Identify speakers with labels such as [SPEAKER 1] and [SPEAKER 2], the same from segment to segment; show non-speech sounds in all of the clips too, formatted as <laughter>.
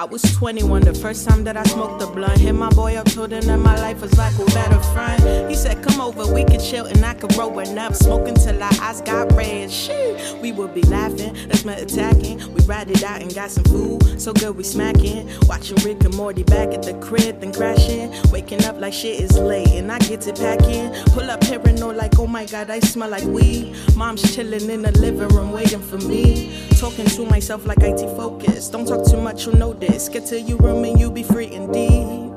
[SPEAKER 1] I was 21 the first time that I smoked a blunt. Hit my boy up, told him that my life was like a better friend. He said, Come over, we could chill and I could roll up. Smoking till our eyes got red. Shit, we would be laughing, that's my attacking. We ride it out and got some food, so good we smacking. Watching Rick and Morty back at the crib, then crashing. Waking up like shit is late and I get to packing. Pull up paranoid like, oh my god, I smell like weed. Mom's chilling in the living room waiting for me. Talking to myself like IT focus. Don't talk too much, you'll know this. Get to your room and you'll be free indeed.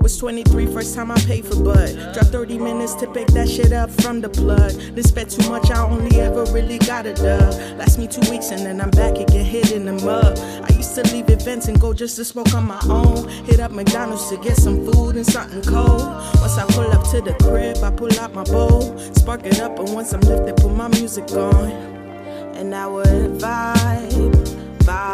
[SPEAKER 1] Was 23, first time I paid for bud. Drop 30 minutes to pick that shit up from the plug. Then spent too much, I only ever really got a dub. Last me two weeks and then I'm back again, hit in the mud. I used to leave events and go just to smoke on my own. Hit up McDonald's to get some food and something cold. Once I pull up to the crib, I pull out my bowl. Spark it up, and once I'm lifted, put my music on. And I would vibe, vibe,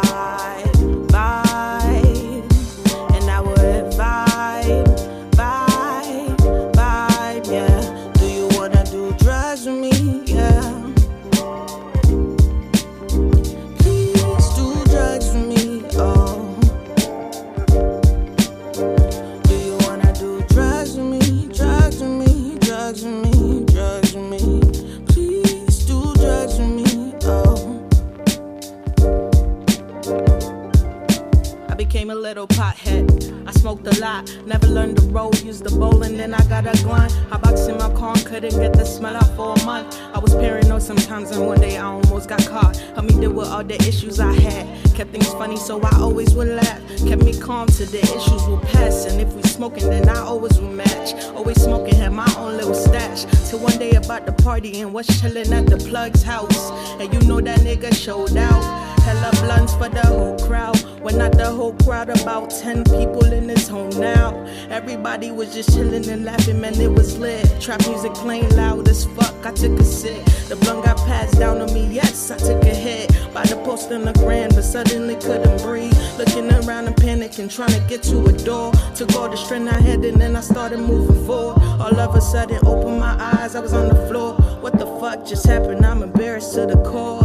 [SPEAKER 1] little pothead. I smoked a lot, never learned the road, used the bowl, and then I got a glunt. I boxed in my car and couldn't get the smell out for a month. I was paranoid sometimes, and one day I almost got caught. Helped me deal with all the issues I had. Kept things funny, so I always would laugh. Kept me calm till the issues would pass. And if we smoking, then I always would match. Always smoking, had my own little stash. Till one day about the party and was chilling at the plug's house. And you know that nigga showed out. Hella blunts for the whole crowd. Well, not the whole crowd, about 10 people in this home now. Everybody was just chilling and laughing, man, it was lit. Trap music playing loud as fuck. I took a sip. The blunt got passed down to me, yes, I took a hit. By the post on the grand, but suddenly couldn't breathe. Looking around and panicking, trying to get to a door. Took all the strength I had, and then I started moving forward. All of a sudden, opened my eyes, I was on the floor. What the fuck just happened? I'm embarrassed to the core.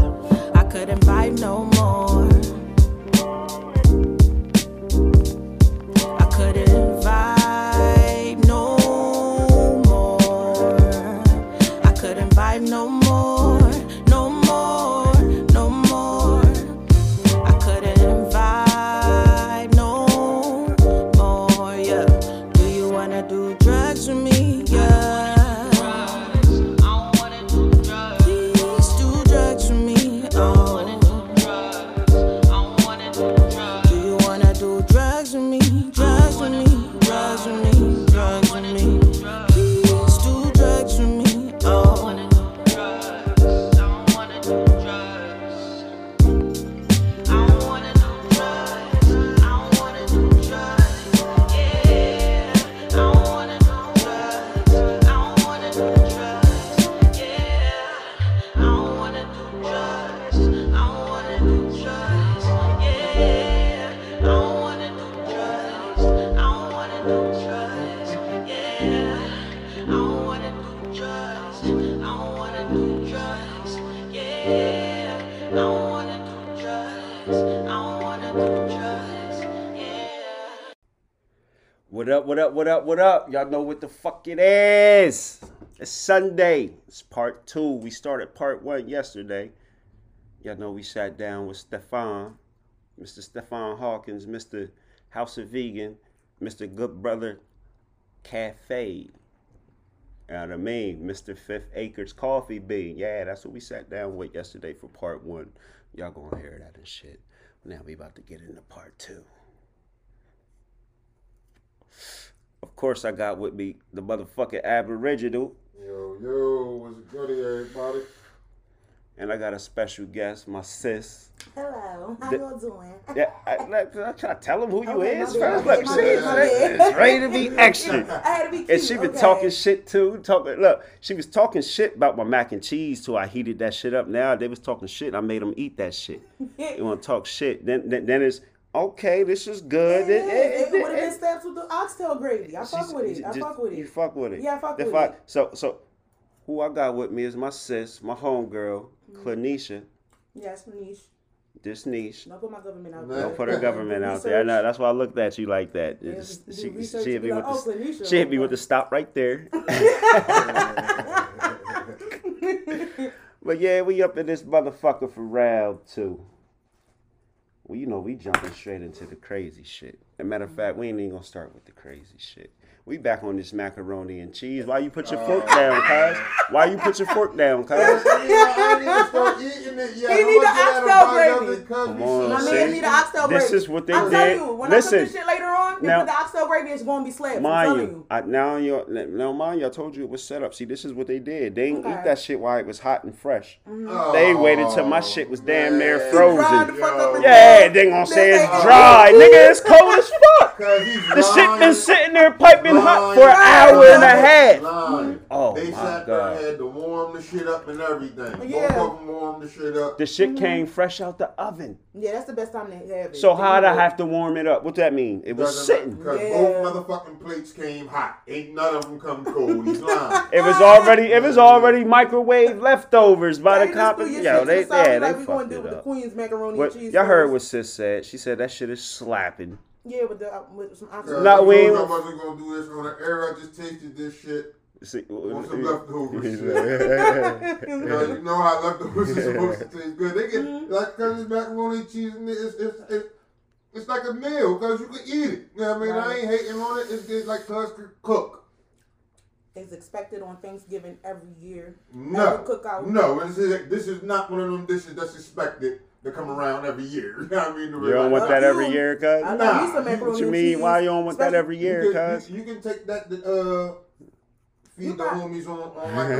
[SPEAKER 1] Couldn't vibe no more.
[SPEAKER 2] What up, what up, what up, what up? Y'all know what the fuck it is. It's Sunday. It's part two. We started part one yesterday. Y'all know we sat down with Stefan, Mr. Stefan Hawkins, Mr. House of Vegan, Mr. Good Brother Cafe. What I mean? Mr. Fifth Acres Coffee Bean. Yeah, that's what we sat down with yesterday for part one. Y'all gonna hear that and shit. Now we about to get into part two. Of course, I got with me the motherfucking Aboriginal,
[SPEAKER 3] Yo, yo, what's good, everybody?
[SPEAKER 2] And I got a special guest, my sis.
[SPEAKER 4] Hello, how
[SPEAKER 2] The-
[SPEAKER 4] y'all doing? <laughs>
[SPEAKER 2] Yeah, I, like, I try to tell them who you
[SPEAKER 4] Okay,
[SPEAKER 2] is first. Look,
[SPEAKER 4] my
[SPEAKER 2] she is it's ready to be extra. <laughs>
[SPEAKER 4] I had to be cute.
[SPEAKER 2] And she been
[SPEAKER 4] okay.
[SPEAKER 2] talking shit too. Talking, look, she was talking shit about my mac and cheese till I heated that shit up. Now they was talking shit. I made them eat that shit. You want to talk shit? Then, then, then it's okay. This is good.
[SPEAKER 4] Yeah,
[SPEAKER 2] It- it-
[SPEAKER 4] it,
[SPEAKER 2] it-
[SPEAKER 4] would have been steps with the oxtail gravy. I fuck
[SPEAKER 2] She's-
[SPEAKER 4] with it. I fuck with it.
[SPEAKER 2] You
[SPEAKER 4] it.
[SPEAKER 2] fuck with it.
[SPEAKER 4] Yeah, I fuck
[SPEAKER 2] The
[SPEAKER 4] with
[SPEAKER 2] fuck-
[SPEAKER 4] it.
[SPEAKER 2] So, so who I got with me is my sis, my homegirl,
[SPEAKER 4] Mm-hmm.
[SPEAKER 2] Clanisha.
[SPEAKER 4] Yes, Manish.
[SPEAKER 2] This niche.
[SPEAKER 4] Don't put my government out there.
[SPEAKER 2] Don't put her government out there. I know. That's why I looked at you like that.
[SPEAKER 4] Yeah,
[SPEAKER 2] It's-
[SPEAKER 4] do
[SPEAKER 2] she,
[SPEAKER 4] research,
[SPEAKER 2] she hit
[SPEAKER 4] be
[SPEAKER 2] me
[SPEAKER 4] like,
[SPEAKER 2] with
[SPEAKER 4] "Oh,
[SPEAKER 2] the she hit me
[SPEAKER 4] okay."
[SPEAKER 2] with the stop right there. <laughs> but yeah, we up in this motherfucker for round two. Well, you know, we jumping straight into the crazy shit. As a matter of fact, we ain't even gonna start with the crazy shit. We back on this macaroni and cheese. Why you put your fork uh, down, cuz? Why you put your fork down, cuz?
[SPEAKER 3] I need to start eating it. Yeah,
[SPEAKER 4] He need
[SPEAKER 3] gonna
[SPEAKER 4] the
[SPEAKER 3] get at a
[SPEAKER 4] oxtail gravy.
[SPEAKER 2] Come on,
[SPEAKER 4] My
[SPEAKER 2] see?
[SPEAKER 4] man need the oxtail
[SPEAKER 2] This is what they
[SPEAKER 4] I'm
[SPEAKER 2] did.
[SPEAKER 4] telling you, when I cook this shit later on,
[SPEAKER 2] Now-
[SPEAKER 4] put the oxtail gravy, it's gonna be slapped. I'm
[SPEAKER 2] Mind
[SPEAKER 4] telling
[SPEAKER 2] you,
[SPEAKER 4] you.
[SPEAKER 2] I, now you now mind you, I told you it was set up. See, this is what they did. They didn't
[SPEAKER 4] Okay.
[SPEAKER 2] eat that shit while it was hot and fresh.
[SPEAKER 3] Oh,
[SPEAKER 2] They waited till my shit was damn near frozen.
[SPEAKER 4] The fuck up and
[SPEAKER 2] Yeah, they gonna say it's dry, nigga. It's cold as fuck. <laughs>
[SPEAKER 3] 'Cause he's
[SPEAKER 2] The shit been sitting there piping hot for an
[SPEAKER 3] Lying.
[SPEAKER 2] hour and a half.
[SPEAKER 3] Lying.
[SPEAKER 2] Oh,
[SPEAKER 3] they
[SPEAKER 2] my
[SPEAKER 3] sat
[SPEAKER 2] God.
[SPEAKER 3] there had to warm the shit up and everything.
[SPEAKER 4] Yeah.
[SPEAKER 3] Both of them warmed the shit up.
[SPEAKER 2] The shit came fresh out the oven.
[SPEAKER 4] Yeah, that's the best time to have it.
[SPEAKER 2] So how'd I have to warm it up? What that mean? It was sitting.
[SPEAKER 3] Because
[SPEAKER 4] Yeah.
[SPEAKER 3] both motherfucking plates came hot. Ain't none of them come cold. He's lying. <laughs>
[SPEAKER 2] It was already it was already microwave leftovers by
[SPEAKER 4] They
[SPEAKER 2] the
[SPEAKER 4] cop.
[SPEAKER 2] comp.
[SPEAKER 4] threw your
[SPEAKER 2] Yo, they
[SPEAKER 4] to
[SPEAKER 2] yeah,
[SPEAKER 4] like
[SPEAKER 2] they
[SPEAKER 4] we gonna
[SPEAKER 2] fucked it
[SPEAKER 4] with the
[SPEAKER 2] up.
[SPEAKER 4] Queen's macaroni
[SPEAKER 2] What y'all heard what sis said? She said that shit is slapping.
[SPEAKER 4] Yeah, with the uh, with some oxtail.
[SPEAKER 3] Cause
[SPEAKER 2] Not
[SPEAKER 3] I
[SPEAKER 2] we-
[SPEAKER 3] told you I wasn't gonna do this on the air. I just tasted this shit.
[SPEAKER 2] See,
[SPEAKER 3] Want some leftover shit.
[SPEAKER 2] yeah,
[SPEAKER 3] You know, <laughs> you know how leftovers are supposed to taste good. They get
[SPEAKER 4] Mm-hmm.
[SPEAKER 3] like cause it's macaroni and cheese and it's it's, it's it's like a meal because you can eat it. You know what I mean? I ain't hating on it. It's just like cuz could cook.
[SPEAKER 4] It's expected on Thanksgiving every year.
[SPEAKER 3] No,
[SPEAKER 4] Every cookout.
[SPEAKER 3] no. This is this is not one of them dishes that's expected to come around every year. <laughs> You know what I mean?
[SPEAKER 2] You don't want that every year, cuz?
[SPEAKER 4] I
[SPEAKER 2] What
[SPEAKER 4] love me
[SPEAKER 3] Nah,
[SPEAKER 4] some macaroni
[SPEAKER 2] you mean?
[SPEAKER 4] cheese,
[SPEAKER 2] Why you don't want that every year,
[SPEAKER 3] can,
[SPEAKER 2] cuz?
[SPEAKER 3] you, you can take that uh, feed
[SPEAKER 4] You
[SPEAKER 3] the
[SPEAKER 4] got-
[SPEAKER 3] homies on on <laughs> like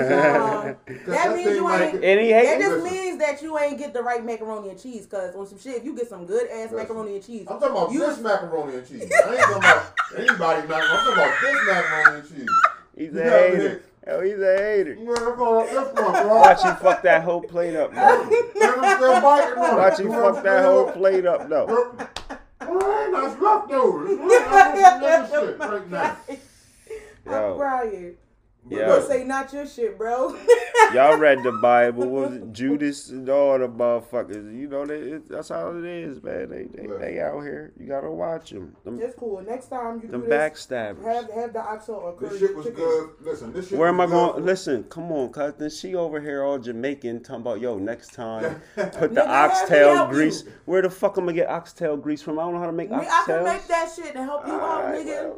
[SPEAKER 4] Um, that means you
[SPEAKER 3] might-
[SPEAKER 4] ain't-
[SPEAKER 2] Any
[SPEAKER 4] That just means that you ain't get the right macaroni and cheese. Cause on some shit, if you get some good ass
[SPEAKER 3] Listen.
[SPEAKER 4] macaroni and cheese,
[SPEAKER 3] I'm talking about
[SPEAKER 4] you
[SPEAKER 3] this macaroni and cheese. <laughs> I ain't talking about anybody macaroni. I'm talking about this macaroni and cheese.
[SPEAKER 2] He's
[SPEAKER 3] You
[SPEAKER 2] a
[SPEAKER 3] know what
[SPEAKER 2] hater.
[SPEAKER 3] Mean?
[SPEAKER 2] Oh, he's a hater.
[SPEAKER 3] You know that's what that's one, bro. <laughs>
[SPEAKER 2] Watch you fuck that whole plate up, though.
[SPEAKER 3] Man, I'm still biting on it.
[SPEAKER 2] Watch you
[SPEAKER 3] You
[SPEAKER 2] fuck that whole plate up, though.
[SPEAKER 3] that's leftovers. I'm on some other shit right now. <laughs>
[SPEAKER 4] I'm
[SPEAKER 2] Yo.
[SPEAKER 4] crying.
[SPEAKER 3] But
[SPEAKER 2] Yo.
[SPEAKER 4] Don't
[SPEAKER 3] listen,
[SPEAKER 4] say not your shit, bro. <laughs>
[SPEAKER 2] Y'all read the Bible, was it Judas and all the motherfuckers? You know, they, it, that's how it is, man. They, they, they out here. You gotta watch them. Them,
[SPEAKER 4] it's cool. Next time you
[SPEAKER 2] them
[SPEAKER 4] do this,
[SPEAKER 2] backstabbers.
[SPEAKER 4] have have the oxtail or curry
[SPEAKER 3] this shit was
[SPEAKER 4] chicken.
[SPEAKER 3] good. Listen, this shit
[SPEAKER 2] Where am I
[SPEAKER 3] was good
[SPEAKER 2] going? Listen, come on, cuz. Then she over here all Jamaican talking about, yo, next time, <laughs> put the
[SPEAKER 4] Nigga,
[SPEAKER 2] oxtail grease.
[SPEAKER 4] you.
[SPEAKER 2] Where the fuck am I gonna get oxtail grease from? I don't know how to make
[SPEAKER 4] Me, I can make that shit to help you out,
[SPEAKER 2] Alright,
[SPEAKER 4] nigga.
[SPEAKER 2] well.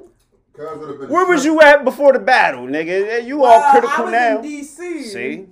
[SPEAKER 3] Cuz would have been
[SPEAKER 2] Where was you at before the battle, nigga? You all
[SPEAKER 4] Well,
[SPEAKER 2] critical
[SPEAKER 4] I was
[SPEAKER 2] now.
[SPEAKER 4] in DC.
[SPEAKER 2] See?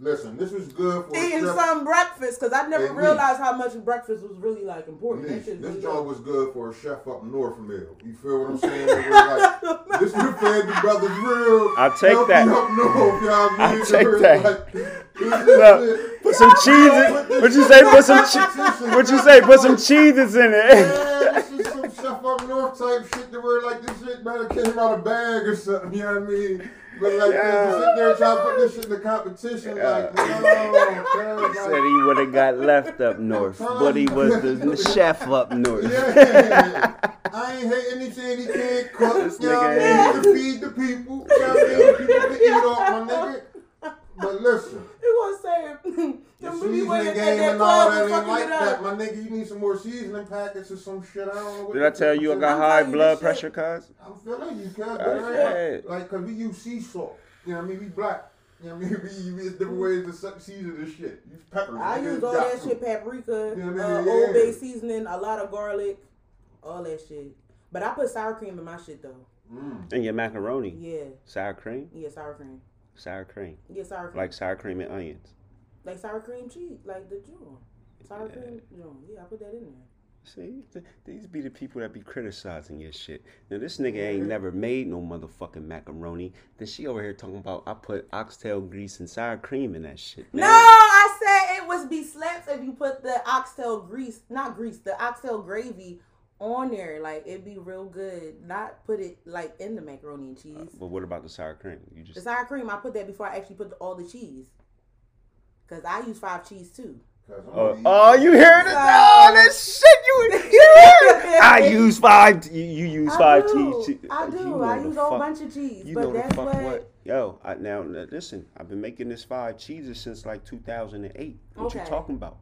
[SPEAKER 3] Listen, this was good for
[SPEAKER 4] Eating
[SPEAKER 3] chef-
[SPEAKER 4] some breakfast because I never
[SPEAKER 3] Hey,
[SPEAKER 4] realized how much breakfast was really like important. That
[SPEAKER 3] this
[SPEAKER 4] really
[SPEAKER 3] joint
[SPEAKER 4] good.
[SPEAKER 3] was good for a chef up north meal. You feel what I'm saying? It was like, <laughs> this would fed the brothers real.
[SPEAKER 2] I'll take
[SPEAKER 3] healthy
[SPEAKER 2] that.
[SPEAKER 3] Up north, you know what I mean?
[SPEAKER 2] Take that.
[SPEAKER 3] like, <laughs>
[SPEAKER 2] Look, put some cheese in. What you say? Put some cheese. <laughs> What you say? Put some cheeses in it.
[SPEAKER 3] Man, this is some chef up north type shit to where like this shit man it came out of bag or something, you know what I mean? But like
[SPEAKER 2] Yeah.
[SPEAKER 3] sit there and try to put this shit in the competition, like, no, <laughs>
[SPEAKER 2] Said he would have got left up north, but he was <laughs> the chef up north.
[SPEAKER 3] Yeah, <laughs> I ain't. He saying he can't cook. You know what I mean? To feed the people. You know what I mean? People can eat off my nigga. But listen, <laughs>
[SPEAKER 4] You gonna say <laughs>
[SPEAKER 3] the
[SPEAKER 4] the movie
[SPEAKER 3] seasoning game
[SPEAKER 4] that
[SPEAKER 3] and all that ain't like
[SPEAKER 4] it
[SPEAKER 3] that, my nigga. You need some more seasoning packets or some shit. I don't know. What
[SPEAKER 2] Did I tell you I got high blood pressure,
[SPEAKER 4] shit.
[SPEAKER 2] cuz?
[SPEAKER 3] I'm feeling you, cuz. but
[SPEAKER 2] Okay.
[SPEAKER 3] Like, cause we use sea salt. You know what I mean? We black. You know what I mean? <laughs> We, we, it's different ways to suck- season this shit. Use peppers.
[SPEAKER 4] I
[SPEAKER 3] nigga.
[SPEAKER 4] use all that
[SPEAKER 3] to.
[SPEAKER 4] shit, paprika,
[SPEAKER 3] Yeah, man,
[SPEAKER 4] uh,
[SPEAKER 3] yeah.
[SPEAKER 4] Old Bay seasoning, a lot of garlic, all that shit. But I put sour cream in my shit though.
[SPEAKER 3] Mm.
[SPEAKER 2] And your macaroni,
[SPEAKER 4] Yeah,
[SPEAKER 2] sour cream,
[SPEAKER 4] yeah, sour cream.
[SPEAKER 2] Sour cream,
[SPEAKER 4] Yeah, sour cream.
[SPEAKER 2] like sour cream and onions.
[SPEAKER 4] like sour cream cheese, like the June. Sour cream June. Yeah, I put that in there.
[SPEAKER 2] See, th- these be the people that be criticizing your shit. Now this nigga ain't never made no motherfucking macaroni. Then she over here talking about I put oxtail grease and sour cream in that shit.
[SPEAKER 4] No, I said it was be slaps if you put the oxtail grease, not grease, the oxtail gravy on there. Like it'd be real good. Not put it like in the macaroni and uh, cheese.
[SPEAKER 2] But what about the sour cream? You just The
[SPEAKER 4] sour cream, I put that before I actually put all the cheese. Cause I use five cheese too.
[SPEAKER 3] I'm
[SPEAKER 2] Oh, oh, you heard it? Oh, this shit you, <laughs> you heard. I <laughs> use five. You, you use
[SPEAKER 4] I
[SPEAKER 2] five
[SPEAKER 4] do.
[SPEAKER 2] cheese.
[SPEAKER 4] I
[SPEAKER 2] You
[SPEAKER 4] do.
[SPEAKER 2] know
[SPEAKER 4] I use a whole
[SPEAKER 2] fuck-
[SPEAKER 4] bunch of cheese.
[SPEAKER 2] You
[SPEAKER 4] but
[SPEAKER 2] know the
[SPEAKER 4] that's
[SPEAKER 2] fuck
[SPEAKER 4] what,
[SPEAKER 2] what? Yo, I, now now, listen. I've been making this five cheeses since like 2008. What you talking about?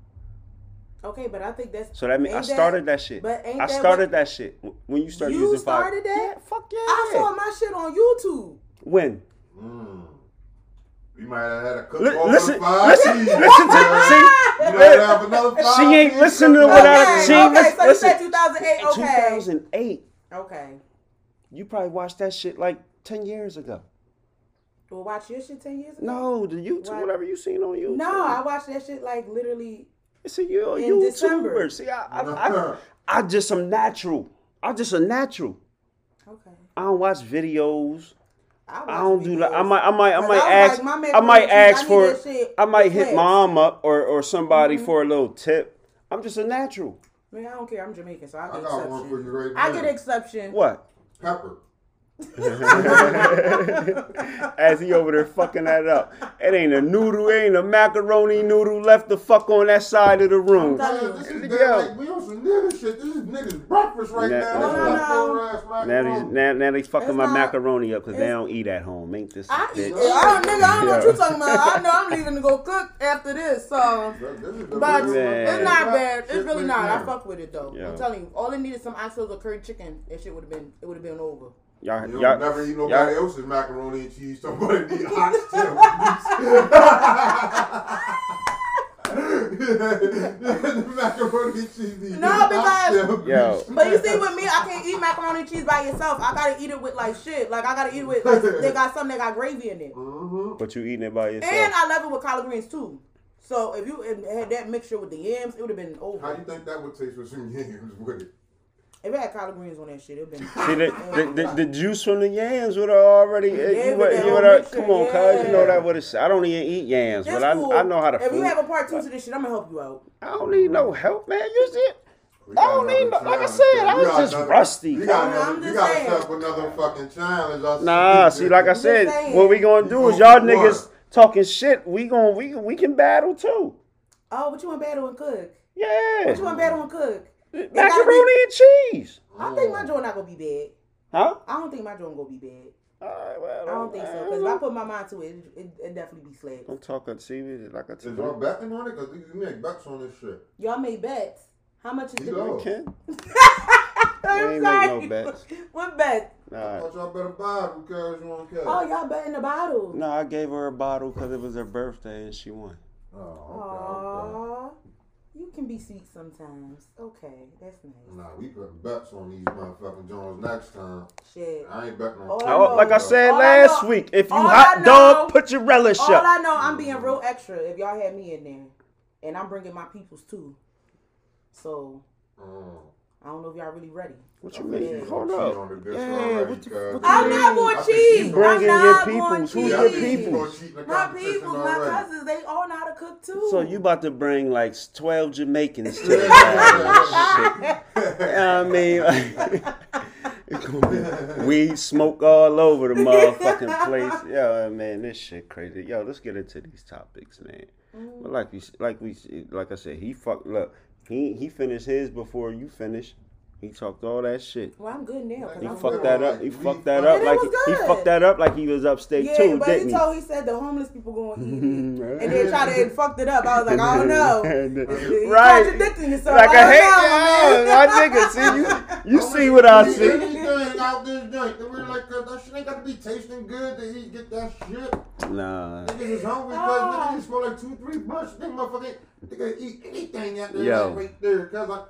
[SPEAKER 4] Okay, but I think that's
[SPEAKER 2] So that means I started that, shit.
[SPEAKER 4] But ain't
[SPEAKER 2] I
[SPEAKER 4] that
[SPEAKER 2] started
[SPEAKER 4] what-
[SPEAKER 2] that shit when you started
[SPEAKER 4] You
[SPEAKER 2] using fire.
[SPEAKER 4] You started that?
[SPEAKER 2] Yeah, fuck yeah.
[SPEAKER 4] I saw my shit on YouTube.
[SPEAKER 2] when.
[SPEAKER 3] Mm. You might have had a cook
[SPEAKER 2] Li-
[SPEAKER 3] over
[SPEAKER 2] listen,
[SPEAKER 3] five
[SPEAKER 2] listen,
[SPEAKER 3] keys.
[SPEAKER 2] listen to see.
[SPEAKER 3] You might have another five
[SPEAKER 2] She ain't
[SPEAKER 3] keys
[SPEAKER 2] listening to
[SPEAKER 3] coming
[SPEAKER 2] what
[SPEAKER 3] out.
[SPEAKER 2] I-
[SPEAKER 4] okay,
[SPEAKER 2] she
[SPEAKER 4] okay,
[SPEAKER 2] listen-
[SPEAKER 4] so you
[SPEAKER 2] listen.
[SPEAKER 4] said 2008. Okay.
[SPEAKER 2] 2008.
[SPEAKER 4] Okay.
[SPEAKER 2] You probably watched that shit like 10 years ago.
[SPEAKER 4] Well, watch your shit 10 years ago?
[SPEAKER 2] No, the YouTube,
[SPEAKER 4] What?
[SPEAKER 2] whatever you seen on YouTube.
[SPEAKER 4] No, I watched that shit like literally.
[SPEAKER 2] See, you're a
[SPEAKER 4] in
[SPEAKER 2] YouTuber.
[SPEAKER 4] December.
[SPEAKER 2] See, I, I, I, I just am natural. I just a natural.
[SPEAKER 4] Okay.
[SPEAKER 2] I don't watch videos.
[SPEAKER 4] watch
[SPEAKER 2] I don't do like I might I might I might
[SPEAKER 4] I
[SPEAKER 2] ask
[SPEAKER 4] like,
[SPEAKER 2] I might ask for I might hit
[SPEAKER 4] fast.
[SPEAKER 2] mom up or or somebody
[SPEAKER 4] Mm-hmm.
[SPEAKER 2] for a little tip. I'm just a natural.
[SPEAKER 4] I mean, I don't care. I'm Jamaican, so I
[SPEAKER 3] I
[SPEAKER 4] get
[SPEAKER 3] got one for
[SPEAKER 4] exception.
[SPEAKER 3] you right now.
[SPEAKER 4] I get exception.
[SPEAKER 2] What?
[SPEAKER 3] Pepper. <laughs>
[SPEAKER 2] As he over there fucking that up. It ain't a noodle, it ain't a macaroni noodle left the fuck on that side of the room.
[SPEAKER 4] I'm
[SPEAKER 3] Man, this is
[SPEAKER 2] Yeah.
[SPEAKER 3] like we on some nigga shit. This is niggas breakfast right
[SPEAKER 2] Nah,
[SPEAKER 3] now.
[SPEAKER 2] no,
[SPEAKER 3] This
[SPEAKER 2] no,
[SPEAKER 3] leftover
[SPEAKER 4] no.
[SPEAKER 3] ass
[SPEAKER 2] Now
[SPEAKER 3] macaroni.
[SPEAKER 2] now, now they fucking
[SPEAKER 4] It's
[SPEAKER 2] my
[SPEAKER 4] not-
[SPEAKER 2] macaroni up because they don't eat at home. Ain't this a
[SPEAKER 4] I
[SPEAKER 2] bitch?
[SPEAKER 4] eat. I don't, nigga, I don't know what
[SPEAKER 2] Yeah.
[SPEAKER 4] you talking about. I know I'm <laughs> leaving to go cook after this. So,
[SPEAKER 3] This is the
[SPEAKER 4] but
[SPEAKER 2] Man.
[SPEAKER 4] it's not bad. It's really not. I
[SPEAKER 3] now.
[SPEAKER 4] fuck with it though.
[SPEAKER 2] Yeah.
[SPEAKER 4] I'm telling you, all it needed some oxtails or curry chicken. That shit would have been. It would have been over.
[SPEAKER 2] Y'all,
[SPEAKER 3] You
[SPEAKER 2] y'all,
[SPEAKER 3] never eat
[SPEAKER 2] y'all-
[SPEAKER 3] nobody else's macaroni and cheese. Somebody need oxtail the macaroni and cheese.
[SPEAKER 4] No, because-
[SPEAKER 2] Yo.
[SPEAKER 4] But you see, with me, I can't eat macaroni and cheese by itself. I gotta eat it with like shit. Like I gotta eat it with. Like, they got something that got gravy in it.
[SPEAKER 3] Mhm.
[SPEAKER 2] but you eating it by yourself.
[SPEAKER 4] And I love it with collard greens too. So if you had that mixture with the yams, it would have been over.
[SPEAKER 3] How
[SPEAKER 4] do
[SPEAKER 3] you think that would taste with some yams with it?
[SPEAKER 4] If it had collard greens on that shit, it'd been. <laughs>
[SPEAKER 2] See the, the, the, the juice from the yams would have already.
[SPEAKER 4] Uh, yeah,
[SPEAKER 2] you would, you would have, come on, cuz you know
[SPEAKER 4] yeah.
[SPEAKER 2] that would have. I don't even eat yams,
[SPEAKER 4] It's
[SPEAKER 2] but I,
[SPEAKER 4] cool.
[SPEAKER 2] I know how to
[SPEAKER 4] If
[SPEAKER 2] food.
[SPEAKER 4] you have a part two to this shit, I'm gonna help you out.
[SPEAKER 2] I don't need no help, man. You see,
[SPEAKER 3] We
[SPEAKER 2] I don't need no. Like I said,
[SPEAKER 3] man.
[SPEAKER 2] I was just
[SPEAKER 3] another-
[SPEAKER 2] rusty.
[SPEAKER 3] You got, another, you got to set up another fucking challenge. I
[SPEAKER 2] Nah, see, like I said,
[SPEAKER 4] saying.
[SPEAKER 2] what we gonna do is
[SPEAKER 3] You
[SPEAKER 2] y'all niggas talking shit. We gon' we we can battle too.
[SPEAKER 4] Oh, what you want battle and cook?
[SPEAKER 2] Yeah,
[SPEAKER 4] What you want battle and cook? It gotta
[SPEAKER 2] macaroni
[SPEAKER 4] be-
[SPEAKER 2] and cheese,
[SPEAKER 4] I think my joint not gonna be bad.
[SPEAKER 2] huh?
[SPEAKER 4] I don't think my joint gonna be bad.
[SPEAKER 2] All right, well,
[SPEAKER 4] I don't think so. Because if I put my mind to it, it, it definitely be slapped.
[SPEAKER 2] don't talk on TV like I
[SPEAKER 3] Is y'all
[SPEAKER 2] told
[SPEAKER 3] betting on it? Because you make bets on this shit.
[SPEAKER 4] Y'all made bets. How much is
[SPEAKER 3] He
[SPEAKER 4] the
[SPEAKER 3] low.
[SPEAKER 2] you. Ken,
[SPEAKER 4] I'm
[SPEAKER 2] We ain't
[SPEAKER 4] sorry.
[SPEAKER 2] make no bets. <laughs>
[SPEAKER 4] what bet?
[SPEAKER 3] I
[SPEAKER 2] nah,
[SPEAKER 3] thought y'all better buy it because you don't care.
[SPEAKER 4] Oh, y'all bet in the bottle.
[SPEAKER 2] no, I gave her a bottle because it was her birthday and she won.
[SPEAKER 3] Oh, okay,
[SPEAKER 4] Aww. You can be sweet sometimes. Okay, that's nice.
[SPEAKER 3] okay. Nah, we put bets on these motherfucking Jones next time.
[SPEAKER 4] Shit.
[SPEAKER 3] I ain't betting on
[SPEAKER 4] Oh,
[SPEAKER 2] Oh, like I said
[SPEAKER 4] All I
[SPEAKER 2] last
[SPEAKER 4] know-
[SPEAKER 2] week, if you hot
[SPEAKER 4] I
[SPEAKER 2] dog, put your relish
[SPEAKER 4] All
[SPEAKER 2] up.
[SPEAKER 4] I know, I'm being real extra if y'all had me in there. And I'm bringing my peoples too. So,
[SPEAKER 3] Mm.
[SPEAKER 4] I don't know if y'all really ready.
[SPEAKER 2] What you mean? Hold up.
[SPEAKER 3] on the
[SPEAKER 2] Yeah,
[SPEAKER 3] already,
[SPEAKER 2] what the,
[SPEAKER 3] cuz.
[SPEAKER 2] what
[SPEAKER 4] I'm
[SPEAKER 2] you
[SPEAKER 4] not
[SPEAKER 2] mean?
[SPEAKER 4] going
[SPEAKER 3] I
[SPEAKER 4] to
[SPEAKER 3] think
[SPEAKER 4] cheat.
[SPEAKER 3] you
[SPEAKER 4] I'm not
[SPEAKER 2] peoples.
[SPEAKER 4] going
[SPEAKER 2] Who
[SPEAKER 4] to
[SPEAKER 2] your
[SPEAKER 3] Yeah, I think
[SPEAKER 4] cheat.
[SPEAKER 3] you
[SPEAKER 2] peoples?
[SPEAKER 3] gonna cheat in the
[SPEAKER 4] My
[SPEAKER 3] competition
[SPEAKER 4] peoples, my cousins, they all know how to cook too.
[SPEAKER 2] So you about to bring like twelve Jamaicans to <laughs> the battle and shit. I mean, <laughs> weed smoke all over the motherfucking place. Yo, man, this shit crazy. Yo, let's get into these topics, man. But like we, like we, like I said, he fuck. Look, he he finished his before you finished. He talked all that shit.
[SPEAKER 4] Well, I'm good now. 'cause
[SPEAKER 2] He
[SPEAKER 4] I'm
[SPEAKER 2] fucked
[SPEAKER 4] good.
[SPEAKER 2] that up. He fucked that
[SPEAKER 3] oh,
[SPEAKER 2] up like he, he fucked that up like he was upstate
[SPEAKER 4] Yeah,
[SPEAKER 2] too,
[SPEAKER 4] but
[SPEAKER 2] didn't
[SPEAKER 4] he
[SPEAKER 2] he?
[SPEAKER 4] told he said the homeless people going to eat it. And then tried to fucked it up. I was like, I don't know. <laughs> You
[SPEAKER 2] right.
[SPEAKER 4] contradicting yourself.
[SPEAKER 2] Like
[SPEAKER 4] I
[SPEAKER 2] I hate
[SPEAKER 4] know,
[SPEAKER 2] yeah,
[SPEAKER 4] man.
[SPEAKER 2] my nigga. See you, <laughs> you see what I see.
[SPEAKER 3] Anything out this joint, that we're like, that shit ain't got to be tasting good to eat, get that shit.
[SPEAKER 2] Nah,
[SPEAKER 3] Niggas is hungry
[SPEAKER 4] Oh.
[SPEAKER 3] because ah. niggas just smoke like two, three blunts. They motherfucker, they gonna eat anything out there
[SPEAKER 2] Yo.
[SPEAKER 3] right there. Cause I,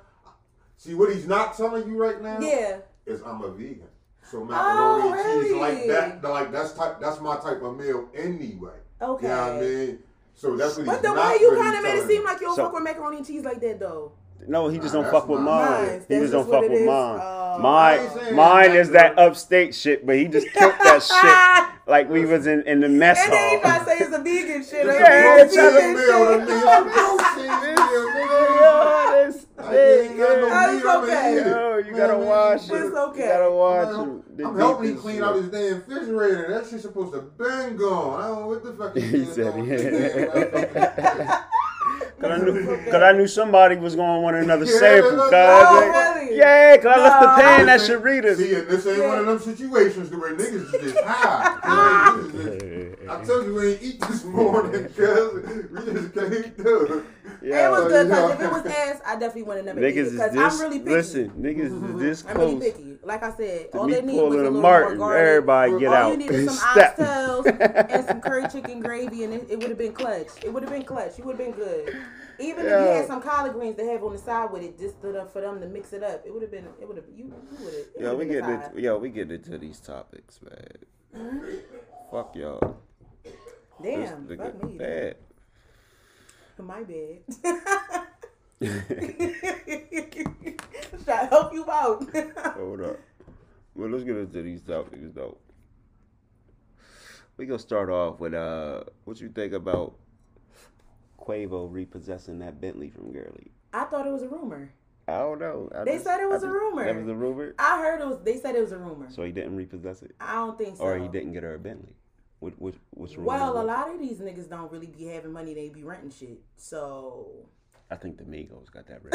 [SPEAKER 3] see what he's not telling you right now
[SPEAKER 4] Yeah.
[SPEAKER 3] is I'm a vegan. So macaroni
[SPEAKER 4] Oh,
[SPEAKER 3] and cheese like that, like that's type, that's my type of meal anyway.
[SPEAKER 4] Okay.
[SPEAKER 3] You know what I mean? So that's what he's
[SPEAKER 4] But
[SPEAKER 3] the
[SPEAKER 4] way you
[SPEAKER 3] really
[SPEAKER 4] kind of made it seem like you don't
[SPEAKER 2] So-
[SPEAKER 4] fuck with macaroni and cheese like that, though.
[SPEAKER 2] no, he just
[SPEAKER 3] Nah,
[SPEAKER 2] don't fuck with
[SPEAKER 3] mine.
[SPEAKER 2] mine.
[SPEAKER 4] Nice.
[SPEAKER 2] He just don't fuck with
[SPEAKER 4] is?
[SPEAKER 2] mine.
[SPEAKER 4] Oh.
[SPEAKER 2] Mine,
[SPEAKER 3] I ain't saying
[SPEAKER 2] mine
[SPEAKER 3] that,
[SPEAKER 2] is that upstate shit, but he just killed that <laughs> shit like we was in in the mess
[SPEAKER 4] And then he try
[SPEAKER 2] hall.
[SPEAKER 4] to say it's a vegan shit.
[SPEAKER 3] It's
[SPEAKER 4] or
[SPEAKER 2] Yeah,
[SPEAKER 3] a
[SPEAKER 4] it's
[SPEAKER 3] protein
[SPEAKER 2] tryna-
[SPEAKER 4] vegan
[SPEAKER 3] meal to
[SPEAKER 4] shit. <laughs>
[SPEAKER 3] me. It's a protein meal, nigga.
[SPEAKER 2] Yo, this
[SPEAKER 3] ain't got no. Meat,
[SPEAKER 4] it's okay.
[SPEAKER 3] eat.
[SPEAKER 2] Yo, you
[SPEAKER 3] Man,
[SPEAKER 2] gotta
[SPEAKER 3] man,
[SPEAKER 2] watch
[SPEAKER 4] It's
[SPEAKER 2] it.
[SPEAKER 4] okay.
[SPEAKER 2] You gotta watch
[SPEAKER 3] I'm,
[SPEAKER 2] him. The
[SPEAKER 3] I'm helping him
[SPEAKER 2] deepest
[SPEAKER 3] clean
[SPEAKER 2] shit.
[SPEAKER 3] out his damn refrigerator. That shit's supposed to been gone. I don't know what the fuck <laughs>
[SPEAKER 2] He
[SPEAKER 3] is
[SPEAKER 2] said,
[SPEAKER 3] going
[SPEAKER 2] yeah. <laughs> <laughs> Cause I, knew, Cause I knew somebody was going to want another
[SPEAKER 3] Yeah,
[SPEAKER 2] sample, cuz.
[SPEAKER 4] Oh, really?
[SPEAKER 2] Yeah, cause I left the
[SPEAKER 4] No.
[SPEAKER 2] pan at
[SPEAKER 3] See,
[SPEAKER 2] Sharita's.
[SPEAKER 3] and this ain't one of them situations where niggas just high. This just- I told you we ain't eat this <laughs> morning, cuz we just can't do it.
[SPEAKER 4] It was
[SPEAKER 3] Yeah.
[SPEAKER 4] good because if it was ass, I definitely want to never
[SPEAKER 2] Niggas
[SPEAKER 4] get
[SPEAKER 2] is
[SPEAKER 4] because
[SPEAKER 2] this.
[SPEAKER 4] I'm really picky.
[SPEAKER 2] listen, niggas is mm-hmm. this
[SPEAKER 4] I'm really picky. Like I said,
[SPEAKER 2] to
[SPEAKER 4] all
[SPEAKER 2] me
[SPEAKER 4] they need was a
[SPEAKER 2] pulling a
[SPEAKER 4] little
[SPEAKER 2] Martin.
[SPEAKER 4] more garlic.
[SPEAKER 2] Everybody get
[SPEAKER 4] all
[SPEAKER 2] out.
[SPEAKER 4] you need is some oxtails and some curry chicken gravy, and it, it would have been clutch. It would have been clutch. You would have been good. Even if you had some collard greens to have on the side with it, just to, for them to mix it up, it would have been. It would have. You, you would have.
[SPEAKER 2] Yo, we get into, yo, we getting into these topics, man. Fuck y'all.
[SPEAKER 4] Damn, fuck me.
[SPEAKER 2] bad.
[SPEAKER 4] My bad. <laughs> Try to help you out. <laughs>
[SPEAKER 2] Hold up. Well, let's get into these topics though. We gonna start off with uh, what you think about Quavo repossessing that Bentley from Gurley?
[SPEAKER 4] I thought it was a rumor.
[SPEAKER 2] I don't know. I
[SPEAKER 4] They said it was
[SPEAKER 2] a
[SPEAKER 4] a rumor.
[SPEAKER 2] That was a rumor.
[SPEAKER 4] I heard it was. They said it was a rumor.
[SPEAKER 2] So he didn't repossess it,
[SPEAKER 4] I don't think so.
[SPEAKER 2] or he didn't get her a Bentley. What what what's rumor?
[SPEAKER 4] Well, a lot of these niggas don't really be having money. They be renting shit. So.
[SPEAKER 2] I think the Migos got that <laughs> right.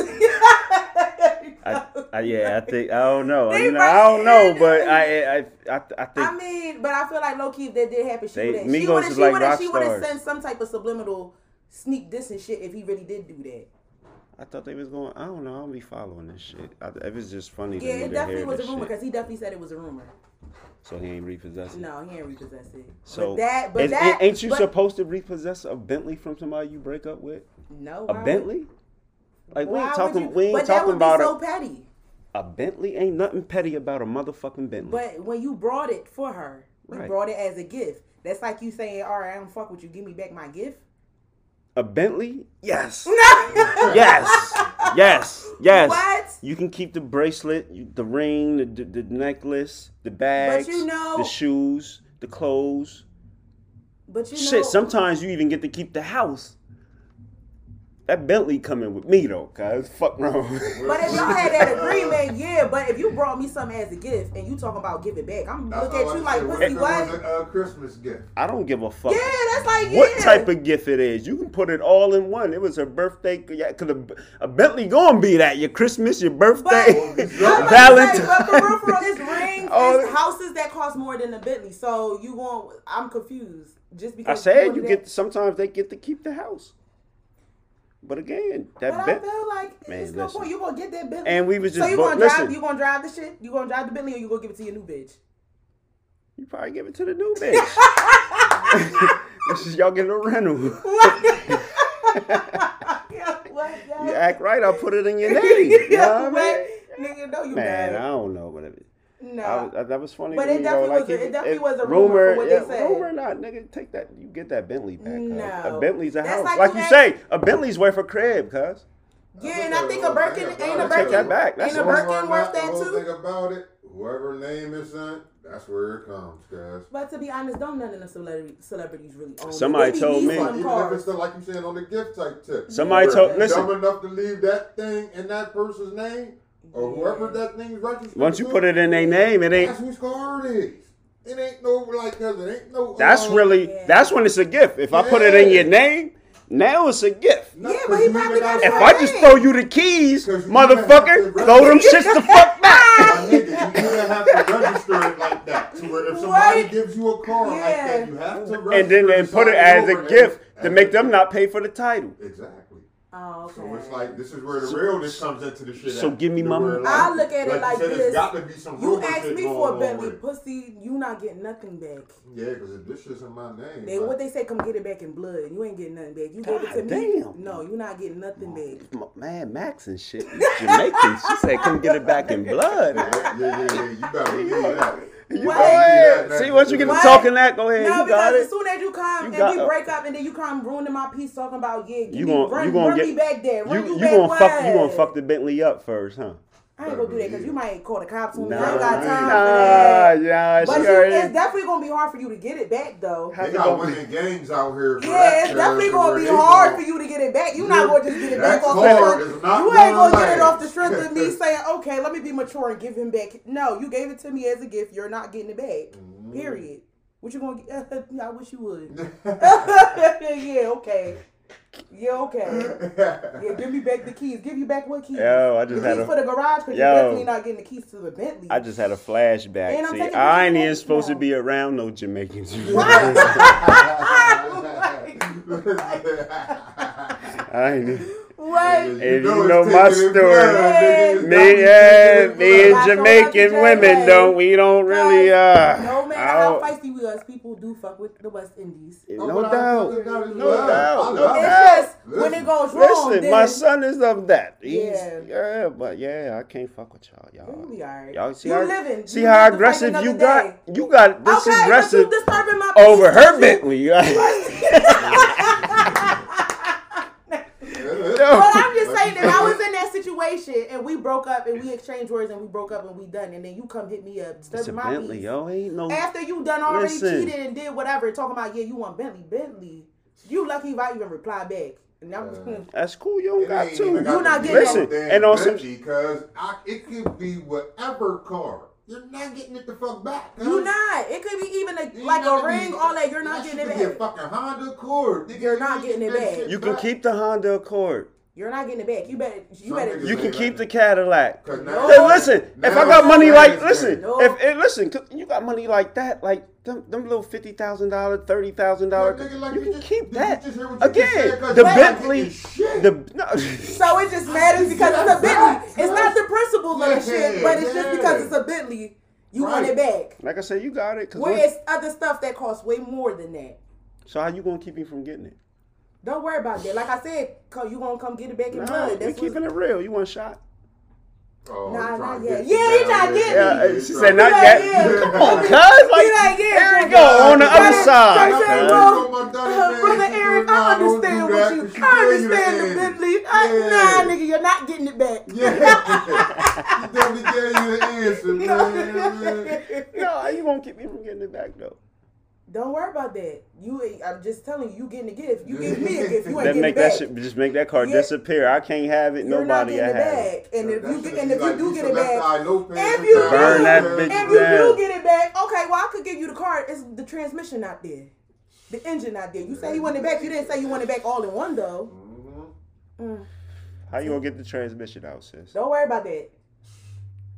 [SPEAKER 2] I, I, yeah, I think I don't know.
[SPEAKER 4] They
[SPEAKER 2] You know, I don't know, but I I I, I think
[SPEAKER 4] I mean, but I feel like low key if that did happen, she would have.
[SPEAKER 2] Migos
[SPEAKER 4] She would have.
[SPEAKER 2] is like
[SPEAKER 4] would have.
[SPEAKER 2] rock
[SPEAKER 4] She would have sent some type of subliminal sneak diss and shit if he really did do that.
[SPEAKER 2] I thought they was going. I don't know. I don't be following this shit. I, it was just funny.
[SPEAKER 4] Yeah, it definitely was a rumor because he definitely said it was a rumor.
[SPEAKER 2] So he ain't repossessed it.
[SPEAKER 4] No, he ain't repossessed it.
[SPEAKER 2] So
[SPEAKER 4] but that, but
[SPEAKER 2] is-
[SPEAKER 4] that,
[SPEAKER 2] ain't you
[SPEAKER 4] but,
[SPEAKER 2] supposed to repossess a Bentley from somebody you break up with?
[SPEAKER 4] No,
[SPEAKER 2] A
[SPEAKER 4] why would-
[SPEAKER 2] Bentley? Like we ain't talking.
[SPEAKER 4] you-
[SPEAKER 2] we ain't
[SPEAKER 4] but that
[SPEAKER 2] talking
[SPEAKER 4] would
[SPEAKER 2] about
[SPEAKER 4] be so
[SPEAKER 2] a,
[SPEAKER 4] petty.
[SPEAKER 2] a Bentley. Ain't nothing petty about a motherfucking Bentley.
[SPEAKER 4] But when you brought it for her, you
[SPEAKER 2] Right.
[SPEAKER 4] brought it as a gift. That's like you saying, "All right, I don't fuck with you. Give me back my gift."
[SPEAKER 2] A Bentley? Yes. <laughs> yes. Yes. Yes.
[SPEAKER 4] What?
[SPEAKER 2] You can keep the bracelet, the ring, the, the, the necklace, the bags,
[SPEAKER 4] you know-
[SPEAKER 2] the shoes, the clothes.
[SPEAKER 4] But you know,
[SPEAKER 2] Shit, sometimes you even get to keep the house. That Bentley coming with me though, cuz fuck wrong.
[SPEAKER 4] But if y'all had that agreement, yeah. But if you brought me something as a gift and you talking about giving back, I'm
[SPEAKER 3] That's
[SPEAKER 4] look at you like
[SPEAKER 3] said. What
[SPEAKER 4] pussy
[SPEAKER 3] if it
[SPEAKER 4] what?
[SPEAKER 3] was a uh, Christmas gift?
[SPEAKER 2] I don't give a fuck.
[SPEAKER 4] Yeah, that's like yeah.
[SPEAKER 2] What type of gift it is? You can put it all in one. It was her birthday. Yeah, cause a, a Bentley gonna be that your Christmas, your birthday, <laughs>
[SPEAKER 4] I'm say, but
[SPEAKER 2] Valentine.
[SPEAKER 4] for real, for real, it's rings, <laughs>
[SPEAKER 2] Oh,
[SPEAKER 4] it's houses that cost more than a Bentley. So you want? I'm confused. Just because
[SPEAKER 2] I
[SPEAKER 4] because
[SPEAKER 2] said
[SPEAKER 4] wanted
[SPEAKER 2] you get. Sometimes they get to keep the house. But again,
[SPEAKER 4] But
[SPEAKER 2] that
[SPEAKER 4] I feel like
[SPEAKER 2] Man,
[SPEAKER 4] it's no
[SPEAKER 2] listen.
[SPEAKER 4] point. You gonna get that Bentley?
[SPEAKER 2] And we was just so
[SPEAKER 4] you
[SPEAKER 2] bo-
[SPEAKER 4] gonna
[SPEAKER 2] listen.
[SPEAKER 4] drive? You gonna drive the shit? You gonna drive the Bentley or you gonna give it to your new bitch?
[SPEAKER 2] You probably give it to the new bitch. <laughs> This is- Y'all get a rental.
[SPEAKER 4] yeah, <laughs> what? <laughs> Yeah.
[SPEAKER 2] You act right, I'll put it in your name. You know what I mean?
[SPEAKER 4] Nigga, no, you
[SPEAKER 2] Man, I don't know, but it,
[SPEAKER 4] No.
[SPEAKER 2] I was, I- that was funny.
[SPEAKER 4] But
[SPEAKER 2] to
[SPEAKER 4] it
[SPEAKER 2] me,
[SPEAKER 4] definitely
[SPEAKER 2] though. Like,
[SPEAKER 4] was a-
[SPEAKER 2] if-
[SPEAKER 4] it definitely
[SPEAKER 2] if
[SPEAKER 4] was a rumor for what they
[SPEAKER 2] yeah,
[SPEAKER 4] said.
[SPEAKER 2] Rumor or not, nigga, take that. You get that Bentley back. cuz.
[SPEAKER 4] No.
[SPEAKER 2] A Bentley's a
[SPEAKER 4] That's
[SPEAKER 2] house.
[SPEAKER 4] like
[SPEAKER 2] Like,
[SPEAKER 4] you
[SPEAKER 2] you say, a Bentley's worth a crib, cuz.
[SPEAKER 4] yeah, and I think a Birkin ain't a Birkin.
[SPEAKER 3] Take
[SPEAKER 4] Birkin.
[SPEAKER 2] that back. That's
[SPEAKER 4] Ain't a
[SPEAKER 2] all
[SPEAKER 3] What's
[SPEAKER 4] Birkin
[SPEAKER 3] not
[SPEAKER 4] worth
[SPEAKER 3] the
[SPEAKER 4] that too?
[SPEAKER 3] thing about it, whoever name is sent, that's where it comes, guys.
[SPEAKER 4] But to be honest, don't none of the celebrity, celebrities really own.
[SPEAKER 2] Somebody
[SPEAKER 4] They
[SPEAKER 2] told me-
[SPEAKER 3] Even if it's still like you said on the gift type tip.
[SPEAKER 2] Somebody told- listen.
[SPEAKER 3] dumb enough to leave that thing in that person's name, or whoever that thing's registered.
[SPEAKER 2] Once you put it in their name, it ain't.
[SPEAKER 3] That's whose car it is. It ain't no like, cause it ain't no.
[SPEAKER 2] That's
[SPEAKER 3] uh,
[SPEAKER 2] really.
[SPEAKER 4] Yeah.
[SPEAKER 2] That's when it's a gift. If I put it in your name, now it's a gift.
[SPEAKER 3] not
[SPEAKER 4] Yeah,
[SPEAKER 3] 'cause
[SPEAKER 4] but he probably
[SPEAKER 3] even
[SPEAKER 4] got
[SPEAKER 3] got
[SPEAKER 2] If I just throw you the keys,
[SPEAKER 3] you
[SPEAKER 2] motherfucker,
[SPEAKER 3] to-
[SPEAKER 2] throw them shits the fuck back. <laughs>
[SPEAKER 3] My nigga, you didn't have to register it like that. To where if somebody
[SPEAKER 4] Right.
[SPEAKER 3] gives you a car like that, you have to register
[SPEAKER 2] And then
[SPEAKER 3] and
[SPEAKER 2] put it as a gift to make them not pay for the title.
[SPEAKER 3] Exactly.
[SPEAKER 4] Oh, okay.
[SPEAKER 3] So it's like this is where the realness comes into the shit.
[SPEAKER 2] so
[SPEAKER 3] at.
[SPEAKER 2] give me
[SPEAKER 3] The
[SPEAKER 2] my
[SPEAKER 3] where,
[SPEAKER 2] money.
[SPEAKER 4] I look at it like
[SPEAKER 3] said,
[SPEAKER 4] this.
[SPEAKER 3] Got to be some
[SPEAKER 4] You
[SPEAKER 3] rumor
[SPEAKER 4] asked me for a
[SPEAKER 3] on
[SPEAKER 4] Bentley, pussy. You not getting nothing back.
[SPEAKER 3] Yeah, because if this isn't my name.
[SPEAKER 4] They
[SPEAKER 3] like,
[SPEAKER 4] what they say, come get it back in blood. You ain't getting nothing back. You gave it to
[SPEAKER 2] God
[SPEAKER 4] me. No, you not getting nothing back.
[SPEAKER 2] M- Man, Max and shit. Jamaican. She said, "Come get it back in <laughs> blood."
[SPEAKER 3] Yeah, yeah, yeah, yeah. You better believe that.
[SPEAKER 2] You
[SPEAKER 4] What?
[SPEAKER 2] go ahead. See, once you get to
[SPEAKER 4] What?
[SPEAKER 2] talking that, go ahead.
[SPEAKER 4] No,
[SPEAKER 2] you got
[SPEAKER 4] because as
[SPEAKER 2] it.
[SPEAKER 4] soon as you come
[SPEAKER 2] You
[SPEAKER 4] and
[SPEAKER 2] got-
[SPEAKER 4] we break up and then you come ruining my piece talking about yeah, give
[SPEAKER 2] You
[SPEAKER 4] me, run,
[SPEAKER 2] you gonna
[SPEAKER 4] run
[SPEAKER 2] get
[SPEAKER 4] me back there. Run
[SPEAKER 2] you
[SPEAKER 4] you,
[SPEAKER 2] you
[SPEAKER 4] back
[SPEAKER 2] gonna fuck you
[SPEAKER 4] where?
[SPEAKER 2] gonna fuck the Bentley up first, huh?
[SPEAKER 4] I ain't gonna do that because you might call the cops on me.
[SPEAKER 2] Nah,
[SPEAKER 4] I ain't got time
[SPEAKER 2] nah,
[SPEAKER 4] for that.
[SPEAKER 2] yeah.
[SPEAKER 4] But
[SPEAKER 2] she
[SPEAKER 4] you,
[SPEAKER 2] already.
[SPEAKER 4] it's definitely gonna be hard for you to get it back though.
[SPEAKER 3] They got
[SPEAKER 2] gonna be?
[SPEAKER 3] out here. For
[SPEAKER 4] Yeah, it's definitely gonna be hard for you to get it back. You're not gonna just get it back off
[SPEAKER 3] card
[SPEAKER 4] the
[SPEAKER 3] is
[SPEAKER 4] strength. You ain't
[SPEAKER 3] gonna
[SPEAKER 4] gonna get it off the strength of me <laughs> saying, okay, let me be mature and give him back. No, you gave it to me as a gift. You're not getting it back.
[SPEAKER 3] Mm-hmm.
[SPEAKER 4] Period. What you gonna get? <laughs> I wish you would. <laughs> yeah, okay. Yeah, okay. <laughs> Yeah, give me back the keys. Give you back what keys?
[SPEAKER 2] Yo, I just
[SPEAKER 4] the
[SPEAKER 2] had
[SPEAKER 4] keys
[SPEAKER 2] a-
[SPEAKER 4] for the garage because
[SPEAKER 2] Yo.
[SPEAKER 4] you're definitely not getting the keys to the Bentley.
[SPEAKER 2] I just had a flashback.
[SPEAKER 4] And I'm
[SPEAKER 2] See, I ain't even
[SPEAKER 4] of
[SPEAKER 2] supposed to be around no Jamaicans. <laughs> <laughs> I ain't.
[SPEAKER 4] What?
[SPEAKER 3] You
[SPEAKER 2] And
[SPEAKER 3] know
[SPEAKER 2] you
[SPEAKER 3] it's
[SPEAKER 2] know my story.
[SPEAKER 3] blood,
[SPEAKER 2] Me,
[SPEAKER 3] got me
[SPEAKER 2] yeah, me and Jamaican women don't. We don't really. Uh,
[SPEAKER 4] No matter how feisty we are, people do fuck with the West Indies.
[SPEAKER 3] Oh,
[SPEAKER 2] no
[SPEAKER 3] but I
[SPEAKER 2] doubt.
[SPEAKER 3] fucking got his
[SPEAKER 2] No
[SPEAKER 3] love.
[SPEAKER 2] doubt. No
[SPEAKER 3] love it.
[SPEAKER 2] doubt.
[SPEAKER 4] It's just when it goes wrong,
[SPEAKER 2] Listen,
[SPEAKER 4] then
[SPEAKER 2] my son is of that. He's,
[SPEAKER 4] Yeah.
[SPEAKER 2] yeah. but yeah, I can't fuck with y'all.
[SPEAKER 4] You'll
[SPEAKER 2] Y'all,
[SPEAKER 4] be alright.
[SPEAKER 2] y'all see
[SPEAKER 4] you
[SPEAKER 2] how
[SPEAKER 4] living.
[SPEAKER 2] see
[SPEAKER 4] You
[SPEAKER 2] how
[SPEAKER 4] live to fight
[SPEAKER 2] aggressive
[SPEAKER 4] another
[SPEAKER 2] you
[SPEAKER 4] day.
[SPEAKER 2] got. You got this
[SPEAKER 4] okay,
[SPEAKER 2] aggressive
[SPEAKER 4] but you disturbing my
[SPEAKER 2] over her Bentley. <laughs> <laughs>
[SPEAKER 4] Well, I'm just saying if I was in that situation and we broke up and we exchanged words and we broke up and we done and then you come hit me up,
[SPEAKER 2] It's
[SPEAKER 4] disturbing
[SPEAKER 2] a
[SPEAKER 4] my
[SPEAKER 2] Bentley,
[SPEAKER 4] peace.
[SPEAKER 2] yo. Ain't no.
[SPEAKER 4] After you done already
[SPEAKER 2] Listen.
[SPEAKER 4] cheated and did whatever, talking about yeah, you want Bentley, Bentley. You lucky if I even reply back. And I'm
[SPEAKER 3] Uh, <laughs>
[SPEAKER 2] That's cool. You don't got to.
[SPEAKER 4] You not getting
[SPEAKER 3] no
[SPEAKER 2] Listen, and
[SPEAKER 3] also Cause it could be whatever car. You're not getting it the fuck back. cuz.
[SPEAKER 4] you not. It could be even a,
[SPEAKER 3] You
[SPEAKER 4] like a ring,
[SPEAKER 3] be-
[SPEAKER 4] all that. You're not
[SPEAKER 3] that
[SPEAKER 4] getting it back.
[SPEAKER 3] be a fucking Honda Accord.
[SPEAKER 4] You're
[SPEAKER 3] you
[SPEAKER 4] not getting it back.
[SPEAKER 2] You can
[SPEAKER 3] back.
[SPEAKER 2] keep the Honda Accord.
[SPEAKER 4] You're not getting it back. You better. You
[SPEAKER 3] Some
[SPEAKER 4] better.
[SPEAKER 2] You can keep
[SPEAKER 3] like
[SPEAKER 2] the
[SPEAKER 3] that.
[SPEAKER 2] Cadillac.
[SPEAKER 3] 'Cause
[SPEAKER 4] No.
[SPEAKER 3] now-
[SPEAKER 2] Hey, listen, if I got money like, listen.
[SPEAKER 4] No.
[SPEAKER 2] if it, listen, 'cause you got money like that, like them, them little fifty thousand dollar, thirty thousand dollar,
[SPEAKER 3] like
[SPEAKER 2] you
[SPEAKER 3] you
[SPEAKER 2] can
[SPEAKER 3] just-
[SPEAKER 2] keep that.
[SPEAKER 3] just hear what you just
[SPEAKER 2] Again, the Bentley,
[SPEAKER 3] shit.
[SPEAKER 2] the no, <laughs>
[SPEAKER 4] So it just matters because it's a Bentley. It's not the principles of the
[SPEAKER 3] Yeah,
[SPEAKER 4] shit, but it's just because it's a Bentley. You want it back.
[SPEAKER 2] like I said, you got it. 'cause
[SPEAKER 4] Where it's other stuff that costs way more than that.
[SPEAKER 2] so how you gonna keep me from getting it?
[SPEAKER 4] Don't worry about that. Like I said, co- you gonna come get it back in
[SPEAKER 2] Nah,
[SPEAKER 4] blood.
[SPEAKER 2] we
[SPEAKER 4] That's
[SPEAKER 2] keeping
[SPEAKER 4] what,
[SPEAKER 2] it real. You want shot?
[SPEAKER 3] Oh,
[SPEAKER 4] Nah, not yet. Yeah,
[SPEAKER 3] you
[SPEAKER 4] he
[SPEAKER 3] down
[SPEAKER 4] trying to
[SPEAKER 3] there.
[SPEAKER 4] get
[SPEAKER 2] Yeah,
[SPEAKER 4] me.
[SPEAKER 3] He
[SPEAKER 2] she said not
[SPEAKER 4] Yeah,
[SPEAKER 2] yet.
[SPEAKER 4] yeah.
[SPEAKER 2] Come on, cuz.
[SPEAKER 4] He
[SPEAKER 2] Like,
[SPEAKER 4] like, yeah,
[SPEAKER 2] there you
[SPEAKER 4] yeah.
[SPEAKER 2] go on the other side.
[SPEAKER 4] brother-
[SPEAKER 2] cuz.
[SPEAKER 4] well,
[SPEAKER 3] Come on, Donnie,
[SPEAKER 4] Uh. Brother Eric, I understand
[SPEAKER 3] do
[SPEAKER 4] what
[SPEAKER 3] that,
[SPEAKER 4] you.
[SPEAKER 3] 'cause she
[SPEAKER 4] I
[SPEAKER 3] gave you the
[SPEAKER 4] understand the
[SPEAKER 3] end.
[SPEAKER 4] Bentley. I, Nah, nigga, you're not getting it back.
[SPEAKER 3] Yeah. <laughs> <laughs> He definitely gave you the answer, <laughs> man.
[SPEAKER 2] No, you won't keep me from getting it back though?
[SPEAKER 4] Don't worry about that. You, I'm just telling you, you getting a gift. You give me a gift. You <laughs> ain't
[SPEAKER 2] That make
[SPEAKER 4] it
[SPEAKER 2] that
[SPEAKER 4] back.
[SPEAKER 2] shit just make that car
[SPEAKER 4] Yeah.
[SPEAKER 2] disappear. I can't have it.
[SPEAKER 4] You're
[SPEAKER 2] Nobody
[SPEAKER 4] getting
[SPEAKER 2] I
[SPEAKER 4] it
[SPEAKER 2] have.
[SPEAKER 4] back. And if you get, and
[SPEAKER 3] be
[SPEAKER 4] if you
[SPEAKER 3] like
[SPEAKER 4] do get it back,
[SPEAKER 3] Eye
[SPEAKER 4] if you
[SPEAKER 3] Diamond
[SPEAKER 2] Burn that bitch
[SPEAKER 4] if you
[SPEAKER 2] down.
[SPEAKER 4] do get it back, okay, well I could give you the car. It's the transmission not there, the engine not there. You say you want it back. You didn't say you want it back all in one though.
[SPEAKER 3] Mhm.
[SPEAKER 4] Mm.
[SPEAKER 2] How you gonna get the transmission out, sis?
[SPEAKER 4] Don't worry about that.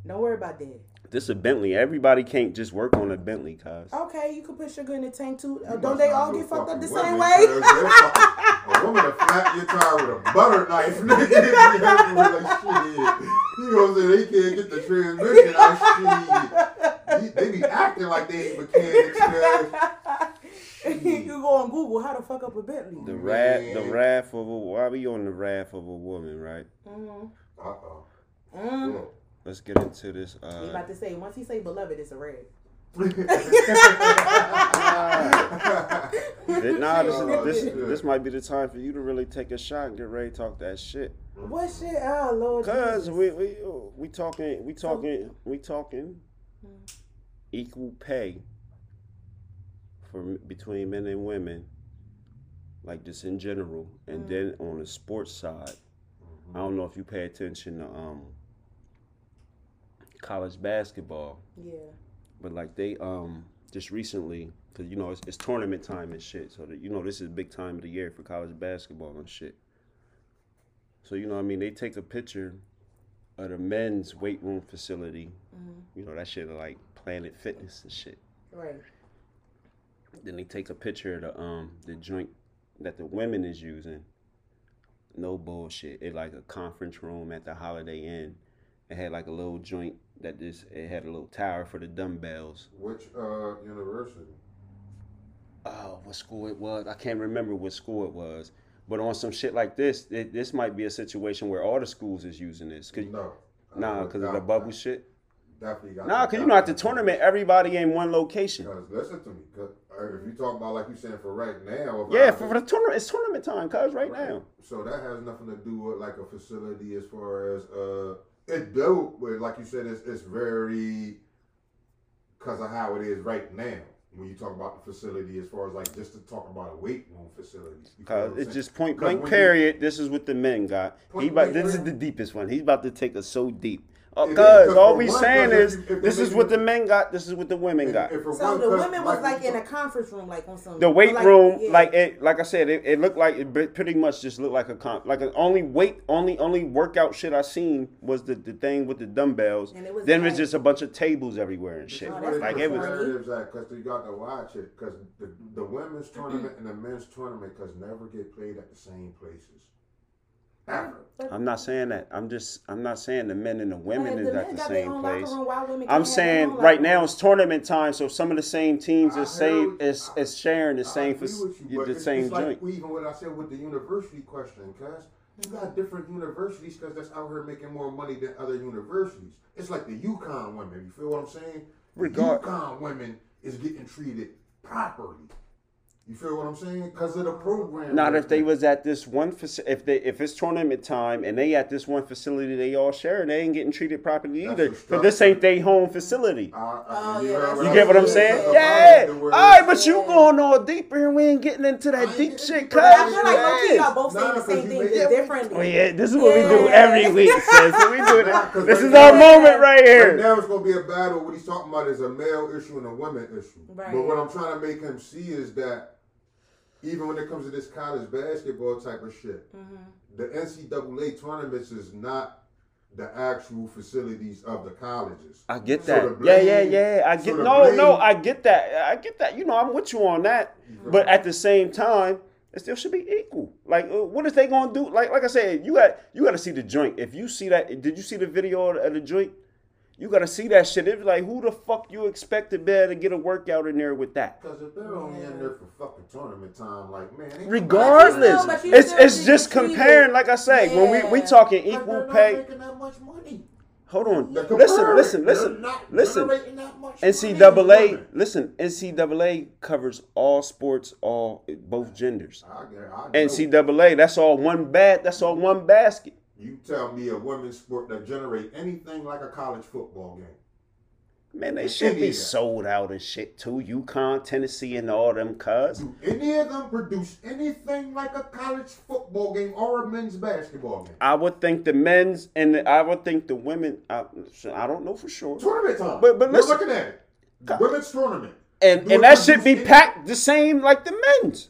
[SPEAKER 4] Don't worry about that.
[SPEAKER 2] This a Bentley. Everybody can't just work on a Bentley, cuz.
[SPEAKER 4] Okay, you can put sugar in the tank too. Uh, don't they all get fucked up the same way?
[SPEAKER 3] cuz they're fucking- A woman to flap your tire with a butter knife, <laughs> nigga. like, shit. You gonna say they can't get the transmission out? Shit. They be acting like they ain't mechanics, cuz. <laughs>
[SPEAKER 4] you go on Google how to fuck up a Bentley.
[SPEAKER 2] The wrath, the
[SPEAKER 3] Man.
[SPEAKER 2] wrath of a. Why we on the wrath of a woman, right?
[SPEAKER 4] Mm-hmm.
[SPEAKER 3] Uh-oh.
[SPEAKER 4] Mm.
[SPEAKER 2] Let's get into this.
[SPEAKER 4] He
[SPEAKER 2] Uh,
[SPEAKER 4] about to say once he say beloved, it's a red. <laughs>
[SPEAKER 2] th- nah, this, this this might be the time for you to really take a shot and get ready to talk that shit.
[SPEAKER 4] What shit? Oh Lord.
[SPEAKER 2] Cause
[SPEAKER 4] Jesus.
[SPEAKER 2] we we we talking we talking we talking equal pay for between men and women, like just in general, and then on the sports side, I don't know if you pay attention to um college basketball,
[SPEAKER 4] Yeah.
[SPEAKER 2] but like they um just recently, cause you know it's, it's tournament time and shit, so that you know this is big time of the year for college basketball and shit. So you know, what I mean, they take a picture of the men's weight room facility. You know that shit like Planet Fitness and shit.
[SPEAKER 4] Right.
[SPEAKER 2] Then they take a picture of the um the joint that the women is using. No bullshit. It like a conference room at the Holiday Inn. It had like a little joint that this it had a little tower for the dumbbells.
[SPEAKER 3] Which uh, university?
[SPEAKER 2] oh, what school it was. I can't remember what school it was. But on some shit like this, it, this might be a situation where all the schools is using this. Cause,
[SPEAKER 3] No.
[SPEAKER 2] nah, because of the bubble shit.
[SPEAKER 3] Definitely got
[SPEAKER 2] Nah, because you know, at the tournament, everybody in one location.
[SPEAKER 3] Because listen to me, 'cause, uh, if you talk about like you saying for right now, if
[SPEAKER 2] Yeah, for, for the tournament, it's tournament time, cuz, right now.
[SPEAKER 3] So that has nothing to do with like a facility as far as uh, it do, but like you said, it's it's very because of how it is right now. When you talk about the facility, as far as like just to talk about a weight room facility, You feel what
[SPEAKER 2] Cause it's
[SPEAKER 3] saying?
[SPEAKER 2] just point blank
[SPEAKER 3] when you-
[SPEAKER 2] period. This is what the men got. He about, this is the deepest one. He's about to take us so deep. Uh, oh,
[SPEAKER 3] It is,
[SPEAKER 2] cuz
[SPEAKER 3] 'cause
[SPEAKER 2] all we
[SPEAKER 3] one,
[SPEAKER 2] saying
[SPEAKER 3] 'cause if
[SPEAKER 2] is
[SPEAKER 3] if
[SPEAKER 2] this is what the men got. This is what the women got.
[SPEAKER 3] And
[SPEAKER 4] So the women was like
[SPEAKER 3] you
[SPEAKER 4] in a conference room, like on some
[SPEAKER 2] The weight
[SPEAKER 4] like-
[SPEAKER 2] room,
[SPEAKER 4] yeah.
[SPEAKER 2] like it, like I said, it, it looked like it pretty much just looked like a comp. Like an only weight, only only workout shit I seen was the, the thing with the dumbbells.
[SPEAKER 4] And it was
[SPEAKER 2] then it was just a bunch of tables everywhere and shit.
[SPEAKER 3] is
[SPEAKER 4] Oh,
[SPEAKER 3] where
[SPEAKER 4] that's
[SPEAKER 2] Like
[SPEAKER 3] the
[SPEAKER 2] it was.
[SPEAKER 4] funny.
[SPEAKER 3] because you got to watch it, because the, the women's tournament and the men's tournament, because never get played at the same places. Ever.
[SPEAKER 2] I'm not saying that. I'm just I'm not saying the men and the women is
[SPEAKER 4] the
[SPEAKER 2] at the same place.
[SPEAKER 4] room, why women can't
[SPEAKER 2] I'm saying right
[SPEAKER 4] locker
[SPEAKER 2] now it's tournament time, so some of the same teams
[SPEAKER 3] I
[SPEAKER 2] is same
[SPEAKER 3] heard-
[SPEAKER 2] is, is sharing the
[SPEAKER 3] I
[SPEAKER 2] same
[SPEAKER 3] agree
[SPEAKER 2] fac-
[SPEAKER 3] with you,
[SPEAKER 2] the
[SPEAKER 3] it's,
[SPEAKER 2] same
[SPEAKER 3] it's like
[SPEAKER 2] joint.
[SPEAKER 3] even what I said with the university question, cuz you got different universities because that's out here making more money than other universities. It's like the UConn women. You feel what I'm saying?
[SPEAKER 2] Regard-
[SPEAKER 3] UConn women is getting treated properly. You feel what I'm saying? Because of the program.
[SPEAKER 2] Not
[SPEAKER 3] right
[SPEAKER 2] if they
[SPEAKER 3] there.
[SPEAKER 2] was at this one faci- if they if it's tournament time and they at this one facility they all share and they ain't getting treated properly
[SPEAKER 3] That's
[SPEAKER 2] either.
[SPEAKER 3] a
[SPEAKER 2] But this ain't their home facility.
[SPEAKER 3] I- I-
[SPEAKER 4] Oh,
[SPEAKER 3] you
[SPEAKER 4] yeah,
[SPEAKER 3] heard
[SPEAKER 2] You get what I'm saying?
[SPEAKER 3] Because
[SPEAKER 2] Yeah.
[SPEAKER 3] the
[SPEAKER 2] All
[SPEAKER 3] word-
[SPEAKER 2] but you going all deeper and we ain't getting into that
[SPEAKER 3] I
[SPEAKER 2] deep shit,
[SPEAKER 3] deep,
[SPEAKER 2] cuz.
[SPEAKER 3] but
[SPEAKER 4] But I feel like low key, y'all both
[SPEAKER 3] Nah,
[SPEAKER 4] saying the same thing,
[SPEAKER 3] make-
[SPEAKER 4] just
[SPEAKER 3] Yeah,
[SPEAKER 4] differently.
[SPEAKER 2] Oh yeah, this is what we do every week. <laughs> So we do
[SPEAKER 3] Nah,
[SPEAKER 2] This
[SPEAKER 3] right
[SPEAKER 2] is
[SPEAKER 3] now-
[SPEAKER 2] our moment right
[SPEAKER 3] Right
[SPEAKER 2] here.
[SPEAKER 3] now it's gonna be a battle. What he's talking about is a male issue and a women issue.
[SPEAKER 4] Right.
[SPEAKER 3] But what I'm trying to make him see is that even when it comes to this college basketball type of shit,
[SPEAKER 4] Mm-hmm.
[SPEAKER 3] the NCAA tournaments is not the actual facilities of the colleges.
[SPEAKER 2] I get
[SPEAKER 3] So
[SPEAKER 2] that. yeah, yeah, yeah. I get
[SPEAKER 3] the
[SPEAKER 2] no,
[SPEAKER 3] blame-
[SPEAKER 2] no. I get that. I get that. You know, I'm with you on that. But at the same time, it still should be equal. Like, uh, what is they gonna do? Like, like I said, you got you got to see the joint. If you see that, did you see the video of the joint? You got to see that shit. It's like, who the fuck you expect to be able to get a workout in there with that?
[SPEAKER 3] Because if they're only in there for fucking tournament time, like man,
[SPEAKER 2] Regardless,
[SPEAKER 4] you
[SPEAKER 2] it's it's just comparing. Like I say, when we we talking equal pay.
[SPEAKER 3] making that much money.
[SPEAKER 2] Hold on, listen, listen, listen,
[SPEAKER 3] not
[SPEAKER 2] listen.
[SPEAKER 3] generating that much money.
[SPEAKER 2] NCAA, listen, NCAA covers all sports, all both genders.
[SPEAKER 3] I, get- I know.
[SPEAKER 2] NCAA, that's all one bat, that's all one basket.
[SPEAKER 3] You tell me a women's sport that generate anything like a college football game.
[SPEAKER 2] Man, they should be sold out and shit too. UConn, Tennessee, and all them cuz.
[SPEAKER 3] Do any of them produce anything like a college football game or a men's basketball game?
[SPEAKER 2] I would think the men's and the, I would think the women. I, I don't know for sure.
[SPEAKER 3] Tournament time.
[SPEAKER 2] But- but listen.
[SPEAKER 3] looking at it. Women's tournament.
[SPEAKER 2] And
[SPEAKER 3] Do
[SPEAKER 2] and that should be
[SPEAKER 3] produce
[SPEAKER 2] packed the same like the men's.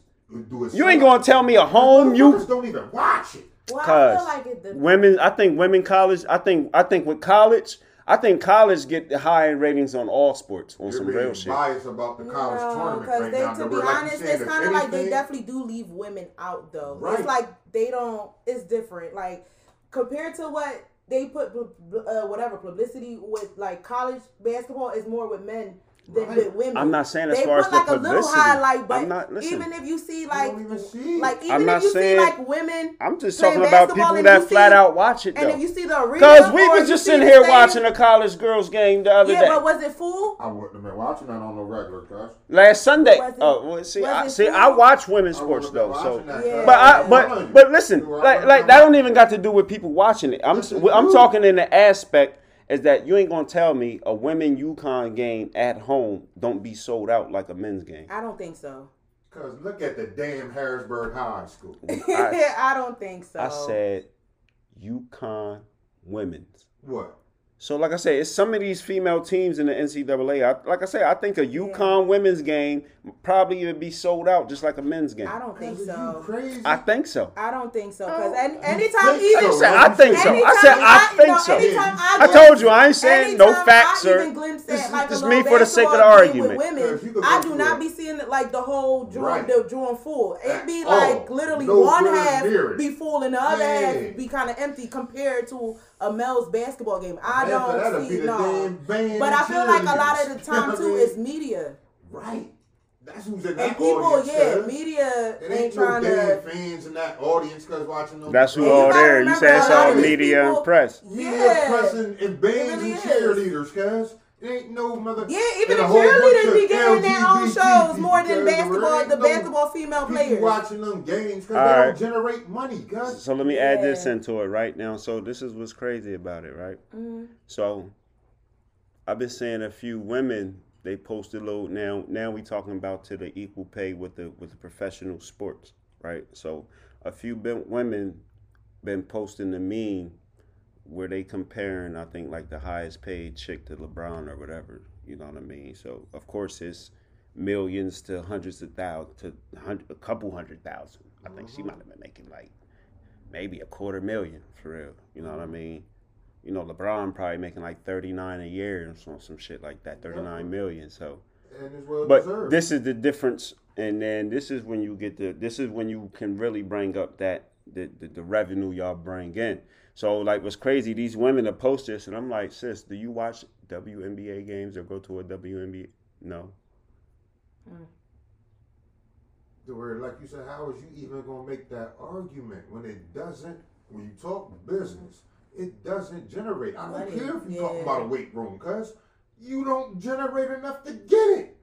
[SPEAKER 2] You ain't gonna tell me a home you
[SPEAKER 3] don't even watch it.
[SPEAKER 4] Well, I
[SPEAKER 2] Cause
[SPEAKER 4] feel like it
[SPEAKER 2] women. I think women college. I think I think with college. I think college get the high ratings on all sports on
[SPEAKER 3] You're
[SPEAKER 2] some
[SPEAKER 3] being
[SPEAKER 2] real shit.
[SPEAKER 3] biased about the college
[SPEAKER 4] No,
[SPEAKER 3] tournament
[SPEAKER 4] because
[SPEAKER 3] right
[SPEAKER 4] they,
[SPEAKER 3] now.
[SPEAKER 4] to be
[SPEAKER 3] like
[SPEAKER 4] honest,
[SPEAKER 3] said,
[SPEAKER 4] it's kind of like they definitely do leave women out though.
[SPEAKER 3] Right.
[SPEAKER 4] It's like they don't. It's different. Like compared to what they put, uh, whatever publicity with like college basketball is more with men than
[SPEAKER 3] Right.
[SPEAKER 4] with women.
[SPEAKER 2] I'm not saying as
[SPEAKER 4] they
[SPEAKER 2] far as
[SPEAKER 4] put
[SPEAKER 2] the
[SPEAKER 4] like a little highlight, but
[SPEAKER 2] I'm not- listen.
[SPEAKER 4] even if you see like,
[SPEAKER 3] even see it.
[SPEAKER 4] like
[SPEAKER 2] I'm
[SPEAKER 4] even
[SPEAKER 2] not
[SPEAKER 4] if you
[SPEAKER 2] saying-
[SPEAKER 4] see like women,
[SPEAKER 2] I'm just talking about people that
[SPEAKER 4] you
[SPEAKER 2] flat out watch it
[SPEAKER 4] and if you see the arena,
[SPEAKER 2] Cause we
[SPEAKER 4] or
[SPEAKER 2] was just
[SPEAKER 4] see
[SPEAKER 2] sitting here watching a college girls game the other
[SPEAKER 4] Yeah,
[SPEAKER 2] day.
[SPEAKER 4] but was it full?
[SPEAKER 3] I wouldn't have been watching that on the regular, cuz.
[SPEAKER 2] Last Sunday.
[SPEAKER 4] Was it-
[SPEAKER 2] oh, well, see,
[SPEAKER 4] was
[SPEAKER 2] I see. I watch women's
[SPEAKER 3] I
[SPEAKER 2] sports though, so.
[SPEAKER 3] watching that,
[SPEAKER 4] Yeah.
[SPEAKER 3] cuz.
[SPEAKER 2] But I, but but listen, like like that don't even got to do with people watching it. I'm I'm talking in the aspect is that you ain't gonna tell me a women UConn game at home don't be sold out like a men's game.
[SPEAKER 4] I don't think so.
[SPEAKER 3] Cause look at the damn Harrisburg High School. <laughs>
[SPEAKER 2] I, <laughs>
[SPEAKER 4] I don't think so.
[SPEAKER 2] I said UConn women's.
[SPEAKER 3] What?
[SPEAKER 2] So like I said, it's some of these female teams in the NCAA. I, like I said, I think a UConn women's game probably would be sold out just like a men's game.
[SPEAKER 4] I don't think so.
[SPEAKER 3] crazy.
[SPEAKER 2] I think so.
[SPEAKER 4] I don't think so. Because
[SPEAKER 3] Oh,
[SPEAKER 4] any,
[SPEAKER 3] you
[SPEAKER 4] anytime,
[SPEAKER 3] think
[SPEAKER 4] even
[SPEAKER 3] so,
[SPEAKER 2] I said. I think so. I said I
[SPEAKER 4] you
[SPEAKER 2] think
[SPEAKER 4] know,
[SPEAKER 2] so.
[SPEAKER 4] Anytime I,
[SPEAKER 2] I
[SPEAKER 4] glimpse-
[SPEAKER 2] told you I ain't saying no facts,
[SPEAKER 4] I
[SPEAKER 2] sir.
[SPEAKER 4] even glimpse at like
[SPEAKER 2] just me for the sake of the argument.
[SPEAKER 4] Women,
[SPEAKER 3] Cause you could
[SPEAKER 4] I do not be seeing it like the whole drawn,
[SPEAKER 3] Right.
[SPEAKER 4] the drawn full. It
[SPEAKER 3] At
[SPEAKER 4] be
[SPEAKER 3] all.
[SPEAKER 4] like literally
[SPEAKER 3] No
[SPEAKER 4] one half be full and the other
[SPEAKER 3] Yeah.
[SPEAKER 4] half be kind of empty compared to a male's basketball game. I
[SPEAKER 3] Half
[SPEAKER 4] don't see no.
[SPEAKER 3] damn
[SPEAKER 4] But I feel like a lot of the time <laughs> too
[SPEAKER 3] what I
[SPEAKER 4] it's media.
[SPEAKER 3] Right. That's who's in
[SPEAKER 4] And
[SPEAKER 3] that
[SPEAKER 4] people,
[SPEAKER 3] audience.
[SPEAKER 4] yeah,
[SPEAKER 3] cuz.
[SPEAKER 4] media
[SPEAKER 3] It
[SPEAKER 4] ain't
[SPEAKER 3] ain't no
[SPEAKER 4] trying
[SPEAKER 3] damn
[SPEAKER 4] to.
[SPEAKER 3] fans in that audience because watching them.
[SPEAKER 2] That's who
[SPEAKER 4] And
[SPEAKER 2] all there. You
[SPEAKER 4] remember
[SPEAKER 2] said it's all media
[SPEAKER 4] people-
[SPEAKER 2] and press.
[SPEAKER 3] Media
[SPEAKER 4] Yeah.
[SPEAKER 3] press and and
[SPEAKER 4] bands really
[SPEAKER 3] and cheerleaders, cuz. It ain't no mother.
[SPEAKER 4] Yeah, even
[SPEAKER 3] and
[SPEAKER 4] the
[SPEAKER 3] a whole bunch
[SPEAKER 4] cheerleaders
[SPEAKER 3] of
[SPEAKER 4] be getting their own shows more than basketball. The
[SPEAKER 3] no
[SPEAKER 4] basketball female players.
[SPEAKER 3] watching them games because they
[SPEAKER 2] right.
[SPEAKER 3] don't generate money, cuz.
[SPEAKER 2] So let me add this into it right now. So this is what's crazy about it, right?
[SPEAKER 4] Mm-hmm.
[SPEAKER 2] So I've been seeing a few women they posted low now now we talking about to the equal pay with the with the professional sports, right? So a few been, women been posting the meme where they comparing I think like the highest paid chick to LeBron or whatever, you know what I mean? So of course it's millions to hundreds of thousands to hundred, a couple hundred thousand. I think she might have been making like maybe a quarter million for real. You know what I mean? You know, LeBron probably making like thirty nine a year or some some shit like that, thirty nine million. So,
[SPEAKER 3] well
[SPEAKER 2] but
[SPEAKER 3] deserved.
[SPEAKER 2] this is the difference, and then this is when you get the this is when you can really bring up that the, the, the revenue y'all bring in. So like what's crazy, these women that post this and I'm like, sis, do you watch WNBA games or go to a WNBA? No.
[SPEAKER 3] To where, like you said, how is you even gonna make that argument when it doesn't? When you talk business, it doesn't generate. I don't
[SPEAKER 4] Money,
[SPEAKER 3] care if you talking
[SPEAKER 4] yeah.
[SPEAKER 3] about a weight room, cause you don't generate enough to get it.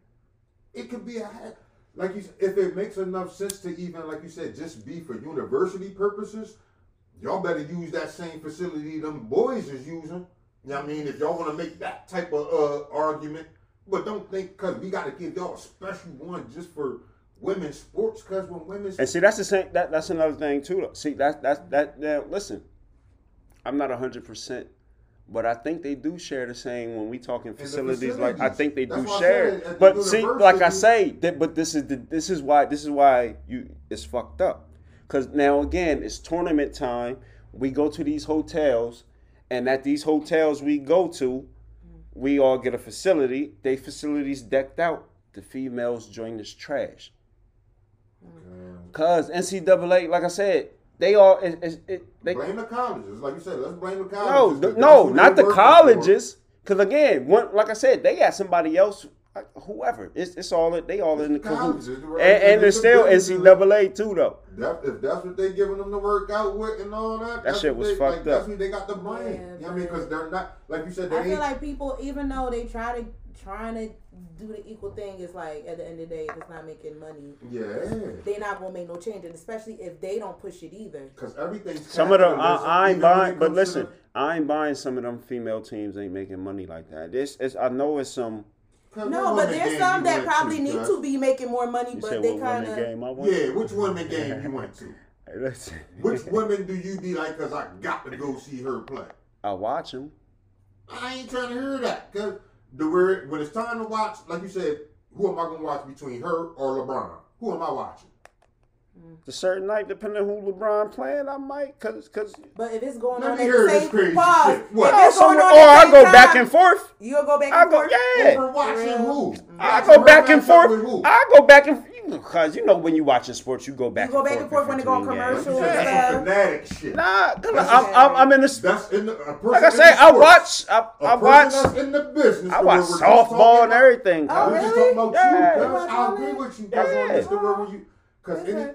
[SPEAKER 3] It could be a ha- like you. If it makes enough sense to even, like you said, just be for university purposes, y'all better use that same facility them boys is using. You know what I mean? If y'all want to make that type of uh, argument, but don't think because we got to give y'all a special one just for women's sports. Because when women's
[SPEAKER 2] And see, that's the same. That that's another thing too. Though. See, that that that now listen, I'm not hundred percent, but I think they do share the same when we talking facilities. Like I think they do share.
[SPEAKER 3] said
[SPEAKER 2] But see, like I say, that, but this is the this is why this is why you it's fucked up. Cause now again, it's tournament time. We go to these hotels, and at these hotels we go to, we all get a facility. They facilities decked out. The females join this trash. Mm. Cause NCAA, like I said, they all it, it, it, they
[SPEAKER 3] blame the colleges, like you said, let's blame the colleges.
[SPEAKER 2] th-
[SPEAKER 3] 'cause
[SPEAKER 2] no not the colleges. Cause again, one, like I said, they got somebody else, whoever. It's it's all they all in the cahoots,
[SPEAKER 3] Colleges,
[SPEAKER 2] and,
[SPEAKER 3] right?
[SPEAKER 2] and it's
[SPEAKER 3] It's
[SPEAKER 2] still
[SPEAKER 3] the businesses.
[SPEAKER 2] NCAA too though.
[SPEAKER 3] That, if that's what they giving them to work out with and all that, that's
[SPEAKER 2] shit
[SPEAKER 3] what
[SPEAKER 2] was
[SPEAKER 3] they, like,
[SPEAKER 2] fucked
[SPEAKER 3] That's
[SPEAKER 2] up.
[SPEAKER 3] who they got the blame.
[SPEAKER 4] Yeah,
[SPEAKER 3] you know what I mean? Because they're not, like you said, they
[SPEAKER 4] I
[SPEAKER 3] ain't.
[SPEAKER 4] feel like people, even though they try to trying to do the equal thing, it's like at the end of the day, if it's not making money,
[SPEAKER 3] yeah,
[SPEAKER 4] they not gonna make no change, and especially if they don't push it either.
[SPEAKER 3] because everything's.
[SPEAKER 2] Some of them, I,
[SPEAKER 3] capitalism,
[SPEAKER 2] I ain't
[SPEAKER 3] even when it
[SPEAKER 2] buying. But listen, I ain't buying. Some of them female teams ain't making money like that. This is I know it's some.
[SPEAKER 3] 'Cause
[SPEAKER 4] No, but there's some that probably
[SPEAKER 3] to,
[SPEAKER 4] need
[SPEAKER 3] cuz?
[SPEAKER 4] to be making more money,
[SPEAKER 2] You
[SPEAKER 4] but they kind of.
[SPEAKER 2] game I went.
[SPEAKER 3] Yeah, which women game you went to? <laughs>
[SPEAKER 2] Hey, listen.
[SPEAKER 3] Which <laughs> women do you be like? Cause I got to go see her play.
[SPEAKER 2] I watch them.
[SPEAKER 3] I ain't trying to hear that. Cause the word when it's time to watch, like you said, who am I gonna watch between her or LeBron? Who am I watching?
[SPEAKER 2] The certain night, depending on who LeBron playing, I might, cause, cause.
[SPEAKER 4] But if it's going on
[SPEAKER 3] me
[SPEAKER 4] at
[SPEAKER 3] hear
[SPEAKER 4] the same
[SPEAKER 3] crazy
[SPEAKER 4] pause,
[SPEAKER 3] shit. What?
[SPEAKER 4] if
[SPEAKER 2] Oh,
[SPEAKER 4] it's going on
[SPEAKER 2] or I
[SPEAKER 4] same
[SPEAKER 2] go back and forth.
[SPEAKER 4] You'll go back
[SPEAKER 2] I
[SPEAKER 4] and
[SPEAKER 2] go,
[SPEAKER 4] forth.
[SPEAKER 2] yeah.
[SPEAKER 3] Over watching
[SPEAKER 4] real.
[SPEAKER 3] who?
[SPEAKER 2] I
[SPEAKER 3] Watching
[SPEAKER 2] go back and forth.
[SPEAKER 3] with who?
[SPEAKER 2] I go back and because you know when you watching sports, you go back.
[SPEAKER 4] You go
[SPEAKER 2] and
[SPEAKER 4] back and forth when they go on
[SPEAKER 2] between
[SPEAKER 3] Like
[SPEAKER 4] commercial
[SPEAKER 3] said,
[SPEAKER 4] and
[SPEAKER 3] that's
[SPEAKER 4] stuff.
[SPEAKER 3] some fanatic shit.
[SPEAKER 2] Nah, 'cause
[SPEAKER 3] That's
[SPEAKER 2] I'm, I'm, I'm in the.
[SPEAKER 3] That's in the, a
[SPEAKER 2] Like I say, I watch. I,
[SPEAKER 3] A
[SPEAKER 2] I
[SPEAKER 3] person
[SPEAKER 2] watch.
[SPEAKER 3] that's in the business.
[SPEAKER 2] I watch
[SPEAKER 3] where we're just
[SPEAKER 2] softball and everything.
[SPEAKER 4] Oh,
[SPEAKER 2] cuz.
[SPEAKER 3] Just
[SPEAKER 4] really?
[SPEAKER 3] talking about
[SPEAKER 2] Yeah.
[SPEAKER 3] you,
[SPEAKER 4] You
[SPEAKER 3] cuz.
[SPEAKER 4] watch
[SPEAKER 3] I agree with you, cuz.
[SPEAKER 2] Yeah.
[SPEAKER 3] On this, to where when you, cause any,
[SPEAKER 4] uh,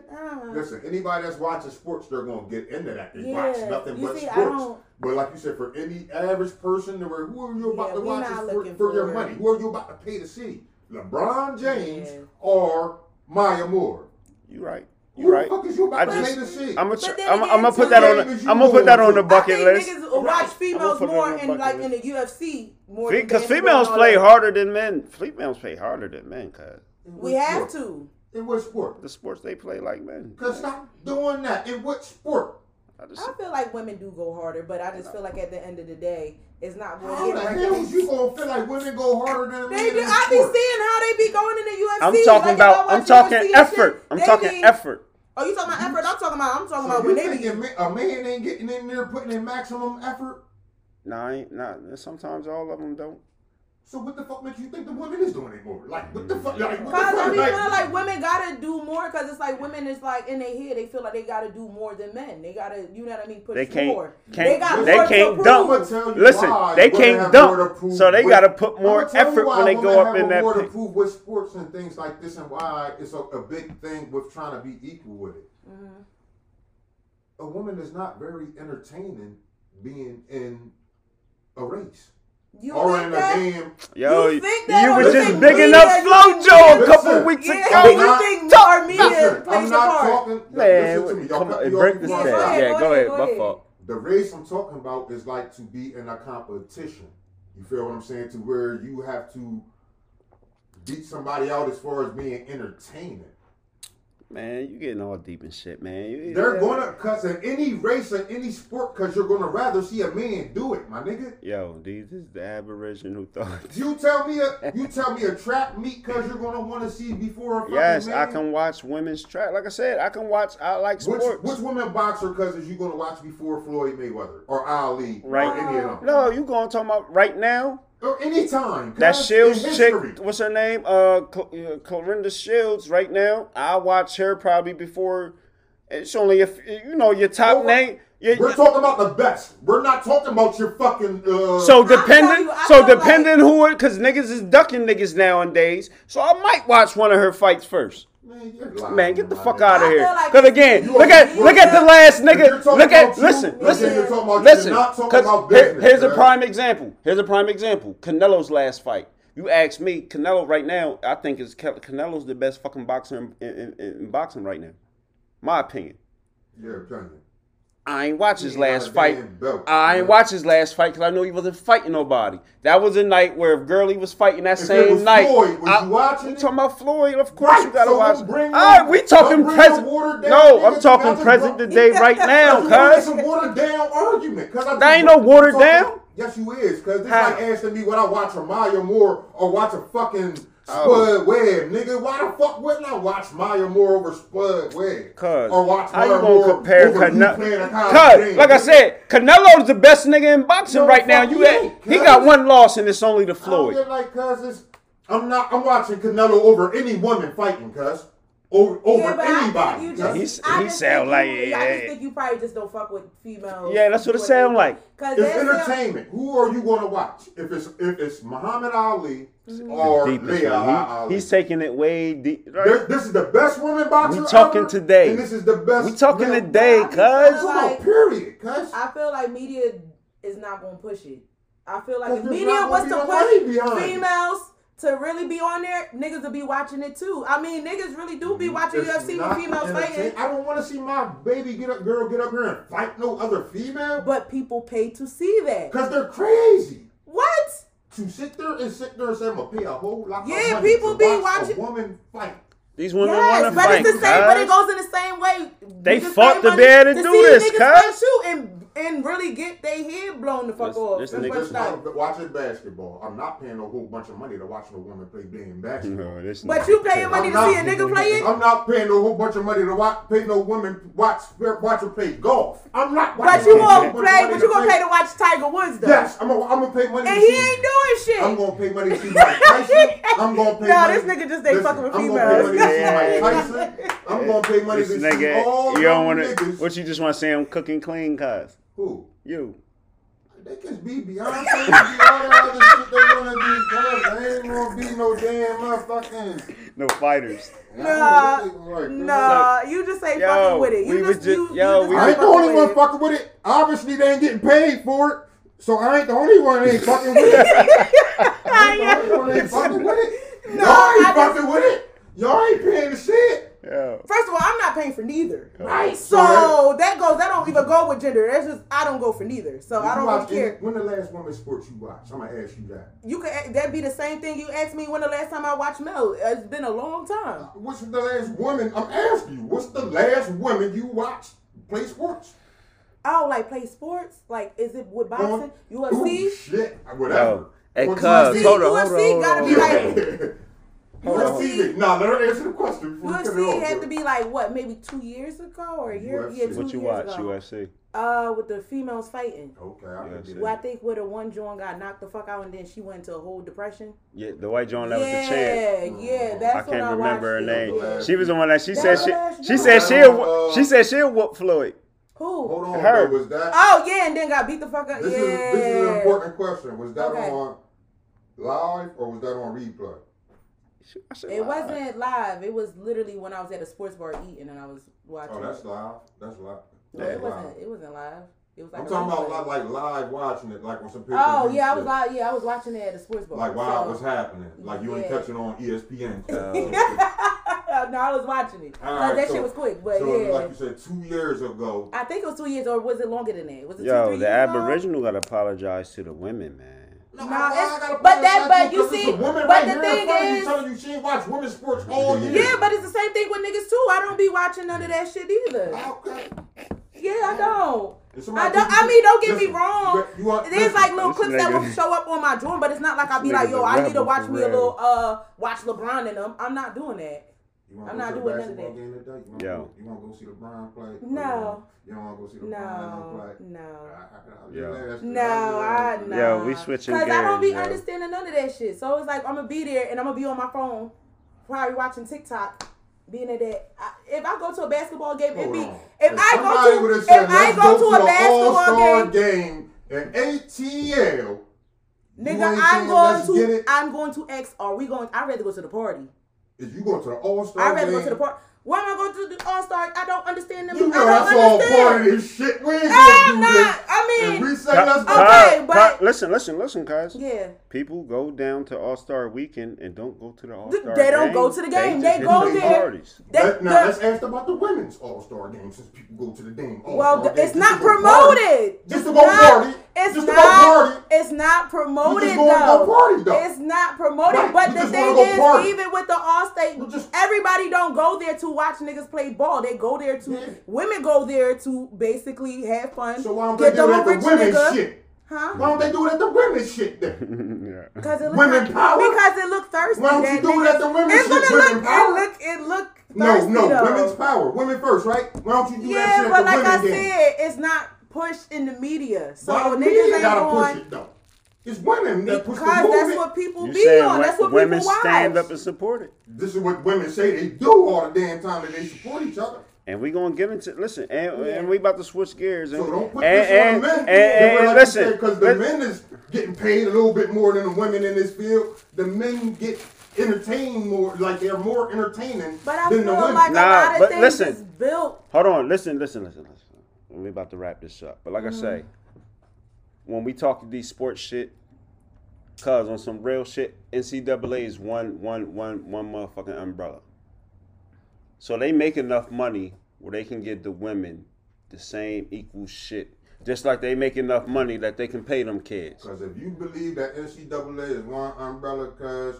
[SPEAKER 3] listen, anybody that's watching sports, they're gonna get into that. They
[SPEAKER 4] Yeah.
[SPEAKER 3] watch nothing
[SPEAKER 4] You
[SPEAKER 3] but
[SPEAKER 4] see,
[SPEAKER 3] sports. But like you said, for any average person, to where who are you about
[SPEAKER 4] Yeah,
[SPEAKER 3] to watch
[SPEAKER 4] not
[SPEAKER 3] for, for your money? Who are you about to pay to see? LeBron James
[SPEAKER 4] Yeah.
[SPEAKER 3] or Maya Moore?
[SPEAKER 2] You right. You right.
[SPEAKER 3] Who the fuck is you
[SPEAKER 2] I
[SPEAKER 3] about to
[SPEAKER 2] just-
[SPEAKER 3] pay to see?
[SPEAKER 2] I'm gonna.
[SPEAKER 4] But then
[SPEAKER 2] I'm gonna put that on. The, I'm gonna put that on the bucket
[SPEAKER 4] I think
[SPEAKER 2] list.
[SPEAKER 4] niggas
[SPEAKER 3] Right.
[SPEAKER 4] watch females more
[SPEAKER 2] on
[SPEAKER 4] in like in the UFC more than
[SPEAKER 2] Because females play harder than men. Females play harder than men. Cause
[SPEAKER 4] We have to.
[SPEAKER 3] In what sport?
[SPEAKER 2] the sports they play like men.
[SPEAKER 3] Cause stop doing that. In what sport?
[SPEAKER 2] I just,
[SPEAKER 4] I feel like women do go harder, but I just feel like at the end of the day, it's not
[SPEAKER 3] How
[SPEAKER 4] really
[SPEAKER 3] the
[SPEAKER 4] getting
[SPEAKER 3] hell is you gonna feel like women go harder than
[SPEAKER 4] They
[SPEAKER 3] men
[SPEAKER 4] do.
[SPEAKER 3] in
[SPEAKER 4] I be seeing how they be going in the UFC.
[SPEAKER 2] I'm talking
[SPEAKER 4] if I
[SPEAKER 2] about. I'm talking
[SPEAKER 4] UFC
[SPEAKER 2] effort.
[SPEAKER 4] shit,
[SPEAKER 2] I'm talking
[SPEAKER 4] be-
[SPEAKER 2] effort.
[SPEAKER 4] Oh, you talking about effort? I'm talking about. I'm talking
[SPEAKER 3] So
[SPEAKER 4] about when they be.
[SPEAKER 3] a a man ain't getting in there putting in maximum effort?
[SPEAKER 2] Nah, I ain't, nah. Sometimes all of them don't.
[SPEAKER 3] So what the fuck makes you think the woman is doing it more? Like what the fuck? Like what the
[SPEAKER 4] Cause I
[SPEAKER 3] fuck?
[SPEAKER 4] be
[SPEAKER 3] Like,
[SPEAKER 4] feeling like women gotta do more. Cause it's like women is like in their head, they feel like they gotta do more than men. They gotta, you know what I mean? Push
[SPEAKER 2] They can't.
[SPEAKER 4] more.
[SPEAKER 2] can't
[SPEAKER 4] they got
[SPEAKER 2] they
[SPEAKER 4] more
[SPEAKER 2] can't
[SPEAKER 4] prove.
[SPEAKER 2] dunk.
[SPEAKER 3] I'ma tell you
[SPEAKER 2] Listen, they can't
[SPEAKER 3] have
[SPEAKER 2] dunk.
[SPEAKER 3] more to prove
[SPEAKER 2] So they
[SPEAKER 3] with-
[SPEAKER 2] got to put more
[SPEAKER 3] I'ma tell you
[SPEAKER 2] effort when they go up
[SPEAKER 3] have
[SPEAKER 2] in that
[SPEAKER 3] more to
[SPEAKER 2] paint.
[SPEAKER 3] prove with sports and things like this, and why it's a, a big thing with trying to be equal with it.
[SPEAKER 4] Mm-hmm.
[SPEAKER 3] A woman is not very entertaining being in a race
[SPEAKER 4] You
[SPEAKER 3] or
[SPEAKER 4] think
[SPEAKER 3] in a
[SPEAKER 4] that?
[SPEAKER 2] Yo,
[SPEAKER 4] You
[SPEAKER 2] you,
[SPEAKER 4] think that or
[SPEAKER 2] was just
[SPEAKER 4] think
[SPEAKER 2] big
[SPEAKER 4] media-
[SPEAKER 2] enough
[SPEAKER 4] you
[SPEAKER 2] flow, Joe, a couple
[SPEAKER 3] Listen,
[SPEAKER 2] weeks
[SPEAKER 4] Yeah,
[SPEAKER 2] ago.
[SPEAKER 4] you
[SPEAKER 3] not-
[SPEAKER 4] think our media
[SPEAKER 3] Listen,
[SPEAKER 4] plays
[SPEAKER 3] I'm not
[SPEAKER 4] part?
[SPEAKER 3] talking.
[SPEAKER 2] Man,
[SPEAKER 3] listen to me. Y'all
[SPEAKER 2] come
[SPEAKER 3] cut
[SPEAKER 2] on, break this down.
[SPEAKER 3] I
[SPEAKER 4] go
[SPEAKER 3] start.
[SPEAKER 4] ahead,
[SPEAKER 2] Yeah,
[SPEAKER 4] go
[SPEAKER 2] go
[SPEAKER 4] ahead,
[SPEAKER 2] ahead.
[SPEAKER 4] go
[SPEAKER 2] My fault.
[SPEAKER 3] The race I'm talking about is like to be in a competition. You feel what I'm saying? To where you have to beat somebody out as far as being entertaining.
[SPEAKER 2] Man, you getting all deep and shit, man. You-
[SPEAKER 3] They're gonna cause in any race or any sport, cause you're gonna rather see a man do it, my nigga.
[SPEAKER 2] Yo, these is the aboriginal <laughs> thoughts.
[SPEAKER 3] You tell me a you tell me a trap meet, cause you're gonna want to see before a
[SPEAKER 2] Yes,
[SPEAKER 3] man.
[SPEAKER 2] I can watch women's track. Like I said, I can watch. I like
[SPEAKER 3] Which
[SPEAKER 2] sports.
[SPEAKER 3] which women boxer cousins you gonna watch before Floyd Mayweather or Ali
[SPEAKER 2] Right.
[SPEAKER 3] or any of them?
[SPEAKER 2] No, you gonna talk about right now?
[SPEAKER 3] Or any time.
[SPEAKER 2] That Shields chick, what's her name? Uh, Cl- uh, Clorinda Shields. Right now, I watch her probably before It's only if you know your top
[SPEAKER 3] Over-
[SPEAKER 2] name. Your,
[SPEAKER 3] We're talking about the best. We're not talking about your fucking. Uh,
[SPEAKER 2] so
[SPEAKER 4] tell
[SPEAKER 2] depending,
[SPEAKER 4] you,
[SPEAKER 2] so
[SPEAKER 4] feel
[SPEAKER 2] depending who it, cause niggas is ducking niggas nowadays. So I might watch one of her fights first.
[SPEAKER 3] Man, you're lying,
[SPEAKER 2] Man, get the
[SPEAKER 3] my
[SPEAKER 2] fuck out of here.
[SPEAKER 4] feel like
[SPEAKER 2] Cause again,
[SPEAKER 3] you
[SPEAKER 2] look at look at the last nigga. Look at
[SPEAKER 3] about you,
[SPEAKER 2] listen,
[SPEAKER 3] then
[SPEAKER 2] listen,
[SPEAKER 3] you're about-
[SPEAKER 2] listen.
[SPEAKER 3] you're not about
[SPEAKER 2] here-
[SPEAKER 3] business,
[SPEAKER 2] here's a prime example. Here's a prime example. Canelo's last fight. You ask me, Canelo right now, I think is Can- Canelo's the best fucking boxer in, in, in, in boxing right now. My opinion.
[SPEAKER 3] Your opinion.
[SPEAKER 2] I ain't watch his
[SPEAKER 3] He
[SPEAKER 2] last fight.
[SPEAKER 3] belt,
[SPEAKER 2] I ain't
[SPEAKER 3] man.
[SPEAKER 2] watch his last fight because I know he wasn't fighting nobody. That was a night where if Gurley was fighting that
[SPEAKER 3] If
[SPEAKER 2] same night.
[SPEAKER 3] Floyd, was
[SPEAKER 2] I,
[SPEAKER 3] you watching
[SPEAKER 2] we talking about Floyd, of course
[SPEAKER 3] Right,
[SPEAKER 2] you gotta
[SPEAKER 3] so
[SPEAKER 2] watch.
[SPEAKER 3] bring
[SPEAKER 2] All we talking present.
[SPEAKER 3] no
[SPEAKER 2] I'm talking present
[SPEAKER 3] bro-
[SPEAKER 2] day <laughs> right now, cuz.
[SPEAKER 3] some watered down argument? Cause I
[SPEAKER 2] That ain't no watered down.
[SPEAKER 3] Yes, you is. Cause it's like asking me what I watch a Maya Moore or watch a fucking. Spud Webb, nigga. Why the fuck wouldn't I watch Maya Moore over Spud Webb?
[SPEAKER 2] Cuz
[SPEAKER 3] or watch
[SPEAKER 2] how you gonna
[SPEAKER 3] Moore
[SPEAKER 2] compare
[SPEAKER 3] over you playing a
[SPEAKER 2] Canelo?
[SPEAKER 3] game,
[SPEAKER 2] like I said, Canelo's the best nigga in boxing
[SPEAKER 3] No,
[SPEAKER 2] right now. You
[SPEAKER 3] he
[SPEAKER 2] at,
[SPEAKER 3] ain't,
[SPEAKER 2] he got one loss and it's only the
[SPEAKER 3] I don't
[SPEAKER 2] Floyd.
[SPEAKER 3] like cuz I'm not I'm watching Canelo over any woman fighting, cuz. Over over
[SPEAKER 4] Yeah,
[SPEAKER 3] anybody.
[SPEAKER 4] you just,
[SPEAKER 2] He's- he
[SPEAKER 4] just
[SPEAKER 2] sound like-
[SPEAKER 4] you, I just think you probably just don't fuck with females.
[SPEAKER 2] Yeah, that's what it
[SPEAKER 4] What
[SPEAKER 2] sound like.
[SPEAKER 4] Cause
[SPEAKER 3] It's
[SPEAKER 4] that's
[SPEAKER 3] entertainment. Who are you going to watch? If it's if it's Muhammad Ali
[SPEAKER 4] Mm-hmm.
[SPEAKER 3] or
[SPEAKER 2] Deepest
[SPEAKER 3] Leah.
[SPEAKER 2] He-
[SPEAKER 3] Ali,
[SPEAKER 2] he's taking it way deep. right?
[SPEAKER 3] This, this is the best woman boxer.
[SPEAKER 2] We talking
[SPEAKER 3] ever,
[SPEAKER 2] today.
[SPEAKER 3] And this is the best.
[SPEAKER 2] We talking
[SPEAKER 3] male-
[SPEAKER 2] today, cuz.
[SPEAKER 4] just
[SPEAKER 3] No,
[SPEAKER 4] Like-
[SPEAKER 3] period, cuz.
[SPEAKER 4] I feel like media is not gonna push it. I feel like if media
[SPEAKER 3] not
[SPEAKER 4] was
[SPEAKER 3] gonna
[SPEAKER 4] to
[SPEAKER 3] be no money
[SPEAKER 4] push
[SPEAKER 3] females. it.
[SPEAKER 4] Females to really be on there, niggas will be watching it too. I mean, niggas really do be mm, watching
[SPEAKER 3] It's
[SPEAKER 4] UFC
[SPEAKER 3] not
[SPEAKER 4] with females fighting,
[SPEAKER 3] I don't want to see my baby get up, girl get up here and fight no other female.
[SPEAKER 4] but people pay to see that.
[SPEAKER 3] Cause they're crazy.
[SPEAKER 4] What?
[SPEAKER 3] To sit there and sit there and say I'm gonna pay a whole lot of
[SPEAKER 4] Yeah,
[SPEAKER 3] money
[SPEAKER 4] people
[SPEAKER 3] to
[SPEAKER 4] be
[SPEAKER 3] watch
[SPEAKER 4] watching-
[SPEAKER 3] a woman fight.
[SPEAKER 2] These women
[SPEAKER 4] Yes,
[SPEAKER 2] want to
[SPEAKER 4] but
[SPEAKER 2] fight.
[SPEAKER 4] it's the same. But it goes in the same way.
[SPEAKER 2] They
[SPEAKER 4] Niggas
[SPEAKER 2] fought
[SPEAKER 4] pay
[SPEAKER 2] to
[SPEAKER 4] money
[SPEAKER 2] be able to do
[SPEAKER 4] see
[SPEAKER 2] this,
[SPEAKER 4] niggas fight
[SPEAKER 2] cuz.
[SPEAKER 4] and and really get their head blown the fuck
[SPEAKER 2] This-
[SPEAKER 4] off.
[SPEAKER 2] this
[SPEAKER 4] the
[SPEAKER 2] nigga-
[SPEAKER 4] first time.
[SPEAKER 3] Watching basketball. I'm not paying a whole bunch of money to watch a woman play damn basketball.
[SPEAKER 2] No,
[SPEAKER 4] But you paying
[SPEAKER 2] crazy.
[SPEAKER 4] money
[SPEAKER 3] I'm
[SPEAKER 4] to see a nigga play it?
[SPEAKER 3] I'm not paying a whole bunch of money to watch, pay no woman watch watch her play golf. I'm not.
[SPEAKER 4] But
[SPEAKER 3] watching
[SPEAKER 4] you
[SPEAKER 3] a whole
[SPEAKER 4] won't play. But you gonna pay to watch Tiger Woods though.
[SPEAKER 3] Yes, I'm gonna, I'm gonna pay money.
[SPEAKER 4] And
[SPEAKER 3] to
[SPEAKER 4] he
[SPEAKER 3] see-
[SPEAKER 4] ain't doing shit.
[SPEAKER 3] I'm gonna pay money to see <laughs> Mike Tyson. I'm gonna pay
[SPEAKER 4] Nah,
[SPEAKER 3] money.
[SPEAKER 4] this nigga just ain't fucking with
[SPEAKER 3] I'm gonna pay money to see
[SPEAKER 2] females.
[SPEAKER 3] Mike <laughs> Tyson. I'm gonna pay money
[SPEAKER 2] This
[SPEAKER 3] to see
[SPEAKER 2] nigga,
[SPEAKER 3] all
[SPEAKER 2] you don't want to.
[SPEAKER 3] niggas.
[SPEAKER 2] What you just want to say? I'm cooking clean, cuz
[SPEAKER 3] Who?
[SPEAKER 2] you.
[SPEAKER 3] They can be Beyonce, they be all that other shit they wanna do. cuz They ain't gonna be no damn motherfucking.
[SPEAKER 2] No fighters.
[SPEAKER 4] Nah,
[SPEAKER 3] Right,
[SPEAKER 4] nah, you just ain't
[SPEAKER 2] Yo,
[SPEAKER 4] fucking with it. You
[SPEAKER 2] we was
[SPEAKER 4] just,
[SPEAKER 2] ju-
[SPEAKER 4] you,
[SPEAKER 2] yo,
[SPEAKER 4] you
[SPEAKER 2] we
[SPEAKER 4] just
[SPEAKER 3] I ain't the only one
[SPEAKER 4] it.
[SPEAKER 3] fucking with it. Obviously, they ain't getting paid for it. So I ain't the only one that ain't fucking with it. <laughs> I ain't the only one that ain't <laughs> fucking with it.
[SPEAKER 4] No,
[SPEAKER 3] Y'all ain't
[SPEAKER 4] I just-
[SPEAKER 3] fucking with it. Y'all ain't paying the shit.
[SPEAKER 2] Yo.
[SPEAKER 4] First of all, I'm not paying for neither.
[SPEAKER 3] Right.
[SPEAKER 4] So that goes. That don't even go with gender. That's just I don't go for neither. So I don't
[SPEAKER 3] watch
[SPEAKER 4] really care.
[SPEAKER 3] When the last women's sports you watch? I'm gonna ask you that.
[SPEAKER 4] You could that be the same thing you asked me when the last time I watched Mel. It's been a long time.
[SPEAKER 3] Uh, what's the last woman? I'm asking you. What's the last woman you watched play sports?
[SPEAKER 4] Oh, like play sports? Like is it with boxing?
[SPEAKER 3] Ooh,
[SPEAKER 4] UFC?
[SPEAKER 3] shit, whatever.
[SPEAKER 2] Yo. Hey,
[SPEAKER 3] What
[SPEAKER 2] cuz,
[SPEAKER 3] UFC?
[SPEAKER 2] hold on, hold on,
[SPEAKER 4] UFC
[SPEAKER 2] hold
[SPEAKER 4] gotta
[SPEAKER 2] on,
[SPEAKER 4] be
[SPEAKER 2] hold on.
[SPEAKER 4] like- <laughs>
[SPEAKER 3] UFC.
[SPEAKER 4] UFC.
[SPEAKER 3] Nah, let her answer the question before we it
[SPEAKER 4] UFC had to be like what, maybe two years ago or a year?
[SPEAKER 3] UFC.
[SPEAKER 4] Yeah, two
[SPEAKER 2] What you
[SPEAKER 4] years
[SPEAKER 2] watch?
[SPEAKER 4] ago.
[SPEAKER 2] UFC.
[SPEAKER 4] Uh, with the females fighting.
[SPEAKER 3] Okay, I
[SPEAKER 2] Yeah,
[SPEAKER 3] can
[SPEAKER 2] shit.
[SPEAKER 3] get
[SPEAKER 4] Well, I think where the one Joan got knocked the fuck out and then she went into a whole depression.
[SPEAKER 2] Yeah, the white joint that was the
[SPEAKER 4] chair.
[SPEAKER 2] yeah,
[SPEAKER 4] yeah, that's
[SPEAKER 2] what
[SPEAKER 4] I
[SPEAKER 2] can't
[SPEAKER 4] I
[SPEAKER 2] remember her name.
[SPEAKER 4] Yeah.
[SPEAKER 2] She was the one that she
[SPEAKER 4] That
[SPEAKER 2] said she she said she'll
[SPEAKER 3] was, uh,
[SPEAKER 2] she said she'll whoop Floyd.
[SPEAKER 4] Who?
[SPEAKER 3] Hold on,
[SPEAKER 2] Her.
[SPEAKER 3] though, was that?
[SPEAKER 4] Oh yeah, and then got beat the fuck up.
[SPEAKER 3] This
[SPEAKER 4] yeah.
[SPEAKER 3] is this is an important question. Was that
[SPEAKER 4] Okay.
[SPEAKER 3] on live or was that on replay?
[SPEAKER 2] I
[SPEAKER 4] It wasn't live. It was literally when I was at a sports bar eating and I was oh, watching.
[SPEAKER 3] Oh, that's
[SPEAKER 4] it.
[SPEAKER 3] live. That's live.
[SPEAKER 4] No,
[SPEAKER 3] That's
[SPEAKER 4] it
[SPEAKER 3] live.
[SPEAKER 4] wasn't. It wasn't live. It was like.
[SPEAKER 3] I'm talking about
[SPEAKER 4] replay.
[SPEAKER 3] like, like live watching it, like on some pay
[SPEAKER 4] Oh yeah, I was live. Yeah, I was watching it at a sports bar.
[SPEAKER 3] Like while it
[SPEAKER 4] so-
[SPEAKER 3] was happening, like you ain't
[SPEAKER 4] Yeah.
[SPEAKER 3] catching on ESPN. <laughs>
[SPEAKER 4] no, I was watching it.
[SPEAKER 3] All
[SPEAKER 4] No, that
[SPEAKER 3] so-
[SPEAKER 4] shit was quick, but
[SPEAKER 3] so
[SPEAKER 4] yeah.
[SPEAKER 3] like you said, two years ago.
[SPEAKER 4] I think it was two years, or was it longer than that? Was it two,
[SPEAKER 2] Yo,
[SPEAKER 4] three
[SPEAKER 2] the
[SPEAKER 4] years ago?
[SPEAKER 2] Aboriginal gotta apologize to the women, man.
[SPEAKER 3] No,
[SPEAKER 4] No,
[SPEAKER 3] why
[SPEAKER 4] it's-
[SPEAKER 3] I gotta
[SPEAKER 4] but that- but you see-
[SPEAKER 3] a woman
[SPEAKER 4] but
[SPEAKER 3] right
[SPEAKER 4] the thing
[SPEAKER 3] front you
[SPEAKER 4] is-
[SPEAKER 3] telling you she ain't watch women's sports all year.
[SPEAKER 4] Yeah, but it's the same thing with niggas too. I don't be watching none of that shit either.
[SPEAKER 3] Okay.
[SPEAKER 4] Yeah, I don't. I don't. I mean, don't get me wrong.
[SPEAKER 3] you got-
[SPEAKER 4] There's
[SPEAKER 3] listen,
[SPEAKER 4] like little
[SPEAKER 2] This
[SPEAKER 4] clips that will show up on my joint, but it's not like I'll be like, yo, I need to watch me a little uh watch LeBron and them. I'm not doing that.
[SPEAKER 3] You wanna
[SPEAKER 4] I'm not doing none of that.
[SPEAKER 3] game today? You wanna go- You want to go see LeBron play? Or
[SPEAKER 4] No.
[SPEAKER 3] You don't want to go see LeBron
[SPEAKER 4] No,
[SPEAKER 3] play?
[SPEAKER 4] no.
[SPEAKER 3] I- I- I-
[SPEAKER 2] Yo.
[SPEAKER 3] just asked-
[SPEAKER 4] No,
[SPEAKER 3] I
[SPEAKER 4] I no.
[SPEAKER 2] Yo, we switching
[SPEAKER 4] Cause I don't be
[SPEAKER 2] gears, yo.
[SPEAKER 4] understanding none of that shit. So it's like I'm gonna be there and I'm gonna be on my phone, probably watching TikTok, being at that. I, if I go to a basketball game, it
[SPEAKER 3] Hold
[SPEAKER 4] be
[SPEAKER 3] on.
[SPEAKER 4] if I go to
[SPEAKER 3] said,
[SPEAKER 4] if I
[SPEAKER 3] "Let's
[SPEAKER 4] go to a basketball game,
[SPEAKER 3] game in ATL.
[SPEAKER 4] nigga, I'm going
[SPEAKER 3] let's get
[SPEAKER 4] to
[SPEAKER 3] it?
[SPEAKER 4] I'm going to X. Are we going? I'd rather go to the party.
[SPEAKER 3] Is you going to the All Star
[SPEAKER 4] I'd
[SPEAKER 3] game?
[SPEAKER 4] rather go to the park. Why am I going to the All Star? I don't understand them.
[SPEAKER 3] You
[SPEAKER 4] I
[SPEAKER 3] know
[SPEAKER 4] don't
[SPEAKER 3] that's all
[SPEAKER 4] understand.
[SPEAKER 3] part of this shit. We ain't
[SPEAKER 4] I'm
[SPEAKER 3] gonna do
[SPEAKER 4] not.
[SPEAKER 3] this.
[SPEAKER 4] I
[SPEAKER 3] If
[SPEAKER 4] mean,
[SPEAKER 3] we say
[SPEAKER 2] Ca-
[SPEAKER 3] let's go.
[SPEAKER 4] Okay, but-
[SPEAKER 2] listen, listen, listen, guys.
[SPEAKER 4] yeah.
[SPEAKER 2] People go down to All Star Weekend and don't go to the All Star.
[SPEAKER 4] they don't go to the game. They
[SPEAKER 2] just
[SPEAKER 4] go
[SPEAKER 2] hit the
[SPEAKER 4] there.
[SPEAKER 2] Parties.
[SPEAKER 4] That-
[SPEAKER 3] Let- now let's ask about the women's All Star game since people go to the damn All
[SPEAKER 4] Well,
[SPEAKER 3] Star
[SPEAKER 4] th-
[SPEAKER 3] game.
[SPEAKER 4] it's not
[SPEAKER 3] to go party.
[SPEAKER 4] promoted.
[SPEAKER 3] Just to
[SPEAKER 4] It's
[SPEAKER 3] go
[SPEAKER 4] not-
[SPEAKER 3] party.
[SPEAKER 4] It's
[SPEAKER 3] Just to
[SPEAKER 4] not.
[SPEAKER 3] go party.
[SPEAKER 4] It's not promoted
[SPEAKER 3] You just
[SPEAKER 4] though.
[SPEAKER 3] go party, though.
[SPEAKER 4] It's not promoted.
[SPEAKER 3] Right,
[SPEAKER 4] But
[SPEAKER 3] you
[SPEAKER 4] the
[SPEAKER 3] just
[SPEAKER 4] thing is,
[SPEAKER 3] party.
[SPEAKER 4] even with the All
[SPEAKER 3] Star, just-
[SPEAKER 4] everybody don't go there to watch niggas play ball. They go there to
[SPEAKER 3] Yeah.
[SPEAKER 4] women go there to basically have fun.
[SPEAKER 3] So why don't they do
[SPEAKER 4] them
[SPEAKER 3] it at the
[SPEAKER 4] rich
[SPEAKER 3] women's
[SPEAKER 4] nigga.
[SPEAKER 3] shit?
[SPEAKER 4] Huh?
[SPEAKER 3] Why don't they do it at the women's shit then? <laughs>
[SPEAKER 2] yeah.
[SPEAKER 4] Because it look
[SPEAKER 3] Women
[SPEAKER 4] like-
[SPEAKER 3] power?
[SPEAKER 4] Because it look thirsty.
[SPEAKER 3] Why don't you do it at the women's
[SPEAKER 4] It's
[SPEAKER 3] shit?
[SPEAKER 4] gonna
[SPEAKER 3] Women
[SPEAKER 4] look.
[SPEAKER 3] power?
[SPEAKER 4] It look. It look.
[SPEAKER 3] No,
[SPEAKER 4] thirsty,
[SPEAKER 3] no,
[SPEAKER 4] though.
[SPEAKER 3] women's power. Women first, right? Why don't you do that
[SPEAKER 4] Yeah,
[SPEAKER 3] shit
[SPEAKER 4] but
[SPEAKER 3] at the
[SPEAKER 4] like I
[SPEAKER 3] game?
[SPEAKER 4] said, it's not pushed in the media. So
[SPEAKER 3] Why the
[SPEAKER 4] niggas
[SPEAKER 3] media
[SPEAKER 4] ain't
[SPEAKER 3] gotta
[SPEAKER 4] going.
[SPEAKER 3] push it though? It's women. They push the
[SPEAKER 4] Because that's what people
[SPEAKER 2] You
[SPEAKER 4] be on. That's what
[SPEAKER 2] women
[SPEAKER 4] people watch.
[SPEAKER 2] stand up and support it.
[SPEAKER 3] This is what women say they do all the damn time that they support each other.
[SPEAKER 2] And we gonna get into listen, and,
[SPEAKER 4] Yeah.
[SPEAKER 2] and we about to switch gears. And,
[SPEAKER 3] So don't put
[SPEAKER 2] and,
[SPEAKER 3] this on
[SPEAKER 2] and,
[SPEAKER 3] the men.
[SPEAKER 2] and, and, and listen,
[SPEAKER 3] because the men is getting paid a little bit more than the women in this field. The men get entertained more, like they're more entertaining
[SPEAKER 4] But I
[SPEAKER 3] than
[SPEAKER 4] feel
[SPEAKER 3] the women.
[SPEAKER 4] like
[SPEAKER 2] Nah,
[SPEAKER 4] a lot of
[SPEAKER 2] but
[SPEAKER 4] things
[SPEAKER 2] listen.
[SPEAKER 4] is built.
[SPEAKER 2] hold on, listen, listen, listen, listen. We about to wrap this up. But like
[SPEAKER 4] Mm-hmm.
[SPEAKER 2] I say, when we talk to these sports shit, cause on some real shit, NCAA is one one one one motherfucking umbrella. So they make enough money where they can give the women the same equal shit. Just like they make enough money that they can pay them kids.
[SPEAKER 3] Because if you believe that NCAA is one umbrella, cause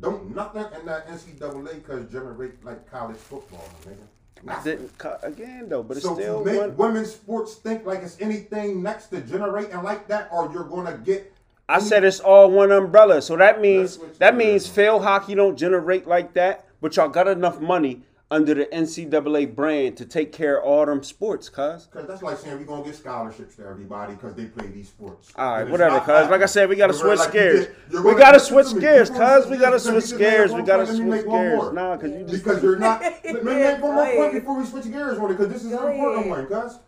[SPEAKER 3] don't nothing in that NCAA cause generate like college football, nigga. Nothing.
[SPEAKER 2] Again though, but it's
[SPEAKER 3] so
[SPEAKER 2] still
[SPEAKER 3] to make
[SPEAKER 2] one.
[SPEAKER 3] women's sports think like it's anything next to generating like that, or you're gonna get.
[SPEAKER 2] I said it's all one umbrella, so that means that means field hockey don't generate like that, but y'all got enough money under the NCAA brand to take care of all them sports, cuz.
[SPEAKER 3] Cause that's like saying we're gonna get scholarships to everybody because they play these sports.
[SPEAKER 2] All right, whatever, cuz. Like I said, we gotta
[SPEAKER 3] You're
[SPEAKER 2] switch
[SPEAKER 3] like you
[SPEAKER 2] gears.
[SPEAKER 3] get-
[SPEAKER 2] We gotta switch
[SPEAKER 3] to
[SPEAKER 2] gears, cuz. We gotta
[SPEAKER 3] switch
[SPEAKER 2] switch
[SPEAKER 3] gears. Let me
[SPEAKER 2] gears.
[SPEAKER 3] make
[SPEAKER 2] We gotta
[SPEAKER 3] point, let me
[SPEAKER 2] switch gears.
[SPEAKER 3] more.
[SPEAKER 2] Nah, cause you just
[SPEAKER 3] Because you're not. <laughs> let me make one more point before we switch gears on it, because this is an important one, cuz.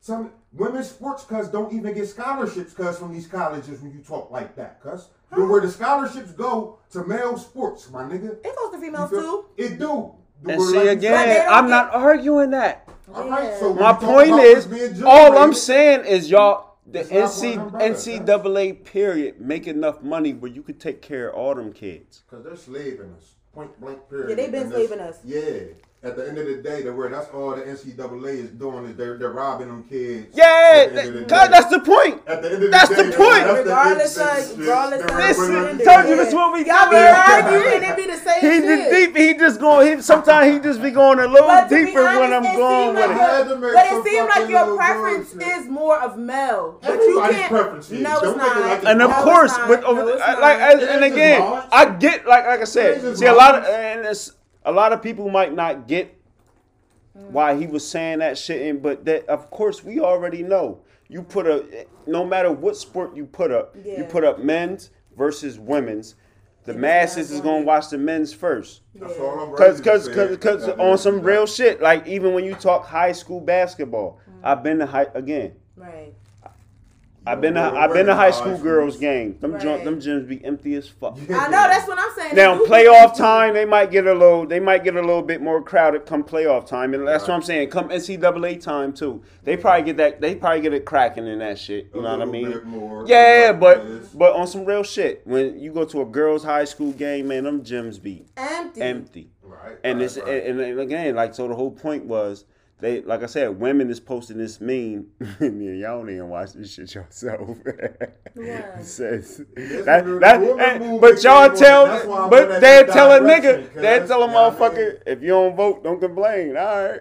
[SPEAKER 3] Some women's sports cuz don't even get scholarships cuz from these colleges when you talk like that, cuz. Where the scholarships go to male sports, my nigga.
[SPEAKER 4] It goes to females too.
[SPEAKER 3] It do.
[SPEAKER 2] And see
[SPEAKER 3] like you
[SPEAKER 4] But they
[SPEAKER 2] again, I'm
[SPEAKER 4] get-
[SPEAKER 2] not arguing that.
[SPEAKER 3] All right, so
[SPEAKER 2] My point is, all I'm saying is y'all, the
[SPEAKER 3] It's
[SPEAKER 2] NC,
[SPEAKER 3] one umbrella,
[SPEAKER 2] NCAA period make enough money where you could take care of all them kids.
[SPEAKER 3] Cause they're slaving us, point blank period.
[SPEAKER 4] Yeah, they've been slaving us.
[SPEAKER 3] Yeah. At the end of the day, the word that's all the NCAA is doing is they're they're robbing them kids.
[SPEAKER 2] Yeah,
[SPEAKER 3] the
[SPEAKER 2] that-
[SPEAKER 3] the
[SPEAKER 2] cuz that's the point.
[SPEAKER 3] At the end of the
[SPEAKER 2] That's
[SPEAKER 3] day,
[SPEAKER 2] the point.
[SPEAKER 3] that's the-
[SPEAKER 4] Regardless
[SPEAKER 3] it's-
[SPEAKER 4] of- regardless of-
[SPEAKER 2] Listen, told you this what we
[SPEAKER 4] Y'all be
[SPEAKER 3] Yeah.
[SPEAKER 4] arguing it be the same
[SPEAKER 2] He
[SPEAKER 4] shit.
[SPEAKER 2] just deep. He just going. He sometimes he just be going a little
[SPEAKER 4] But to be
[SPEAKER 2] deeper when I'm going
[SPEAKER 4] seem
[SPEAKER 2] with
[SPEAKER 4] like
[SPEAKER 2] it.
[SPEAKER 3] I had to
[SPEAKER 4] your-
[SPEAKER 3] make
[SPEAKER 4] But it seems like your preference is more of male. But you can't.
[SPEAKER 3] preference is.
[SPEAKER 4] No,
[SPEAKER 3] Don't
[SPEAKER 4] it's not.
[SPEAKER 2] And of course, but
[SPEAKER 4] No,
[SPEAKER 2] over,
[SPEAKER 4] it's
[SPEAKER 2] I-
[SPEAKER 4] not.
[SPEAKER 2] like and again. I get like like I said. See, a lot of and it's a lot of people might not get why he was saying that shit, and but that of course we already know. You put a no matter what sport you put up, you put up men's versus women's. The
[SPEAKER 4] It's
[SPEAKER 2] masses is gonna watch the men's first.
[SPEAKER 3] That's
[SPEAKER 2] Cause,
[SPEAKER 3] ready
[SPEAKER 2] cause, cause,
[SPEAKER 3] at
[SPEAKER 2] cause on
[SPEAKER 3] of
[SPEAKER 2] some real shit, like even when you talk high school basketball, mm. I've been to high again.
[SPEAKER 4] Right.
[SPEAKER 2] I've been to,
[SPEAKER 3] know,
[SPEAKER 2] I've been to high
[SPEAKER 3] high
[SPEAKER 2] school
[SPEAKER 3] schools.
[SPEAKER 2] girls game. Them junk,
[SPEAKER 4] Right.
[SPEAKER 2] them gyms be empty as fuck. <laughs>
[SPEAKER 4] I know that's what I'm saying.
[SPEAKER 2] Now
[SPEAKER 4] They
[SPEAKER 2] playoff time, they might get a little, they might get a little bit more crowded come playoff time, and that's what I'm saying. Come NCAA time too, they probably get that, they probably get it cracking in that shit. You
[SPEAKER 3] A
[SPEAKER 2] know what I mean?
[SPEAKER 3] bit more,
[SPEAKER 2] Yeah, but
[SPEAKER 3] this.
[SPEAKER 2] but on some real shit, when you go to a girls' high school game, man, them gyms be
[SPEAKER 4] Empty.
[SPEAKER 2] empty.
[SPEAKER 3] Right,
[SPEAKER 2] And
[SPEAKER 3] right,
[SPEAKER 2] it's
[SPEAKER 3] right.
[SPEAKER 2] and, and again, like so, the whole point was they, like I said, women is posting this meme. <laughs> yeah, y'all don't even watch this shit yourself. <laughs>
[SPEAKER 4] Yeah.
[SPEAKER 2] Says
[SPEAKER 3] This
[SPEAKER 2] that,
[SPEAKER 3] is
[SPEAKER 2] that, and-
[SPEAKER 3] eh,
[SPEAKER 2] but y'all tell,
[SPEAKER 3] that's why I
[SPEAKER 2] but they
[SPEAKER 3] at that
[SPEAKER 2] tell a
[SPEAKER 3] direction,
[SPEAKER 2] nigga,
[SPEAKER 3] 'cause
[SPEAKER 2] they tell a
[SPEAKER 3] you know what I
[SPEAKER 2] motherfucker,
[SPEAKER 3] mean?
[SPEAKER 2] if you don't vote, don't complain. All right,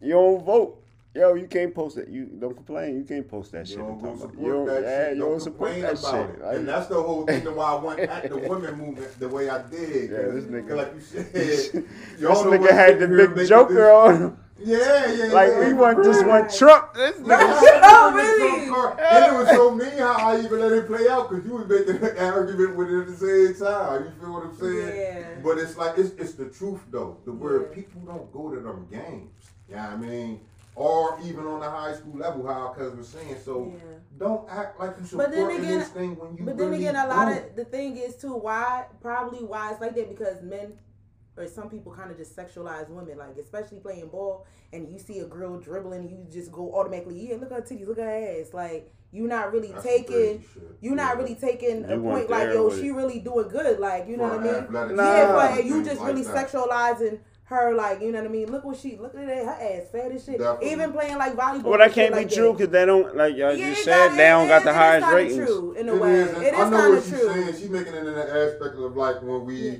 [SPEAKER 2] you don't vote. Yo, you can't post it. You don't complain. You can't post that shit.
[SPEAKER 3] You
[SPEAKER 2] I'm
[SPEAKER 3] don't go
[SPEAKER 2] talking about.
[SPEAKER 3] support
[SPEAKER 2] You don't,
[SPEAKER 3] that
[SPEAKER 2] yeah,
[SPEAKER 3] shit.
[SPEAKER 2] you don't support
[SPEAKER 3] complain
[SPEAKER 2] that
[SPEAKER 3] about
[SPEAKER 2] shit.
[SPEAKER 3] it.
[SPEAKER 2] Like,
[SPEAKER 3] and that's the whole reason why I went at the <laughs> women movement the way I did.
[SPEAKER 2] Yeah, this
[SPEAKER 3] 'Cause,
[SPEAKER 2] nigga-
[SPEAKER 3] like you said,
[SPEAKER 2] this
[SPEAKER 3] y'all the
[SPEAKER 2] nigga had the big Joker
[SPEAKER 3] this-
[SPEAKER 2] on. him.
[SPEAKER 3] Yeah, yeah,
[SPEAKER 2] Like
[SPEAKER 3] yeah.
[SPEAKER 2] we want just
[SPEAKER 4] Right.
[SPEAKER 2] want Trump. <laughs> This
[SPEAKER 3] Yeah,
[SPEAKER 2] nigga.
[SPEAKER 4] Oh, really?
[SPEAKER 3] so And it was so mean how I even let it play out because you was making an argument with it at the same time. You feel what I'm saying?
[SPEAKER 4] Yeah.
[SPEAKER 3] But it's like it's it's the truth though. The word
[SPEAKER 4] Yeah.
[SPEAKER 3] people don't go to them games. Yeah, I mean, or even on the high school level, how cuz was saying. So
[SPEAKER 4] Yeah.
[SPEAKER 3] don't act like you
[SPEAKER 4] But then
[SPEAKER 3] supporting
[SPEAKER 4] again-
[SPEAKER 3] this thing when you.
[SPEAKER 4] But then again, a lot
[SPEAKER 3] don't.
[SPEAKER 4] of the thing is too why probably why it's like that because men or some people kind of just sexualize women, like especially playing ball, and you see a girl dribbling, and you just go automatically, yeah, look at her titties, look at her ass, like you're not really
[SPEAKER 3] That's
[SPEAKER 4] taking. You're not really taking a
[SPEAKER 2] You weren't
[SPEAKER 4] point like, yo, she really doing good, like you know what I mean?
[SPEAKER 2] Nah.
[SPEAKER 4] Yeah, but you just really
[SPEAKER 3] that.
[SPEAKER 4] sexualizing her, like you know what I mean? Look what she, look at that, her ass fat as shit.
[SPEAKER 3] Definitely.
[SPEAKER 4] Even playing like volleyball.
[SPEAKER 2] Well, that can't be
[SPEAKER 4] like
[SPEAKER 2] true because they don't like y'all
[SPEAKER 4] Yeah,
[SPEAKER 2] just said. They don't
[SPEAKER 4] it
[SPEAKER 2] got
[SPEAKER 4] is-
[SPEAKER 2] the
[SPEAKER 4] it is
[SPEAKER 2] highest
[SPEAKER 4] kinda
[SPEAKER 2] ratings.
[SPEAKER 4] True, in a
[SPEAKER 3] It
[SPEAKER 4] way,
[SPEAKER 3] is,
[SPEAKER 4] it
[SPEAKER 3] I know
[SPEAKER 4] kind
[SPEAKER 3] what
[SPEAKER 4] of
[SPEAKER 3] she's
[SPEAKER 4] true.
[SPEAKER 3] saying. She's making it in the aspect of like when we
[SPEAKER 4] Yeah.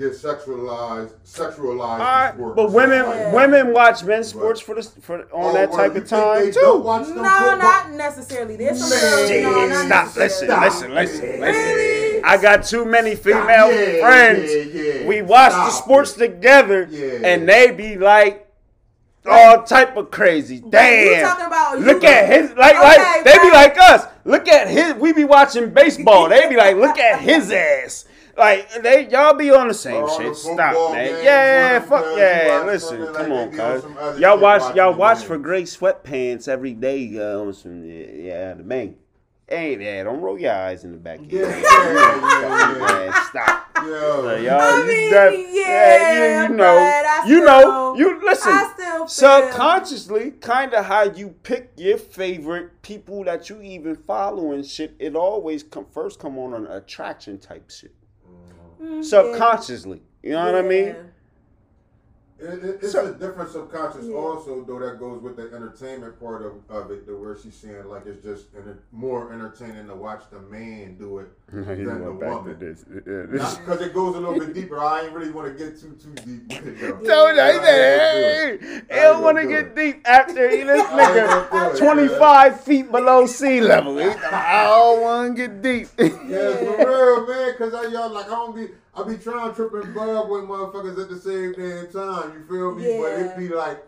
[SPEAKER 3] Get sexualized, sexualized.
[SPEAKER 2] All right,
[SPEAKER 3] sport.
[SPEAKER 2] but women
[SPEAKER 4] Yeah.
[SPEAKER 2] women watch men's sports for the for on
[SPEAKER 3] Oh,
[SPEAKER 2] that type of time
[SPEAKER 3] they
[SPEAKER 2] too.
[SPEAKER 3] don't watch them
[SPEAKER 4] No,
[SPEAKER 3] football?
[SPEAKER 4] not necessarily. There's some
[SPEAKER 3] Man,
[SPEAKER 4] girls.
[SPEAKER 2] Shit,
[SPEAKER 4] No, not
[SPEAKER 2] stop!
[SPEAKER 4] necessarily.
[SPEAKER 2] Listen, listen, listen, listen.
[SPEAKER 4] Really?
[SPEAKER 2] I got too many female
[SPEAKER 3] Yeah,
[SPEAKER 2] friends.
[SPEAKER 3] yeah, yeah.
[SPEAKER 2] We watch the sports together,
[SPEAKER 3] Yeah.
[SPEAKER 2] and they be like all type of crazy.
[SPEAKER 4] You
[SPEAKER 2] Damn.
[SPEAKER 4] talking about you-
[SPEAKER 2] Look at his like
[SPEAKER 4] Okay,
[SPEAKER 2] like they be like us. Look at his. We be watching baseball. They be like, look at his ass. Like they y'all be on the same
[SPEAKER 3] All
[SPEAKER 2] shit.
[SPEAKER 3] football
[SPEAKER 2] Stop, man.
[SPEAKER 3] games,
[SPEAKER 2] Yeah, fuck yeah. Listen,
[SPEAKER 3] something
[SPEAKER 2] come on,
[SPEAKER 3] they
[SPEAKER 2] cuz. Y'all watch y'all watch for gray sweatpants every day uh, on some yeah, yeah the man. Ain't that? Don't roll your eyes in the back. of your
[SPEAKER 3] Yeah,
[SPEAKER 2] head.
[SPEAKER 3] yeah, yeah, yeah.
[SPEAKER 2] Man, stop.
[SPEAKER 3] Yeah.
[SPEAKER 2] Uh, y'all,
[SPEAKER 4] I
[SPEAKER 2] you
[SPEAKER 4] mean,
[SPEAKER 2] def-
[SPEAKER 4] yeah,
[SPEAKER 2] you, you know,
[SPEAKER 4] I
[SPEAKER 2] you know, you listen.
[SPEAKER 4] I still feel-
[SPEAKER 2] Subconsciously, kind of how you pick your favorite people that you even follow and shit. It always come first come on an attraction type shit.
[SPEAKER 4] Mm,
[SPEAKER 2] Subconsciously, you know what I mean?
[SPEAKER 4] Yeah.
[SPEAKER 3] It, it, it's
[SPEAKER 2] So-
[SPEAKER 3] a different subconscious
[SPEAKER 4] Yeah.
[SPEAKER 3] also though that goes with the entertainment part of, of it, the where she's saying like it's just enter- more entertaining to watch the man do it <laughs> than the
[SPEAKER 2] went back to
[SPEAKER 3] woman.
[SPEAKER 2] this.
[SPEAKER 3] Because it goes a little bit deeper. I ain't really want to get too too deep with it though.
[SPEAKER 2] Told you,
[SPEAKER 3] I
[SPEAKER 2] he
[SPEAKER 3] ain't gonna do
[SPEAKER 2] hey,
[SPEAKER 3] it. I
[SPEAKER 2] don't want to get
[SPEAKER 3] do it.
[SPEAKER 2] deep after he this <laughs> nigga
[SPEAKER 3] gonna do it,
[SPEAKER 2] 25 feet below sea level. He, I don't want to get deep.
[SPEAKER 3] Yeah, for real, man. Cause I y'all like I don't be I be trying tripping bug with motherfuckers at the same damn time. You feel me?
[SPEAKER 4] Yeah.
[SPEAKER 3] But it be like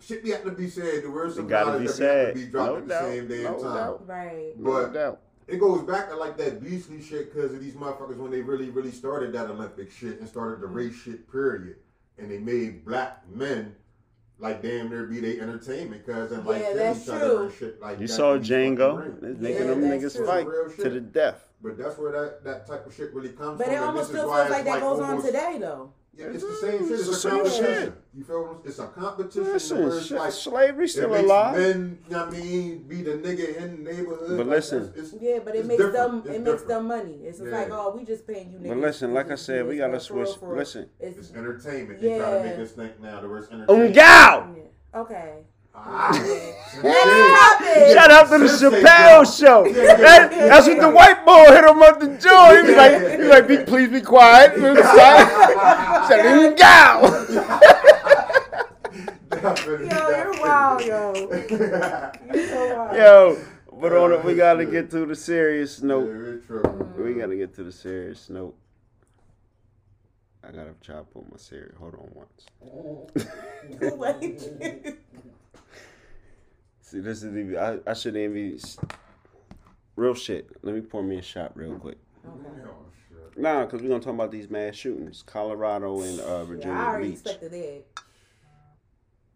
[SPEAKER 3] shit be have to be said. The words
[SPEAKER 2] It gotta be
[SPEAKER 3] that
[SPEAKER 2] said.
[SPEAKER 3] be dropped
[SPEAKER 2] No
[SPEAKER 3] at the
[SPEAKER 2] doubt.
[SPEAKER 3] same damn
[SPEAKER 2] No
[SPEAKER 3] time.
[SPEAKER 2] doubt.
[SPEAKER 4] Right.
[SPEAKER 2] No
[SPEAKER 3] But-
[SPEAKER 2] doubt.
[SPEAKER 3] It goes back to like that beastly shit because of these motherfuckers when they really, really started that Olympic shit and started the race shit period. And they made black men like damn near be they entertainment cause and like
[SPEAKER 4] Yeah,
[SPEAKER 3] kill
[SPEAKER 4] that's
[SPEAKER 3] each other
[SPEAKER 4] true.
[SPEAKER 3] and shit like
[SPEAKER 2] You
[SPEAKER 3] that
[SPEAKER 2] saw
[SPEAKER 3] in these
[SPEAKER 2] Django.
[SPEAKER 3] rings.
[SPEAKER 2] It's
[SPEAKER 3] Yeah,
[SPEAKER 2] making them niggas
[SPEAKER 4] true.
[SPEAKER 2] fight to the death.
[SPEAKER 3] But that's where that, that type of shit really comes
[SPEAKER 4] But
[SPEAKER 3] from.
[SPEAKER 4] But
[SPEAKER 3] it
[SPEAKER 4] almost still feels like that goes on today, though.
[SPEAKER 3] Yeah, it's the same mm, shit.
[SPEAKER 2] It's
[SPEAKER 3] It's,
[SPEAKER 2] the
[SPEAKER 3] a
[SPEAKER 2] same
[SPEAKER 3] competition.
[SPEAKER 2] shit.
[SPEAKER 3] You feel what It's a competition.
[SPEAKER 2] Listen,
[SPEAKER 3] where it's
[SPEAKER 2] shit,
[SPEAKER 3] like,
[SPEAKER 2] slavery
[SPEAKER 3] it
[SPEAKER 2] still
[SPEAKER 3] makes
[SPEAKER 2] alive.
[SPEAKER 3] Men, you know what I mean, be the nigga in the neighborhood.
[SPEAKER 2] But
[SPEAKER 3] Like,
[SPEAKER 2] listen.
[SPEAKER 3] it's- it's-
[SPEAKER 4] Yeah, but it
[SPEAKER 3] It's
[SPEAKER 4] makes
[SPEAKER 3] different.
[SPEAKER 4] them
[SPEAKER 3] It's
[SPEAKER 4] it makes
[SPEAKER 3] different.
[SPEAKER 4] them money. It's
[SPEAKER 3] Yeah.
[SPEAKER 4] like, oh, we just paying you niggas.
[SPEAKER 2] But listen, like I said, we gotta
[SPEAKER 4] but for
[SPEAKER 2] switch.
[SPEAKER 4] for
[SPEAKER 2] Listen.
[SPEAKER 4] It's,
[SPEAKER 3] It's entertainment. They try to make us think now the worst entertainment.
[SPEAKER 2] Ungal!
[SPEAKER 4] yeah. Okay. Next topic.
[SPEAKER 2] Shout out to the
[SPEAKER 3] Sensei,
[SPEAKER 2] Chappelle show. That- that's what the white boy hit him up the jaw. He was like, he was like, be, please be quiet. He was like, Said, "Ungal."
[SPEAKER 3] Definitely,
[SPEAKER 4] Yo, you're
[SPEAKER 3] definitely.
[SPEAKER 4] wild, yo. <laughs> You're so wild.
[SPEAKER 2] Yo, but on it, we gotta get to the serious note.
[SPEAKER 3] We're tripping.
[SPEAKER 2] We gotta get to the serious note. I gotta try to put my serious. Hold on once. <laughs> <laughs>
[SPEAKER 4] Wait.
[SPEAKER 2] See, this is even. I, I shouldn't even be. Real shit. Let me pour me a shot real quick.
[SPEAKER 3] Oh, shit.
[SPEAKER 2] Nah, because we're gonna talk about these mass shootings, Colorado and uh, Virginia
[SPEAKER 4] Yeah, I already
[SPEAKER 2] Beach.
[SPEAKER 4] expected that.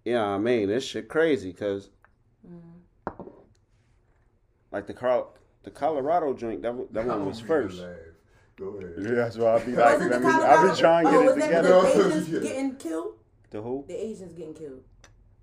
[SPEAKER 2] Yeah, I mean, this shit crazy because,
[SPEAKER 4] Mm.
[SPEAKER 2] like the Car- the Colorado joint, that, one- that one was first.
[SPEAKER 3] mean to laugh. Go ahead.
[SPEAKER 2] Yeah, that's why I be like,
[SPEAKER 4] it the
[SPEAKER 2] let me, I
[SPEAKER 4] Colorado?
[SPEAKER 2] be trying to
[SPEAKER 4] oh,
[SPEAKER 2] get
[SPEAKER 4] was
[SPEAKER 2] it together.
[SPEAKER 4] the
[SPEAKER 3] No,
[SPEAKER 4] Asians
[SPEAKER 3] yeah.
[SPEAKER 4] getting killed?
[SPEAKER 2] The who?
[SPEAKER 4] The Asians getting killed.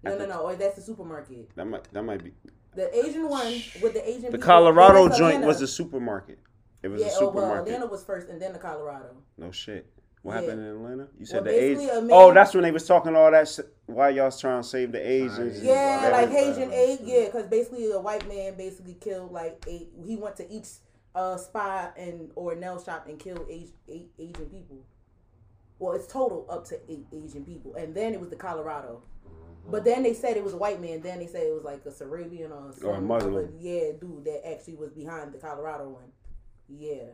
[SPEAKER 4] No, no, no. Or that's the supermarket.
[SPEAKER 2] That might that might be.
[SPEAKER 4] The Asian one with the Asian.
[SPEAKER 2] The
[SPEAKER 4] people-
[SPEAKER 2] Colorado joint
[SPEAKER 4] Atlanta.
[SPEAKER 2] was the supermarket. It was
[SPEAKER 4] yeah,
[SPEAKER 2] a
[SPEAKER 4] oh, well,
[SPEAKER 2] supermarket.
[SPEAKER 4] Atlanta was first, and then the Colorado.
[SPEAKER 2] no shit. What
[SPEAKER 4] Yeah.
[SPEAKER 2] happened in Atlanta? You said
[SPEAKER 4] Well,
[SPEAKER 2] the Asians. Oh, that's when they was talking all that. Why y'all trying to save the Asians?
[SPEAKER 3] Yeah,
[SPEAKER 4] like Asian aid. Yeah, because basically a white man basically killed like eight. He went to each uh spa and or nail shop and killed eight, eight Asian people. Well, it's total up to eight Asian people, and then it was the Colorado. Uh-huh. But then they said it was a white man. Then they said it was like a Sarabian or some
[SPEAKER 2] Or a Muslim.
[SPEAKER 4] other- yeah, dude that actually was behind the Colorado one. Yeah.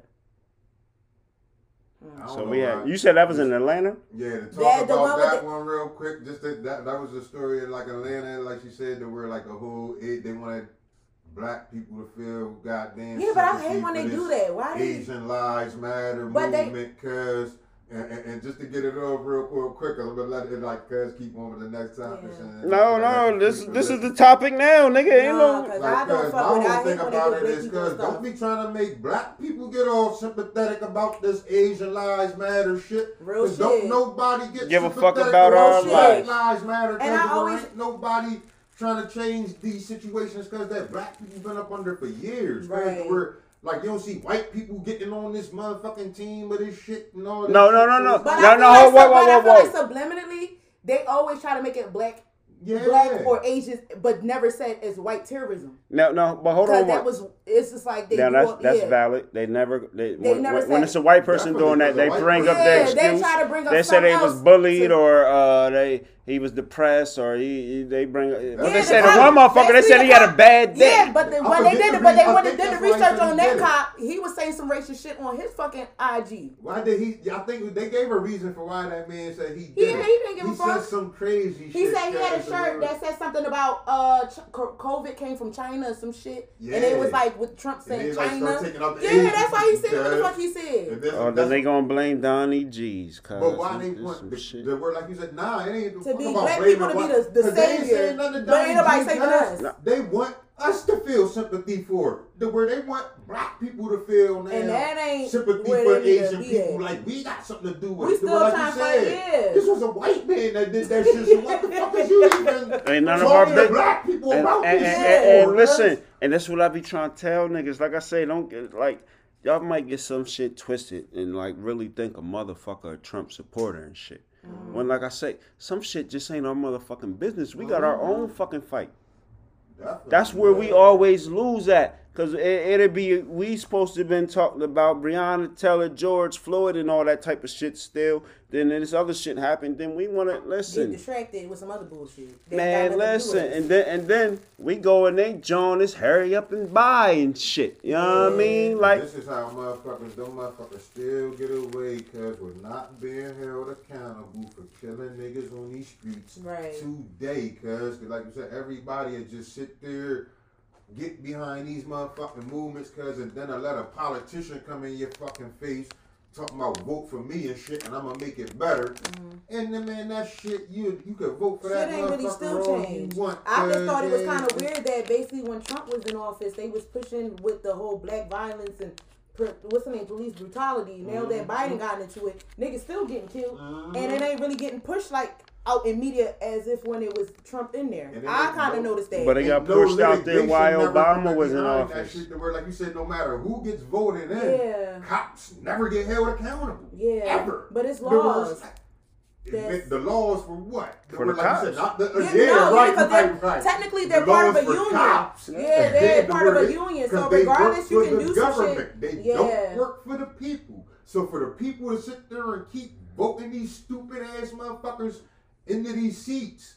[SPEAKER 3] Hmm.
[SPEAKER 2] So we had. You said that was in Atlanta.
[SPEAKER 3] Yeah, to talk
[SPEAKER 4] That-
[SPEAKER 3] about
[SPEAKER 4] one
[SPEAKER 3] that
[SPEAKER 4] the-
[SPEAKER 3] one real quick. Just that, that that was a story in like Atlanta, like she said, there were like a whole eight. They wanted black people to feel goddamn.
[SPEAKER 4] Yeah, but I hate when they do that. Why?
[SPEAKER 3] Asian Lives Matter
[SPEAKER 4] But
[SPEAKER 3] movement, cause. And, and, and just to get it over real, real quick, I'm gonna let it like cuz keep on with the next topic.
[SPEAKER 4] Yeah.
[SPEAKER 3] and-
[SPEAKER 2] No, no. This this is the topic now, nigga. Ain't
[SPEAKER 4] Nah,
[SPEAKER 2] no.
[SPEAKER 4] cause
[SPEAKER 3] Like,
[SPEAKER 4] I don't
[SPEAKER 3] cuz
[SPEAKER 4] fuck
[SPEAKER 3] my
[SPEAKER 4] with. it. I
[SPEAKER 3] whole
[SPEAKER 4] hate
[SPEAKER 3] thing about
[SPEAKER 4] do
[SPEAKER 3] it
[SPEAKER 4] black
[SPEAKER 3] is
[SPEAKER 4] people
[SPEAKER 3] cuz
[SPEAKER 4] stuff.
[SPEAKER 3] don't be trying to make black people get all sympathetic about this Asian Lives Matter shit.
[SPEAKER 4] Real
[SPEAKER 3] 'Cause Don't nobody get
[SPEAKER 2] Give a fuck
[SPEAKER 3] sympathetic
[SPEAKER 2] about
[SPEAKER 3] about
[SPEAKER 2] our
[SPEAKER 3] shit.
[SPEAKER 2] lives.
[SPEAKER 3] lives matter.
[SPEAKER 4] And I always-
[SPEAKER 3] nobody trying to change these situations because that black people been up under for years.
[SPEAKER 4] Right.
[SPEAKER 3] We're like you don't see white people getting on this motherfucking team with this shit and all. This
[SPEAKER 2] No, no, no, no.
[SPEAKER 4] But
[SPEAKER 3] like-
[SPEAKER 4] I
[SPEAKER 2] No,
[SPEAKER 4] feel
[SPEAKER 2] no,
[SPEAKER 4] like,
[SPEAKER 2] whoa,
[SPEAKER 4] sub-
[SPEAKER 2] whoa,
[SPEAKER 4] I
[SPEAKER 2] whoa,
[SPEAKER 4] feel
[SPEAKER 2] whoa.
[SPEAKER 4] like subliminally, they always try to make it black,
[SPEAKER 3] yeah.
[SPEAKER 4] black or Asians, but never said as white terrorism.
[SPEAKER 2] No, no. But hold on.
[SPEAKER 4] that
[SPEAKER 2] one-
[SPEAKER 4] was, it's just like they.
[SPEAKER 2] Now that's
[SPEAKER 4] up-
[SPEAKER 2] that's
[SPEAKER 4] yeah.
[SPEAKER 2] valid. They never they,
[SPEAKER 4] They
[SPEAKER 2] when,
[SPEAKER 4] never
[SPEAKER 2] when, when
[SPEAKER 4] said-
[SPEAKER 2] it's a white person
[SPEAKER 3] Definitely,
[SPEAKER 2] doing that,
[SPEAKER 3] because
[SPEAKER 2] they
[SPEAKER 3] a
[SPEAKER 2] bring up
[SPEAKER 3] person-
[SPEAKER 2] the
[SPEAKER 4] Yeah,
[SPEAKER 2] excuse.
[SPEAKER 4] they try to bring up
[SPEAKER 2] They say they
[SPEAKER 4] something
[SPEAKER 2] was bullied
[SPEAKER 4] to-
[SPEAKER 2] or uh, they he was depressed or he, he- they bring. But
[SPEAKER 4] Yeah,
[SPEAKER 2] they
[SPEAKER 4] the
[SPEAKER 2] said the one motherfucker. They
[SPEAKER 4] basically
[SPEAKER 2] said
[SPEAKER 4] the
[SPEAKER 2] he had a bad day.
[SPEAKER 4] Yeah, but the,
[SPEAKER 3] I
[SPEAKER 4] when they did
[SPEAKER 3] the
[SPEAKER 4] it, but they
[SPEAKER 3] re- I
[SPEAKER 4] went
[SPEAKER 3] think
[SPEAKER 4] did the
[SPEAKER 3] that's why he
[SPEAKER 4] research on that
[SPEAKER 3] did it.
[SPEAKER 4] cop. He was saying some racist shit on his fucking IG.
[SPEAKER 3] Why did he? I think they gave a reason for why that man said he did.
[SPEAKER 4] He-
[SPEAKER 3] it.
[SPEAKER 4] he didn't give a fuck.
[SPEAKER 3] He said some crazy shit.
[SPEAKER 4] He said he had a shirt that said something about uh ch- COVID came from China or some shit, yeah. and it was like with Trump saying
[SPEAKER 3] then, like,
[SPEAKER 4] China.
[SPEAKER 3] start taking out the
[SPEAKER 4] yeah,
[SPEAKER 3] Asian
[SPEAKER 4] that's why he said what the fuck he said.
[SPEAKER 3] and
[SPEAKER 2] Oh, then
[SPEAKER 3] that's-
[SPEAKER 2] they gonna blame Donnie G's. Cause
[SPEAKER 3] But why
[SPEAKER 2] he
[SPEAKER 3] they want the, the word like you said? Nah, it ain't
[SPEAKER 4] To be black
[SPEAKER 3] blaming
[SPEAKER 4] people to be
[SPEAKER 3] white-
[SPEAKER 4] the- the
[SPEAKER 3] 'cause they
[SPEAKER 4] savior,
[SPEAKER 3] saying nothing to
[SPEAKER 4] but ain't nobody
[SPEAKER 3] G,
[SPEAKER 4] saving
[SPEAKER 3] cuz
[SPEAKER 4] us.
[SPEAKER 3] They want us to feel sympathy for. The word they want black people to feel now
[SPEAKER 4] And that ain't
[SPEAKER 3] sympathy
[SPEAKER 4] where
[SPEAKER 3] for
[SPEAKER 4] they need to
[SPEAKER 3] Asian people.
[SPEAKER 4] at.
[SPEAKER 3] Like we got something to do with
[SPEAKER 4] We
[SPEAKER 3] it.
[SPEAKER 4] still
[SPEAKER 3] like
[SPEAKER 4] trying to
[SPEAKER 3] said,
[SPEAKER 4] yeah.
[SPEAKER 3] This was a white man that did that shit. So what the <laughs> fuck is you even
[SPEAKER 2] Ain't none of our
[SPEAKER 3] talking to black people
[SPEAKER 2] And,
[SPEAKER 3] about
[SPEAKER 2] and,
[SPEAKER 3] this
[SPEAKER 2] and,
[SPEAKER 3] shit
[SPEAKER 2] and-
[SPEAKER 3] for,
[SPEAKER 2] and listen, and that's what I be trying to tell niggas. Like I say, don't get like y'all might get some shit twisted and like really think a motherfucker a Trump supporter and shit. Mm-hmm. When like I say, some shit just ain't our motherfucking business. We got our mm-hmm. own fucking fight.
[SPEAKER 3] Definitely,
[SPEAKER 2] That's where we always lose at. Cause it, it'll be we supposed to have been talking about Breonna Taylor, George Floyd, and all that type of shit still. Then this other shit happened. Then we want to listen.
[SPEAKER 4] Get distracted with some other bullshit. That
[SPEAKER 2] Man,
[SPEAKER 4] got nothing to do
[SPEAKER 2] listen, and then and then we go and they join us, hurry up and buy and shit. You know what I mean? Like,
[SPEAKER 3] this is how motherfuckers, them motherfuckers still get away because we're not being held accountable for killing niggas on these streets
[SPEAKER 4] Right.
[SPEAKER 3] today. Cause like you said, everybody will just sit there, get behind these motherfucking movements. And then I let a politician come in your fucking face. Talking about vote for me and shit, and I'm gonna make it better. And then man, that shit, you you could vote for
[SPEAKER 4] Mm-hmm. Shit
[SPEAKER 3] that
[SPEAKER 4] ain't really still changed.
[SPEAKER 3] want.
[SPEAKER 4] I just thought it was kind of weird that basically when Trump was in office, they was pushing with the whole black violence and what's the name, police brutality. Now that
[SPEAKER 3] Mm-hmm.
[SPEAKER 4] Biden got into it, niggas still getting killed, and it ain't really getting pushed like out in media as if when it was Trump in there. I kind of
[SPEAKER 3] no-
[SPEAKER 4] noticed that.
[SPEAKER 2] But it got
[SPEAKER 3] Ain't no
[SPEAKER 2] pushed out there
[SPEAKER 3] litigation
[SPEAKER 2] while Obama was in
[SPEAKER 3] behind that
[SPEAKER 2] office.
[SPEAKER 3] shit to where, like you said, no matter who gets voted in,
[SPEAKER 4] Yeah.
[SPEAKER 3] cops never get held accountable.
[SPEAKER 4] Yeah,
[SPEAKER 3] Ever.
[SPEAKER 4] but it's
[SPEAKER 3] The
[SPEAKER 4] laws. That's-
[SPEAKER 3] the laws for what?
[SPEAKER 2] For the
[SPEAKER 3] like you said,
[SPEAKER 2] cops.
[SPEAKER 3] not the, uh,
[SPEAKER 4] Yeah,
[SPEAKER 3] yeah,
[SPEAKER 4] no,
[SPEAKER 3] right,
[SPEAKER 4] because
[SPEAKER 3] right,
[SPEAKER 4] they're-
[SPEAKER 3] right.
[SPEAKER 4] technically
[SPEAKER 3] The
[SPEAKER 4] they're part of a union.
[SPEAKER 3] Cops.
[SPEAKER 4] Yeah, they're part of a union, so
[SPEAKER 3] 'cause they
[SPEAKER 4] regardless, you can
[SPEAKER 3] the
[SPEAKER 4] do some shit.
[SPEAKER 3] They
[SPEAKER 4] Yeah.
[SPEAKER 3] don't work for the people. So for the people to sit there and keep voting these stupid ass motherfuckers into these seats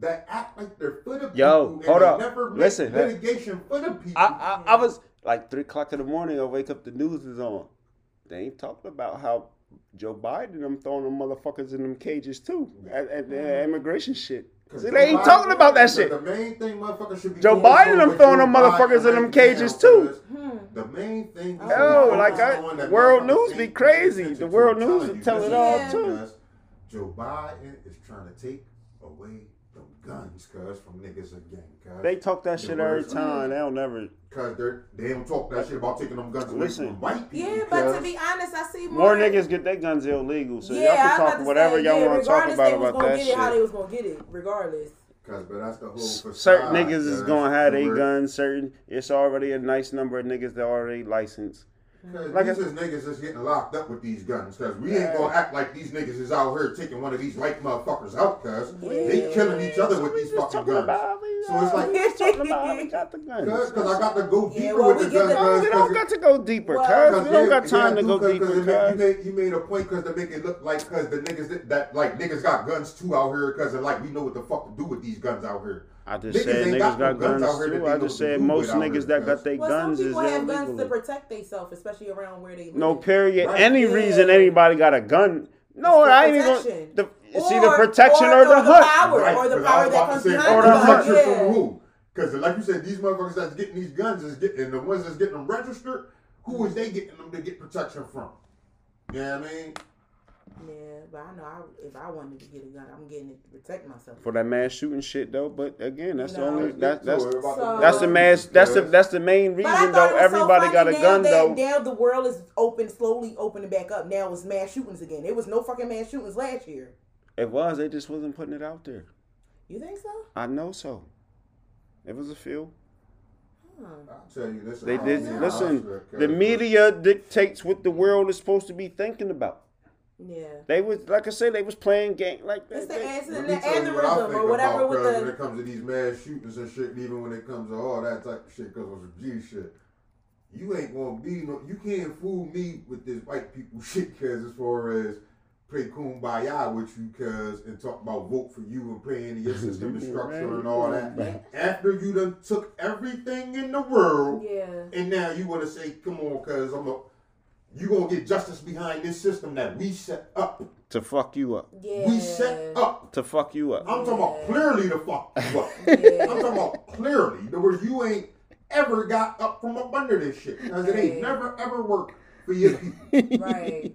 [SPEAKER 3] that act like they're for the
[SPEAKER 2] Yo,
[SPEAKER 3] people and
[SPEAKER 2] hold
[SPEAKER 3] they
[SPEAKER 2] up.
[SPEAKER 3] never
[SPEAKER 2] Listen,
[SPEAKER 3] litigation for the people.
[SPEAKER 2] I, I I was like three o'clock in the morning. I wake up, the news is on. They ain't talking about how Joe Biden them throwing them motherfuckers in them cages too at, at the mm-hmm. immigration shit.
[SPEAKER 3] Cause
[SPEAKER 2] See,
[SPEAKER 3] Joe
[SPEAKER 2] they ain't
[SPEAKER 3] Biden-
[SPEAKER 2] talking about that shit.
[SPEAKER 3] The main thing motherfuckers should be
[SPEAKER 2] Joe Biden
[SPEAKER 3] on
[SPEAKER 2] them
[SPEAKER 3] with
[SPEAKER 2] throwing them motherfuckers in them cages, too.
[SPEAKER 3] Hmm. The main thing. Oh. you
[SPEAKER 2] Yo,
[SPEAKER 3] should
[SPEAKER 2] like I, world news be crazy. The world news
[SPEAKER 3] I'm
[SPEAKER 2] will tell it all
[SPEAKER 4] Yeah.
[SPEAKER 2] too.
[SPEAKER 3] Because Joe Biden is trying to take away them guns, cuz from niggas again, cuz.
[SPEAKER 2] They talk that
[SPEAKER 3] The
[SPEAKER 2] shit every
[SPEAKER 3] worst-
[SPEAKER 2] time. They don't never.
[SPEAKER 3] Cause they're they don't talk that shit about taking them guns away
[SPEAKER 2] Listen.
[SPEAKER 3] from white people.
[SPEAKER 4] Yeah, but to be honest, I see
[SPEAKER 2] More
[SPEAKER 4] more,
[SPEAKER 2] niggas get their guns illegal, so
[SPEAKER 4] yeah,
[SPEAKER 2] y'all
[SPEAKER 4] I
[SPEAKER 2] can
[SPEAKER 4] was
[SPEAKER 2] talk whatever
[SPEAKER 4] say,
[SPEAKER 2] y'all
[SPEAKER 4] yeah,
[SPEAKER 2] want to talk
[SPEAKER 4] regardless,
[SPEAKER 2] about
[SPEAKER 4] they was
[SPEAKER 2] about
[SPEAKER 4] gonna
[SPEAKER 2] that
[SPEAKER 4] get it how they was gonna get it, regardless.
[SPEAKER 3] Cause, but that's the whole facade.
[SPEAKER 2] Certain niggas is gonna have
[SPEAKER 3] The
[SPEAKER 2] their guns. Certain, it's already a nice number of niggas that already licensed.
[SPEAKER 3] Cause
[SPEAKER 2] Like
[SPEAKER 3] these
[SPEAKER 2] I-
[SPEAKER 3] is niggas that's getting locked up with these guns. Cause we ain't gonna act like these niggas is out here taking one of these white motherfuckers out. Cause they killing each other with these fucking guns.
[SPEAKER 2] about- we
[SPEAKER 3] So it's like
[SPEAKER 2] Talking about how we <laughs> got the guns.
[SPEAKER 3] because I got to go
[SPEAKER 4] Yeah,
[SPEAKER 3] deeper
[SPEAKER 4] well,
[SPEAKER 3] with
[SPEAKER 4] we
[SPEAKER 3] the
[SPEAKER 4] get
[SPEAKER 3] guns. cause-
[SPEAKER 2] we don't got to go deeper,
[SPEAKER 4] Well,
[SPEAKER 2] cuz. We don't got time to go deeper,
[SPEAKER 3] Cause you
[SPEAKER 2] cuz.
[SPEAKER 3] made, you made a point because to make it look like because the niggas that, that like niggas got guns too out here because like we know what the fuck to do with these guns out here.
[SPEAKER 2] I just
[SPEAKER 3] Niggas
[SPEAKER 2] said niggas
[SPEAKER 3] got
[SPEAKER 2] got
[SPEAKER 3] guns
[SPEAKER 2] guns
[SPEAKER 3] out here that
[SPEAKER 2] too. I just said most niggas
[SPEAKER 3] here,
[SPEAKER 2] that got their
[SPEAKER 4] Well,
[SPEAKER 2] guns
[SPEAKER 4] some
[SPEAKER 2] is
[SPEAKER 4] people have guns to protect themselves, especially around where they live.
[SPEAKER 2] No, period.
[SPEAKER 3] Right.
[SPEAKER 2] Any
[SPEAKER 4] Yeah.
[SPEAKER 2] reason anybody got a gun. No,
[SPEAKER 4] It's for
[SPEAKER 2] I ain't even
[SPEAKER 4] protection.
[SPEAKER 2] gonna. See the protection
[SPEAKER 4] or-
[SPEAKER 2] or, the
[SPEAKER 4] or the
[SPEAKER 2] hunt.
[SPEAKER 4] power. or the
[SPEAKER 3] 'cause I
[SPEAKER 4] power that comes
[SPEAKER 3] say,
[SPEAKER 4] behind
[SPEAKER 2] Or
[SPEAKER 3] or
[SPEAKER 2] the
[SPEAKER 3] the
[SPEAKER 2] hunt.
[SPEAKER 3] protection from who? Because like you said, these motherfuckers that's getting these guns is getting and the ones that's getting them registered. Who is they getting them to get protection from? You know what I mean?
[SPEAKER 4] Yeah, but I know I, if I wanted to get a gun, I'm getting it to protect myself.
[SPEAKER 2] For that mass shooting shit though, but again, that's the only that, that's
[SPEAKER 3] So,
[SPEAKER 4] So-
[SPEAKER 2] that's the mass that's the that's the main reason though.
[SPEAKER 4] it was so
[SPEAKER 2] Everybody got a
[SPEAKER 4] funny
[SPEAKER 2] gun
[SPEAKER 4] now
[SPEAKER 2] though.
[SPEAKER 4] that Now the world is open, slowly opening back up. Now it's mass shootings again. There was no fucking mass shootings last year.
[SPEAKER 2] It was. They just wasn't putting it out there.
[SPEAKER 4] You think so?
[SPEAKER 2] I know so. It was a few.
[SPEAKER 3] I'll tell you this.
[SPEAKER 2] They did. Listen, the media dictates what the world is supposed to be thinking about.
[SPEAKER 4] Yeah.
[SPEAKER 2] They was like I said, they was playing game like
[SPEAKER 4] It's
[SPEAKER 2] that.
[SPEAKER 4] the
[SPEAKER 2] They-
[SPEAKER 4] answer,
[SPEAKER 3] Let
[SPEAKER 4] the
[SPEAKER 3] me tell you what I think
[SPEAKER 4] or whatever
[SPEAKER 3] about,
[SPEAKER 4] with
[SPEAKER 3] cuz when it comes to these mass shootings and shit, and even when it comes to all that type of shit, because of the G shit, you ain't gonna be no, you can't fool me with this white people <laughs> shit, cause as far as play kumbaya with you, cuz and talk about vote for you and play into your <laughs> system and structure and all that. After you done took everything in the world,
[SPEAKER 4] Yeah.
[SPEAKER 3] and now you want to say, come on, cuz I'm a, you gonna get justice behind this system that we set up.
[SPEAKER 2] to fuck you up.
[SPEAKER 4] Yeah.
[SPEAKER 3] We set up.
[SPEAKER 2] To fuck you up.
[SPEAKER 3] I'm talking about clearly the fuck you up.
[SPEAKER 4] Yeah. <laughs>
[SPEAKER 3] I'm talking about clearly. The word you ain't ever got up from up under this shit. Because it ain't never ever worked for your <laughs> people.
[SPEAKER 4] Right.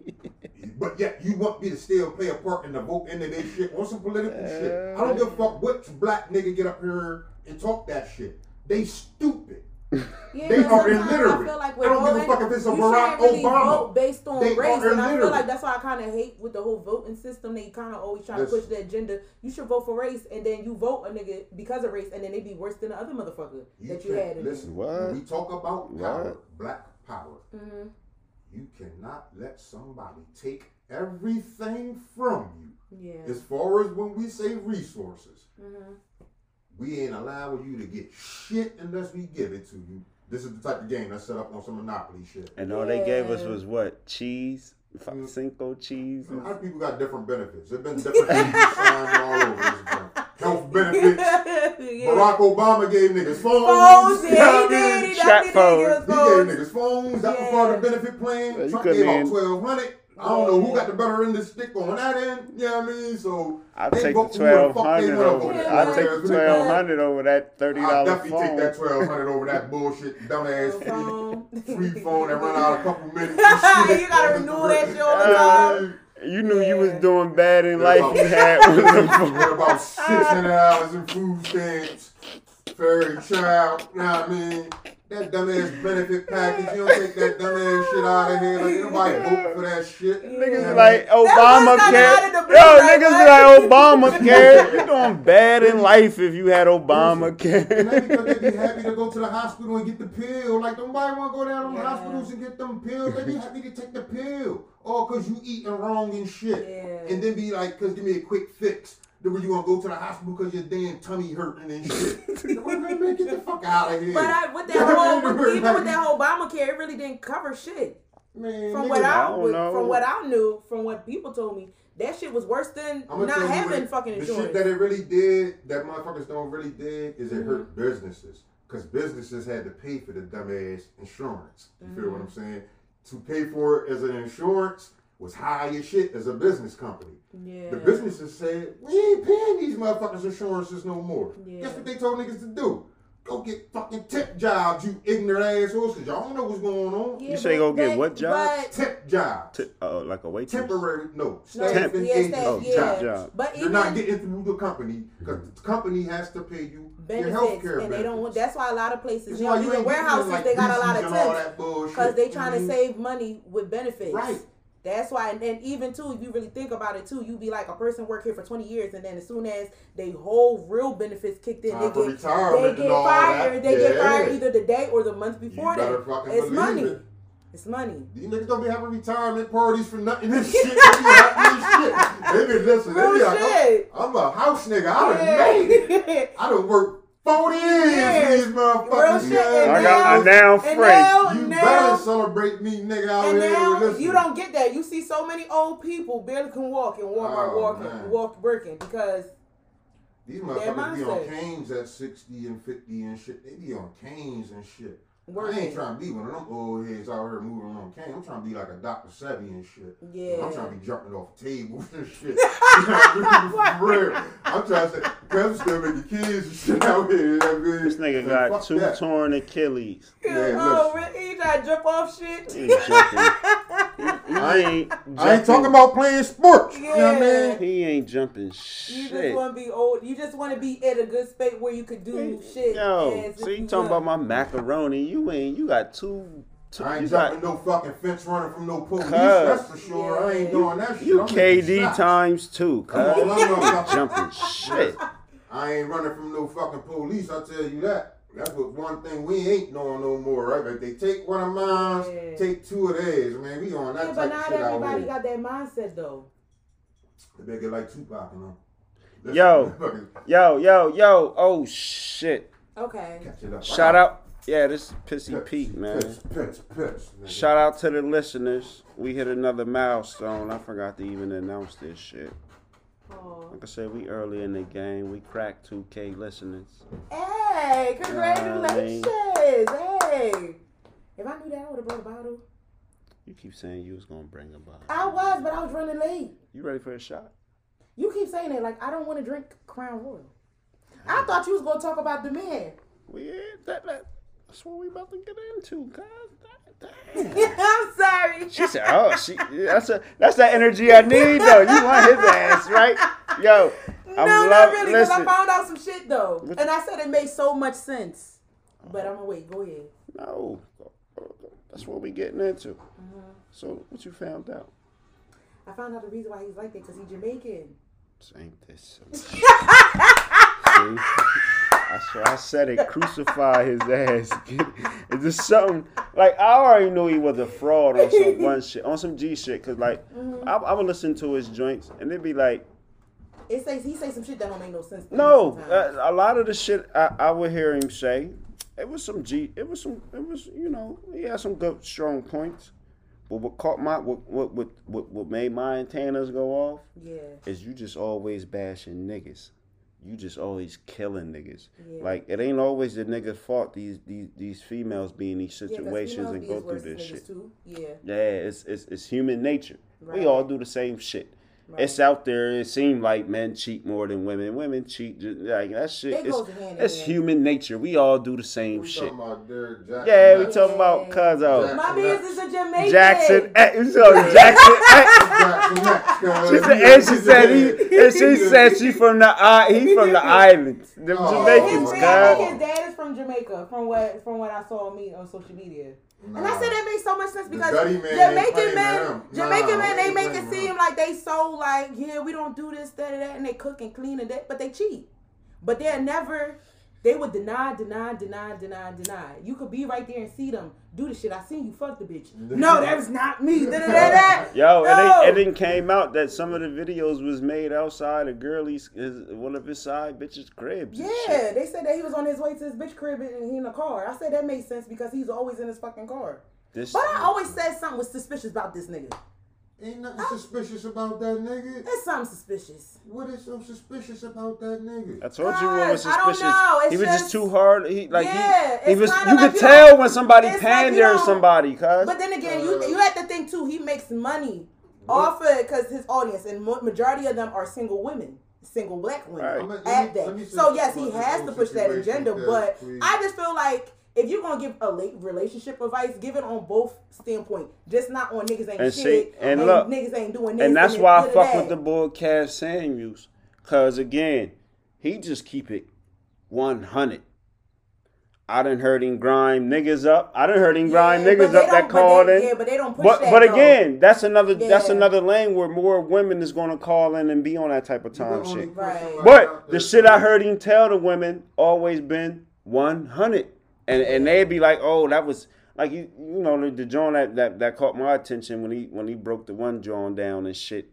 [SPEAKER 3] But yet you want me to still play a part in the vote into this shit on some political shit. I don't give a fuck which black nigga get up here and talk that shit. They stupid.
[SPEAKER 4] Yeah,
[SPEAKER 3] They are illiterate.
[SPEAKER 4] I feel like
[SPEAKER 3] I don't give a fuck if it's a
[SPEAKER 4] you
[SPEAKER 3] Barack
[SPEAKER 4] shouldn't really
[SPEAKER 3] Obama.
[SPEAKER 4] Vote based on
[SPEAKER 3] They
[SPEAKER 4] race,
[SPEAKER 3] are
[SPEAKER 4] and I feel like that's why I kind of hate with the whole voting system. They kind of always try to push the agenda. You should vote for race, and then you vote a nigga because of race, and then they be worse than the other motherfucker that you
[SPEAKER 3] can't-
[SPEAKER 4] had. In
[SPEAKER 3] listen,
[SPEAKER 2] What?
[SPEAKER 3] when we talk about power,
[SPEAKER 2] What?
[SPEAKER 3] black power,
[SPEAKER 4] hmm
[SPEAKER 3] you cannot let somebody take everything from you.
[SPEAKER 4] Yeah.
[SPEAKER 3] As far as when we say resources,
[SPEAKER 4] hmm
[SPEAKER 3] we ain't allowing you to get shit unless we give it to you. This is the type of game that's set up on some monopoly shit.
[SPEAKER 2] And all they gave us was what? Cheese? F-
[SPEAKER 3] Mm.
[SPEAKER 2] Cinco cheese?
[SPEAKER 3] A lot of people got different benefits. There's been different things signed all over this <laughs> joint. Health benefits.
[SPEAKER 4] yeah.
[SPEAKER 3] Barack Obama gave niggas phones.
[SPEAKER 4] Phones,
[SPEAKER 3] you
[SPEAKER 4] yeah, he
[SPEAKER 3] what I
[SPEAKER 4] did. He
[SPEAKER 2] Chat
[SPEAKER 4] definitely
[SPEAKER 2] phone.
[SPEAKER 4] did give
[SPEAKER 3] He gave niggas phones. That was part of the benefit plan.
[SPEAKER 2] Yeah, you
[SPEAKER 3] Trump gave out twelve hundred. I don't know who got the better end of the stick on that end. You know what I mean? So
[SPEAKER 2] I'll
[SPEAKER 3] they
[SPEAKER 2] take the
[SPEAKER 3] for who
[SPEAKER 2] twelve
[SPEAKER 3] fuck they
[SPEAKER 2] hundred
[SPEAKER 3] wanna
[SPEAKER 2] over.
[SPEAKER 3] vote
[SPEAKER 4] Yeah,
[SPEAKER 3] for.
[SPEAKER 2] I'll take
[SPEAKER 3] Whereas
[SPEAKER 2] the
[SPEAKER 3] when it
[SPEAKER 2] twelve
[SPEAKER 3] comes-
[SPEAKER 2] hundred over that thirty
[SPEAKER 3] I'll
[SPEAKER 2] dollar
[SPEAKER 3] definitely take that twelve hundred over that <laughs> bullshit dumbass
[SPEAKER 4] Phone.
[SPEAKER 3] free phone that run out a couple <laughs> minutes.
[SPEAKER 4] you gotta renew that shit all the time.
[SPEAKER 2] You knew you was doing bad in
[SPEAKER 3] Yeah.
[SPEAKER 2] life. You had one them <laughs> phones.
[SPEAKER 3] About six hundred dollars in food stamps? Fairy child, you know what I mean? That dumbass benefit package, you don't take that dumbass shit out of here. Like, ain't nobody vote for that shit.
[SPEAKER 2] Niggas
[SPEAKER 3] You
[SPEAKER 2] be
[SPEAKER 3] know
[SPEAKER 2] like
[SPEAKER 3] what
[SPEAKER 2] Obamacare.
[SPEAKER 4] That was not out of the
[SPEAKER 2] Yo,
[SPEAKER 4] blue, like,
[SPEAKER 2] niggas be
[SPEAKER 4] what?
[SPEAKER 2] like Obamacare. You doing bad in life if you had
[SPEAKER 3] I mean? And
[SPEAKER 2] Obamacare.
[SPEAKER 3] that's because they be happy to go to the hospital and get the pill. Like, nobody want to go down to the
[SPEAKER 4] Yeah.
[SPEAKER 3] hospitals and get them pills. They be happy to take the pill. All because you eating wrong and shit.
[SPEAKER 4] Yeah.
[SPEAKER 3] And then be like, because give me a quick fix. Then when you want to go to the hospital because your damn tummy hurting and shit. man, get the fuck out of here.
[SPEAKER 4] But I, with that <laughs> whole,
[SPEAKER 3] man,
[SPEAKER 4] with, even
[SPEAKER 3] like-
[SPEAKER 4] with that whole Obamacare, it really didn't cover shit.
[SPEAKER 3] Man,
[SPEAKER 4] From
[SPEAKER 3] niggas-
[SPEAKER 4] what I,
[SPEAKER 2] I don't
[SPEAKER 4] with- from what I knew, from what people told me, that shit was worse than
[SPEAKER 3] I'ma
[SPEAKER 4] not
[SPEAKER 3] tell you
[SPEAKER 4] having
[SPEAKER 3] what it-
[SPEAKER 4] fucking
[SPEAKER 3] The
[SPEAKER 4] insurance.
[SPEAKER 3] shit that it really did, that motherfuckers don't really did, is it hurt
[SPEAKER 4] Mm-hmm.
[SPEAKER 3] businesses. Because businesses had to pay for the dumbass insurance. You feel what I'm
[SPEAKER 4] Mm-hmm.
[SPEAKER 3] saying? To pay for it as an insurance was high as shit as a business company.
[SPEAKER 4] yeah.
[SPEAKER 3] The businesses said, we ain't paying these motherfuckers insurances no more.
[SPEAKER 4] Yeah.
[SPEAKER 3] Guess what they told niggas to do? Go get fucking tip jobs, you ignorant assholes, because y'all don't know what's going on.
[SPEAKER 4] Yeah,
[SPEAKER 2] You say
[SPEAKER 4] but
[SPEAKER 2] go get what jobs?
[SPEAKER 4] but-
[SPEAKER 3] Tip jobs.
[SPEAKER 2] T- uh, like a waitress.
[SPEAKER 3] Temporary, no,
[SPEAKER 4] No,
[SPEAKER 3] staffing
[SPEAKER 4] yeah,
[SPEAKER 3] agency
[SPEAKER 4] staff,
[SPEAKER 2] Oh,
[SPEAKER 4] yeah.
[SPEAKER 2] job, job.
[SPEAKER 4] But
[SPEAKER 3] You're
[SPEAKER 4] even
[SPEAKER 3] not getting through the company because the company has to pay you your health
[SPEAKER 4] benefits,
[SPEAKER 3] care
[SPEAKER 4] and they don't.
[SPEAKER 3] benefits.
[SPEAKER 4] That's why a lot of places, you know,
[SPEAKER 3] you
[SPEAKER 4] even warehouses,
[SPEAKER 3] like
[SPEAKER 4] they got a lot of
[SPEAKER 3] Reese's
[SPEAKER 4] tips because they trying
[SPEAKER 3] Mhm.
[SPEAKER 4] to save money with benefits.
[SPEAKER 3] Right.
[SPEAKER 4] That's why, and then even too, if you really think about it too, you be like a person work here for twenty years, and then as soon as they whole real benefits kicked in,
[SPEAKER 3] Time
[SPEAKER 4] they get they get fired. They get fired either the day or the month before that. It's money.
[SPEAKER 3] it.
[SPEAKER 4] It's money.
[SPEAKER 3] These niggas don't be having retirement parties for nothing <laughs> and shit. They be this shit. They be listen. They be like,
[SPEAKER 4] shit.
[SPEAKER 3] I'm, I'm a house nigga. I done made it.
[SPEAKER 4] Yeah. <laughs>
[SPEAKER 3] I done worked 40 years for these motherfuckers.
[SPEAKER 4] shit,
[SPEAKER 3] yeah.
[SPEAKER 2] I got
[SPEAKER 4] now-
[SPEAKER 2] I'm now
[SPEAKER 4] and
[SPEAKER 2] free.
[SPEAKER 4] now-
[SPEAKER 3] You
[SPEAKER 4] now-
[SPEAKER 3] better celebrate me, nigga, out
[SPEAKER 4] And
[SPEAKER 3] here.
[SPEAKER 4] now
[SPEAKER 3] listening.
[SPEAKER 4] you don't get that. You see so many old people barely can walk in Walmart
[SPEAKER 3] Oh,
[SPEAKER 4] walking,
[SPEAKER 3] man.
[SPEAKER 4] walk working because
[SPEAKER 3] These motherfuckers be on canes at 60 and 50 and shit. They be on canes and shit. I ain't trying to be one of them old heads out here moving on cane. I'm trying to be like a Dr. Sebi and shit.
[SPEAKER 4] Yeah.
[SPEAKER 3] I'm trying to be jumping off tables and <laughs> shit. I'm trying to say, cause I'm still making kids and shit out here. You know I mean?
[SPEAKER 2] This nigga
[SPEAKER 3] And
[SPEAKER 2] got
[SPEAKER 3] fuck
[SPEAKER 2] two
[SPEAKER 3] that.
[SPEAKER 2] torn Achilles.
[SPEAKER 3] Yeah,
[SPEAKER 4] oh,
[SPEAKER 3] listen.
[SPEAKER 4] really? he try to jump off shit. <laughs>
[SPEAKER 2] He ain't jumping. I ain't.
[SPEAKER 3] I ain't talking about playing sports. You know what I
[SPEAKER 4] Yeah.
[SPEAKER 3] mean?
[SPEAKER 2] He ain't jumping shit.
[SPEAKER 4] You just want to be old. You just want to be at a good space where you could do shit.
[SPEAKER 2] Yo, so
[SPEAKER 4] if
[SPEAKER 2] you talking about my macaroni? You ain't. You got two. two
[SPEAKER 3] I
[SPEAKER 2] you
[SPEAKER 3] ain't
[SPEAKER 2] got
[SPEAKER 3] jumping no fucking fence running from no police. That's for sure. I ain't doing that shit.
[SPEAKER 2] you
[SPEAKER 3] I'm
[SPEAKER 2] KD times two.
[SPEAKER 3] Come
[SPEAKER 2] Cuz
[SPEAKER 3] I'm
[SPEAKER 2] jumping shit.
[SPEAKER 3] I ain't running from no fucking police. I tell you that. That's what one thing we ain't doing no more, right? If they take one of mine,
[SPEAKER 4] Yeah.
[SPEAKER 3] take two of theirs, man. We on that
[SPEAKER 4] Yeah, but
[SPEAKER 3] type of
[SPEAKER 4] not
[SPEAKER 3] shit out
[SPEAKER 4] everybody
[SPEAKER 3] here.
[SPEAKER 4] got that mindset though.
[SPEAKER 3] They better get like Tupac, you know. Listen,
[SPEAKER 2] Yo. <laughs> Yo, yo, yo. Oh shit.
[SPEAKER 4] Okay.
[SPEAKER 3] catch it up.
[SPEAKER 2] Shout out. Yeah, this is Pissy
[SPEAKER 3] Pitch,
[SPEAKER 2] Pete, man.
[SPEAKER 3] Pitch, pitch, pitch. nigga.
[SPEAKER 2] Shout out to the listeners. We hit another milestone. I forgot to even announce this shit.
[SPEAKER 4] Oh.
[SPEAKER 2] Like I said, we early in the game. We cracked 2K listeners.
[SPEAKER 4] Hey, congratulations! Hey, if I knew that, I would have brought a bottle.
[SPEAKER 2] You keep saying you was gonna bring a bottle.
[SPEAKER 4] I was, but I was running late.
[SPEAKER 2] You ready for a shot?
[SPEAKER 4] You keep saying it like I don't want to drink Crown Royal. I thought you was gonna talk about the man.
[SPEAKER 2] We that, that that's what we about to get into, cuz. <laughs>
[SPEAKER 4] I'm sorry.
[SPEAKER 2] She said, "Oh, she that's a that's that energy I need though. You want his ass, right? Yo,
[SPEAKER 4] no,
[SPEAKER 2] I'm
[SPEAKER 4] not
[SPEAKER 2] love-
[SPEAKER 4] really, because I found out some shit though, and I said it made so much sense. But I'm gonna wait. Go ahead.
[SPEAKER 2] No, that's what we getting into.
[SPEAKER 4] Mm-hmm.
[SPEAKER 2] So what you found out?
[SPEAKER 4] I found out the reason why he's like that because he's Jamaican.
[SPEAKER 2] Ain't this? <laughs> I, I said it. Crucify his ass. <laughs> Is this something like I already knew he was a fraud on some <laughs> one shit, on some G shit? Cause like
[SPEAKER 4] Mm-hmm.
[SPEAKER 2] I, I would listen to his joints and it'd be like,
[SPEAKER 4] It says he say some shit that don't make no sense.
[SPEAKER 2] no,
[SPEAKER 4] sometimes.
[SPEAKER 2] uh, a lot of the shit I, I would hear him say, it was some G. It was some. It was you know he had some good strong points. But what caught my what what what what, what made my antennas go off
[SPEAKER 4] yeah.
[SPEAKER 2] is you just always bashing niggas. You just always killing niggas.
[SPEAKER 4] Yeah.
[SPEAKER 2] Like it ain't always the nigga's fault. These these these females be in these situations
[SPEAKER 4] females
[SPEAKER 2] and go through this shit.
[SPEAKER 4] Too. Yeah.
[SPEAKER 2] Yeah, it's it's it's human nature. We all do the same shit.
[SPEAKER 4] Right.
[SPEAKER 2] It's out there. It seems like men cheat more than women. Women cheat. Just, like that shit. It's,
[SPEAKER 4] goes hand in
[SPEAKER 2] it's human nature. We all do the same
[SPEAKER 3] We
[SPEAKER 2] shit.
[SPEAKER 3] talking about Derrick
[SPEAKER 2] Yeah, we talking about Cuzzo.
[SPEAKER 4] My man's is a Jamaican.
[SPEAKER 2] Jackson. Eh, X. We talking Jackson X.
[SPEAKER 3] X.
[SPEAKER 2] She said, and she said he, and she said she from the uh, i he from the islands, the
[SPEAKER 3] Oh,
[SPEAKER 2] Jamaicans,
[SPEAKER 4] his,
[SPEAKER 3] God.
[SPEAKER 4] dad, his dad is from Jamaica, from what from what I saw on me on social media. And I said that makes so much sense because
[SPEAKER 3] Gutty man ain't
[SPEAKER 4] Jamaican men,
[SPEAKER 3] with.
[SPEAKER 4] Jamaican men,
[SPEAKER 3] they
[SPEAKER 4] they make
[SPEAKER 3] playing
[SPEAKER 4] it seem like they so like, yeah, we don't do this, that, and that, and they cook and clean and that, but they cheat. But they're never, they would deny, deny, deny, deny, deny. You could be right there and see them do the shit. I seen you fuck the bitch. No, <laughs> that was not me. Da, da, da, da.
[SPEAKER 2] Yo,
[SPEAKER 4] No.
[SPEAKER 2] it, ain't, it didn't came out that some of the videos was made outside of Girlie's, his, one of his side bitches' cribs. and shit.
[SPEAKER 4] Yeah, they said that he was on his way to his bitch crib and he in a car. I said that made sense because he's always in his fucking car.
[SPEAKER 2] This,
[SPEAKER 4] But I always said something was suspicious about this nigga.
[SPEAKER 3] Ain't nothing oh. suspicious about that nigga.
[SPEAKER 4] There's something suspicious.
[SPEAKER 3] What is so suspicious about that nigga?
[SPEAKER 2] I told you what was
[SPEAKER 4] Guys, I don't
[SPEAKER 2] suspicious.
[SPEAKER 4] know, it's
[SPEAKER 2] He was just
[SPEAKER 4] just-
[SPEAKER 2] too hard. He like
[SPEAKER 4] Yeah,
[SPEAKER 2] he, he was. You
[SPEAKER 4] like
[SPEAKER 2] could
[SPEAKER 4] you
[SPEAKER 2] tell
[SPEAKER 4] don't-
[SPEAKER 2] when somebody
[SPEAKER 4] it's like
[SPEAKER 2] pandering somebody, cuz.
[SPEAKER 4] But then again, you you have to think too. He makes money off of it because his audience and majority of them are single women, single black women
[SPEAKER 2] Right.
[SPEAKER 3] Let me- let
[SPEAKER 4] at
[SPEAKER 3] me- let me
[SPEAKER 4] that. So yes, he has to push that agenda. But
[SPEAKER 3] please.
[SPEAKER 4] I just feel like if you're gonna give a late relationship advice, give it on both standpoint, just not on niggas ain't
[SPEAKER 2] And see,
[SPEAKER 4] shit
[SPEAKER 2] and look,
[SPEAKER 4] niggas ain't doing this.
[SPEAKER 2] and that's
[SPEAKER 4] it's
[SPEAKER 2] why I fuck with the boy Cass Samuels, cause again, he just keep it one hundred. I done heard him grime niggas up. I done heard him grime
[SPEAKER 4] Yeah,
[SPEAKER 2] niggas up that
[SPEAKER 4] don't- but
[SPEAKER 2] called
[SPEAKER 4] they-
[SPEAKER 2] in.
[SPEAKER 4] Yeah, but they don't push
[SPEAKER 2] But
[SPEAKER 4] that.
[SPEAKER 2] but
[SPEAKER 4] though.
[SPEAKER 2] again, that's another that's another lane where more women is gonna call in and be on that type of time shit.
[SPEAKER 4] Right.
[SPEAKER 2] But the shit I heard him tell the women always been one hundred, and and they'd be like, oh, that was like you you know the, the joint that, that that caught my attention when he when he broke the one joint down and shit.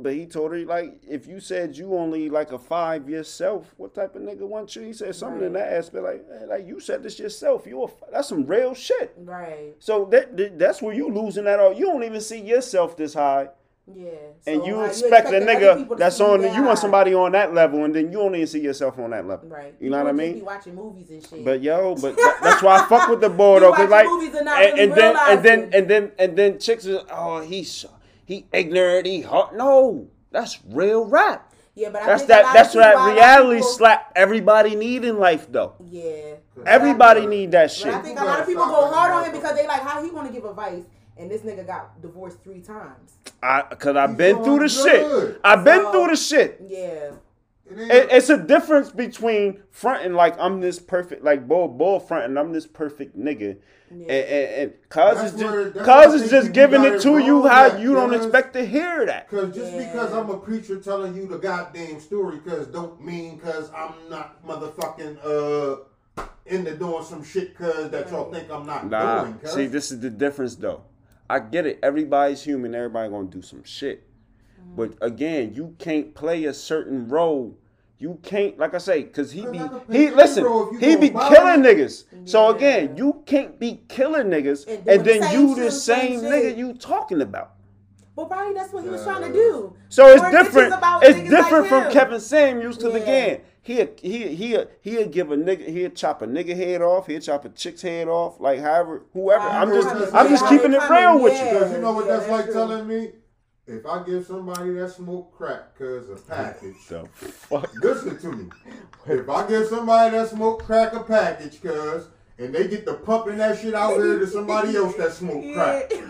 [SPEAKER 2] But he told her like, if you said you only like a five yourself, what type of nigga want you? He said something in that aspect like, hey, like you said this yourself. You a, f- that's some real shit.
[SPEAKER 4] Right.
[SPEAKER 2] So that, that that's where you losing that all. You don't even see yourself this high,
[SPEAKER 4] Yeah.
[SPEAKER 2] and
[SPEAKER 4] So
[SPEAKER 2] you
[SPEAKER 4] how
[SPEAKER 2] expect a nigga that's on. You want somebody on that level, and then you don't even see yourself on that level.
[SPEAKER 4] Right.
[SPEAKER 2] You know what I mean?
[SPEAKER 4] Be watching movies and shit.
[SPEAKER 2] But yo, <laughs> but that, that's why I fuck with the boy though, cause like,
[SPEAKER 4] and
[SPEAKER 2] and,
[SPEAKER 4] really
[SPEAKER 2] and then and then and then and then chicks is oh he's he ignorant he hard no that's real rap.
[SPEAKER 4] yeah, but I
[SPEAKER 2] That's
[SPEAKER 4] think
[SPEAKER 2] that that's
[SPEAKER 4] of
[SPEAKER 2] that reality
[SPEAKER 4] people-
[SPEAKER 2] slap everybody need in life though.
[SPEAKER 4] Yeah.
[SPEAKER 2] Everybody need that
[SPEAKER 4] But
[SPEAKER 2] shit.
[SPEAKER 4] I think a lot of people go hard on him because they like how he want to give advice, and this nigga got divorced three times.
[SPEAKER 2] I cause I've been
[SPEAKER 3] doing
[SPEAKER 2] through the shit. I've been through the shit.
[SPEAKER 4] Yeah.
[SPEAKER 3] It
[SPEAKER 2] It, it's a difference between fronting like I'm this perfect, like bull bull fronting I'm this perfect nigga, and, and, and cause
[SPEAKER 3] That's
[SPEAKER 2] it's just
[SPEAKER 3] that's
[SPEAKER 2] cause
[SPEAKER 3] where
[SPEAKER 2] it's just giving it
[SPEAKER 3] it
[SPEAKER 2] to you how
[SPEAKER 3] at,
[SPEAKER 2] you don't expect to hear that.
[SPEAKER 3] Cause just
[SPEAKER 4] Yeah.
[SPEAKER 3] because I'm a preacher telling you the goddamn story, cause don't mean cause I'm not motherfucking uh into doing some shit cause that y'all think I'm not
[SPEAKER 2] Nah,
[SPEAKER 3] doing. Cause
[SPEAKER 2] see, this is the difference though. I get it. Everybody's human. Everybody gonna do some shit. Mm-hmm. But again, you can't play a certain role. You can't, like I say, cause he be
[SPEAKER 3] I can play
[SPEAKER 2] he listen.
[SPEAKER 3] role if you
[SPEAKER 2] He be killing
[SPEAKER 3] me.
[SPEAKER 2] niggas. So again, you can't be killing niggas,
[SPEAKER 4] And
[SPEAKER 2] and, then you the
[SPEAKER 4] same
[SPEAKER 2] same nigga you talking about.
[SPEAKER 4] Well, probably that's what he was trying to do.
[SPEAKER 2] So it's
[SPEAKER 4] More
[SPEAKER 2] different. It's different
[SPEAKER 4] like
[SPEAKER 2] from. Kevin Samuels because
[SPEAKER 4] Yeah.
[SPEAKER 2] again, he he he he'll give a nigga he'll chop a nigga head off. He'll chop a chick's head off. Like however, whoever. I'm
[SPEAKER 3] know
[SPEAKER 2] just
[SPEAKER 3] what that's
[SPEAKER 2] I'm just keeping it real with you.
[SPEAKER 3] Cause you know what
[SPEAKER 4] Yeah,
[SPEAKER 3] that's
[SPEAKER 4] that's
[SPEAKER 3] like
[SPEAKER 4] true.
[SPEAKER 3] telling me? If I give somebody that smoke crack cause a package,
[SPEAKER 2] So fuck.
[SPEAKER 3] listen to me. If I give somebody that smoke crack a package cause and they get to pumping that shit out here to somebody else that smoke crack. <laughs>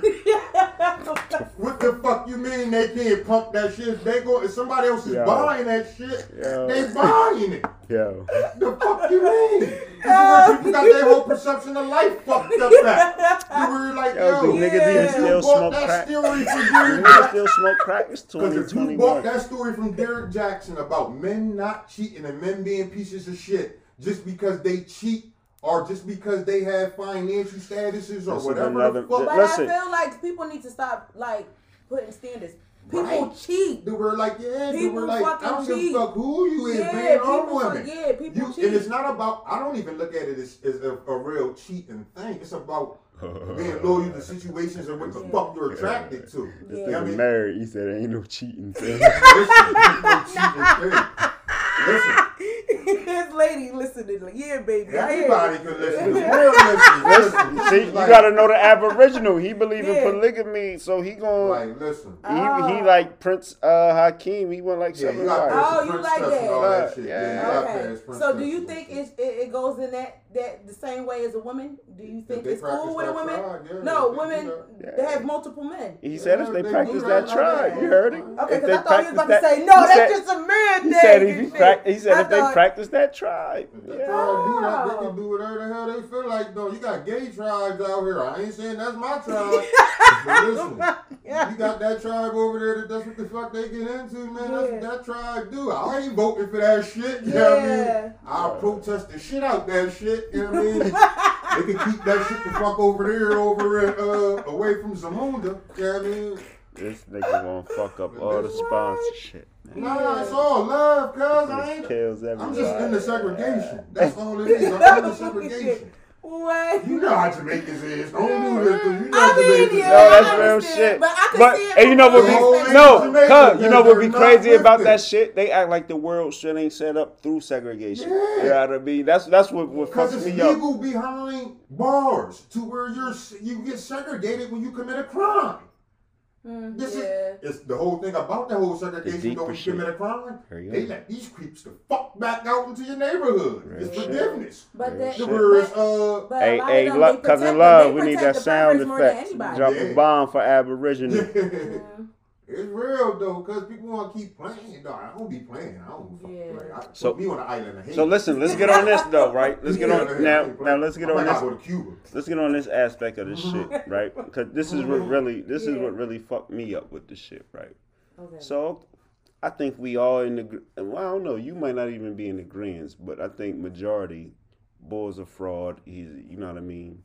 [SPEAKER 3] What the fuck you mean they can't pump that shit? They go if somebody else is
[SPEAKER 2] Yo.
[SPEAKER 3] buying that shit,
[SPEAKER 2] Yo.
[SPEAKER 3] they buying it. <laughs>
[SPEAKER 2] Yo.
[SPEAKER 3] The fuck you mean? This is <laughs> where people got their whole perception of life fucked up at. You were like,
[SPEAKER 2] Yo,
[SPEAKER 3] yo,
[SPEAKER 2] do niggas
[SPEAKER 3] if
[SPEAKER 2] even still
[SPEAKER 3] bought
[SPEAKER 2] smoke
[SPEAKER 3] that
[SPEAKER 2] crack?
[SPEAKER 3] story from
[SPEAKER 2] Do
[SPEAKER 3] Derrick
[SPEAKER 2] niggas still smoke crack? It's
[SPEAKER 3] Because if you
[SPEAKER 2] 2021.
[SPEAKER 3] bought that story from Derrick Jaxn about men not cheating and men being pieces of shit just because they cheat or just because they have financial statuses or
[SPEAKER 2] This
[SPEAKER 3] whatever
[SPEAKER 2] another-
[SPEAKER 3] the fuck.
[SPEAKER 4] But
[SPEAKER 2] Listen.
[SPEAKER 4] I feel like people need to stop like putting standards. People
[SPEAKER 3] Right.
[SPEAKER 4] cheat.
[SPEAKER 3] They were like, yeah, they
[SPEAKER 4] People
[SPEAKER 3] were like, I
[SPEAKER 4] fucking
[SPEAKER 3] don't give a fuck who you is,
[SPEAKER 4] Yeah,
[SPEAKER 3] man, or
[SPEAKER 4] people
[SPEAKER 3] woman.
[SPEAKER 4] fuck- yeah, people
[SPEAKER 3] you,
[SPEAKER 4] cheat.
[SPEAKER 3] And it's not about, I don't even look at it as, as a, a real cheating thing. It's about being <laughs> loyal to the situations and what the fuck you're attracted to.
[SPEAKER 4] Yeah.
[SPEAKER 3] You know what I mean?
[SPEAKER 2] married. He said ain't no cheating. <laughs> thing.
[SPEAKER 3] Listen, ain't no cheating thing. Listen, <laughs>
[SPEAKER 4] this lady listening, like, yeah, baby. You.
[SPEAKER 3] everybody can listen. <laughs> Real listen. Listen.
[SPEAKER 2] See, you
[SPEAKER 3] Like-
[SPEAKER 2] gotta know the Aboriginal. He believe
[SPEAKER 4] Yeah.
[SPEAKER 2] in polygamy, so he gon'
[SPEAKER 3] Like, listen.
[SPEAKER 2] he, he
[SPEAKER 4] Oh.
[SPEAKER 2] like Prince uh, Hakeem. He went like
[SPEAKER 3] Yeah,
[SPEAKER 2] seven
[SPEAKER 3] you got.
[SPEAKER 4] Oh, you
[SPEAKER 3] Prince
[SPEAKER 4] like
[SPEAKER 3] Test
[SPEAKER 4] that.
[SPEAKER 3] that.
[SPEAKER 2] Yeah.
[SPEAKER 3] Yeah, you got
[SPEAKER 4] Okay. So do you think
[SPEAKER 3] shit.
[SPEAKER 4] it, it, it goes in that that the same way as a woman? Do you think it's cool with a woman?
[SPEAKER 3] tribe, yeah,
[SPEAKER 4] no,
[SPEAKER 3] they
[SPEAKER 4] women
[SPEAKER 3] that.
[SPEAKER 4] they have multiple men.
[SPEAKER 2] He said if they
[SPEAKER 3] they
[SPEAKER 2] practice that
[SPEAKER 3] that.
[SPEAKER 2] tribe, you heard it.
[SPEAKER 4] Okay, because I thought he was about
[SPEAKER 2] practice
[SPEAKER 4] to say, no, that's
[SPEAKER 2] said-
[SPEAKER 4] just a man
[SPEAKER 2] He
[SPEAKER 4] thing.
[SPEAKER 2] said if
[SPEAKER 4] and <laughs>
[SPEAKER 2] he he said
[SPEAKER 4] I
[SPEAKER 2] if they practice that tribe,
[SPEAKER 3] If they
[SPEAKER 2] yeah.
[SPEAKER 3] try to do that, they can do whatever the hell they feel like though. You got gay tribes out here. I ain't saying that's my tribe. <laughs> but listen, <laughs> you got that tribe over there that that's what the fuck they get into, man. That's what that tribe do. I ain't voting for that shit. You know what I
[SPEAKER 4] Yeah.
[SPEAKER 3] mean? I'll protest the shit out that shit. You know what I mean? they can keep that shit the fuck over there, over at, uh, away from Zamunda. You know what I mean?
[SPEAKER 2] This nigga gonna fuck up all the sponsorship. Man.
[SPEAKER 3] Nah, it's all love, cuz I ain't.
[SPEAKER 2] Kills
[SPEAKER 3] I'm just in the segregation. That's all it is. I'm in the segregation.
[SPEAKER 4] What?
[SPEAKER 3] You know how Jamaicans is. Don't do this 'cause you know
[SPEAKER 4] I mean,
[SPEAKER 3] Jamaicans.
[SPEAKER 4] yeah,
[SPEAKER 2] No,
[SPEAKER 4] I
[SPEAKER 2] that's real shit.
[SPEAKER 4] But I can
[SPEAKER 2] But
[SPEAKER 4] see it
[SPEAKER 2] and you know what
[SPEAKER 4] both
[SPEAKER 2] be no,
[SPEAKER 3] Jamaica,
[SPEAKER 2] cuz you know what be crazy about that shit? They act like the world shit ain't set up through segregation.
[SPEAKER 3] Yeah.
[SPEAKER 2] You know what I mean? That's that's what what fucks
[SPEAKER 3] it's
[SPEAKER 2] me up.
[SPEAKER 3] legal behind bars to where you're you get segregated when you commit a crime.
[SPEAKER 4] Mm,
[SPEAKER 3] This
[SPEAKER 4] yeah.
[SPEAKER 3] is it's the whole thing about the whole segregation.
[SPEAKER 2] deeper
[SPEAKER 3] Though when you commit a crime,
[SPEAKER 2] There you
[SPEAKER 3] they let these creeps the fuck back out into your neighborhood.
[SPEAKER 2] Real
[SPEAKER 3] it's
[SPEAKER 2] shit.
[SPEAKER 3] forgiveness.
[SPEAKER 4] But
[SPEAKER 2] Real
[SPEAKER 4] that,
[SPEAKER 2] shit.
[SPEAKER 3] Whereas
[SPEAKER 4] but,
[SPEAKER 3] uh,
[SPEAKER 4] but
[SPEAKER 2] Hey,
[SPEAKER 4] a lot
[SPEAKER 2] hey, look, cousin love, we need that sound
[SPEAKER 4] preference more than
[SPEAKER 2] effect. Drop
[SPEAKER 3] Yeah.
[SPEAKER 2] a bomb for Aboriginal. <laughs>
[SPEAKER 3] It's real though, cause people want to keep playing. Dog, I don't be playing. I don't
[SPEAKER 4] Yeah.
[SPEAKER 3] play. I,
[SPEAKER 2] So-
[SPEAKER 3] put me on the island.
[SPEAKER 2] So listen, let's get on this though, right? Let's get
[SPEAKER 3] Yeah,
[SPEAKER 2] on
[SPEAKER 3] I
[SPEAKER 2] now. Now let's get
[SPEAKER 3] I
[SPEAKER 2] on
[SPEAKER 3] might
[SPEAKER 2] this.
[SPEAKER 3] gotta go to Cuba.
[SPEAKER 2] Let's get on this aspect of this shit, <laughs> right? Because this is what mm-hmm. really, this is what really fucked me up with this shit, right?
[SPEAKER 4] Okay.
[SPEAKER 2] So, I think we all in the. Well, I don't know. You might not even be in agreement, but I think majority, Bull's a fraud. He's, you know what I mean.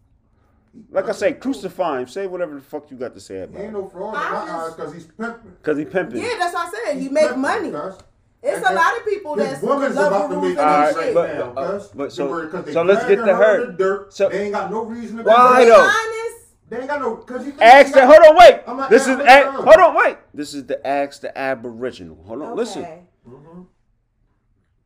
[SPEAKER 2] Like I say, crucify him. Say whatever the fuck you got to say
[SPEAKER 3] He
[SPEAKER 2] about
[SPEAKER 3] ain't no fraud in my
[SPEAKER 4] just-
[SPEAKER 3] eyes because he's pimping.
[SPEAKER 2] Cause he pimping.
[SPEAKER 4] Yeah, that's what I said. He
[SPEAKER 3] He's
[SPEAKER 4] make
[SPEAKER 3] pimping,
[SPEAKER 4] money.
[SPEAKER 3] cuz.
[SPEAKER 4] It's
[SPEAKER 3] And-
[SPEAKER 4] a
[SPEAKER 3] and
[SPEAKER 4] lot of people
[SPEAKER 3] his
[SPEAKER 4] that's
[SPEAKER 3] woman's
[SPEAKER 4] love
[SPEAKER 3] about to make
[SPEAKER 4] and
[SPEAKER 2] Alright,
[SPEAKER 3] money
[SPEAKER 4] shit.
[SPEAKER 3] right
[SPEAKER 2] but-
[SPEAKER 3] now,
[SPEAKER 2] uh,
[SPEAKER 3] cuz.
[SPEAKER 2] but so-
[SPEAKER 3] They worry 'cause they
[SPEAKER 2] so let's get to
[SPEAKER 3] her the dirt.
[SPEAKER 2] So-
[SPEAKER 3] they ain't got no reason to
[SPEAKER 2] Why
[SPEAKER 3] be
[SPEAKER 4] Be
[SPEAKER 2] though?
[SPEAKER 4] honest.
[SPEAKER 3] They ain't got no because you think
[SPEAKER 2] Ask
[SPEAKER 3] they
[SPEAKER 2] the
[SPEAKER 3] got-
[SPEAKER 2] hold on, wait.
[SPEAKER 3] I'm
[SPEAKER 2] This is
[SPEAKER 3] asking
[SPEAKER 2] a, hold on, wait. This is the ask the aboriginal. Hold on, listen.
[SPEAKER 4] Okay.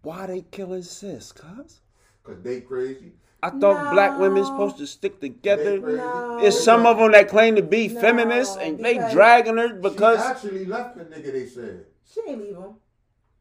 [SPEAKER 2] Why they killing sis, cuz?
[SPEAKER 3] Cause they crazy.
[SPEAKER 2] I thought black women supposed to stick together.
[SPEAKER 3] crazy.
[SPEAKER 4] No.
[SPEAKER 2] There's some of them that claim to be
[SPEAKER 4] No,
[SPEAKER 2] feminists and they
[SPEAKER 4] because-
[SPEAKER 2] dragging her because She
[SPEAKER 3] actually left the nigga. They said.
[SPEAKER 4] She ain't leave him.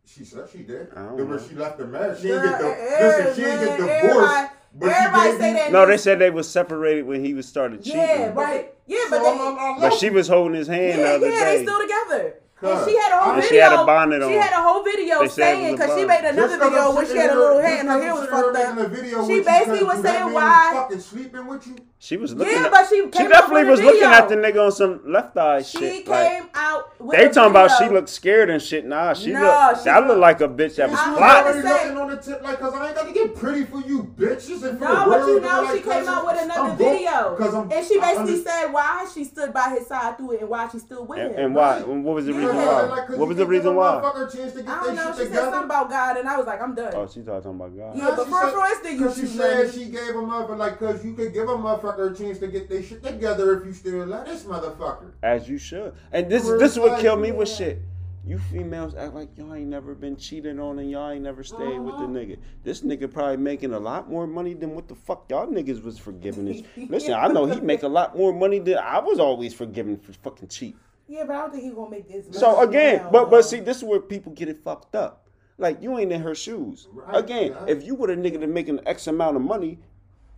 [SPEAKER 3] She said she did.
[SPEAKER 2] I don't
[SPEAKER 3] Then when
[SPEAKER 2] know.
[SPEAKER 3] she left the marriage, she didn't get the
[SPEAKER 4] eh,
[SPEAKER 3] listen. She didn't get divorced.
[SPEAKER 4] everybody-
[SPEAKER 3] But
[SPEAKER 4] everybody say that
[SPEAKER 2] no, they said they was separated when he was started cheating.
[SPEAKER 4] Yeah, right. Yeah, but
[SPEAKER 3] So
[SPEAKER 4] they,
[SPEAKER 2] But she was holding his hand
[SPEAKER 4] yeah,
[SPEAKER 2] the other
[SPEAKER 4] yeah, they still together. And she had a whole
[SPEAKER 3] And
[SPEAKER 4] video.
[SPEAKER 2] she had a bonnet
[SPEAKER 4] She had a whole video
[SPEAKER 2] They
[SPEAKER 4] saying because she made another video
[SPEAKER 3] I'm
[SPEAKER 4] where she had a little hand and her hair was fucked up.
[SPEAKER 3] video
[SPEAKER 4] She basically was saying why-
[SPEAKER 3] fucking sleeping with you.
[SPEAKER 2] She was looking.
[SPEAKER 4] Yeah,
[SPEAKER 2] at,
[SPEAKER 4] but she
[SPEAKER 2] she definitely was
[SPEAKER 4] a
[SPEAKER 2] looking at the nigga on some left eye
[SPEAKER 4] She
[SPEAKER 2] shit.
[SPEAKER 4] came
[SPEAKER 2] like,
[SPEAKER 4] out with
[SPEAKER 2] they talking about she looked scared and shit. Nah, she
[SPEAKER 4] No,
[SPEAKER 2] look.
[SPEAKER 4] she
[SPEAKER 2] That look
[SPEAKER 4] look-
[SPEAKER 2] like a bitch that was
[SPEAKER 4] I was
[SPEAKER 3] was
[SPEAKER 2] plotting.
[SPEAKER 3] looking on the tip like, cause I ain't got to get pretty for you, bitches is for
[SPEAKER 4] No,
[SPEAKER 3] the
[SPEAKER 4] but you know
[SPEAKER 3] like,
[SPEAKER 4] she came out with
[SPEAKER 3] I'm
[SPEAKER 4] another
[SPEAKER 3] broke,
[SPEAKER 4] video, and she basically said why she stood by his side through it and why she still with
[SPEAKER 2] And,
[SPEAKER 4] him.
[SPEAKER 2] and why? What was the
[SPEAKER 4] Yeah,
[SPEAKER 2] reason why?
[SPEAKER 3] like, 'cause
[SPEAKER 2] What was the reason why?
[SPEAKER 3] motherfucker a chance to get
[SPEAKER 4] I don't know.
[SPEAKER 3] shit
[SPEAKER 4] She said something about God, and I was like, I'm done.
[SPEAKER 2] Oh, she talking about God.
[SPEAKER 4] Yeah, but
[SPEAKER 3] she
[SPEAKER 4] for-
[SPEAKER 3] said-
[SPEAKER 4] for instance,
[SPEAKER 3] Cause she said she gave him a motherfucker like, cause you could give a motherfucker a chance to get their shit together if you still love this motherfucker.
[SPEAKER 2] As you should. And this
[SPEAKER 3] Word
[SPEAKER 2] this is what
[SPEAKER 3] like,
[SPEAKER 2] killed me with shit. You females act like y'all ain't never been cheated on and y'all ain't never stayed with the
[SPEAKER 4] Uh-huh.
[SPEAKER 2] nigga. This nigga probably making a lot more money than what the fuck y'all niggas was forgiving. His. <laughs> Listen, I know he make a lot more money than I was always forgiving for fucking cheat.
[SPEAKER 4] Yeah, but I don't think he's gonna make this. Much.
[SPEAKER 2] So again,
[SPEAKER 4] now,
[SPEAKER 2] but but see, this is where people get it fucked up. Like you ain't in her shoes.
[SPEAKER 3] Right,
[SPEAKER 2] Again,
[SPEAKER 3] right.
[SPEAKER 2] if you were a nigga that making X amount of money,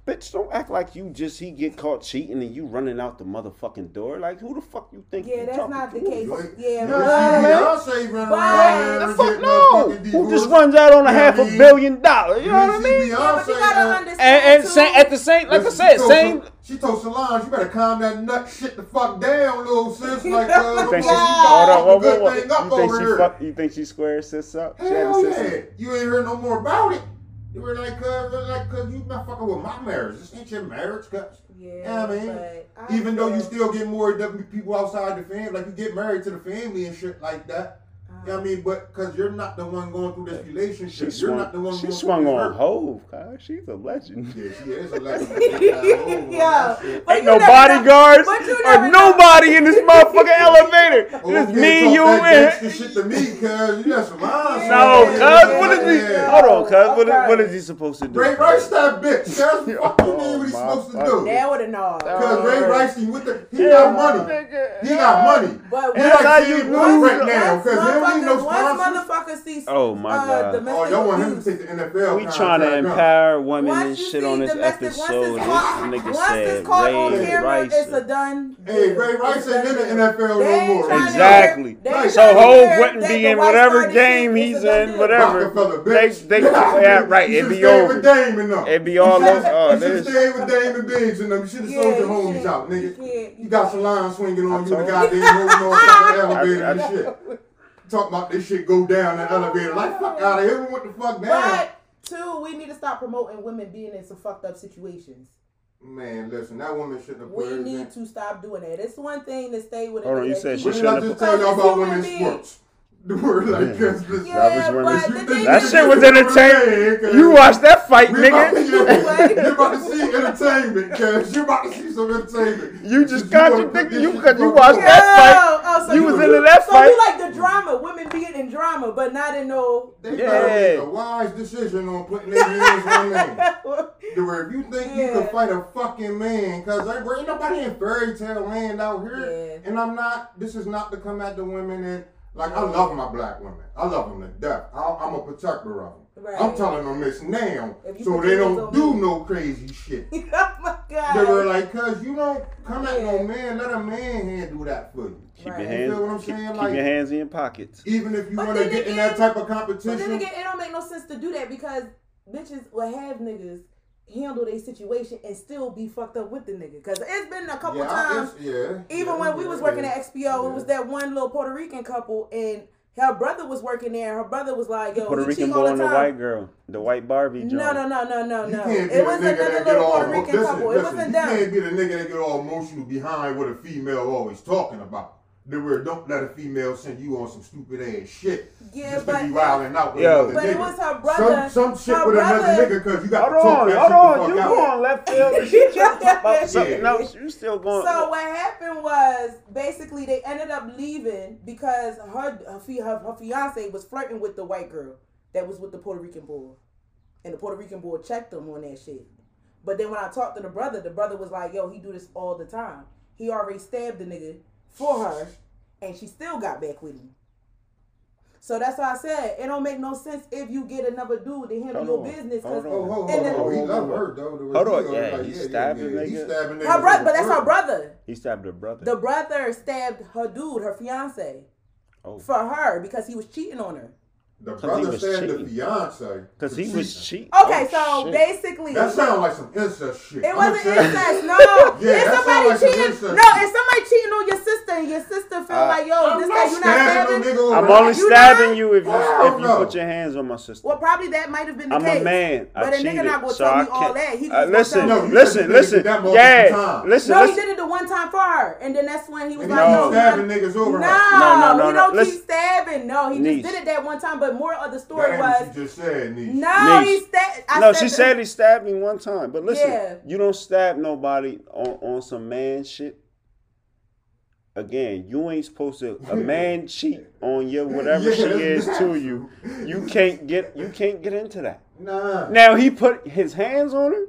[SPEAKER 2] bitch, don't act like you just he get caught cheating and you running out the motherfucking door. Like who the fuck you think?
[SPEAKER 4] Yeah,
[SPEAKER 2] you
[SPEAKER 4] that's
[SPEAKER 2] talking
[SPEAKER 4] not the
[SPEAKER 2] to?
[SPEAKER 4] case.
[SPEAKER 3] You ain't-
[SPEAKER 4] Yeah,
[SPEAKER 3] you
[SPEAKER 4] but-
[SPEAKER 3] ain't see Beyonce run
[SPEAKER 4] But-
[SPEAKER 3] around
[SPEAKER 2] The fuck no! Who just runs out on a half
[SPEAKER 3] what I
[SPEAKER 2] a
[SPEAKER 3] mean?
[SPEAKER 2] billion dollars? You know what I mean?
[SPEAKER 4] Yeah, but you
[SPEAKER 3] Beyonce,
[SPEAKER 4] gotta understand
[SPEAKER 2] And, and
[SPEAKER 4] too.
[SPEAKER 2] say, at the same, like I said,
[SPEAKER 3] she told
[SPEAKER 2] same.
[SPEAKER 3] Sol- She told Solange, you better calm that nut shit the fuck down, little sis. Like, uh,
[SPEAKER 2] You think she,
[SPEAKER 3] before
[SPEAKER 2] hold on, whoa, whoa, whoa.
[SPEAKER 3] up
[SPEAKER 2] You think
[SPEAKER 3] over
[SPEAKER 2] she
[SPEAKER 3] here.
[SPEAKER 2] fuck? You think she squared sis up? She
[SPEAKER 3] Hell
[SPEAKER 2] sis
[SPEAKER 3] yeah.
[SPEAKER 2] up?
[SPEAKER 3] You ain't heard no more about it. You were like, cuz, like, cuz you not fucking with my marriage. This ain't your marriage, cuz.
[SPEAKER 4] Yeah,
[SPEAKER 3] You know what I mean?
[SPEAKER 4] but I
[SPEAKER 3] Even though you still get more people outside the family, like you get married to the family and shit like that. You I mean? But because you're not the one going through this
[SPEAKER 2] She
[SPEAKER 3] relationship. you're
[SPEAKER 2] swung,
[SPEAKER 3] not the one
[SPEAKER 2] she
[SPEAKER 3] going
[SPEAKER 2] swung
[SPEAKER 3] through
[SPEAKER 2] on
[SPEAKER 3] this hurt.
[SPEAKER 2] Hov, God. She's a legend.
[SPEAKER 3] Yeah, she is a legend. <laughs> <laughs>
[SPEAKER 4] Yeah. But
[SPEAKER 2] Ain't no bodyguards or
[SPEAKER 4] never know.
[SPEAKER 2] nobody in this <laughs> motherfucking elevator.
[SPEAKER 3] Oh,
[SPEAKER 2] It's me, you,
[SPEAKER 3] that
[SPEAKER 2] and
[SPEAKER 3] gangsta shit to me, cuz you got some lines.
[SPEAKER 2] no, cuz. What is he?
[SPEAKER 3] yeah.
[SPEAKER 2] Hold on, cuz. What is,
[SPEAKER 4] Okay.
[SPEAKER 2] what is he supposed to do?
[SPEAKER 3] Ray Rice that bitch. Cuz what the you
[SPEAKER 2] Oh,
[SPEAKER 3] mean what he's
[SPEAKER 2] oh,
[SPEAKER 3] supposed to
[SPEAKER 2] fuck.
[SPEAKER 3] do?
[SPEAKER 4] That would have known.
[SPEAKER 3] Because Ray
[SPEAKER 2] Oh.
[SPEAKER 3] Rice, he with the, he got money. He got money.
[SPEAKER 4] But
[SPEAKER 3] He
[SPEAKER 2] That's
[SPEAKER 3] like
[SPEAKER 2] how
[SPEAKER 3] saying
[SPEAKER 2] you
[SPEAKER 3] money right now
[SPEAKER 4] once
[SPEAKER 3] because there no
[SPEAKER 4] motherfuckers, once
[SPEAKER 3] sponsors.
[SPEAKER 4] motherfuckers see
[SPEAKER 2] Oh, my
[SPEAKER 4] uh,
[SPEAKER 2] God.
[SPEAKER 4] domestic
[SPEAKER 3] Oh, y'all want him to take the NFL
[SPEAKER 2] We trying to empower women
[SPEAKER 4] Once
[SPEAKER 2] and shit on this episode.
[SPEAKER 4] Once it's caught,
[SPEAKER 2] This nigga
[SPEAKER 4] once
[SPEAKER 2] said
[SPEAKER 4] it's caught on
[SPEAKER 2] Ray
[SPEAKER 4] camera,
[SPEAKER 2] Rice.
[SPEAKER 4] it's a done.
[SPEAKER 3] Hey,
[SPEAKER 4] deal.
[SPEAKER 3] Ray Rice
[SPEAKER 4] It's
[SPEAKER 3] ain't in the NFL
[SPEAKER 4] deal.
[SPEAKER 3] no more.
[SPEAKER 2] Exactly.
[SPEAKER 4] hear- they ain't
[SPEAKER 2] So
[SPEAKER 4] trying
[SPEAKER 2] Hov wouldn't be in whatever game he's
[SPEAKER 4] It's a done
[SPEAKER 2] in, whatever. They,
[SPEAKER 3] bitch.
[SPEAKER 2] they, yeah, <laughs> right. It'd be over.
[SPEAKER 3] with Dame and them.
[SPEAKER 2] It'd be all
[SPEAKER 3] You shoulda-
[SPEAKER 2] over. Oh,
[SPEAKER 3] You should stay with Dame and Biggs and them. You should have sold your
[SPEAKER 4] you
[SPEAKER 3] homies out, nigga. You got some lines swinging on <laughs>
[SPEAKER 2] I
[SPEAKER 3] you, the
[SPEAKER 2] told
[SPEAKER 3] goddamn holding on fucking elevator and shit. Talk about this shit go down that elevator. Like, fuck out of here. What the fuck down?
[SPEAKER 4] But two, we need to stop promoting women being in some fucked up situations.
[SPEAKER 3] Man, listen, that woman shouldn't have put
[SPEAKER 4] We
[SPEAKER 3] her
[SPEAKER 4] need
[SPEAKER 3] in.
[SPEAKER 4] to stop doing that. It's one thing to stay with. a
[SPEAKER 2] Hold on, you
[SPEAKER 4] that
[SPEAKER 2] said
[SPEAKER 4] keep-
[SPEAKER 2] she
[SPEAKER 3] What did I
[SPEAKER 2] shouldn't
[SPEAKER 3] just
[SPEAKER 2] have-
[SPEAKER 3] tell y'all about
[SPEAKER 4] Human
[SPEAKER 3] women's
[SPEAKER 4] being.
[SPEAKER 3] sports? <laughs> The word like
[SPEAKER 2] Yeah.
[SPEAKER 3] this. this-
[SPEAKER 4] Yeah,
[SPEAKER 2] That was women.
[SPEAKER 4] but the
[SPEAKER 3] think
[SPEAKER 4] thing
[SPEAKER 2] That
[SPEAKER 4] is,
[SPEAKER 2] shit was entertaining. You watched that fight,
[SPEAKER 3] We about,
[SPEAKER 2] nigga.
[SPEAKER 3] yeah, <laughs> you about to see entertainment, cuz You're about to see some entertainment.
[SPEAKER 2] You just
[SPEAKER 3] Since wanna
[SPEAKER 2] contradicted
[SPEAKER 3] put this
[SPEAKER 2] you
[SPEAKER 3] shit
[SPEAKER 2] because you
[SPEAKER 3] on
[SPEAKER 2] watched
[SPEAKER 3] the
[SPEAKER 2] that fight.
[SPEAKER 4] Oh, oh, so
[SPEAKER 2] You
[SPEAKER 4] you
[SPEAKER 2] was into that
[SPEAKER 4] so
[SPEAKER 2] fight.
[SPEAKER 4] You like the drama, women being in drama, but not in no.
[SPEAKER 3] They
[SPEAKER 2] Yeah.
[SPEAKER 3] better make a wise decision on putting their hands on men. To where if you think you can fight a fucking man, cause there ain't nobody in fairy tale land out here,
[SPEAKER 4] Yeah.
[SPEAKER 3] and I'm not. This is not to come at the women and like I love my black women. I love them to death. I, I'm a protector of them.
[SPEAKER 4] Right.
[SPEAKER 3] I'm telling them this now, so they don't do
[SPEAKER 4] me.
[SPEAKER 3] no crazy shit. <laughs>
[SPEAKER 4] oh my god.
[SPEAKER 3] They were like, cuz you don't come at no man, let a man handle that for you.
[SPEAKER 2] Keep
[SPEAKER 4] Right.
[SPEAKER 2] your
[SPEAKER 3] You feel what I'm
[SPEAKER 2] hands, keep,
[SPEAKER 3] saying?
[SPEAKER 2] keep
[SPEAKER 3] Like-
[SPEAKER 2] your hands in your pockets.
[SPEAKER 3] Even if you want to
[SPEAKER 4] then
[SPEAKER 3] get in that type of competition.
[SPEAKER 4] But then again, it don't make no sense to do that because bitches will have niggas handle their situation and still be fucked up with the nigga. Cause it's been a couple
[SPEAKER 3] yeah,
[SPEAKER 4] times.
[SPEAKER 3] yeah.
[SPEAKER 4] Even
[SPEAKER 3] yeah,
[SPEAKER 4] when we was working
[SPEAKER 3] yeah.
[SPEAKER 4] at XPO,
[SPEAKER 3] Yeah.
[SPEAKER 4] it was that one little Puerto Rican couple and Her brother was working there. Her brother was like, "Yo,
[SPEAKER 2] Puerto
[SPEAKER 4] he
[SPEAKER 2] Rican boy and
[SPEAKER 4] the
[SPEAKER 2] the white girl, the white Barbie.
[SPEAKER 4] No,
[SPEAKER 2] joint.
[SPEAKER 4] no, no, no, no,
[SPEAKER 3] You
[SPEAKER 4] no. It was
[SPEAKER 3] nigga
[SPEAKER 4] another little Puerto
[SPEAKER 3] emo-
[SPEAKER 4] Rican
[SPEAKER 3] listen,
[SPEAKER 4] couple. It wasn't
[SPEAKER 3] You
[SPEAKER 4] them.
[SPEAKER 3] can't be the nigga that get all emotional behind what a female always talking about. The word don't let a female send you on some stupid ass shit.
[SPEAKER 4] Yeah,
[SPEAKER 3] just
[SPEAKER 4] but-
[SPEAKER 3] to be wilding out with
[SPEAKER 2] Yo.
[SPEAKER 3] another
[SPEAKER 4] But
[SPEAKER 3] nigga.
[SPEAKER 4] it was her brother.
[SPEAKER 3] Some, some shit
[SPEAKER 4] her
[SPEAKER 3] with
[SPEAKER 4] brother,
[SPEAKER 3] another nigga because you got
[SPEAKER 2] Hold
[SPEAKER 3] to talk
[SPEAKER 2] on,
[SPEAKER 3] that
[SPEAKER 2] hold
[SPEAKER 3] shit
[SPEAKER 2] on. You
[SPEAKER 3] out.
[SPEAKER 2] going left field? and She trying to talk about
[SPEAKER 4] Yeah.
[SPEAKER 2] something else. You still going?
[SPEAKER 4] So what happened was basically they ended up leaving because her her, fi- her her fiance was flirting with the white girl that was with the Puerto Rican boy, and the Puerto Rican boy checked them on that shit. But then when I talked to the brother, the brother was like, "Yo, he do this all the time. He already stabbed the nigga for her, and she still got back with him." So that's why I said it don't make no sense if you get another dude to handle your
[SPEAKER 2] business.
[SPEAKER 4] business. 'cause
[SPEAKER 2] hold on.
[SPEAKER 3] Oh, ho, ho,
[SPEAKER 4] And then-
[SPEAKER 3] He
[SPEAKER 2] Hold
[SPEAKER 3] love her though.
[SPEAKER 2] Hold on,
[SPEAKER 3] he
[SPEAKER 2] yeah,
[SPEAKER 3] like,
[SPEAKER 2] he
[SPEAKER 3] yeah,
[SPEAKER 2] stabbed
[SPEAKER 3] yeah,
[SPEAKER 2] the
[SPEAKER 3] yeah. He
[SPEAKER 2] nigga.
[SPEAKER 3] stabbing
[SPEAKER 4] Her brother, but that's her brother.
[SPEAKER 2] He stabbed her brother.
[SPEAKER 4] The brother stabbed her dude, her fiance,
[SPEAKER 2] oh,
[SPEAKER 4] for her because he was cheating on her.
[SPEAKER 3] The
[SPEAKER 2] 'Cause he
[SPEAKER 3] brother
[SPEAKER 2] was
[SPEAKER 3] stabbed the fiance.
[SPEAKER 2] because he was
[SPEAKER 3] cheating.
[SPEAKER 2] cheating.
[SPEAKER 4] Okay,
[SPEAKER 2] Oh,
[SPEAKER 4] so
[SPEAKER 2] shit.
[SPEAKER 4] basically,
[SPEAKER 3] That sounds like some incest shit.
[SPEAKER 4] it wasn't incest. No, <laughs>
[SPEAKER 3] Yeah,
[SPEAKER 4] if
[SPEAKER 3] that
[SPEAKER 4] somebody
[SPEAKER 3] sound like
[SPEAKER 4] cheating,
[SPEAKER 3] incest
[SPEAKER 4] no,
[SPEAKER 3] shit.
[SPEAKER 4] if somebody cheating on your sister and your sister feel
[SPEAKER 2] Uh,
[SPEAKER 4] like, yo,
[SPEAKER 3] I'm
[SPEAKER 4] this
[SPEAKER 3] not
[SPEAKER 4] guy you not
[SPEAKER 3] stabbing
[SPEAKER 4] stabbing.
[SPEAKER 3] no nigga
[SPEAKER 2] I'm only
[SPEAKER 4] You
[SPEAKER 2] stabbing
[SPEAKER 4] not?
[SPEAKER 2] you if you
[SPEAKER 3] Hell
[SPEAKER 2] if you
[SPEAKER 3] no.
[SPEAKER 2] put your hands on my sister.
[SPEAKER 4] Well, probably that might have been the
[SPEAKER 2] I'm
[SPEAKER 4] case.
[SPEAKER 2] a man. I
[SPEAKER 4] But a
[SPEAKER 2] cheated,
[SPEAKER 4] nigga not gonna
[SPEAKER 2] so
[SPEAKER 4] tell me all that. He
[SPEAKER 2] Uh,
[SPEAKER 4] just
[SPEAKER 2] listen,
[SPEAKER 3] No, you
[SPEAKER 2] listen, listen.
[SPEAKER 3] did
[SPEAKER 2] Yeah, listen,
[SPEAKER 4] No, he did it the one time for her, and then that's when he was like,
[SPEAKER 2] No.
[SPEAKER 3] Stabbing niggas over
[SPEAKER 4] no.
[SPEAKER 2] No, no, no,
[SPEAKER 4] he don't keep stabbing. No, he just did it that one time. But more of the story
[SPEAKER 3] That
[SPEAKER 4] was,
[SPEAKER 3] what you just said, niece.
[SPEAKER 4] no,
[SPEAKER 2] Niece.
[SPEAKER 4] he stabbed. I
[SPEAKER 2] no, she
[SPEAKER 4] the-
[SPEAKER 2] said he stabbed me one time. But listen,
[SPEAKER 4] Yeah.
[SPEAKER 2] you don't stab nobody on, on some man shit. Again, you ain't supposed to. A <laughs> man cheat on you, whatever
[SPEAKER 3] Yeah,
[SPEAKER 2] she is to you. You can't get. You can't get into that.
[SPEAKER 3] Nah.
[SPEAKER 2] Now he put his hands on her.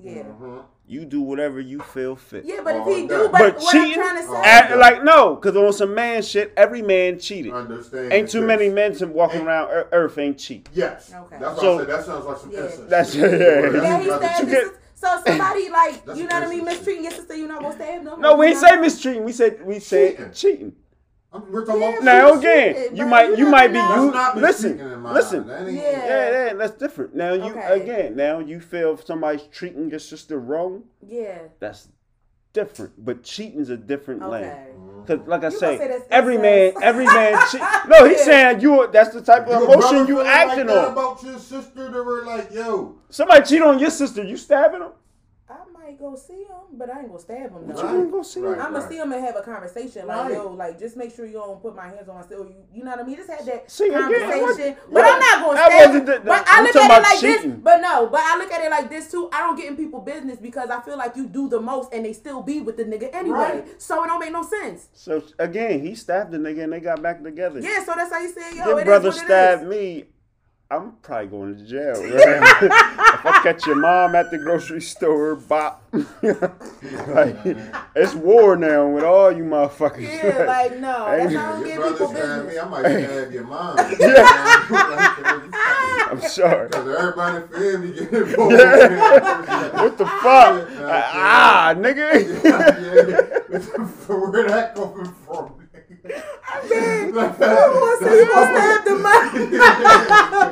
[SPEAKER 4] Yeah.
[SPEAKER 3] Mhm.
[SPEAKER 2] You do whatever you feel fit.
[SPEAKER 4] Yeah, but if he do, but,
[SPEAKER 2] But
[SPEAKER 4] what
[SPEAKER 2] cheating,
[SPEAKER 4] I'm trying to say,
[SPEAKER 2] Act- like no, because on some man shit, every man cheated.
[SPEAKER 3] Understand.
[SPEAKER 2] Ain't too
[SPEAKER 3] this.
[SPEAKER 2] many men to walking
[SPEAKER 3] Ain't-
[SPEAKER 2] around Earth ain't cheat.
[SPEAKER 3] Yes.
[SPEAKER 4] Okay.
[SPEAKER 3] That's
[SPEAKER 2] So-
[SPEAKER 3] why I said that sounds like some
[SPEAKER 4] Yeah.
[SPEAKER 3] incest.
[SPEAKER 2] That's-
[SPEAKER 3] shit. <laughs>
[SPEAKER 2] yeah,
[SPEAKER 3] That's-
[SPEAKER 2] yeah.
[SPEAKER 4] yeah, he
[SPEAKER 3] that's-
[SPEAKER 4] stabbed
[SPEAKER 2] you
[SPEAKER 4] his
[SPEAKER 2] get-
[SPEAKER 4] sis- So somebody like <clears throat>
[SPEAKER 3] That's
[SPEAKER 4] you know what I mean,
[SPEAKER 3] racist shit.
[SPEAKER 4] mistreating your sister, you not gonna stab them.
[SPEAKER 2] No, we ain't say
[SPEAKER 4] know?
[SPEAKER 2] mistreating. We said we said
[SPEAKER 3] Cheating.
[SPEAKER 2] cheating.
[SPEAKER 3] I'm- We're talking
[SPEAKER 4] Yeah,
[SPEAKER 3] about
[SPEAKER 2] Now again,
[SPEAKER 4] cheated,
[SPEAKER 2] you might
[SPEAKER 4] You
[SPEAKER 2] you might be you listen
[SPEAKER 3] mistreating in my
[SPEAKER 2] listen.
[SPEAKER 3] mind. That ain't-
[SPEAKER 4] Yeah.
[SPEAKER 2] Yeah, yeah, that's different. Now you
[SPEAKER 4] Okay.
[SPEAKER 2] again, now you feel if somebody's treating your sister wrong,
[SPEAKER 4] Yeah.
[SPEAKER 2] that's different. But cheating's a different lane.
[SPEAKER 4] Mm-hmm.
[SPEAKER 2] Cause like I
[SPEAKER 4] You
[SPEAKER 2] say,
[SPEAKER 4] say
[SPEAKER 2] every man, every man cheat. <laughs> No, he's
[SPEAKER 4] Yeah.
[SPEAKER 2] saying you. That's the type of
[SPEAKER 3] Your
[SPEAKER 2] emotion you acting
[SPEAKER 3] like
[SPEAKER 2] on.
[SPEAKER 3] about your sister that were like, yo,
[SPEAKER 2] Somebody cheat on your sister, you stabbing them?
[SPEAKER 4] I might go see him, but I ain't gonna stab him
[SPEAKER 2] What
[SPEAKER 4] though.
[SPEAKER 2] you gonna go see?
[SPEAKER 3] Right.
[SPEAKER 4] I'm gonna see him and have a conversation like,
[SPEAKER 3] Right.
[SPEAKER 4] yo, like just make sure you don't put my hands on myself. You, you know what I mean? Just have that
[SPEAKER 2] See, again,
[SPEAKER 4] conversation.
[SPEAKER 2] what-
[SPEAKER 4] but I'm not gonna stab.
[SPEAKER 2] wasn't the-
[SPEAKER 4] but
[SPEAKER 2] I'm
[SPEAKER 4] I look at it like
[SPEAKER 2] cheating.
[SPEAKER 4] this. But no, but I look at it like this too. I don't get in people business because I feel like you do the most and they still be with the nigga anyway.
[SPEAKER 3] Right.
[SPEAKER 4] So it don't make no sense.
[SPEAKER 2] So again, he stabbed the nigga and they got back together.
[SPEAKER 4] Yeah, so that's how you say, yo,
[SPEAKER 2] Your
[SPEAKER 4] it is
[SPEAKER 2] brother
[SPEAKER 4] what
[SPEAKER 2] stabbed
[SPEAKER 4] is.
[SPEAKER 2] me. I'm probably going to jail. <laughs> Right? <laughs> if catch your mom at the grocery store, bop. <laughs> like, it's war now with all you motherfuckers.
[SPEAKER 4] Yeah, like no, that's how I don't
[SPEAKER 3] your
[SPEAKER 4] get
[SPEAKER 3] brother
[SPEAKER 4] people
[SPEAKER 3] stabbed me,
[SPEAKER 4] business.
[SPEAKER 3] I might stab your mom. <laughs> <laughs>
[SPEAKER 2] I'm sorry.
[SPEAKER 3] Because everybody in the family get involved.
[SPEAKER 2] What the fuck? ah, nigga.
[SPEAKER 3] yeah. Where that coming from?
[SPEAKER 4] Who gonna say you gonna stab the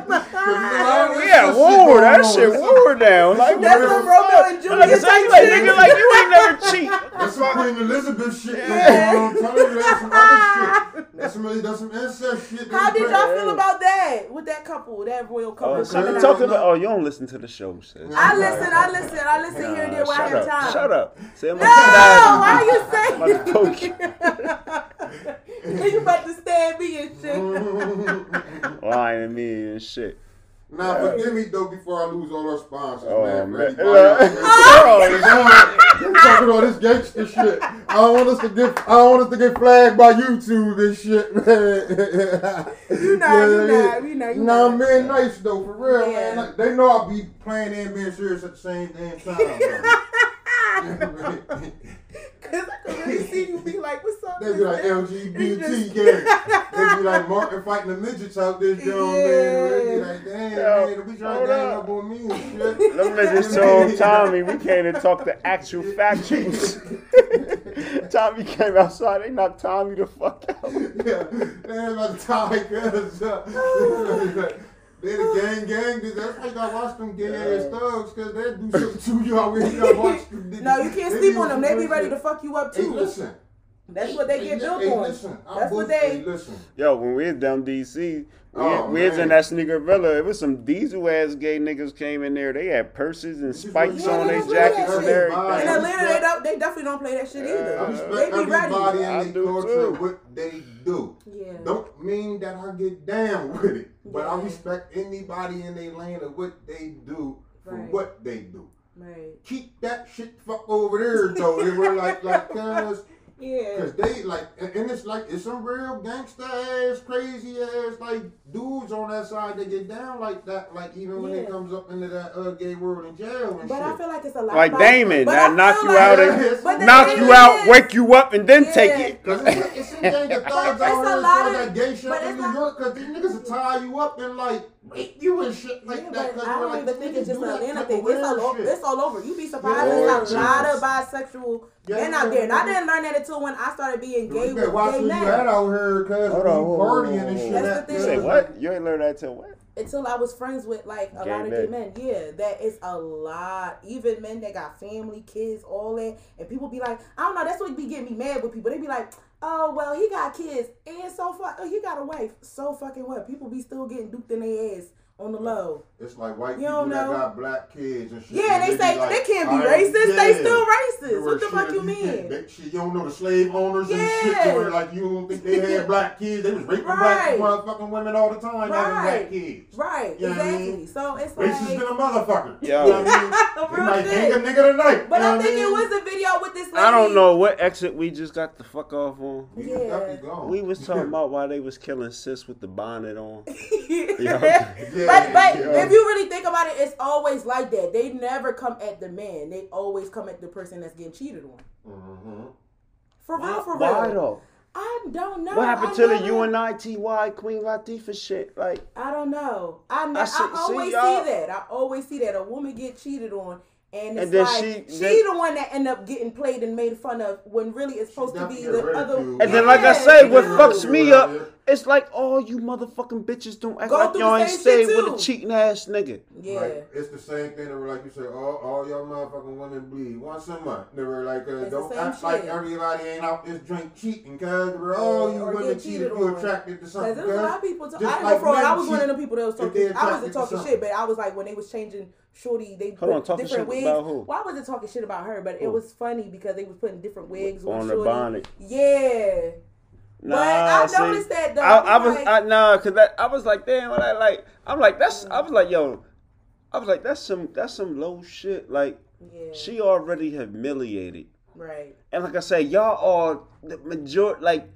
[SPEAKER 4] mom?
[SPEAKER 2] Oh, yeah, war. That shit war down. Like,
[SPEAKER 4] That's
[SPEAKER 2] what
[SPEAKER 4] some
[SPEAKER 2] the
[SPEAKER 4] Romeo
[SPEAKER 2] fuck?
[SPEAKER 4] and Juliet
[SPEAKER 2] Like, I say,
[SPEAKER 4] type
[SPEAKER 2] you like, nigga, like, you ain't never <laughs> cheat.
[SPEAKER 3] That's some Queen Elizabeth shit. That's going. I'm telling you, that's some other shit. That's some, really, that's some incest shit.
[SPEAKER 4] How did y'all feel about that with that couple, that royal couple
[SPEAKER 2] Oh, so
[SPEAKER 4] coming
[SPEAKER 2] they talk
[SPEAKER 4] out?
[SPEAKER 2] about. Oh, you don't listen to the show, sis.
[SPEAKER 4] I listen, I listen, I listen here and there when I
[SPEAKER 2] shut
[SPEAKER 4] have time.
[SPEAKER 2] Shut up. Say, I'm
[SPEAKER 4] No,
[SPEAKER 2] gonna
[SPEAKER 4] why you
[SPEAKER 2] stab you. I'm
[SPEAKER 4] saying?
[SPEAKER 2] gonna poke you.
[SPEAKER 4] you about to stab me and shit. <laughs>
[SPEAKER 2] Lying to me and shit.
[SPEAKER 3] Now, forgive me though before I lose all our sponsors,
[SPEAKER 2] Oh,
[SPEAKER 3] man.
[SPEAKER 2] man.
[SPEAKER 3] For anybody
[SPEAKER 2] Oh,
[SPEAKER 3] out there- We're talking all this gangster shit. I don't want us to get. I don't want us to get flagged by YouTube and shit, <laughs> man.
[SPEAKER 4] You not, you not, you not, you
[SPEAKER 3] Nah,
[SPEAKER 4] not.
[SPEAKER 3] man, nice though, for real,
[SPEAKER 4] Yeah.
[SPEAKER 3] man. Like, they know I'll be playing and being serious at the same damn time. <laughs> <laughs> bro. <laughs>
[SPEAKER 4] Cause I can really see you be like, what's up?
[SPEAKER 3] They be like
[SPEAKER 4] mister?"
[SPEAKER 3] LGBT <laughs>
[SPEAKER 4] just-
[SPEAKER 3] gang. <laughs> They be like Martin fighting the midgets out this joint, man. They be like, damn,
[SPEAKER 2] Yo,
[SPEAKER 3] man, we trying
[SPEAKER 2] hold
[SPEAKER 3] to gang
[SPEAKER 2] up.
[SPEAKER 3] up on me and shit.
[SPEAKER 2] Them niggas told Tommy we can't even talk the actual factuals. Tommy came outside, they knocked Tommy the fuck out.
[SPEAKER 3] yeah, damn, by the time cuz they oh. the gang gang. dude. That's why you gotta watch them gay ass thugs, cause they do something to you already. You gotta watch them.
[SPEAKER 4] No, you can't sleep on them. They be
[SPEAKER 3] some
[SPEAKER 4] ready to fuck you up
[SPEAKER 3] Hey,
[SPEAKER 4] too.
[SPEAKER 3] listen.
[SPEAKER 4] That's what they get built
[SPEAKER 3] hey,
[SPEAKER 4] on.
[SPEAKER 3] Listen, I
[SPEAKER 4] That's what
[SPEAKER 3] both- hey,
[SPEAKER 4] they.
[SPEAKER 3] listen.
[SPEAKER 2] Yo, when we was down DC, we,
[SPEAKER 3] Oh,
[SPEAKER 2] we was in that sneaker villa. It was some diesel ass gay niggas came in there. They had purses and spikes
[SPEAKER 4] Yeah,
[SPEAKER 2] on their
[SPEAKER 4] don't do that
[SPEAKER 2] jackets and everything.
[SPEAKER 4] In Atlanta, they don't. They definitely don't play that shit either.
[SPEAKER 3] respect
[SPEAKER 4] they be ready.
[SPEAKER 3] everybody
[SPEAKER 2] I do
[SPEAKER 3] their culture,
[SPEAKER 2] too.
[SPEAKER 3] what they do.
[SPEAKER 4] Yeah.
[SPEAKER 3] Don't mean that I get down <laughs> with it, but I respect anybody in their lane of what they do for
[SPEAKER 4] Right.
[SPEAKER 3] what they do.
[SPEAKER 4] Right.
[SPEAKER 3] Keep that shit fuck over there though. They were like, like, <laughs> cause,
[SPEAKER 4] Yeah.
[SPEAKER 3] cause they like, and and it's like, it's some real gangster ass, crazy ass, like dudes on that side that get down like that. Like even when
[SPEAKER 4] Yeah.
[SPEAKER 3] it comes up into that uh, gay world in jail and
[SPEAKER 4] But
[SPEAKER 3] shit.
[SPEAKER 4] I feel like it's a lot.
[SPEAKER 2] Like Damon, that knock
[SPEAKER 4] feel
[SPEAKER 2] you out and
[SPEAKER 4] but
[SPEAKER 2] knock you out,
[SPEAKER 4] is-
[SPEAKER 2] wake you up, and then take it.
[SPEAKER 3] Cause it's, it's some gang of thugs out
[SPEAKER 4] it's
[SPEAKER 3] here
[SPEAKER 4] a
[SPEAKER 3] that
[SPEAKER 4] lot
[SPEAKER 3] does
[SPEAKER 4] of-
[SPEAKER 3] that gay shit
[SPEAKER 4] but
[SPEAKER 3] in New York. Cause these niggas will tie you up and like rape you and shit like
[SPEAKER 4] Yeah,
[SPEAKER 3] that.
[SPEAKER 4] but I don't
[SPEAKER 3] like,
[SPEAKER 4] even think it's just
[SPEAKER 3] do
[SPEAKER 4] an Atlanta thing. It's all, over, it's all over. You'd be surprised.
[SPEAKER 3] Yeah,
[SPEAKER 4] There's a lot of bisexual
[SPEAKER 3] Yeah,
[SPEAKER 4] men out there. And I didn't learn that until when I started being gay
[SPEAKER 3] You
[SPEAKER 4] with
[SPEAKER 3] better watch
[SPEAKER 4] gay
[SPEAKER 3] who you
[SPEAKER 4] men.
[SPEAKER 3] had out here, cause
[SPEAKER 2] Hold
[SPEAKER 3] when
[SPEAKER 2] on,
[SPEAKER 3] you
[SPEAKER 2] whoa, whoa,
[SPEAKER 3] partying
[SPEAKER 2] whoa,
[SPEAKER 3] and shit.
[SPEAKER 4] That's
[SPEAKER 3] that-
[SPEAKER 4] the
[SPEAKER 2] You
[SPEAKER 4] thing.
[SPEAKER 2] say
[SPEAKER 3] that-
[SPEAKER 2] what? You ain't learned that until what?
[SPEAKER 4] until I was friends with like a
[SPEAKER 2] Gay
[SPEAKER 4] lot of
[SPEAKER 2] men.
[SPEAKER 4] gay men. Yeah, that is a lot. Even men that got family, kids, all that. And people be like, I don't know. That's what be getting me mad with people. They be like, oh well, he got kids and so fuck. Oh, he got a wife. So fucking what? People be still getting duped in their ass on the low.
[SPEAKER 3] It's like white
[SPEAKER 4] You
[SPEAKER 3] people
[SPEAKER 4] don't
[SPEAKER 3] that got black kids and shit.
[SPEAKER 4] Yeah,
[SPEAKER 3] and
[SPEAKER 4] they
[SPEAKER 3] be
[SPEAKER 4] say
[SPEAKER 3] like,
[SPEAKER 4] they can't be
[SPEAKER 3] I-
[SPEAKER 4] racist. They still racist. What the fuck you mean?
[SPEAKER 3] They, shit, you don't know the slave owners and shit.
[SPEAKER 4] Yeah.
[SPEAKER 3] So where, like you don't think they had <laughs> black kids? They was raping
[SPEAKER 4] Right.
[SPEAKER 3] black motherfucking women all the time having
[SPEAKER 4] Right.
[SPEAKER 3] black kids.
[SPEAKER 4] Right,
[SPEAKER 3] You know what I
[SPEAKER 4] exactly.
[SPEAKER 3] mean?
[SPEAKER 4] So it's
[SPEAKER 3] Racist than
[SPEAKER 4] like
[SPEAKER 3] a motherfucker.
[SPEAKER 2] Yeah.
[SPEAKER 3] You know what I mean? <laughs> They
[SPEAKER 4] real
[SPEAKER 3] might hang a nigga tonight.
[SPEAKER 4] But
[SPEAKER 3] you know
[SPEAKER 4] I
[SPEAKER 3] what
[SPEAKER 4] think it was a video with this lady.
[SPEAKER 2] I don't know what exit we just got the fuck off on.
[SPEAKER 3] We
[SPEAKER 4] Yeah.
[SPEAKER 2] We was talking <laughs> about why they was killing sis with the bonnet on.
[SPEAKER 4] but
[SPEAKER 3] Yeah,
[SPEAKER 4] but
[SPEAKER 3] yeah.
[SPEAKER 4] If you really think about it, it's always like that. They never come at the man. They always come at the person that's getting cheated on.
[SPEAKER 3] Mhm.
[SPEAKER 4] For real, for real.
[SPEAKER 2] Why though?
[SPEAKER 4] I don't know.
[SPEAKER 2] What happened
[SPEAKER 4] I
[SPEAKER 2] to the
[SPEAKER 4] never-
[SPEAKER 2] UNITY Queen Latifah shit? Like,
[SPEAKER 4] I don't know. I, ne-
[SPEAKER 2] I
[SPEAKER 4] I,
[SPEAKER 2] see- see,
[SPEAKER 4] always
[SPEAKER 2] y'all-
[SPEAKER 4] see that. I always see that a woman get cheated on, and it's
[SPEAKER 2] And then
[SPEAKER 4] like
[SPEAKER 2] she-
[SPEAKER 4] she,
[SPEAKER 2] then-
[SPEAKER 4] the one that end up getting played and made fun of when really it's supposed to be the other.
[SPEAKER 3] ridiculed.
[SPEAKER 2] and then like I say, what fucks me up?
[SPEAKER 3] Yeah.
[SPEAKER 2] It's like all you motherfucking bitches don't act
[SPEAKER 4] Go
[SPEAKER 2] like y'all ain't
[SPEAKER 4] same
[SPEAKER 2] stayed with a cheating ass nigga.
[SPEAKER 4] Yeah.
[SPEAKER 3] Like, it's the same thing that we're like you say, all, all y'all motherfucking women bleed once a month. They were like, uh,
[SPEAKER 4] It's
[SPEAKER 3] don't
[SPEAKER 4] same
[SPEAKER 3] act like everybody ain't out this drink cheating, cause we're all you
[SPEAKER 4] or
[SPEAKER 3] women
[SPEAKER 4] get
[SPEAKER 3] cheated,
[SPEAKER 4] cheated
[SPEAKER 3] you
[SPEAKER 4] on.
[SPEAKER 3] attracted to something.
[SPEAKER 4] there was a lot of
[SPEAKER 3] cuz.
[SPEAKER 4] people. T-
[SPEAKER 3] just
[SPEAKER 4] I
[SPEAKER 3] like
[SPEAKER 4] know for I was one of
[SPEAKER 3] cheat
[SPEAKER 4] the people that was talking. I wasn't talking shit, but I was like when they was changing Shorty, they
[SPEAKER 2] Hold
[SPEAKER 4] put
[SPEAKER 2] on, talking
[SPEAKER 4] different
[SPEAKER 2] shit
[SPEAKER 4] wigs.
[SPEAKER 2] about who?
[SPEAKER 4] Well, I wasn't talking shit about her, but it was funny because they was putting different wigs on,
[SPEAKER 2] On the
[SPEAKER 4] Shorty.
[SPEAKER 2] bonnet.
[SPEAKER 4] Yeah,
[SPEAKER 2] Nah,
[SPEAKER 4] but I
[SPEAKER 2] see,
[SPEAKER 4] noticed that though.
[SPEAKER 2] I, I was
[SPEAKER 4] like,
[SPEAKER 2] I, nah, cause that, I was like, damn, what I like. I'm like, that's. I was like, yo, I was like, that's some that's some low shit. Like,
[SPEAKER 4] yeah,
[SPEAKER 2] she already humiliated,
[SPEAKER 4] right.
[SPEAKER 2] and like I say, y'all are the majority. Like,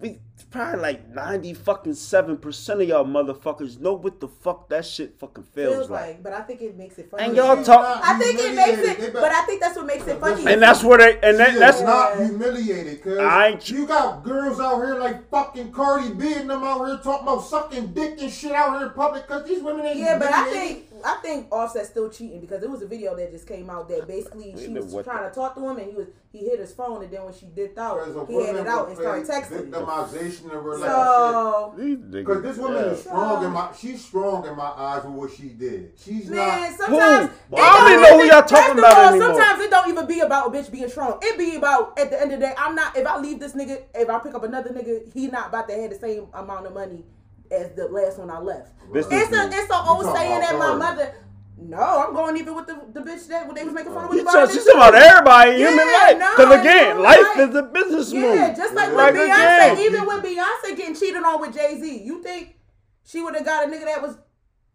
[SPEAKER 2] we probably like ninety fucking seven percent of y'all motherfuckers know what the fuck that shit fucking feels,
[SPEAKER 4] Feels
[SPEAKER 2] like.
[SPEAKER 4] like, but I think it makes it funny.
[SPEAKER 2] And y'all talk-
[SPEAKER 4] I think it makes
[SPEAKER 3] humiliated.
[SPEAKER 4] It, but I think that's what makes it funny.
[SPEAKER 2] And that's where they and that, that's
[SPEAKER 3] not humiliated, cause
[SPEAKER 2] I
[SPEAKER 3] you got girls out here like fucking Cardi B and them out here talking about sucking dick and shit out here in public, cause these women ain't
[SPEAKER 4] Yeah, but I think I think Offset's still cheating because it was a video that just came out that basically she was trying
[SPEAKER 2] the-
[SPEAKER 4] to talk to him and he was he hit his phone and then when she dipped out he had it out and started
[SPEAKER 3] play
[SPEAKER 4] texting.
[SPEAKER 3] Victimization of her.
[SPEAKER 4] So
[SPEAKER 2] these.
[SPEAKER 3] Because this woman
[SPEAKER 2] yeah.
[SPEAKER 3] is strong in my, she's strong in my eyes with what she did. She's
[SPEAKER 4] man,
[SPEAKER 3] not.
[SPEAKER 4] sometimes
[SPEAKER 2] Who? I don't even know who y'all talking about
[SPEAKER 4] all,
[SPEAKER 2] anymore.
[SPEAKER 4] Sometimes it don't even be about a bitch being strong. It be about at the end of the day, I'm not if I leave this nigga, if I pick up another nigga, he not about to have the same amount of money as the last one I left.
[SPEAKER 2] Business
[SPEAKER 4] It's a it's an old saying that my mother. No, I'm going even with the, the bitch that they was making fun of.
[SPEAKER 2] You
[SPEAKER 4] with the
[SPEAKER 2] talk- she's
[SPEAKER 4] bitch
[SPEAKER 2] talking about everybody in human
[SPEAKER 4] Yeah,
[SPEAKER 2] life.
[SPEAKER 4] no,
[SPEAKER 2] Because again,
[SPEAKER 4] no,
[SPEAKER 2] life
[SPEAKER 4] like-
[SPEAKER 2] is a business
[SPEAKER 4] Yeah,
[SPEAKER 2] move.
[SPEAKER 4] just like
[SPEAKER 2] Like
[SPEAKER 4] with
[SPEAKER 2] again.
[SPEAKER 4] Beyonce, even with Beyonce getting cheated on with Jay Z, you think she would have got a nigga that was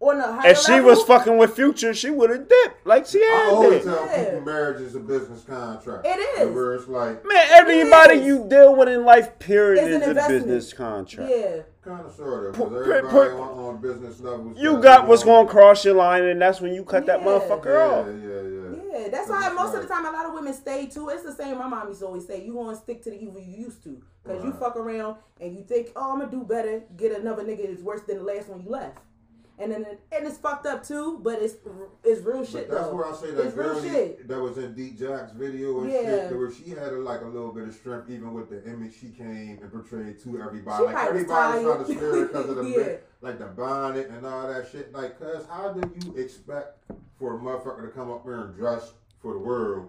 [SPEAKER 4] on a higher
[SPEAKER 2] If she
[SPEAKER 4] level?
[SPEAKER 2] was fucking with Future, she would have dipped like she
[SPEAKER 3] I
[SPEAKER 2] had
[SPEAKER 3] always tell
[SPEAKER 4] Yeah.
[SPEAKER 3] people marriage is a business contract.
[SPEAKER 4] It is.
[SPEAKER 3] Where it's like,
[SPEAKER 2] Man, everybody
[SPEAKER 4] is.
[SPEAKER 2] you deal with in life, period,
[SPEAKER 4] It's an
[SPEAKER 2] is a business contract.
[SPEAKER 4] Yeah.
[SPEAKER 3] Kind of sort of.
[SPEAKER 2] Put-
[SPEAKER 3] Because
[SPEAKER 2] put-
[SPEAKER 3] everybody
[SPEAKER 2] put-
[SPEAKER 3] on, on business levels.
[SPEAKER 2] You got what's going to cross your line, and that's when you cut that motherfucker
[SPEAKER 3] Yeah,
[SPEAKER 2] off.
[SPEAKER 3] yeah, yeah.
[SPEAKER 4] Yeah, Yeah,
[SPEAKER 3] that's
[SPEAKER 4] why
[SPEAKER 3] it's
[SPEAKER 4] most of the time a lot of women stay too. It's the same. My mom used to always say, "You gonna stick to the evil you used to, because you fuck around and you think, oh, I'm gonna do better, get another nigga that's worse than the last one you left." And then and it's fucked up too, but it's it's real shit
[SPEAKER 3] But that's
[SPEAKER 4] though.
[SPEAKER 3] where I say that
[SPEAKER 4] It's real
[SPEAKER 3] girl
[SPEAKER 4] shit.
[SPEAKER 3] that was in D Jack's video and
[SPEAKER 4] Yeah.
[SPEAKER 3] shit, where she had a, like a little bit of strength, even with the image she came and portrayed to everybody.
[SPEAKER 4] She
[SPEAKER 3] like
[SPEAKER 4] probably
[SPEAKER 3] everybody was trying to
[SPEAKER 4] tired.
[SPEAKER 3] spare her because of <laughs> the
[SPEAKER 4] Yeah.
[SPEAKER 3] bit, like the bonnet and all that shit. Like, cuz how do you expect for a motherfucker to come up here and dress for the world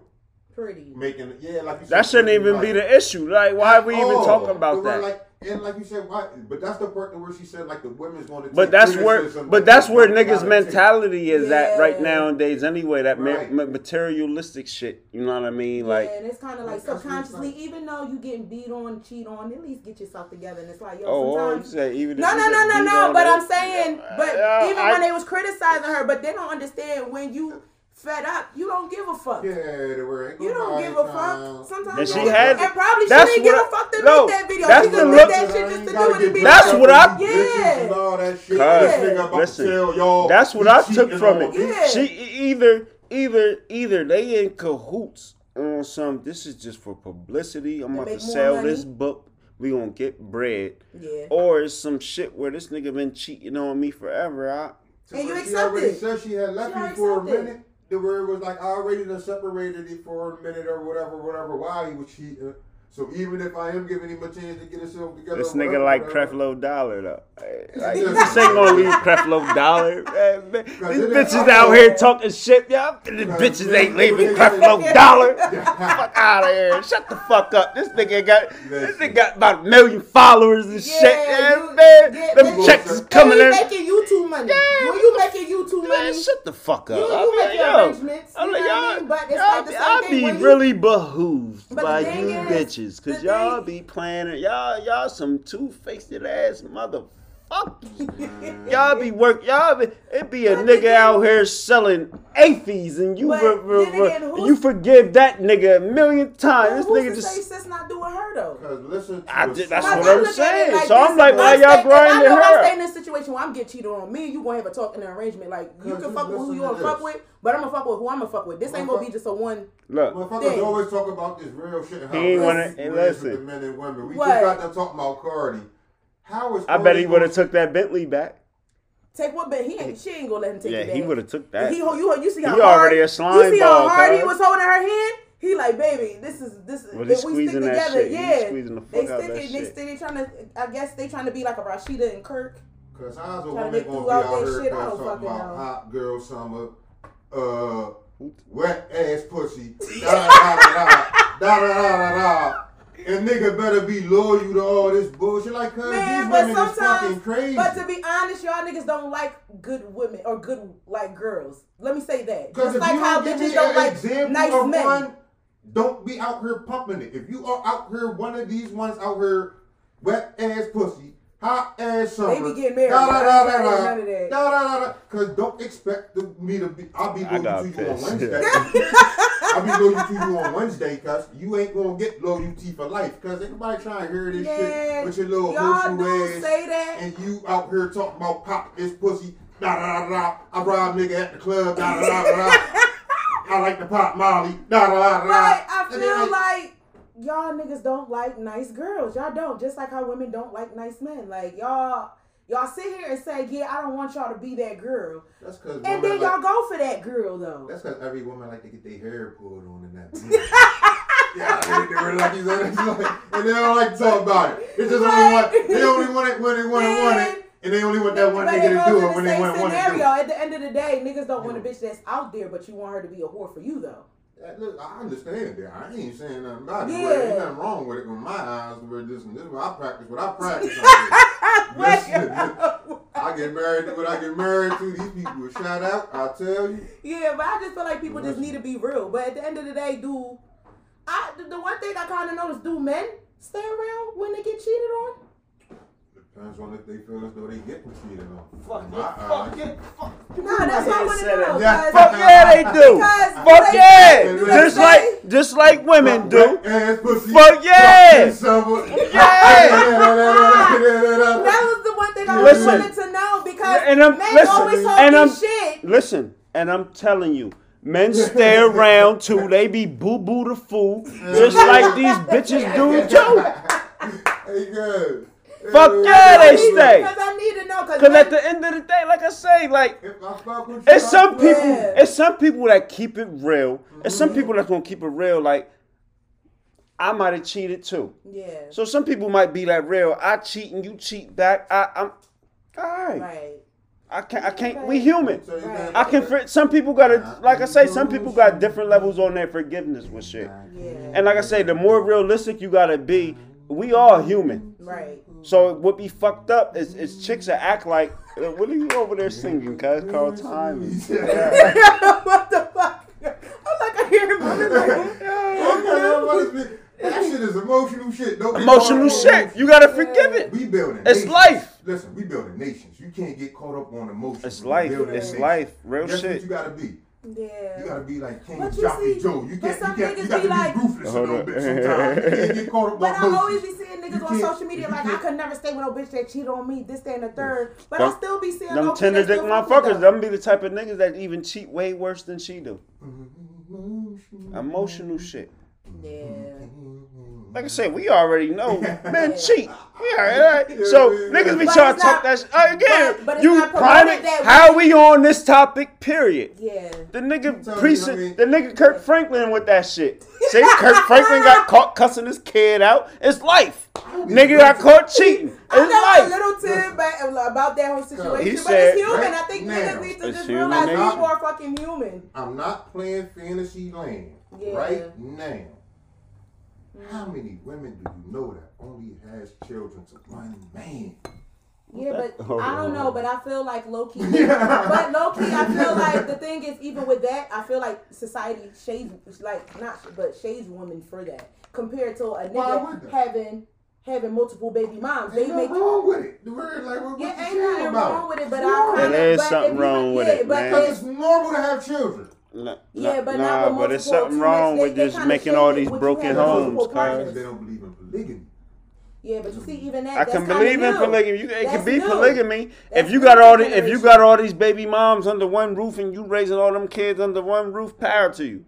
[SPEAKER 4] Pretty.
[SPEAKER 3] making yeah, like you said,
[SPEAKER 2] That shouldn't even
[SPEAKER 3] like-
[SPEAKER 2] be the issue. Like, why are we even
[SPEAKER 3] Oh,
[SPEAKER 2] talking about that?
[SPEAKER 3] Like, and like you said, why? But that's the part where she said like the women's going to.
[SPEAKER 2] But that's where, but that's where niggas' mentality is at right nowadays. Anyway, that
[SPEAKER 3] Right.
[SPEAKER 2] ma- materialistic shit. You know what I mean? Like,
[SPEAKER 4] yeah, and it's kind of like
[SPEAKER 3] That's what it's
[SPEAKER 4] subconsciously,
[SPEAKER 3] like.
[SPEAKER 4] even though you getting beat on, cheat on, at least get yourself together. And it's like, yo,
[SPEAKER 2] oh, oh, you
[SPEAKER 4] sometimes.
[SPEAKER 2] said even.
[SPEAKER 4] no, no, no, no, no. But
[SPEAKER 2] it-
[SPEAKER 4] I'm saying, but
[SPEAKER 2] Yeah,
[SPEAKER 4] even
[SPEAKER 2] I-
[SPEAKER 4] when they was criticizing her, but they don't understand when you fed up, you don't give a fuck.
[SPEAKER 3] Yeah, they were.
[SPEAKER 4] You don't give a
[SPEAKER 3] trying-
[SPEAKER 4] fuck. Sometimes
[SPEAKER 2] And she
[SPEAKER 4] don't-
[SPEAKER 2] had-
[SPEAKER 4] and probably she didn't give a fuck to
[SPEAKER 2] no,
[SPEAKER 4] make that video.
[SPEAKER 2] that's
[SPEAKER 4] She
[SPEAKER 2] the
[SPEAKER 4] just
[SPEAKER 2] look-
[SPEAKER 4] that shit just to
[SPEAKER 3] gotta
[SPEAKER 4] do it
[SPEAKER 3] get
[SPEAKER 4] and be
[SPEAKER 3] beat
[SPEAKER 2] That's what I-
[SPEAKER 3] these bitches
[SPEAKER 4] Yeah.
[SPEAKER 3] all that shit.
[SPEAKER 2] Cuz,
[SPEAKER 3] This nigga about
[SPEAKER 2] listen,
[SPEAKER 3] tell y'all.
[SPEAKER 2] That's what I took from it.
[SPEAKER 4] Yeah.
[SPEAKER 2] She either either either they in cahoots on some. This is just for publicity. I'm about to sell
[SPEAKER 4] money.
[SPEAKER 2] this book. We gonna get bread.
[SPEAKER 4] Yeah.
[SPEAKER 2] Or it's some shit where this nigga been cheating on me forever. I,
[SPEAKER 4] And you
[SPEAKER 3] when she already said she had left
[SPEAKER 4] She
[SPEAKER 3] you for a minute. The word was like I already separated it for a minute or whatever, whatever. While he was cheating. So even if I am giving him a chance to get himself together,
[SPEAKER 2] this
[SPEAKER 3] whatever,
[SPEAKER 2] nigga like
[SPEAKER 3] whatever.
[SPEAKER 2] Creflo Dollar though. Hey, <laughs> Like, this ain't gonna leave Creflo Dollar. Man, man, These bitches
[SPEAKER 3] ain't-
[SPEAKER 2] out here talking shit, y'all. These bitches ain't leaving Creflo Dollar. <laughs> fuck out of here. Shut the fuck up. This nigga got this nigga got about a million followers and shit. Yeah,
[SPEAKER 4] you-
[SPEAKER 2] man.
[SPEAKER 4] yeah,
[SPEAKER 2] Them
[SPEAKER 4] man.
[SPEAKER 2] checks is
[SPEAKER 4] When
[SPEAKER 2] coming
[SPEAKER 4] you
[SPEAKER 2] in.
[SPEAKER 4] making YouTube money.
[SPEAKER 2] Yeah.
[SPEAKER 4] When you making YouTube
[SPEAKER 2] Man,
[SPEAKER 4] money,
[SPEAKER 2] shut the fuck up.
[SPEAKER 4] You-
[SPEAKER 2] I
[SPEAKER 4] you
[SPEAKER 2] mean,
[SPEAKER 4] make your
[SPEAKER 2] yo,
[SPEAKER 4] arrangements,
[SPEAKER 2] I'm
[SPEAKER 4] you
[SPEAKER 2] like,
[SPEAKER 4] know what I mean? But it's like the
[SPEAKER 2] be-
[SPEAKER 4] same
[SPEAKER 2] I
[SPEAKER 4] thing
[SPEAKER 2] be really behooved by you
[SPEAKER 4] is,
[SPEAKER 2] bitches, cause y'all be playing. Y'all, y'all some two faced ass motherfuckers. <laughs> y'all be work. Y'all be it be a
[SPEAKER 4] But
[SPEAKER 2] nigga
[SPEAKER 4] then-
[SPEAKER 2] out here selling AFEs, and you re- re- re-
[SPEAKER 4] again,
[SPEAKER 2] you forgive that nigga a million times.
[SPEAKER 4] Well,
[SPEAKER 2] this nigga
[SPEAKER 4] to
[SPEAKER 2] just.
[SPEAKER 4] say sis not doing her though?
[SPEAKER 3] Cause listen, to
[SPEAKER 2] I
[SPEAKER 3] a
[SPEAKER 2] did- that's what
[SPEAKER 4] I
[SPEAKER 2] I'm
[SPEAKER 4] look at it
[SPEAKER 2] saying.
[SPEAKER 4] like
[SPEAKER 2] So I'm like, why y'all
[SPEAKER 4] stay- if
[SPEAKER 2] grinding
[SPEAKER 4] I know
[SPEAKER 2] her?
[SPEAKER 4] I stay in this situation where I'm getting cheated on. Me and you gonna have a talk in an arrangement. Like you can fuck with who you wanna fuck with, but I'm gonna fuck with who I'm gonna fuck with. This ain't gonna be just a one.
[SPEAKER 2] Look,
[SPEAKER 3] Motherfuckers
[SPEAKER 4] Thing.
[SPEAKER 3] always talk about this real shit. and How
[SPEAKER 2] He ain't wanna-
[SPEAKER 3] it
[SPEAKER 2] hey, listen.
[SPEAKER 3] with the men and women. We
[SPEAKER 4] What?
[SPEAKER 3] just got to talk about Cardi. How is
[SPEAKER 2] I bet he would have took that Bentley back.
[SPEAKER 4] Take what? But he ain't. She ain't gonna let him take
[SPEAKER 2] Yeah,
[SPEAKER 4] it back.
[SPEAKER 2] he would have took that.
[SPEAKER 4] He, you, you see how
[SPEAKER 2] He
[SPEAKER 4] hard,
[SPEAKER 2] already a
[SPEAKER 4] You see
[SPEAKER 2] ball,
[SPEAKER 4] how hard he was holding her hand? He like, baby, this is this is.
[SPEAKER 2] Was
[SPEAKER 4] if we stick together,
[SPEAKER 2] shit? He
[SPEAKER 4] yeah.
[SPEAKER 2] squeezing the
[SPEAKER 4] they
[SPEAKER 2] fuck out
[SPEAKER 4] stick
[SPEAKER 2] that
[SPEAKER 4] it. They
[SPEAKER 2] shit.
[SPEAKER 4] they trying to. I guess they trying to be like a Rasheeda and Kirk.
[SPEAKER 3] Cause how's a
[SPEAKER 4] Trying to
[SPEAKER 3] woman
[SPEAKER 4] make
[SPEAKER 3] gonna be
[SPEAKER 4] out
[SPEAKER 3] out here
[SPEAKER 4] shit? I
[SPEAKER 3] cause
[SPEAKER 4] don't
[SPEAKER 3] talking about
[SPEAKER 4] know.
[SPEAKER 3] hot girl summer, uh, wet ass pussy, <laughs> da da da da da da da da And nigga better be loyal to all this bullshit. Like, cause
[SPEAKER 4] Man,
[SPEAKER 3] these women is fucking crazy.
[SPEAKER 4] but to be honest, y'all niggas don't like good women or good like girls. Let me say that.
[SPEAKER 3] Because
[SPEAKER 4] like
[SPEAKER 3] you
[SPEAKER 4] how bitches don't like nice men.
[SPEAKER 3] one, don't be out here pumping it. If you are out here, one of these ones out here, wet ass pussy, hot ass summer.
[SPEAKER 4] They be getting married.
[SPEAKER 3] Da da da da
[SPEAKER 4] trying to hear
[SPEAKER 3] da.
[SPEAKER 4] none of that.
[SPEAKER 3] Da da da da. Because don't expect the, me to be. I'll be
[SPEAKER 2] I got
[SPEAKER 3] loyal to you on. Wednesday. <laughs> I'll be loyal to you on Wednesday, cause you ain't gonna get loyalty for life. Cause everybody trying to hear this
[SPEAKER 4] Yeah,
[SPEAKER 3] shit with your little
[SPEAKER 4] y'all
[SPEAKER 3] emotional
[SPEAKER 4] do
[SPEAKER 3] ass
[SPEAKER 4] say that.
[SPEAKER 3] and you out here talking about pop this pussy, da da da da. I rob nigga at the club, da da da da. <laughs> I like to pop Molly, da da da da.
[SPEAKER 4] Right, I
[SPEAKER 3] And then
[SPEAKER 4] feel like y'all niggas don't like nice girls. Y'all don't. Just like how women don't like nice men. Like y'all, y'all sit here and say, "Yeah, I don't want y'all to be that girl,"
[SPEAKER 3] That's cause
[SPEAKER 4] and then y'all go for that girl though.
[SPEAKER 3] That's cause every woman like to get their hair pulled on in that. <laughs> yeah, they, they were like, you said, like, and they don't like to talk about it. It's just only
[SPEAKER 4] Right.
[SPEAKER 3] one. They only want it when they want to want it, and they only want that one nigga to do it when they want want to do
[SPEAKER 4] scenario.
[SPEAKER 3] it.
[SPEAKER 4] At the end of the day, niggas don't want a bitch that's out there, but you want her to be a whore for you though.
[SPEAKER 3] Look, I understand that. I ain't saying nothing about it.
[SPEAKER 4] Yeah.
[SPEAKER 3] But ain't nothing wrong with it in my eyes. Where this, this is what I practice. What I <laughs> practice. out Listen, uh, I get married to what I get married to. These people will shout out. I tell you.
[SPEAKER 4] Yeah, but I just feel like people just need to be real. But at the end of the day, do I the, the one thing I kind of notice: do men stay around when they get cheated on?
[SPEAKER 3] Depends on if they feel as though they getting cheated on.
[SPEAKER 2] Fuck
[SPEAKER 3] In
[SPEAKER 2] it, fuck
[SPEAKER 3] eyes.
[SPEAKER 2] it, fuck
[SPEAKER 4] Nah, that's what I want to know.
[SPEAKER 3] Yeah.
[SPEAKER 4] 'cause-
[SPEAKER 2] Fuck yeah, they do. Fuck
[SPEAKER 4] they-
[SPEAKER 2] yeah. Just like just like women do.
[SPEAKER 3] Wet ass pussy.
[SPEAKER 2] Fuck yeah.
[SPEAKER 3] Summer. <laughs>
[SPEAKER 4] That was the one thing I
[SPEAKER 2] Listen.
[SPEAKER 4] wanted to know because
[SPEAKER 2] And I'm-
[SPEAKER 4] men
[SPEAKER 2] listen,
[SPEAKER 4] always
[SPEAKER 2] and
[SPEAKER 4] talking
[SPEAKER 2] I'm-
[SPEAKER 4] shit.
[SPEAKER 2] Listen, and I'm telling you, men <laughs> stay around too. They be boo boo the fool, just like these <laughs> bitches do too.
[SPEAKER 3] Hey, good.
[SPEAKER 2] Fuck yeah, they
[SPEAKER 4] Because
[SPEAKER 2] stay.
[SPEAKER 4] I need to know because
[SPEAKER 2] at the end of the day, like I say, like
[SPEAKER 3] If I fuck with you,
[SPEAKER 2] it's some people, it's some people that keep it real. It's some mm-hmm. people that's gonna keep it real. Like I might have cheated too.
[SPEAKER 4] yeah,
[SPEAKER 2] So some people might be like real. I cheat and you cheat back. I, I'm all right.
[SPEAKER 4] right.
[SPEAKER 2] I can't. I can't. We human.
[SPEAKER 4] Right.
[SPEAKER 2] I can. for- Some people gotta, like I say, some people got different levels on their forgiveness with shit.
[SPEAKER 4] Yeah.
[SPEAKER 2] And like I say, the more realistic you gotta be, we all human.
[SPEAKER 4] Right.
[SPEAKER 2] So it would be fucked up is, is chicks that act like, what are you over there singing? Cause call time. <laughs> <laughs>
[SPEAKER 4] what the fuck? I'm like, I hear him. I'm like,
[SPEAKER 3] That shit is emotional shit. Don't
[SPEAKER 2] Emotional
[SPEAKER 3] caught
[SPEAKER 2] shit. You gotta forgive it.
[SPEAKER 3] We building.
[SPEAKER 2] It's
[SPEAKER 3] nations.
[SPEAKER 2] life.
[SPEAKER 3] Listen, we building nations. You can't get caught up on emotions.
[SPEAKER 2] It's life. It's
[SPEAKER 3] nations.
[SPEAKER 2] life. Real
[SPEAKER 3] That's what
[SPEAKER 2] shit.
[SPEAKER 3] you gotta be.
[SPEAKER 4] Yeah.
[SPEAKER 3] You gotta be like King
[SPEAKER 4] But
[SPEAKER 3] Jockey Joe. You
[SPEAKER 4] but
[SPEAKER 3] can't. You can't. You
[SPEAKER 4] niggas
[SPEAKER 3] got
[SPEAKER 4] be
[SPEAKER 3] to
[SPEAKER 4] like-
[SPEAKER 3] be ruthless a
[SPEAKER 2] Hold
[SPEAKER 3] little bit sometimes. <laughs> You can't get caught up
[SPEAKER 4] But I
[SPEAKER 3] emotions.
[SPEAKER 4] always be seeing
[SPEAKER 3] You
[SPEAKER 4] niggas on social media like I
[SPEAKER 3] can't-
[SPEAKER 4] could never stay with no bitch that cheated on me, this, that, and the third. But I
[SPEAKER 2] Them-
[SPEAKER 4] still be seeing
[SPEAKER 2] Them
[SPEAKER 4] low-key
[SPEAKER 2] tender
[SPEAKER 4] they
[SPEAKER 2] dick
[SPEAKER 4] still fuck
[SPEAKER 2] motherfuckers,
[SPEAKER 4] them.
[SPEAKER 2] them be the type of niggas that even cheat way worse than she do. Mm-hmm. Emotional shit.
[SPEAKER 4] Yeah.
[SPEAKER 2] Like I said, we already know men cheat. We already, so
[SPEAKER 3] Yeah, yeah,
[SPEAKER 2] niggas be
[SPEAKER 3] yeah.
[SPEAKER 4] But
[SPEAKER 2] trying to
[SPEAKER 4] it's
[SPEAKER 2] talk that shit. Uh, Again,
[SPEAKER 4] but- but
[SPEAKER 2] you
[SPEAKER 4] not promoted
[SPEAKER 2] prime it.
[SPEAKER 4] that
[SPEAKER 2] How we on this topic? Period.
[SPEAKER 4] Yeah.
[SPEAKER 2] The nigga
[SPEAKER 3] tell you,
[SPEAKER 2] priest,
[SPEAKER 3] I mean-
[SPEAKER 2] the nigga Kirk Franklin with that shit. See, Kirk Franklin got <laughs> caught cussing his kid out. It's life. Nigga got caught cheating. <laughs> It's
[SPEAKER 4] I know a little tid back about that whole situation,
[SPEAKER 2] He
[SPEAKER 4] but
[SPEAKER 2] said-
[SPEAKER 4] it's human.
[SPEAKER 3] Right
[SPEAKER 4] I think
[SPEAKER 3] now,
[SPEAKER 4] niggas need to just
[SPEAKER 2] human
[SPEAKER 4] realize
[SPEAKER 2] nature.
[SPEAKER 4] people are fucking human.
[SPEAKER 3] I'm not playing fantasy land
[SPEAKER 4] Yeah.
[SPEAKER 3] right now. How mm. many women do you know that only has children to one man?
[SPEAKER 4] Yeah, but <laughs>
[SPEAKER 2] Oh,
[SPEAKER 4] I don't know. But I feel like low key. <laughs> <laughs> but low key, I feel like the thing is, even with that, I feel like society shades like not, but shades women for that compared to a
[SPEAKER 3] Why
[SPEAKER 4] nigga having having multiple baby moms. They
[SPEAKER 3] Ain't
[SPEAKER 4] make
[SPEAKER 3] nothing wrong with it. The word like what,
[SPEAKER 4] yeah,
[SPEAKER 3] what's
[SPEAKER 4] ain't nothing wrong with it. But
[SPEAKER 3] It's
[SPEAKER 4] I
[SPEAKER 3] normal.
[SPEAKER 4] kind of
[SPEAKER 2] is
[SPEAKER 4] but
[SPEAKER 2] something wrong with it,
[SPEAKER 4] but
[SPEAKER 2] man.
[SPEAKER 3] Because
[SPEAKER 4] it's-
[SPEAKER 3] it's normal to have children.
[SPEAKER 2] Nah,
[SPEAKER 4] Yeah, but
[SPEAKER 2] nah, but it's something wrong
[SPEAKER 4] much.
[SPEAKER 2] with
[SPEAKER 4] They- they
[SPEAKER 2] just making all these broken homes,
[SPEAKER 4] multiple
[SPEAKER 2] cuz.
[SPEAKER 3] They don't believe in polygamy.
[SPEAKER 4] Yeah, but you see, even that
[SPEAKER 2] I
[SPEAKER 4] that's
[SPEAKER 2] can
[SPEAKER 4] kinda
[SPEAKER 2] believe in
[SPEAKER 4] new.
[SPEAKER 2] polygamy. You, it
[SPEAKER 4] That's
[SPEAKER 2] can be
[SPEAKER 4] new.
[SPEAKER 2] polygamy
[SPEAKER 4] That's
[SPEAKER 2] if you got all the, if you got all these baby moms under one roof and you raising all them kids under one roof. Power to you.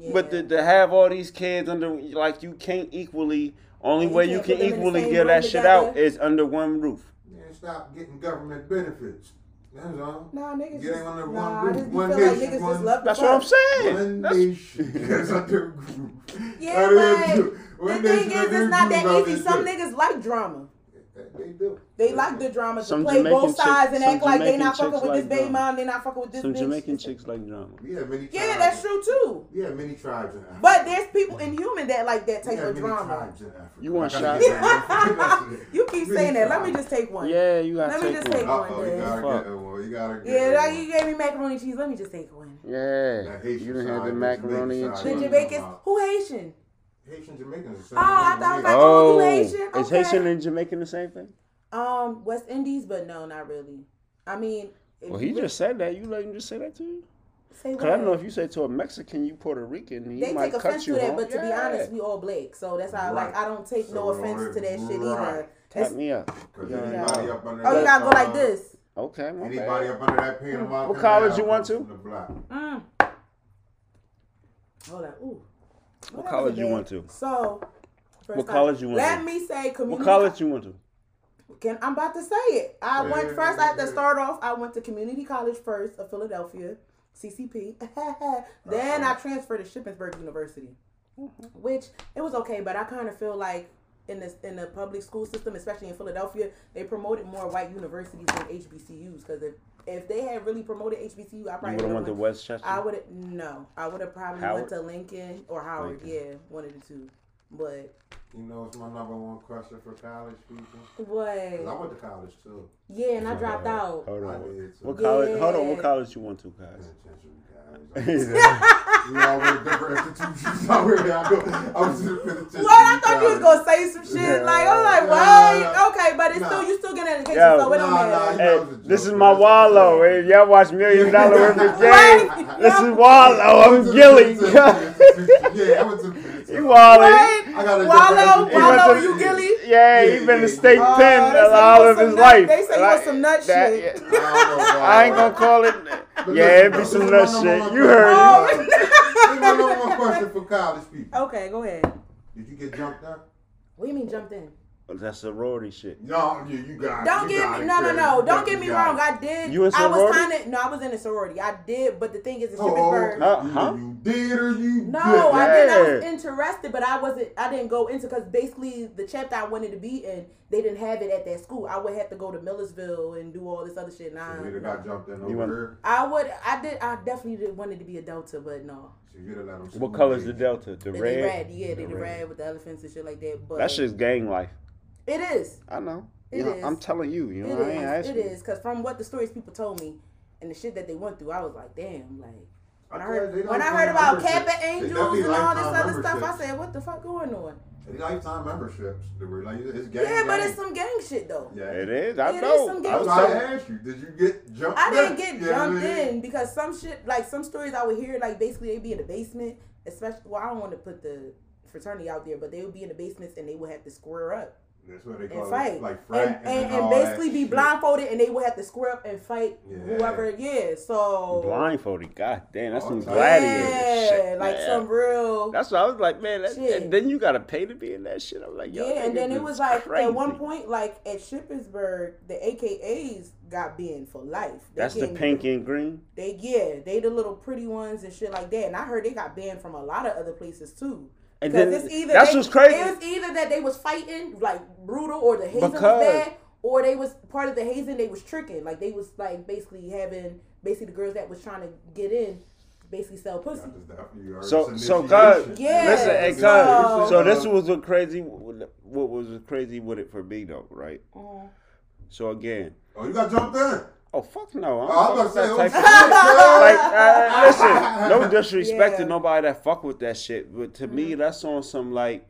[SPEAKER 4] Yeah.
[SPEAKER 2] But to, to have all these kids under like you can't equally. Only
[SPEAKER 4] Yeah, you
[SPEAKER 2] way you
[SPEAKER 4] can't
[SPEAKER 2] can
[SPEAKER 4] put them in the
[SPEAKER 2] equally get
[SPEAKER 4] room
[SPEAKER 2] that shit out is under one roof.
[SPEAKER 3] Man, stop getting government benefits. That's all.
[SPEAKER 4] Nah, niggas
[SPEAKER 3] Get
[SPEAKER 4] just,
[SPEAKER 3] under one
[SPEAKER 4] nah, I just
[SPEAKER 3] one
[SPEAKER 4] feel like niggas
[SPEAKER 3] one-
[SPEAKER 4] just love the
[SPEAKER 2] That's what I'm saying.
[SPEAKER 3] One
[SPEAKER 2] That's,
[SPEAKER 3] nation. <laughs> That's under a group.
[SPEAKER 4] Yeah,
[SPEAKER 3] That is
[SPEAKER 4] but the thing is, it's not that easy. Some niggas like drama.
[SPEAKER 3] They do.
[SPEAKER 4] They like the drama to
[SPEAKER 2] Some
[SPEAKER 4] play
[SPEAKER 2] Jamaican
[SPEAKER 4] both sides
[SPEAKER 2] chicks-
[SPEAKER 4] and act
[SPEAKER 2] some
[SPEAKER 4] like they
[SPEAKER 2] Jamaican
[SPEAKER 4] not fucking
[SPEAKER 2] chicks
[SPEAKER 4] with this
[SPEAKER 2] like
[SPEAKER 4] baby
[SPEAKER 2] drama.
[SPEAKER 4] mom, they not fucking with this
[SPEAKER 2] some
[SPEAKER 4] bitch.
[SPEAKER 2] Jamaican chicks like drama.
[SPEAKER 3] We have many tribes.
[SPEAKER 4] Yeah, that's true too.
[SPEAKER 3] Yeah, many tribes in Africa.
[SPEAKER 4] But there's people in human that like that
[SPEAKER 3] We
[SPEAKER 4] type
[SPEAKER 3] have
[SPEAKER 4] of
[SPEAKER 3] many
[SPEAKER 4] drama.
[SPEAKER 3] tribes in Africa.
[SPEAKER 2] You want
[SPEAKER 3] gotta
[SPEAKER 2] shots?
[SPEAKER 3] get. <laughs>
[SPEAKER 4] You keep
[SPEAKER 3] Many
[SPEAKER 4] saying that. Let me just take one.
[SPEAKER 2] Yeah, you gotta
[SPEAKER 4] Let me
[SPEAKER 2] take
[SPEAKER 4] just take
[SPEAKER 2] one.
[SPEAKER 4] one.
[SPEAKER 3] Uh-oh, you gotta
[SPEAKER 2] Fuck.
[SPEAKER 3] get one. You gotta get
[SPEAKER 4] Yeah, that,
[SPEAKER 3] one.
[SPEAKER 4] you gave me macaroni and cheese. Let me just take one.
[SPEAKER 2] Yeah, you done had
[SPEAKER 3] side,
[SPEAKER 2] the
[SPEAKER 3] the
[SPEAKER 2] macaroni and
[SPEAKER 3] Jamaican side.
[SPEAKER 4] The
[SPEAKER 2] cheese.
[SPEAKER 4] Jamaicans, who Haitian?
[SPEAKER 3] Haitian Jamaicans. the same
[SPEAKER 4] Oh, I
[SPEAKER 3] thing
[SPEAKER 4] thought
[SPEAKER 3] to
[SPEAKER 4] it was
[SPEAKER 3] me.
[SPEAKER 4] like- Oh,
[SPEAKER 2] Oh,
[SPEAKER 4] you Haitian?
[SPEAKER 2] is
[SPEAKER 4] Okay.
[SPEAKER 2] Haitian and Jamaican the same thing?
[SPEAKER 4] Um, West Indies, but no, not really. I mean,
[SPEAKER 2] Well, he
[SPEAKER 4] you
[SPEAKER 2] just said that. You let him just say that to you?
[SPEAKER 4] say
[SPEAKER 2] Cause I
[SPEAKER 4] what?
[SPEAKER 2] know if you say to a Mexican you Puerto Rican, he
[SPEAKER 4] they
[SPEAKER 2] might
[SPEAKER 4] take
[SPEAKER 2] cut
[SPEAKER 4] offense
[SPEAKER 2] you.
[SPEAKER 4] to that,
[SPEAKER 2] huh?
[SPEAKER 4] but to be honest, we all black, so that's how like I don't take
[SPEAKER 3] So
[SPEAKER 4] no offense
[SPEAKER 3] all
[SPEAKER 4] to that shit
[SPEAKER 3] right.
[SPEAKER 4] either.
[SPEAKER 2] tap
[SPEAKER 4] It's-
[SPEAKER 2] me up.
[SPEAKER 3] 'Cause
[SPEAKER 2] Yeah.
[SPEAKER 3] anybody up under
[SPEAKER 4] Oh, you gotta go like
[SPEAKER 3] uh,
[SPEAKER 4] this.
[SPEAKER 2] Okay, my
[SPEAKER 3] Anybody
[SPEAKER 2] bad.
[SPEAKER 3] up under that Panama
[SPEAKER 2] What
[SPEAKER 3] Canal
[SPEAKER 2] college you went
[SPEAKER 3] comes
[SPEAKER 2] to?
[SPEAKER 3] from the block.
[SPEAKER 4] Mm. Hold on. Ooh.
[SPEAKER 2] What college
[SPEAKER 4] was
[SPEAKER 2] you
[SPEAKER 4] bad.
[SPEAKER 2] went to?
[SPEAKER 4] So. first
[SPEAKER 2] What
[SPEAKER 4] time-
[SPEAKER 2] college you went
[SPEAKER 4] Let
[SPEAKER 2] to?
[SPEAKER 4] me say community.
[SPEAKER 2] What college you went to?
[SPEAKER 4] Can I'm about to say it. I
[SPEAKER 3] Yeah,
[SPEAKER 4] went
[SPEAKER 3] yeah,
[SPEAKER 4] first. I had to start off. I went to community college first of Philadelphia, CCP. <laughs> then I uh-huh. transferred to Shippensburg University, mm-hmm. which it was okay, but I kind of feel like in this in the public school system, especially in Philadelphia, they promoted more white universities than HBCUs. Because if if they had really promoted HBCU, I probably
[SPEAKER 2] would have went to.
[SPEAKER 4] West
[SPEAKER 2] Chester.
[SPEAKER 4] I would have no. I would have probably
[SPEAKER 2] Howard?
[SPEAKER 4] went to Lincoln or Howard.
[SPEAKER 2] Lincoln.
[SPEAKER 4] Yeah, one of the two. But
[SPEAKER 3] You know, it's my number one question for college people.
[SPEAKER 4] what?
[SPEAKER 3] I went to college too.
[SPEAKER 4] Yeah, and I dropped out.
[SPEAKER 2] Hold
[SPEAKER 3] I
[SPEAKER 2] on.
[SPEAKER 3] did too.
[SPEAKER 2] What college? Hold on. What
[SPEAKER 4] Yeah.
[SPEAKER 2] college you went to, guys? <laughs> <laughs>
[SPEAKER 3] Penitentiary college. we all went to different institutions. I went I go. I was in the penitentiary.
[SPEAKER 4] What? I thought you was gonna say some shit. Like I'm like,
[SPEAKER 3] Nah.
[SPEAKER 4] what? Okay, but it's
[SPEAKER 3] Nah.
[SPEAKER 4] still you still getting education,
[SPEAKER 2] Yo.
[SPEAKER 4] so it don't
[SPEAKER 3] Nah, nah,
[SPEAKER 4] matter.
[SPEAKER 3] you
[SPEAKER 2] Hey,
[SPEAKER 3] That was a
[SPEAKER 2] this is my
[SPEAKER 3] man.
[SPEAKER 2] Wallo. Hey, y'all watch Million <laughs> Dollar Every
[SPEAKER 4] Right.
[SPEAKER 2] Game. This is Wallo.
[SPEAKER 3] I
[SPEAKER 2] I'm
[SPEAKER 3] went Gillie. <laughs> yeah, I went to the penitentiary.
[SPEAKER 2] you Wally.
[SPEAKER 4] Right?
[SPEAKER 3] I got a
[SPEAKER 4] Wallo,
[SPEAKER 3] different-
[SPEAKER 2] He
[SPEAKER 4] Wallo,
[SPEAKER 2] to-
[SPEAKER 4] you Gillie?
[SPEAKER 2] Yeah,
[SPEAKER 3] Yeah,
[SPEAKER 2] he been
[SPEAKER 3] yeah,
[SPEAKER 2] to state
[SPEAKER 3] yeah.
[SPEAKER 2] pen
[SPEAKER 4] Oh, they say
[SPEAKER 2] all of his
[SPEAKER 4] some
[SPEAKER 2] life.
[SPEAKER 4] they say you want some nut
[SPEAKER 2] that-
[SPEAKER 4] shit.
[SPEAKER 2] yeah.
[SPEAKER 3] I don't know why.
[SPEAKER 2] I ain't gonna call it. Yeah,
[SPEAKER 3] listen,
[SPEAKER 2] it be some nut shit. You heard
[SPEAKER 4] Oh.
[SPEAKER 2] it.
[SPEAKER 3] question. This my number one question for college people.
[SPEAKER 4] Okay, go ahead.
[SPEAKER 3] Did you get jumped up?
[SPEAKER 4] What do you mean jumped in?
[SPEAKER 2] That sorority shit.
[SPEAKER 3] No, you, you got.
[SPEAKER 4] Don't
[SPEAKER 3] you
[SPEAKER 4] get
[SPEAKER 3] got
[SPEAKER 4] me
[SPEAKER 3] it,
[SPEAKER 4] no no no. Don't get me wrong.
[SPEAKER 3] it.
[SPEAKER 4] I did.
[SPEAKER 2] You in
[SPEAKER 4] I was kind of no. I was in a sorority. I did, but the thing is, in
[SPEAKER 3] Oh,
[SPEAKER 4] Shippensburg.
[SPEAKER 2] Huh?
[SPEAKER 3] you,
[SPEAKER 2] Huh?
[SPEAKER 3] you did or you
[SPEAKER 4] No,
[SPEAKER 3] didn't?
[SPEAKER 4] I didn't. I was interested, but I wasn't. I didn't go into because basically the chapter I wanted to be in, they didn't have it at that school. I would have to go to Millersville and do all this other shit. Nah,
[SPEAKER 3] So we'd got jumped in over
[SPEAKER 2] You want-
[SPEAKER 3] here.
[SPEAKER 4] I would. I did. I definitely did, wanted to be a Delta, but no.
[SPEAKER 3] So you'd have let 'em
[SPEAKER 2] What
[SPEAKER 3] school
[SPEAKER 2] color's the. Delta? The
[SPEAKER 4] They
[SPEAKER 2] red.
[SPEAKER 4] red, yeah, they
[SPEAKER 3] The
[SPEAKER 4] the
[SPEAKER 3] red.
[SPEAKER 4] red with the elephants and shit like that. But
[SPEAKER 2] That shit's gang life.
[SPEAKER 4] It is.
[SPEAKER 2] I know.
[SPEAKER 4] It
[SPEAKER 2] You know,
[SPEAKER 4] is.
[SPEAKER 2] I'm telling you. You
[SPEAKER 4] It
[SPEAKER 2] know, I ain't
[SPEAKER 4] is.
[SPEAKER 2] asking.
[SPEAKER 4] It is because from what the stories people told me and the shit that they went through, I was like, damn, like. When I
[SPEAKER 3] feel
[SPEAKER 4] heard, when I heard about
[SPEAKER 3] memberships.
[SPEAKER 4] Kappa Angels and all this other stuff, I said, what the fuck going on?
[SPEAKER 3] They lifetime memberships. Like, it's gang.
[SPEAKER 4] Yeah, but
[SPEAKER 3] gang.
[SPEAKER 4] it's some gang shit though.
[SPEAKER 3] Yeah.
[SPEAKER 2] It is. I
[SPEAKER 4] It is
[SPEAKER 2] know.
[SPEAKER 4] some
[SPEAKER 2] I was
[SPEAKER 3] That's why I
[SPEAKER 2] telling-
[SPEAKER 3] asked you. Did you get jumped?
[SPEAKER 4] I didn't get
[SPEAKER 3] You know I
[SPEAKER 4] jumped
[SPEAKER 3] mean?
[SPEAKER 4] in because some shit, like some stories I would hear, like basically they'd be in the basement, especially. Well, I don't want to put the fraternity out there, but they would be in the basements and they would have to square up
[SPEAKER 3] That's what they
[SPEAKER 4] and
[SPEAKER 3] call
[SPEAKER 4] fight,
[SPEAKER 3] it, like
[SPEAKER 4] and
[SPEAKER 3] frat
[SPEAKER 4] and, and, basically be
[SPEAKER 3] shit.
[SPEAKER 4] blindfolded, and they would have to square up and fight
[SPEAKER 3] Yeah.
[SPEAKER 4] whoever. Yeah, so
[SPEAKER 2] Blindfolded. God damn, that's some gladiator
[SPEAKER 4] yeah,
[SPEAKER 2] shit.
[SPEAKER 4] like
[SPEAKER 2] man.
[SPEAKER 4] some real.
[SPEAKER 2] That's what I was like, man. That, and then you gotta pay to be in that shit. I'm like, yo,
[SPEAKER 4] yeah, and then it was like at one point, like at Shippensburg, the AKAs got banned for life. They
[SPEAKER 2] That's the pink
[SPEAKER 4] even-
[SPEAKER 2] and green.
[SPEAKER 4] They yeah, they the little pretty ones and shit like that. And I heard they got banned from a lot of other places too.
[SPEAKER 2] And
[SPEAKER 4] Because
[SPEAKER 2] then
[SPEAKER 4] it's either
[SPEAKER 2] that's
[SPEAKER 4] they,
[SPEAKER 2] what's crazy.
[SPEAKER 4] It was either that they was fighting like brutal, or the hazing
[SPEAKER 2] Because-
[SPEAKER 4] was bad, or they was part of the hazing. They was tricking, like they was like basically having basically the girls that was trying to get in, basically sell pussy.
[SPEAKER 3] Got this stuff, you heard
[SPEAKER 2] So- so,
[SPEAKER 3] initiation.
[SPEAKER 2] cuz,
[SPEAKER 4] Yeah,
[SPEAKER 2] Listen, hey,
[SPEAKER 4] so-
[SPEAKER 2] so this
[SPEAKER 3] Uh,
[SPEAKER 2] was what crazy. What was crazy with it for me though, right?
[SPEAKER 4] Mhm.
[SPEAKER 2] So again,
[SPEAKER 3] Oh, you got jumped in.
[SPEAKER 2] Oh fuck no, I'm
[SPEAKER 3] Oh, I was
[SPEAKER 2] fuck
[SPEAKER 3] about to say,
[SPEAKER 2] that type of
[SPEAKER 3] shit, <laughs>
[SPEAKER 2] like, uh, listen, no
[SPEAKER 3] Yeah.
[SPEAKER 2] disrespect to nobody that fuck with that shit, but to me,
[SPEAKER 4] Mm-hmm.
[SPEAKER 2] that's on some like,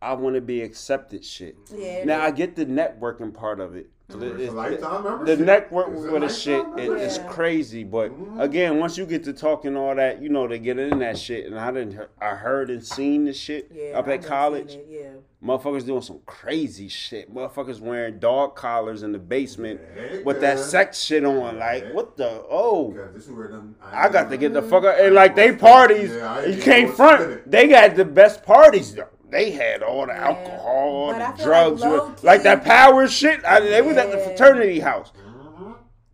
[SPEAKER 2] I want to be accepted shit.
[SPEAKER 4] Yeah.
[SPEAKER 2] Now I get the networking part of it.
[SPEAKER 3] It's
[SPEAKER 2] It's-
[SPEAKER 3] a lifetime
[SPEAKER 2] the network
[SPEAKER 3] It's a
[SPEAKER 2] with the shit
[SPEAKER 3] lifetime
[SPEAKER 2] it, it's
[SPEAKER 4] Yeah.
[SPEAKER 2] crazy but
[SPEAKER 3] Mhm.
[SPEAKER 2] again once you get to talking all that you know they get in that shit and i didn't i heard and seen the shit
[SPEAKER 4] Yeah,
[SPEAKER 2] up at
[SPEAKER 4] done
[SPEAKER 2] college
[SPEAKER 4] Yeah.
[SPEAKER 2] motherfuckers doing some crazy shit motherfuckers wearing dog collars in the basement
[SPEAKER 3] Yeah,
[SPEAKER 2] with that sex shit on like what the oh
[SPEAKER 3] Okay, this is where them,
[SPEAKER 2] I got to get the fuck out. And like they parties,
[SPEAKER 3] spend it. Yeah,
[SPEAKER 2] you
[SPEAKER 3] even
[SPEAKER 2] can't front.
[SPEAKER 3] spend.
[SPEAKER 2] They got the best parties though. They had all the
[SPEAKER 4] Yeah.
[SPEAKER 2] alcohol,
[SPEAKER 4] But
[SPEAKER 2] the drugs,
[SPEAKER 4] like
[SPEAKER 2] like that power shit. I, they was at the fraternity house,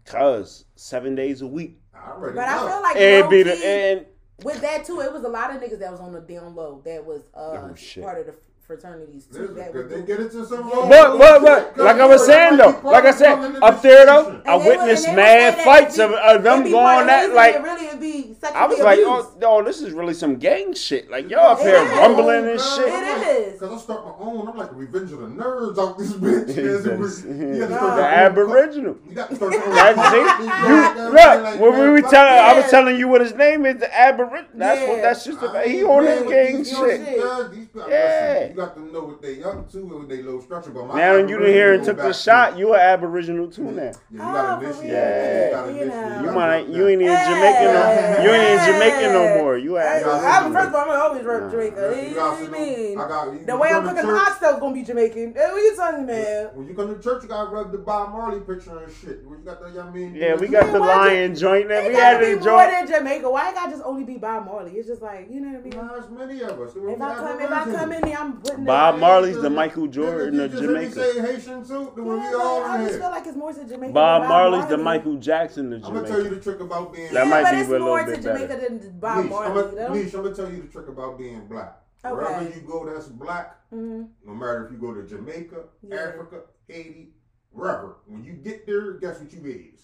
[SPEAKER 2] cause seven days a week.
[SPEAKER 3] I already
[SPEAKER 4] But I feel like
[SPEAKER 2] And be the
[SPEAKER 4] low-key-
[SPEAKER 2] and
[SPEAKER 4] With that too, it was a lot of niggas that was on the down low that was uh
[SPEAKER 2] Oh,
[SPEAKER 4] part of the fraternities too.
[SPEAKER 3] Listen,
[SPEAKER 4] That
[SPEAKER 3] 'cause
[SPEAKER 4] was
[SPEAKER 3] they get into some.
[SPEAKER 4] Yeah.
[SPEAKER 2] But, but, but, like I was saying though, like I said, up there though,
[SPEAKER 3] distribution.
[SPEAKER 2] I
[SPEAKER 4] And they would-
[SPEAKER 2] witnessed
[SPEAKER 4] and they would
[SPEAKER 2] mad fights
[SPEAKER 4] be-
[SPEAKER 2] of, of them
[SPEAKER 4] It'd be part
[SPEAKER 2] going
[SPEAKER 4] of
[SPEAKER 2] at like.
[SPEAKER 4] it really would be sexually
[SPEAKER 2] I was like, oh, oh, this is really some gang shit. Like y'all up here rumbling and shit.
[SPEAKER 4] It is.
[SPEAKER 3] Cause I start my own. I'm like Revenge of the Nerds out this bitch.
[SPEAKER 2] He
[SPEAKER 3] man. So
[SPEAKER 2] says,
[SPEAKER 3] we- you got <laughs> to
[SPEAKER 2] the
[SPEAKER 3] start
[SPEAKER 2] Aboriginal.
[SPEAKER 3] You got to start your own.
[SPEAKER 2] That's it.
[SPEAKER 3] company,
[SPEAKER 2] You
[SPEAKER 3] goddamn,
[SPEAKER 2] look
[SPEAKER 3] like,
[SPEAKER 2] when we were telling, I was telling you what his name is, the Aboriginal. That's what. That's just. About, he
[SPEAKER 3] ain't
[SPEAKER 2] on
[SPEAKER 3] playing
[SPEAKER 2] his gang shit.
[SPEAKER 3] Guys.
[SPEAKER 2] Yeah.
[SPEAKER 3] listen, You got to know what they up to and what they low structure. But my
[SPEAKER 2] Now you didn't hear and took the shot.
[SPEAKER 3] to-
[SPEAKER 2] You an Aboriginal too now.
[SPEAKER 3] Yeah, you got
[SPEAKER 4] Oh,
[SPEAKER 3] to
[SPEAKER 4] for
[SPEAKER 3] initiate. You got to
[SPEAKER 4] You know.
[SPEAKER 2] You might. You ain't even
[SPEAKER 3] that.
[SPEAKER 2] Jamaican no.
[SPEAKER 4] Yeah.
[SPEAKER 2] You ain't even Jamaican no more. You an
[SPEAKER 3] Yeah,
[SPEAKER 4] I'm first of all, I'm always rep
[SPEAKER 2] Nah.
[SPEAKER 4] Jamaica.
[SPEAKER 3] You
[SPEAKER 4] You know what I mean?
[SPEAKER 3] Got-
[SPEAKER 4] The way I'm
[SPEAKER 3] to
[SPEAKER 4] cooking the
[SPEAKER 3] church-
[SPEAKER 4] oxtail's gonna be Jamaican. Hey, what you talking about?
[SPEAKER 3] When you come to church, you gotta rub the Bob Marley picture and shit. When you got the, you know I mean?
[SPEAKER 2] Yeah, we got the lion joint there. We had
[SPEAKER 4] gotta
[SPEAKER 2] the
[SPEAKER 4] be more
[SPEAKER 2] joint.
[SPEAKER 4] than Jamaica. Why it gotta just only be Bob Marley? It's just like you know what I mean.
[SPEAKER 3] There's many of us.
[SPEAKER 4] If I come, if I come in there, I'm putting
[SPEAKER 2] Bob
[SPEAKER 4] the,
[SPEAKER 2] Marley's the Michael Jordan of Jamaica.
[SPEAKER 3] Let me say Haitian too. Then
[SPEAKER 4] Yeah,
[SPEAKER 3] we
[SPEAKER 4] but
[SPEAKER 3] all
[SPEAKER 4] I
[SPEAKER 3] in
[SPEAKER 4] just
[SPEAKER 3] here.
[SPEAKER 4] feel like it's more to Jamaica.
[SPEAKER 2] Bob
[SPEAKER 4] than
[SPEAKER 2] Marley's the Michael Jackson of
[SPEAKER 3] I'm gonna tell you
[SPEAKER 2] Jamaica.
[SPEAKER 3] the trick about being.
[SPEAKER 2] That
[SPEAKER 4] yeah,
[SPEAKER 2] might
[SPEAKER 4] but
[SPEAKER 2] be
[SPEAKER 4] it's
[SPEAKER 2] a little
[SPEAKER 4] more
[SPEAKER 2] bit
[SPEAKER 4] to
[SPEAKER 2] better.
[SPEAKER 4] Jamaica than Bob
[SPEAKER 3] Nesh,
[SPEAKER 4] Marley.
[SPEAKER 3] I'm
[SPEAKER 4] you know?
[SPEAKER 3] gonna, Nesh, I'm gonna tell you the trick about being black.
[SPEAKER 4] Okay.
[SPEAKER 3] Wherever you go, that's black.
[SPEAKER 4] Mhm.
[SPEAKER 3] No matter if you go to Jamaica,
[SPEAKER 4] Yeah.
[SPEAKER 3] Africa, Haiti, wherever. When you get there, guess what you is?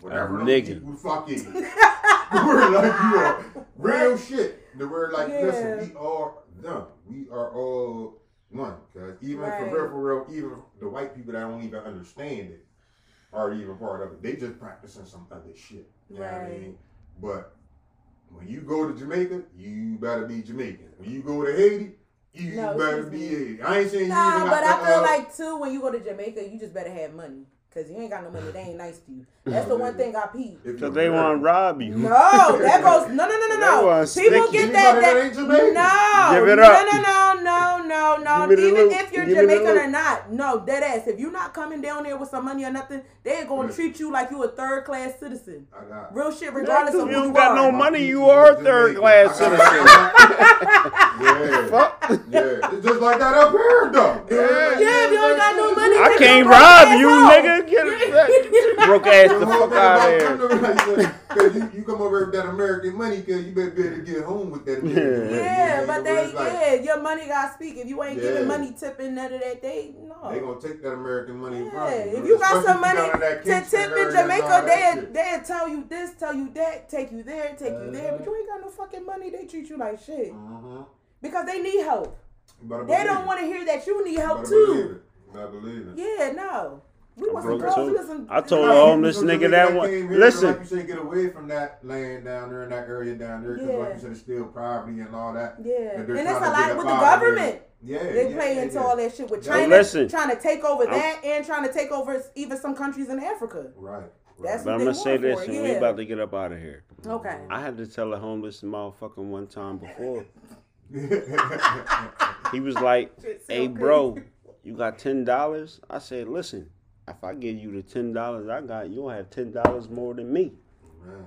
[SPEAKER 3] Whatever
[SPEAKER 2] A
[SPEAKER 3] them
[SPEAKER 2] nigga.
[SPEAKER 3] people fuck is. <laughs> <laughs> We're like you are <laughs> real shit. The word like
[SPEAKER 4] Yeah.
[SPEAKER 3] listen, we are them. We are all one. Cause even
[SPEAKER 4] Right.
[SPEAKER 3] for real, for real, even the white people that don't even understand it are even part of it. They just practicing some other shit. You know what I
[SPEAKER 4] Right.
[SPEAKER 3] mean? But when you go to Jamaica, you better be Jamaican. When you go to Haiti, you
[SPEAKER 4] No,
[SPEAKER 3] better be. Haiti. I ain't saying you
[SPEAKER 4] Nah,
[SPEAKER 3] even
[SPEAKER 4] but I feel
[SPEAKER 3] uh,
[SPEAKER 4] like too when you go to Jamaica, you just better have money. Cause you ain't got no money, they ain't nice to you. <laughs> That's the one thing I peep.
[SPEAKER 2] Cause they want to rob you.
[SPEAKER 4] No, that goes <laughs> no no no no no. People get that. That
[SPEAKER 3] that ain't Jamaican?
[SPEAKER 4] no,
[SPEAKER 2] Give it
[SPEAKER 4] no,
[SPEAKER 2] up.
[SPEAKER 4] no, no, no, no, no.
[SPEAKER 2] Give me the
[SPEAKER 4] Even
[SPEAKER 2] loot.
[SPEAKER 4] if you're
[SPEAKER 2] Give
[SPEAKER 4] Jamaican or not, no, dead ass. If you're not coming down there with some money or nothing, they're gonna
[SPEAKER 3] Yeah.
[SPEAKER 4] treat you like you a third class citizen.
[SPEAKER 3] I got.
[SPEAKER 4] Real shit, regardless of who
[SPEAKER 2] you
[SPEAKER 4] you
[SPEAKER 2] got no money, you are third class citizen. <laughs>
[SPEAKER 3] yeah, yeah. It's just like that up here, though.
[SPEAKER 2] Yeah.
[SPEAKER 4] Yeah, if you ain't got no money,
[SPEAKER 2] I can't rob you, nigga. Get <laughs> it. Broke ass the fuck out of here.
[SPEAKER 3] Cause you, you come over here with that American money, cause you better be able to get home with that. American money.
[SPEAKER 4] Yeah,
[SPEAKER 3] You
[SPEAKER 4] but
[SPEAKER 3] know,
[SPEAKER 4] they
[SPEAKER 3] it's like,
[SPEAKER 4] yeah, your money gotta speak. If you ain't
[SPEAKER 3] Yeah.
[SPEAKER 4] giving money, tipping none of that, they no.
[SPEAKER 3] They gonna take that American money.
[SPEAKER 4] Yeah,
[SPEAKER 3] you,
[SPEAKER 4] if you got some money
[SPEAKER 3] you got that
[SPEAKER 4] to tip in
[SPEAKER 3] area and all
[SPEAKER 4] Jamaica, they
[SPEAKER 3] shit.
[SPEAKER 4] they tell you this, tell you that, take you there, take you there,
[SPEAKER 3] Uh-huh.
[SPEAKER 4] but you ain't got no fucking money. They treat you like shit
[SPEAKER 3] Mhm.
[SPEAKER 4] because they need help.
[SPEAKER 3] You
[SPEAKER 4] They don't want to hear that you need
[SPEAKER 3] You
[SPEAKER 4] help
[SPEAKER 3] believe
[SPEAKER 4] too.
[SPEAKER 3] it. You believe it.
[SPEAKER 4] Yeah, no. We
[SPEAKER 2] I
[SPEAKER 4] want
[SPEAKER 2] broke
[SPEAKER 4] girls. We
[SPEAKER 2] too.
[SPEAKER 4] want.
[SPEAKER 2] I told
[SPEAKER 3] Nah,
[SPEAKER 2] a homeless nigga
[SPEAKER 3] Jamaica
[SPEAKER 2] that one.
[SPEAKER 3] here,
[SPEAKER 2] Listen,
[SPEAKER 3] like you say, get away from that land down there in that area down there, because like you said, it's still poverty and all that.
[SPEAKER 4] Yeah,
[SPEAKER 3] And
[SPEAKER 4] and it's a lot with the
[SPEAKER 3] out of
[SPEAKER 4] government.
[SPEAKER 3] Yeah,
[SPEAKER 4] They
[SPEAKER 3] yeah,
[SPEAKER 4] play
[SPEAKER 3] yeah,
[SPEAKER 4] into
[SPEAKER 3] yeah.
[SPEAKER 4] all that shit with China,
[SPEAKER 2] listen.
[SPEAKER 4] trying to take over
[SPEAKER 2] I'm-
[SPEAKER 4] that and trying to take over even some countries in Africa.
[SPEAKER 3] Right. right.
[SPEAKER 4] That's
[SPEAKER 2] but I'm gonna say this,
[SPEAKER 4] for it,
[SPEAKER 2] and we
[SPEAKER 4] yeah.
[SPEAKER 2] about to get up out of here.
[SPEAKER 4] Okay.
[SPEAKER 2] I had to tell a homeless motherfucker one time before. <laughs> He was like,
[SPEAKER 4] Shit so
[SPEAKER 2] "Hey, bro, you got ten dollars?" I said, "Listen, if I give you the ten dollars I got, you'll have ten dollars more than me.
[SPEAKER 3] Man.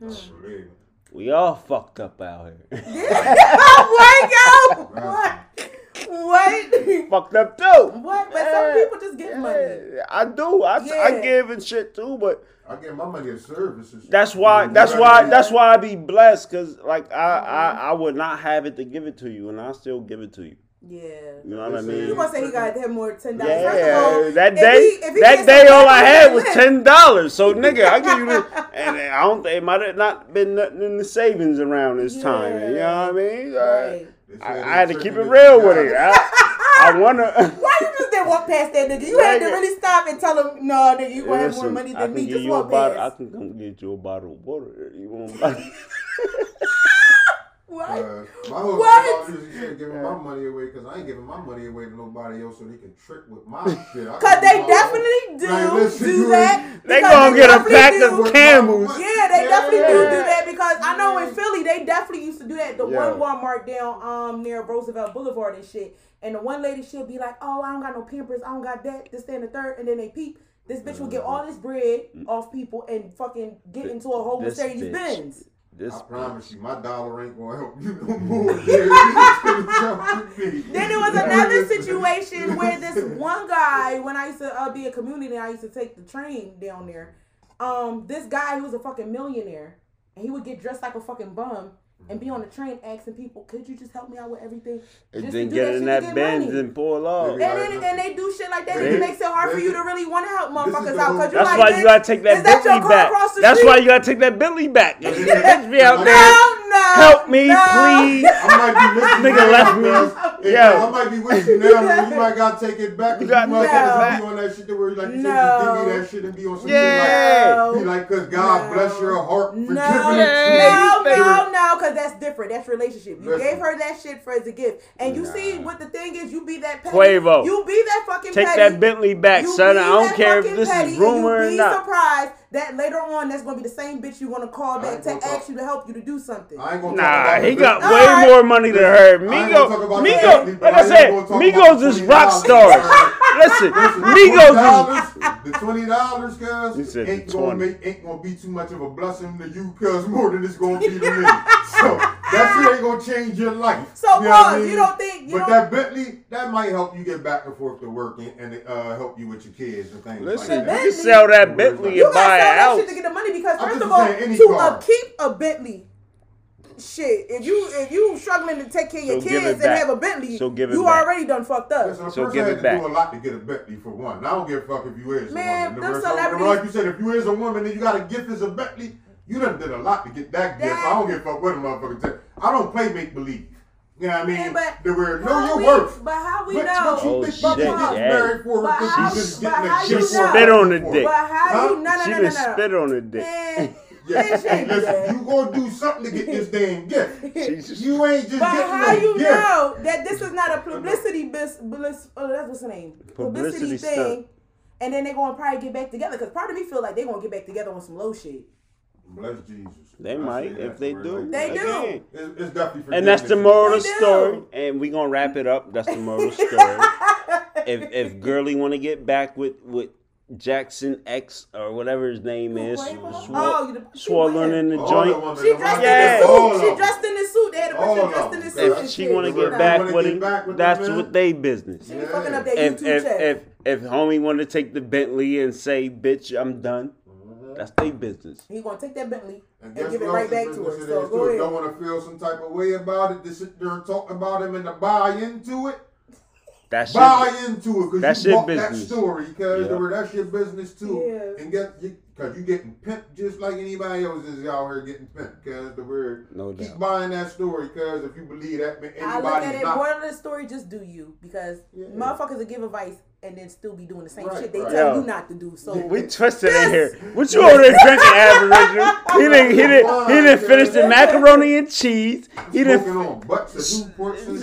[SPEAKER 4] Hmm.
[SPEAKER 3] I believe.
[SPEAKER 2] We all fucked up out here. <laughs>
[SPEAKER 4] what, yo? <laughs> What? What? <laughs>
[SPEAKER 2] fucked up too.
[SPEAKER 4] What? But some people just get money.
[SPEAKER 2] I do. I, I give and shit too, but
[SPEAKER 3] I get my money as service. and shit.
[SPEAKER 2] that's why.
[SPEAKER 3] You
[SPEAKER 2] That's why.
[SPEAKER 3] be-
[SPEAKER 2] That's why I be blessed, cause like I, I, mm-hmm. I would not have it to give it to you, and I still give it to you.
[SPEAKER 4] Yeah.
[SPEAKER 2] You know what I
[SPEAKER 3] Listen,
[SPEAKER 2] mean?
[SPEAKER 4] You gonna say he got to have more ten dollars?
[SPEAKER 2] Yeah, that
[SPEAKER 4] if
[SPEAKER 2] day,
[SPEAKER 4] he- if he
[SPEAKER 2] that day, all I had was ten dollars. So, nigga, I give you the, <laughs> and I don't. It might have not been nothing in the savings around this time. You know what I mean? Uh,
[SPEAKER 4] Right.
[SPEAKER 2] I, I had to keep it real with it. I, <laughs> I wanna.
[SPEAKER 4] Why you just didn't walk past that nigga? You had to really stop and tell him, no, nigga, you gonna have more money than me.
[SPEAKER 2] give
[SPEAKER 4] Just
[SPEAKER 2] you a
[SPEAKER 4] walk
[SPEAKER 2] bottle. I can come get you a bottle of water. You want? <laughs> a bottle?
[SPEAKER 4] What?
[SPEAKER 3] Uh, my whole
[SPEAKER 4] What?
[SPEAKER 3] thing is you can't give my money away because I ain't giving my money away to nobody else so they can trick with my <laughs> shit.
[SPEAKER 4] Cause they definitely
[SPEAKER 3] own.
[SPEAKER 4] do
[SPEAKER 3] Like, listen,
[SPEAKER 4] do <laughs> that.
[SPEAKER 2] They gonna get a pack
[SPEAKER 4] do-
[SPEAKER 2] of Camels.
[SPEAKER 4] Yeah, they definitely do
[SPEAKER 2] Yeah.
[SPEAKER 4] do that because I know in Philly they definitely used to do that. The
[SPEAKER 2] Yeah.
[SPEAKER 4] one Walmart down um near Roosevelt Boulevard and shit. And the one lady she'll be like, "Oh, I don't got no Pampers, I don't got that, this, that, and the third. And then they peep. This bitch will get all this bread off people and fucking get into a whole Mercedes. Benz.
[SPEAKER 2] This
[SPEAKER 3] I promise you, my dollar ain't gonna help you no <laughs> more. Jerry. It's gonna jump with me.
[SPEAKER 4] Then there was another situation where this one guy, when I used to uh, be a community, I used to take the train down there. Um, this guy who was a fucking millionaire, and he would get dressed like a fucking bum and be on the train asking people, "Could you just help me out with everything?"
[SPEAKER 2] and
[SPEAKER 4] Just
[SPEAKER 2] then get
[SPEAKER 4] that
[SPEAKER 2] in that
[SPEAKER 4] to get
[SPEAKER 2] Benz
[SPEAKER 4] money.
[SPEAKER 2] and pull off.
[SPEAKER 4] And then and they do shit like that, it makes it hard for you to really want to help motherfuckers out because you're
[SPEAKER 2] That's
[SPEAKER 4] like,
[SPEAKER 2] why you gotta take that
[SPEAKER 4] your
[SPEAKER 2] Bentley
[SPEAKER 4] car
[SPEAKER 2] back. That's
[SPEAKER 4] street?"
[SPEAKER 2] why you gotta take that Bentley back. <laughs> This bitch be out there.
[SPEAKER 4] No, no,
[SPEAKER 2] Help me,
[SPEAKER 4] no.
[SPEAKER 2] please. <laughs>
[SPEAKER 3] I might be with you
[SPEAKER 2] Nigga left me. Yeah.
[SPEAKER 3] I might be with you now, but you might gotta take it back.
[SPEAKER 2] You
[SPEAKER 3] 'cause
[SPEAKER 2] got-
[SPEAKER 3] might
[SPEAKER 2] No.
[SPEAKER 3] have to be on that shit to where, like you said,
[SPEAKER 4] No.
[SPEAKER 3] just give me that shit and be on some
[SPEAKER 2] Yeah.
[SPEAKER 3] shit like, be like, cause God
[SPEAKER 4] No.
[SPEAKER 3] bless your heart for
[SPEAKER 4] No,
[SPEAKER 3] giving
[SPEAKER 2] Yeah.
[SPEAKER 3] it to me.
[SPEAKER 4] no, no, no, because that's different. That's relationship. You
[SPEAKER 3] Listen.
[SPEAKER 4] gave her that shit for as a gift, and you
[SPEAKER 2] Nah.
[SPEAKER 4] see what the thing is. You be that petty.
[SPEAKER 2] Quavo.
[SPEAKER 4] You be that fucking
[SPEAKER 2] Take
[SPEAKER 4] petty.
[SPEAKER 2] that Bentley back,
[SPEAKER 4] You
[SPEAKER 2] son. I don't care if this
[SPEAKER 4] petty,
[SPEAKER 2] is rumor or not.
[SPEAKER 4] surprised that later on that's gonna be the same bitch you wanna call back
[SPEAKER 3] ain't
[SPEAKER 4] to
[SPEAKER 3] gonna
[SPEAKER 4] ask you to help you to do something.
[SPEAKER 3] I ain't gonna talk
[SPEAKER 2] Nah,
[SPEAKER 3] about
[SPEAKER 2] he got
[SPEAKER 3] Bentley.
[SPEAKER 2] way
[SPEAKER 4] Alright.
[SPEAKER 2] more money than her.
[SPEAKER 3] I ain't gonna
[SPEAKER 2] Migo,
[SPEAKER 3] talk about the
[SPEAKER 2] Migo, like
[SPEAKER 3] I
[SPEAKER 2] I said, Migos
[SPEAKER 3] about
[SPEAKER 2] is rock stars. Listen,
[SPEAKER 3] Listen,
[SPEAKER 2] Migos is.
[SPEAKER 3] $20, the twenty dollars,
[SPEAKER 2] You
[SPEAKER 3] cuz
[SPEAKER 2] said
[SPEAKER 3] ain't gonna
[SPEAKER 2] 20.
[SPEAKER 3] make ain't gonna be too much of a blessing to you, cuz more than it's gonna be to me. So that shit ain't gonna change your life.
[SPEAKER 4] So,
[SPEAKER 3] you know what I mean?
[SPEAKER 4] You don't think- you
[SPEAKER 3] but
[SPEAKER 4] don't-
[SPEAKER 3] that Bentley that might help you get back and forth to work and, and uh, help you with your kids and things
[SPEAKER 2] Listen,
[SPEAKER 3] like
[SPEAKER 2] you
[SPEAKER 3] that.
[SPEAKER 2] can sell that Bentley
[SPEAKER 4] You
[SPEAKER 2] and buy a
[SPEAKER 4] that
[SPEAKER 2] house.
[SPEAKER 4] shit to get the money because first of all,
[SPEAKER 3] saying any
[SPEAKER 4] to
[SPEAKER 3] car.
[SPEAKER 4] upkeep a Bentley. Shit, if you if you struggling to take care of your
[SPEAKER 2] So give it
[SPEAKER 4] kids and
[SPEAKER 2] back.
[SPEAKER 4] have a Bentley,
[SPEAKER 2] So give it
[SPEAKER 4] you
[SPEAKER 2] back.
[SPEAKER 4] already done fucked up.
[SPEAKER 3] Listen, a
[SPEAKER 2] So
[SPEAKER 3] person
[SPEAKER 2] give
[SPEAKER 3] had
[SPEAKER 2] it
[SPEAKER 3] to
[SPEAKER 2] back.
[SPEAKER 3] do a lot to get a Bentley for one. And I don't give a fuck if you is
[SPEAKER 4] Man,
[SPEAKER 3] a woman.
[SPEAKER 4] them
[SPEAKER 3] The rest-
[SPEAKER 4] celebrities-
[SPEAKER 3] Like you said, if you is a woman and you got a gift as a Bentley, you done did a lot to get that gift. I don't give a fuck what a motherfucker tell. I don't play make believe. You know what I mean?
[SPEAKER 4] Man, but
[SPEAKER 3] the word know
[SPEAKER 4] how
[SPEAKER 3] your
[SPEAKER 4] we-
[SPEAKER 3] worth.
[SPEAKER 4] But how we
[SPEAKER 3] But
[SPEAKER 4] know?
[SPEAKER 3] what you
[SPEAKER 2] Oh,
[SPEAKER 3] think
[SPEAKER 2] shit,
[SPEAKER 3] about getting
[SPEAKER 2] yeah.
[SPEAKER 3] married for
[SPEAKER 4] But
[SPEAKER 3] because
[SPEAKER 4] how-
[SPEAKER 3] you just getting a
[SPEAKER 4] you
[SPEAKER 3] gift
[SPEAKER 2] She spit on the dick.
[SPEAKER 4] But how
[SPEAKER 3] Huh?
[SPEAKER 4] you? No, no,
[SPEAKER 2] She
[SPEAKER 4] no,
[SPEAKER 2] done
[SPEAKER 4] no, no.
[SPEAKER 2] spit on the dick.
[SPEAKER 4] Man, <laughs>
[SPEAKER 3] Yeah.
[SPEAKER 4] They
[SPEAKER 3] Listen, you gonna do something to get this damn gift. <laughs>
[SPEAKER 2] She just-
[SPEAKER 3] You ain't just
[SPEAKER 4] But
[SPEAKER 3] getting
[SPEAKER 4] how
[SPEAKER 3] no
[SPEAKER 4] you
[SPEAKER 3] gift.
[SPEAKER 4] know that this is not a publicity bis, bliss, oh, that's what's the name?
[SPEAKER 2] Publicity
[SPEAKER 4] thing. and then they gonna probably get back together. Cause part of me feel like they gonna get back together on some low shit.
[SPEAKER 3] Bless Jesus.
[SPEAKER 2] They
[SPEAKER 3] I
[SPEAKER 2] might, if they do.
[SPEAKER 3] real.
[SPEAKER 4] They do.
[SPEAKER 2] Again.
[SPEAKER 3] It's, it's definitely
[SPEAKER 2] And that's the
[SPEAKER 3] forgiveness.
[SPEAKER 2] moral of the
[SPEAKER 4] They do.
[SPEAKER 2] story. And we gonna wrap it up. That's the moral of <laughs> the story. if if Girly wanna get back with with Jackson X or whatever his name is,
[SPEAKER 4] Quavo? Oh, you she
[SPEAKER 2] swollen in the
[SPEAKER 3] oh,
[SPEAKER 2] joint.
[SPEAKER 4] She dressed
[SPEAKER 2] Yeah.
[SPEAKER 4] in the suit. She dressed in the suit. They had a
[SPEAKER 3] All
[SPEAKER 4] picture dressed in
[SPEAKER 3] them.
[SPEAKER 4] the suit.
[SPEAKER 3] If
[SPEAKER 2] she wanna get back with him, that's what they business.
[SPEAKER 4] She be fucking up that
[SPEAKER 2] If
[SPEAKER 4] YouTube
[SPEAKER 2] if
[SPEAKER 4] check.
[SPEAKER 2] if if homie want to take the Bentley and say, "Bitch, I'm done," that's their business.
[SPEAKER 4] he gonna take that Bentley
[SPEAKER 3] And,
[SPEAKER 4] and, give it right back to
[SPEAKER 3] business
[SPEAKER 4] her.
[SPEAKER 3] it
[SPEAKER 4] So go ahead.
[SPEAKER 3] Don't want to feel some type of way about it. To sit there and talk about him and to buy into it.
[SPEAKER 2] That's
[SPEAKER 3] buy
[SPEAKER 2] shit.
[SPEAKER 3] into it
[SPEAKER 2] That's
[SPEAKER 3] because you
[SPEAKER 2] your
[SPEAKER 3] bought that
[SPEAKER 2] business.
[SPEAKER 3] story because
[SPEAKER 2] Yeah.
[SPEAKER 3] that's your business too.
[SPEAKER 4] Yeah.
[SPEAKER 3] And get because you getting pimped just like anybody else is out here getting pimped. Because the word
[SPEAKER 2] No
[SPEAKER 3] keep buying that story because if you believe that man,
[SPEAKER 4] I look at it.
[SPEAKER 3] not.
[SPEAKER 4] Moral of the story: just do you, because
[SPEAKER 3] Yeah.
[SPEAKER 4] motherfuckers will give advice and then still be doing the same
[SPEAKER 3] Right,
[SPEAKER 4] shit they
[SPEAKER 3] right.
[SPEAKER 4] tell
[SPEAKER 2] Yo.
[SPEAKER 4] you not to do. So
[SPEAKER 2] We twisted in here. What you over there drinking, Aboriginal? He didn't. He didn't. He didn't finish the macaroni and cheese. He didn't.
[SPEAKER 3] on butts of Newports and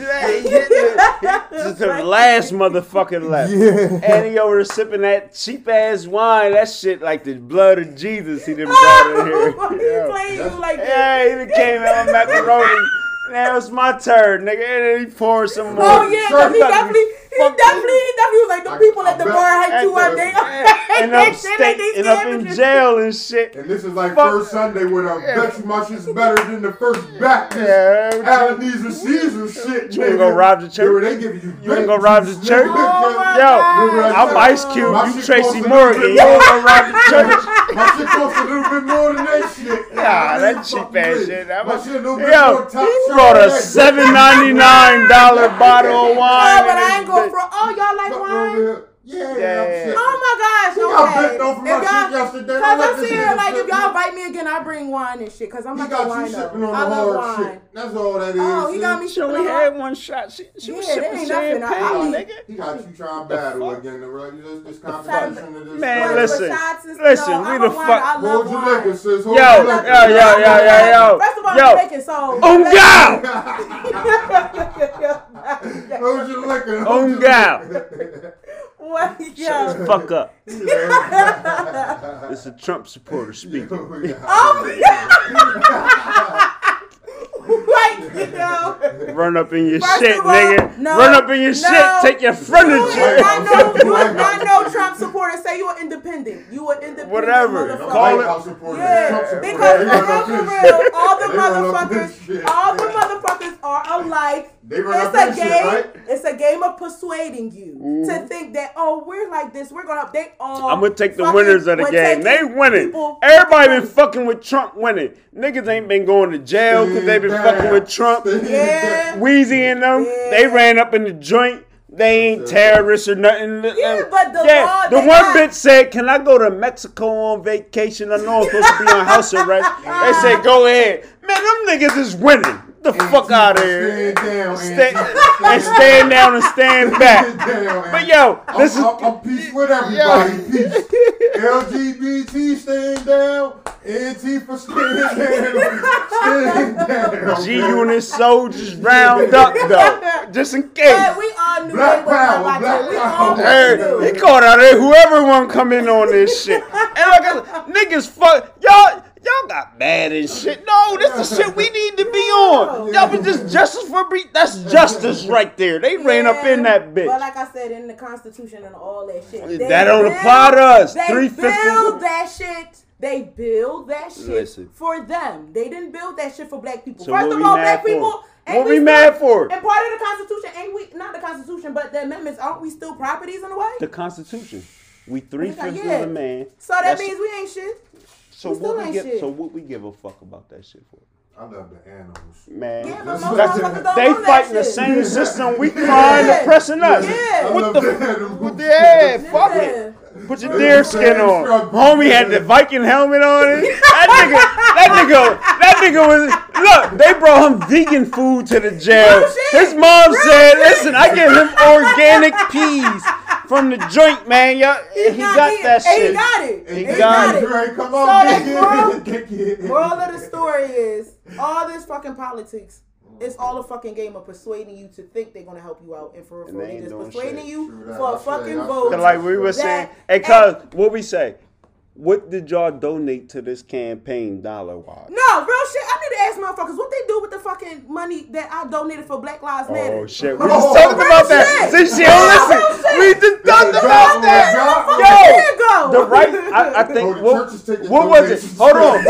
[SPEAKER 2] the last motherfucker left. Yeah. And he over there sipping that cheap ass wine. That shit like the blood of Jesus. He done brought in here. <laughs>
[SPEAKER 4] he playing you like that.
[SPEAKER 2] Yeah, he done came out with macaroni. Now it's my turn, nigga. And he poured some oh, more.
[SPEAKER 4] Oh yeah,
[SPEAKER 2] Fuck
[SPEAKER 4] he
[SPEAKER 2] up.
[SPEAKER 4] definitely, he definitely, he definitely was like the
[SPEAKER 3] I-
[SPEAKER 4] people
[SPEAKER 3] I
[SPEAKER 4] at the
[SPEAKER 3] bet-
[SPEAKER 4] bar had you
[SPEAKER 3] at
[SPEAKER 4] up
[SPEAKER 3] the-
[SPEAKER 4] there. <laughs>
[SPEAKER 2] And upstate and up in jail and shit.
[SPEAKER 3] And this is like
[SPEAKER 2] Fuck.
[SPEAKER 3] first Sunday with a bet you my shit's better than the first Baptist.
[SPEAKER 2] Yeah, what you-
[SPEAKER 3] Ebenezer Caesar shit.
[SPEAKER 2] You wanna
[SPEAKER 3] nigga.
[SPEAKER 2] go rob the church?
[SPEAKER 3] They, they give you.
[SPEAKER 2] You wanna go rob the
[SPEAKER 3] grape
[SPEAKER 2] church?
[SPEAKER 3] juice,
[SPEAKER 4] Oh my
[SPEAKER 3] nigga.
[SPEAKER 2] Yo,
[SPEAKER 4] God.
[SPEAKER 2] I'm Ice Cube.
[SPEAKER 3] My
[SPEAKER 2] You Tracy Morgan. You
[SPEAKER 3] bit
[SPEAKER 2] wanna go rob the church? <laughs>
[SPEAKER 3] My shit costs a little bit more than that shit.
[SPEAKER 2] Nah, that cheap
[SPEAKER 3] fuck
[SPEAKER 2] ass
[SPEAKER 3] you.
[SPEAKER 2] shit. That
[SPEAKER 3] My
[SPEAKER 2] was-
[SPEAKER 3] shit a little bit
[SPEAKER 2] Yo,
[SPEAKER 3] more top
[SPEAKER 2] he brought a
[SPEAKER 3] that.
[SPEAKER 2] seven ninety nine dollar bottle of <laughs> wine.
[SPEAKER 4] No, but I ain't going
[SPEAKER 2] bitch.
[SPEAKER 4] For. Oh, y'all like wine?
[SPEAKER 3] Over. Yeah,
[SPEAKER 2] Yeah.
[SPEAKER 4] Oh my gosh,
[SPEAKER 3] We got
[SPEAKER 4] okay.
[SPEAKER 3] bent off from
[SPEAKER 4] If y'all-
[SPEAKER 3] yesterday.
[SPEAKER 4] Cause I'm
[SPEAKER 3] this
[SPEAKER 4] saying, like, if y'all
[SPEAKER 3] me.
[SPEAKER 4] invite me again, I bring wine and shit. Cause I'm
[SPEAKER 3] He
[SPEAKER 4] not the
[SPEAKER 3] got you
[SPEAKER 4] wine
[SPEAKER 3] sipping on
[SPEAKER 4] I
[SPEAKER 3] the
[SPEAKER 4] love wine.
[SPEAKER 3] shit. That's all that oh, is.
[SPEAKER 4] Oh, he got me
[SPEAKER 2] She only
[SPEAKER 4] on
[SPEAKER 2] had one shot. She, she was
[SPEAKER 4] Yeah, that
[SPEAKER 2] sipping
[SPEAKER 4] ain't nothing. I-
[SPEAKER 2] champagne,
[SPEAKER 4] I
[SPEAKER 2] nigga.
[SPEAKER 3] He got you trying
[SPEAKER 2] The
[SPEAKER 3] battle again, bro. You just this
[SPEAKER 4] Trying-
[SPEAKER 3] competition this.
[SPEAKER 2] Man, listen,
[SPEAKER 4] with shots and-
[SPEAKER 2] listen, we the fuck-
[SPEAKER 3] Hold your liquor, sis.
[SPEAKER 2] Yo, yo, yo, yo, yo, yo.
[SPEAKER 4] First of all,
[SPEAKER 2] Yo.
[SPEAKER 4] I'm Jamaican, so.
[SPEAKER 2] On God!
[SPEAKER 3] Hold your liquor.
[SPEAKER 2] On
[SPEAKER 3] hold your
[SPEAKER 2] God.
[SPEAKER 3] Liquor.
[SPEAKER 4] What?
[SPEAKER 2] Shut the fuck up.
[SPEAKER 3] Yeah. <laughs>
[SPEAKER 2] It's a Trump supporter speaking. <laughs>
[SPEAKER 4] Oh, oh, <laughs> Like, yo.
[SPEAKER 2] Run up in your
[SPEAKER 4] First
[SPEAKER 2] shit,
[SPEAKER 4] all,
[SPEAKER 2] nigga.
[SPEAKER 4] no,
[SPEAKER 2] Run up in your
[SPEAKER 4] no.
[SPEAKER 2] shit. Take your
[SPEAKER 4] You
[SPEAKER 2] furniture.
[SPEAKER 4] would not know, you would not know Trump supporter. Say you are independent. You are independent.
[SPEAKER 2] Whatever. Call it-
[SPEAKER 4] Yeah, because for real, for real, all the
[SPEAKER 3] They run up this
[SPEAKER 4] motherfuckers, all the motherfuckers are alike.
[SPEAKER 3] They run
[SPEAKER 4] It's
[SPEAKER 3] up
[SPEAKER 4] a
[SPEAKER 3] this shit,
[SPEAKER 4] game.
[SPEAKER 3] right?
[SPEAKER 4] It's a game of persuading you
[SPEAKER 2] Mm-hmm.
[SPEAKER 4] to think that oh we're like this. We're gonna they all.
[SPEAKER 2] I'm gonna take the winners of the game. They winning.
[SPEAKER 4] people
[SPEAKER 2] Everybody been
[SPEAKER 4] fucking-
[SPEAKER 2] fucking with Trump winning. Niggas ain't been going to jail because they been fucking
[SPEAKER 3] down.
[SPEAKER 2] With Trump.
[SPEAKER 3] Stand
[SPEAKER 4] Yeah.
[SPEAKER 3] down.
[SPEAKER 2] Wheezy and them,
[SPEAKER 4] Yeah.
[SPEAKER 2] they ran up in the joint. They ain't terrorists or nothing.
[SPEAKER 4] Yeah, uh, but the
[SPEAKER 2] yeah,
[SPEAKER 4] law
[SPEAKER 2] the one
[SPEAKER 4] got-
[SPEAKER 2] bitch said, "Can I go to Mexico on vacation? I know I'm supposed to be on house arrest." <laughs> they said, "Go ahead, man. Them niggas is winning. Get the fuck out of here.
[SPEAKER 3] Stand down,
[SPEAKER 2] Stand, and stand down and stand <laughs> back."
[SPEAKER 3] Stand down,
[SPEAKER 2] But
[SPEAKER 3] Antifa.
[SPEAKER 2] yo,
[SPEAKER 3] I'm,
[SPEAKER 2] this is
[SPEAKER 3] I'm, I'm peace with everybody. Peace. LGBT stand down. Antifa stand down. Stand down.
[SPEAKER 2] G Unit soldiers round up though, just in case.
[SPEAKER 4] Yeah, we all knew
[SPEAKER 3] Black
[SPEAKER 4] they was
[SPEAKER 3] power,
[SPEAKER 4] not
[SPEAKER 3] black
[SPEAKER 4] We
[SPEAKER 3] power.
[SPEAKER 4] all
[SPEAKER 2] Hey,
[SPEAKER 4] knew.
[SPEAKER 2] he called out there whoever want to come in on this shit. And like I said, niggas fuck y'all. Y'all got mad and shit. No, this is shit we need to be <laughs> on. Y'all was just justice for bre- That's justice right there. They ran up in that
[SPEAKER 4] But
[SPEAKER 2] bitch.
[SPEAKER 4] like I said, in the Constitution and all that shit, they
[SPEAKER 2] That don't
[SPEAKER 4] build-
[SPEAKER 2] apply to us.
[SPEAKER 4] They build that shit. They build that shit
[SPEAKER 2] Listen.
[SPEAKER 4] for them. They didn't build that shit for black people.
[SPEAKER 2] So
[SPEAKER 4] First of all, black people. ain't
[SPEAKER 2] What we
[SPEAKER 4] still-
[SPEAKER 2] mad for?
[SPEAKER 4] And part of the Constitution, ain't we? Not the Constitution, but the amendments. Aren't we still properties in a way?
[SPEAKER 2] The Constitution. We three fifths
[SPEAKER 4] Yeah.
[SPEAKER 2] of the man.
[SPEAKER 4] so that
[SPEAKER 2] That's-
[SPEAKER 4] means we ain't shit.
[SPEAKER 2] So
[SPEAKER 4] we
[SPEAKER 2] what we
[SPEAKER 4] ain't
[SPEAKER 2] give?
[SPEAKER 4] shit.
[SPEAKER 2] So what we give a fuck about that shit for?
[SPEAKER 3] I love the animals.
[SPEAKER 2] Man,
[SPEAKER 4] Yeah, but most
[SPEAKER 3] that's-
[SPEAKER 4] motherfuckers don't
[SPEAKER 2] they
[SPEAKER 4] know that
[SPEAKER 2] fighting the
[SPEAKER 4] shit.
[SPEAKER 2] same system we trying
[SPEAKER 4] Yeah.
[SPEAKER 2] to pressing us.
[SPEAKER 4] Yeah.
[SPEAKER 3] I
[SPEAKER 2] What
[SPEAKER 3] love
[SPEAKER 2] the?
[SPEAKER 3] the animals.
[SPEAKER 2] What the? Yeah, fuck
[SPEAKER 4] Yeah.
[SPEAKER 2] it. Put your
[SPEAKER 3] They
[SPEAKER 2] deer skin on. Homie had the Viking helmet on it. That nigga, that nigga, that nigga was. Look, they brought him vegan food to the jail. His mom said, "Listen, I give him organic peas from the joint, man. Y'all, he
[SPEAKER 4] not
[SPEAKER 2] got
[SPEAKER 4] being-
[SPEAKER 2] that
[SPEAKER 4] and
[SPEAKER 2] shit.
[SPEAKER 4] He got it.
[SPEAKER 2] He
[SPEAKER 4] He
[SPEAKER 2] got
[SPEAKER 4] got
[SPEAKER 2] it.
[SPEAKER 4] it.
[SPEAKER 3] Come on,
[SPEAKER 4] that's
[SPEAKER 3] kick
[SPEAKER 4] moral-
[SPEAKER 3] it. Kick <laughs> it.
[SPEAKER 4] Moral of the story is all this fucking politics It's mm-hmm. all a fucking game of persuading you to think they're gonna help you out, and for real,
[SPEAKER 2] And
[SPEAKER 4] for
[SPEAKER 2] they
[SPEAKER 4] real, just persuading
[SPEAKER 2] shit.
[SPEAKER 4] you
[SPEAKER 3] True that.
[SPEAKER 4] for a
[SPEAKER 3] I feel
[SPEAKER 4] fucking vote.
[SPEAKER 2] like we were saying, hey,
[SPEAKER 4] and-
[SPEAKER 2] cuz what we say? What did y'all donate to this campaign dollar wise?
[SPEAKER 4] No, real shit. I need to ask motherfuckers what they do with the fucking money that I donated for Black Lives oh, Matter.
[SPEAKER 2] Oh shit, we
[SPEAKER 3] Oh,
[SPEAKER 2] just talked
[SPEAKER 3] real
[SPEAKER 2] about that.
[SPEAKER 4] shit.
[SPEAKER 2] See, she don't listen. We just talked
[SPEAKER 3] It's a
[SPEAKER 2] about that.
[SPEAKER 3] it's a job.
[SPEAKER 4] Where
[SPEAKER 2] Yo,
[SPEAKER 4] did it go?
[SPEAKER 2] The right, I, I think.
[SPEAKER 3] The
[SPEAKER 2] what
[SPEAKER 3] church is taking
[SPEAKER 2] what was it? Hold on.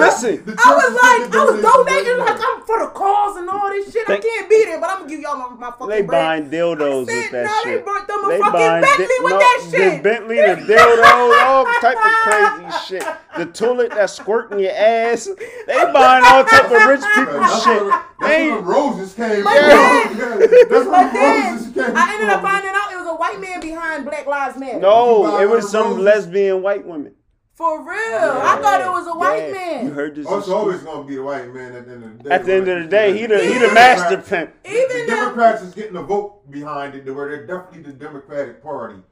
[SPEAKER 2] Listen.
[SPEAKER 4] I was like, I was donating like. I'm for the cause and all this shit. I can't be there, but I'm gonna give y'all my, my fucking
[SPEAKER 2] They
[SPEAKER 4] bread.
[SPEAKER 2] buying dildos
[SPEAKER 4] said,
[SPEAKER 2] with that
[SPEAKER 4] nah,
[SPEAKER 2] shit.
[SPEAKER 4] they bought them a fucking
[SPEAKER 2] buying
[SPEAKER 4] Bentley
[SPEAKER 2] di-
[SPEAKER 4] with
[SPEAKER 2] no,
[SPEAKER 4] that
[SPEAKER 2] The
[SPEAKER 4] shit.
[SPEAKER 2] Bentley, the dildo, all type of crazy <laughs> shit. The toilet that's squirting your ass. They buying all type of rich people
[SPEAKER 3] That's
[SPEAKER 2] shit.
[SPEAKER 3] that's
[SPEAKER 2] They-
[SPEAKER 3] where the roses came from. <laughs> that's where the roses came
[SPEAKER 4] I ended up finding out it was a white man behind Black Lives Matter.
[SPEAKER 2] No, it was some
[SPEAKER 3] roses?
[SPEAKER 2] lesbian white woman.
[SPEAKER 4] For real. I thought it was a white
[SPEAKER 2] Yeah.
[SPEAKER 4] man.
[SPEAKER 2] You heard this?
[SPEAKER 3] Oh,
[SPEAKER 2] in
[SPEAKER 3] it's
[SPEAKER 2] school?
[SPEAKER 3] always gonna be the white man at the end of the day.
[SPEAKER 2] At the end of the day, he the he the master pimp.
[SPEAKER 3] The
[SPEAKER 4] Even though
[SPEAKER 3] Democrats is getting a vote behind it, where they're definitely the Democratic Party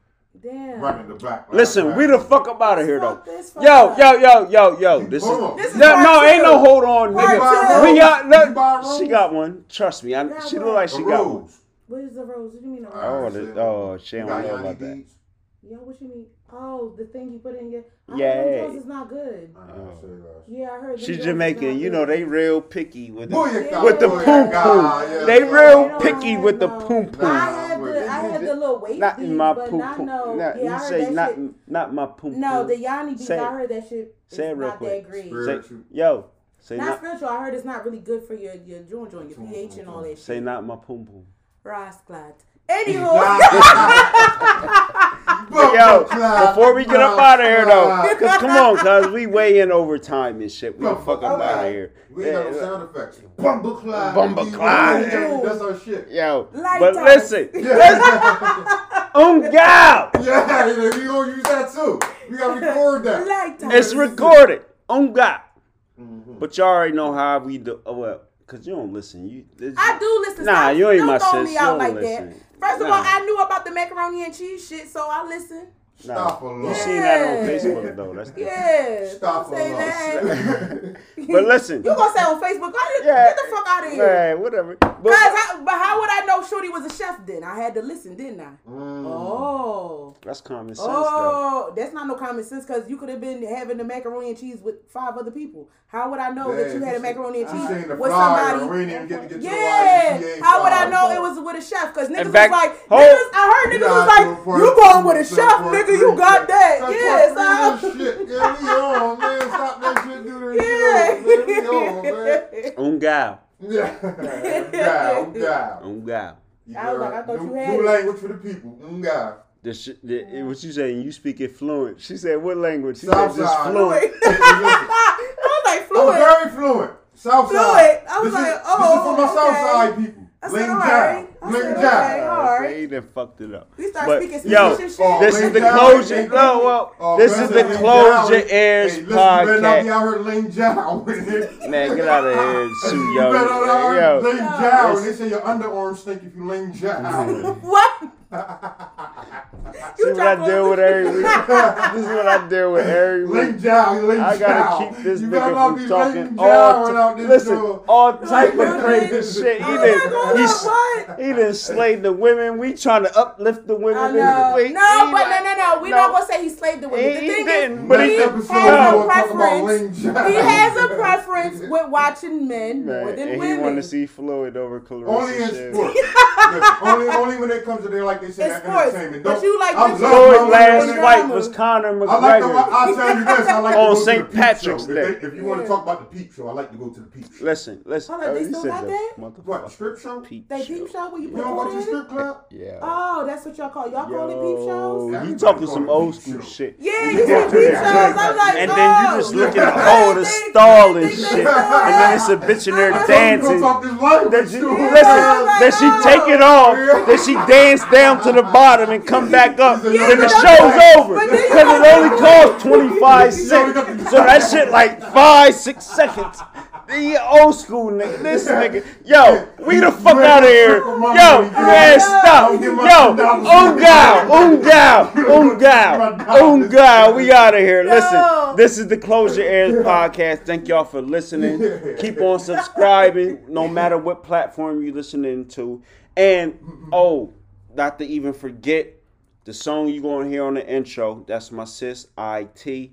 [SPEAKER 4] Damn.
[SPEAKER 3] running the black. Lives
[SPEAKER 2] Listen, we the fuck up out of here though.
[SPEAKER 4] Fuck
[SPEAKER 2] Yo, yo, yo, yo, yo. This is
[SPEAKER 4] This is
[SPEAKER 2] no, no, ain't no hold on, nigga. We got
[SPEAKER 3] Did you buy a
[SPEAKER 2] look. She got one. Trust me, I, she look like she got one.
[SPEAKER 3] Rose.
[SPEAKER 4] What is the rose? What do you mean a rose?
[SPEAKER 2] Oh,
[SPEAKER 3] I
[SPEAKER 2] the-
[SPEAKER 3] said,
[SPEAKER 2] oh, she
[SPEAKER 3] you
[SPEAKER 2] don't know about that.
[SPEAKER 3] beads?
[SPEAKER 4] Yo, what you mean? Oh, the thing you put in your. I
[SPEAKER 2] Yeah.
[SPEAKER 4] heard them roses not good.
[SPEAKER 3] I know, I said last.
[SPEAKER 4] Yeah, I heard.
[SPEAKER 2] She's Jamaican. You know
[SPEAKER 4] good.
[SPEAKER 2] they real picky with
[SPEAKER 3] Booyah,
[SPEAKER 2] the, with the
[SPEAKER 3] booyah,
[SPEAKER 2] poom
[SPEAKER 3] yeah,
[SPEAKER 2] poom. They
[SPEAKER 3] yeah.
[SPEAKER 2] real
[SPEAKER 4] They
[SPEAKER 2] picky
[SPEAKER 4] have
[SPEAKER 2] with the
[SPEAKER 4] no-
[SPEAKER 2] poom
[SPEAKER 4] I
[SPEAKER 2] poom.
[SPEAKER 4] had the I had the little waist
[SPEAKER 2] Not
[SPEAKER 4] beads,
[SPEAKER 2] in my
[SPEAKER 4] but
[SPEAKER 2] poom
[SPEAKER 4] not
[SPEAKER 2] poom.
[SPEAKER 4] no.
[SPEAKER 2] Not,
[SPEAKER 4] yeah,
[SPEAKER 2] you
[SPEAKER 4] I
[SPEAKER 2] say not
[SPEAKER 4] shit.
[SPEAKER 2] not my poom
[SPEAKER 4] No, the Yanni beads.
[SPEAKER 2] Say
[SPEAKER 4] I
[SPEAKER 2] it.
[SPEAKER 4] heard that shit. Is
[SPEAKER 2] Say it real
[SPEAKER 4] not
[SPEAKER 2] quick.
[SPEAKER 4] that great.
[SPEAKER 2] Say, yo, say
[SPEAKER 4] Not
[SPEAKER 2] not
[SPEAKER 4] spiritual. I heard it's not really good for your your joint joint, your pH and all that shit.
[SPEAKER 2] say not my poom poom.
[SPEAKER 4] Rasclat. Anywho, <laughs>
[SPEAKER 2] Yo, before we get up out of here though, cause come on, cause we way in overtime and shit. We the fuck up out of here.
[SPEAKER 3] We ain't got no
[SPEAKER 2] Yeah,
[SPEAKER 3] sound effects. Bumble Clyde.
[SPEAKER 2] Bumble Clyde.
[SPEAKER 3] That's our shit.
[SPEAKER 2] Yo,
[SPEAKER 4] Light
[SPEAKER 2] but
[SPEAKER 4] up.
[SPEAKER 2] listen,
[SPEAKER 3] Yeah,
[SPEAKER 2] um, gal, <laughs>
[SPEAKER 3] yeah, we gonna use that too. We gotta record that.
[SPEAKER 4] like time.
[SPEAKER 2] it's recorded. Um, gal.
[SPEAKER 3] Mhm.
[SPEAKER 2] But y'all already know how we do. Oh, well, cause you don't listen. You,
[SPEAKER 4] I do listen.
[SPEAKER 2] Nah,
[SPEAKER 4] Stop-
[SPEAKER 2] you ain't
[SPEAKER 4] don't
[SPEAKER 2] my sis.
[SPEAKER 4] me
[SPEAKER 2] You
[SPEAKER 4] out
[SPEAKER 2] don't
[SPEAKER 4] like
[SPEAKER 2] listen.
[SPEAKER 4] that. First of
[SPEAKER 2] Nah.
[SPEAKER 4] all, I knew about the macaroni and cheese shit, so I listened.
[SPEAKER 3] Stop a
[SPEAKER 2] You
[SPEAKER 3] lot.
[SPEAKER 2] seen that on Facebook though. That's the,
[SPEAKER 4] Yeah.
[SPEAKER 3] Stop
[SPEAKER 4] don't
[SPEAKER 3] a
[SPEAKER 4] that. <laughs>
[SPEAKER 2] But listen,
[SPEAKER 4] You gonna say on Facebook? I didn't,
[SPEAKER 2] Yeah.
[SPEAKER 4] Get the fuck out of here.
[SPEAKER 2] man, whatever. But,
[SPEAKER 4] Cause how, but how would I know Shorty was a chef then? I had to listen, didn't I?
[SPEAKER 3] Mm.
[SPEAKER 4] Oh.
[SPEAKER 2] that's common sense though.
[SPEAKER 4] Oh, that's not no common sense because you could have been having the macaroni and cheese with five other people. How would I know that you had a macaroni and cheese with
[SPEAKER 3] flyer,
[SPEAKER 4] somebody?
[SPEAKER 3] We didn't get to get to the
[SPEAKER 4] Yeah, how would I know it was with a chef? Because niggas
[SPEAKER 2] back-
[SPEAKER 4] was like, niggas, I heard niggas was like, you going with a chef,
[SPEAKER 3] for
[SPEAKER 4] nigga, you got that.
[SPEAKER 3] That's
[SPEAKER 4] Yeah,
[SPEAKER 3] for
[SPEAKER 4] so.
[SPEAKER 3] free, shit. Yeah, we on, man. Stop that shit, do that
[SPEAKER 4] Yeah.
[SPEAKER 3] shit, man. We on, man. <laughs>
[SPEAKER 2] Gal,
[SPEAKER 3] Yeah, yeah, yeah.
[SPEAKER 2] um, gal.
[SPEAKER 4] I was like, I thought
[SPEAKER 3] new,
[SPEAKER 4] you had
[SPEAKER 3] new
[SPEAKER 4] it.
[SPEAKER 3] language for the people. Mm, yeah.
[SPEAKER 2] The shit, the, it- what you saying? You speak it fluent. She said, "What language?" She
[SPEAKER 3] South
[SPEAKER 2] said, "Just fluent." <laughs>
[SPEAKER 4] I was like,
[SPEAKER 3] I'm very fluent. South
[SPEAKER 4] Fluid.
[SPEAKER 3] side.
[SPEAKER 4] I was
[SPEAKER 3] this
[SPEAKER 4] like,
[SPEAKER 3] is,
[SPEAKER 4] oh,
[SPEAKER 3] this is for my
[SPEAKER 4] okay.
[SPEAKER 3] South side people.
[SPEAKER 4] I said,
[SPEAKER 3] Ling
[SPEAKER 4] all
[SPEAKER 3] Jai.
[SPEAKER 4] right. I
[SPEAKER 3] Ling
[SPEAKER 4] said,
[SPEAKER 3] Jai.
[SPEAKER 4] okay.
[SPEAKER 2] Uh,
[SPEAKER 4] alright.
[SPEAKER 2] so he done fucked it up.
[SPEAKER 4] We start
[SPEAKER 2] But,
[SPEAKER 4] speaking
[SPEAKER 2] yo,
[SPEAKER 4] shit.
[SPEAKER 3] Oh,
[SPEAKER 2] This is the
[SPEAKER 3] Jai,
[SPEAKER 2] closure.
[SPEAKER 3] Ling
[SPEAKER 2] No, well,
[SPEAKER 3] Oh,
[SPEAKER 2] this is the
[SPEAKER 3] Ling
[SPEAKER 2] close your
[SPEAKER 3] Jai.
[SPEAKER 2] ears
[SPEAKER 3] Hey, listen, you better not be
[SPEAKER 2] podcast.
[SPEAKER 3] out here Ling Jai <laughs> with it.
[SPEAKER 2] Man, get out of here, Sue,
[SPEAKER 3] You
[SPEAKER 2] yo.
[SPEAKER 3] better not out here
[SPEAKER 2] Yo,
[SPEAKER 3] Ling They say your underarms stink if you Ling Jai. <laughs>
[SPEAKER 4] What? <laughs>
[SPEAKER 2] See what I deal with every week. this is what I deal with every week.
[SPEAKER 3] Ling Jai, Ling
[SPEAKER 2] I gotta keep this
[SPEAKER 3] you
[SPEAKER 2] nigga from talking all.
[SPEAKER 3] Out
[SPEAKER 2] T-
[SPEAKER 3] this
[SPEAKER 2] listen,
[SPEAKER 3] door.
[SPEAKER 2] all type of crazy oh shit. He
[SPEAKER 4] I'm
[SPEAKER 2] did.
[SPEAKER 4] not going
[SPEAKER 2] He,
[SPEAKER 4] up,
[SPEAKER 2] s-
[SPEAKER 4] what?
[SPEAKER 2] he done slayed the women. We trying to uplift the women. Wait,
[SPEAKER 4] no, but no, no, no. We're
[SPEAKER 2] no.
[SPEAKER 4] not gonna say he slaved the women.
[SPEAKER 2] He-
[SPEAKER 4] the
[SPEAKER 2] he
[SPEAKER 4] thing
[SPEAKER 2] didn't,
[SPEAKER 4] is,
[SPEAKER 2] but
[SPEAKER 4] he
[SPEAKER 2] he-
[SPEAKER 4] has
[SPEAKER 2] no.
[SPEAKER 4] a preference. He has a preference with watching men <laughs>
[SPEAKER 2] Man,
[SPEAKER 4] more than
[SPEAKER 2] and he
[SPEAKER 4] women.
[SPEAKER 2] want to see Floyd over Claressa
[SPEAKER 3] Only in sports. <laughs> Only, only when it comes to their, like they say,
[SPEAKER 4] It's sports.
[SPEAKER 3] entertainment.
[SPEAKER 4] But
[SPEAKER 3] Don't-
[SPEAKER 4] you like
[SPEAKER 3] I
[SPEAKER 4] this-
[SPEAKER 3] love
[SPEAKER 2] Floyd last fight was Conor
[SPEAKER 3] I like to.
[SPEAKER 2] McGregor.
[SPEAKER 3] I'll tell you this. I like to
[SPEAKER 2] On
[SPEAKER 3] go to
[SPEAKER 2] St.
[SPEAKER 3] the
[SPEAKER 2] Patrick's
[SPEAKER 3] show.
[SPEAKER 2] Day.
[SPEAKER 3] If, they- if you want to talk about the peep show, I like to go to the peep show.
[SPEAKER 2] Listen, listen.
[SPEAKER 4] Hold on, they oh,
[SPEAKER 2] you
[SPEAKER 4] still
[SPEAKER 2] said
[SPEAKER 4] got
[SPEAKER 2] the
[SPEAKER 4] that?
[SPEAKER 2] motherfucker
[SPEAKER 3] What strip show?
[SPEAKER 2] Peep
[SPEAKER 4] They
[SPEAKER 2] show.
[SPEAKER 4] peep show when you
[SPEAKER 3] You
[SPEAKER 4] put
[SPEAKER 3] don't go to
[SPEAKER 4] on
[SPEAKER 3] the
[SPEAKER 4] it?
[SPEAKER 3] strip club?
[SPEAKER 2] Yeah.
[SPEAKER 4] Oh, that's what y'all call y'all call it peep
[SPEAKER 2] Yo,
[SPEAKER 4] shows.
[SPEAKER 2] you talking some old school shit.
[SPEAKER 4] Yeah, you
[SPEAKER 2] get
[SPEAKER 4] see
[SPEAKER 2] to
[SPEAKER 4] peep shows. I'm like,
[SPEAKER 2] And then you
[SPEAKER 4] oh.
[SPEAKER 2] just looking <laughs>
[SPEAKER 4] I
[SPEAKER 2] at oh the
[SPEAKER 4] think-
[SPEAKER 2] stall and shit, and then it's a bitch in there dancing.
[SPEAKER 3] gonna talk this language
[SPEAKER 2] That you, listen,
[SPEAKER 4] Yeah.
[SPEAKER 2] that she oh. take it off, that she dance down to the bottom and come back up.
[SPEAKER 3] Yeah,
[SPEAKER 2] Then the show's over
[SPEAKER 4] but then you
[SPEAKER 2] because it only costs twenty five cents.
[SPEAKER 3] only got the-
[SPEAKER 2] So that shit like five six seconds. The old school nigga. This nigga. Yo, we the fuck
[SPEAKER 3] You
[SPEAKER 2] out of here. Yo,
[SPEAKER 3] money,
[SPEAKER 2] man,
[SPEAKER 3] girl.
[SPEAKER 2] stop.
[SPEAKER 3] Don't give my
[SPEAKER 2] Yo,
[SPEAKER 3] $10
[SPEAKER 2] Ungal, Ungal,
[SPEAKER 3] My
[SPEAKER 2] Ungal,
[SPEAKER 3] dollars.
[SPEAKER 2] Ungal. We out of here. Listen, this is the Close Your Ears podcast. Thank y'all for listening. Keep on subscribing, no matter what platform you're listening to. And oh, not to even forget the song you're gonna hear on the intro. That's my sis It.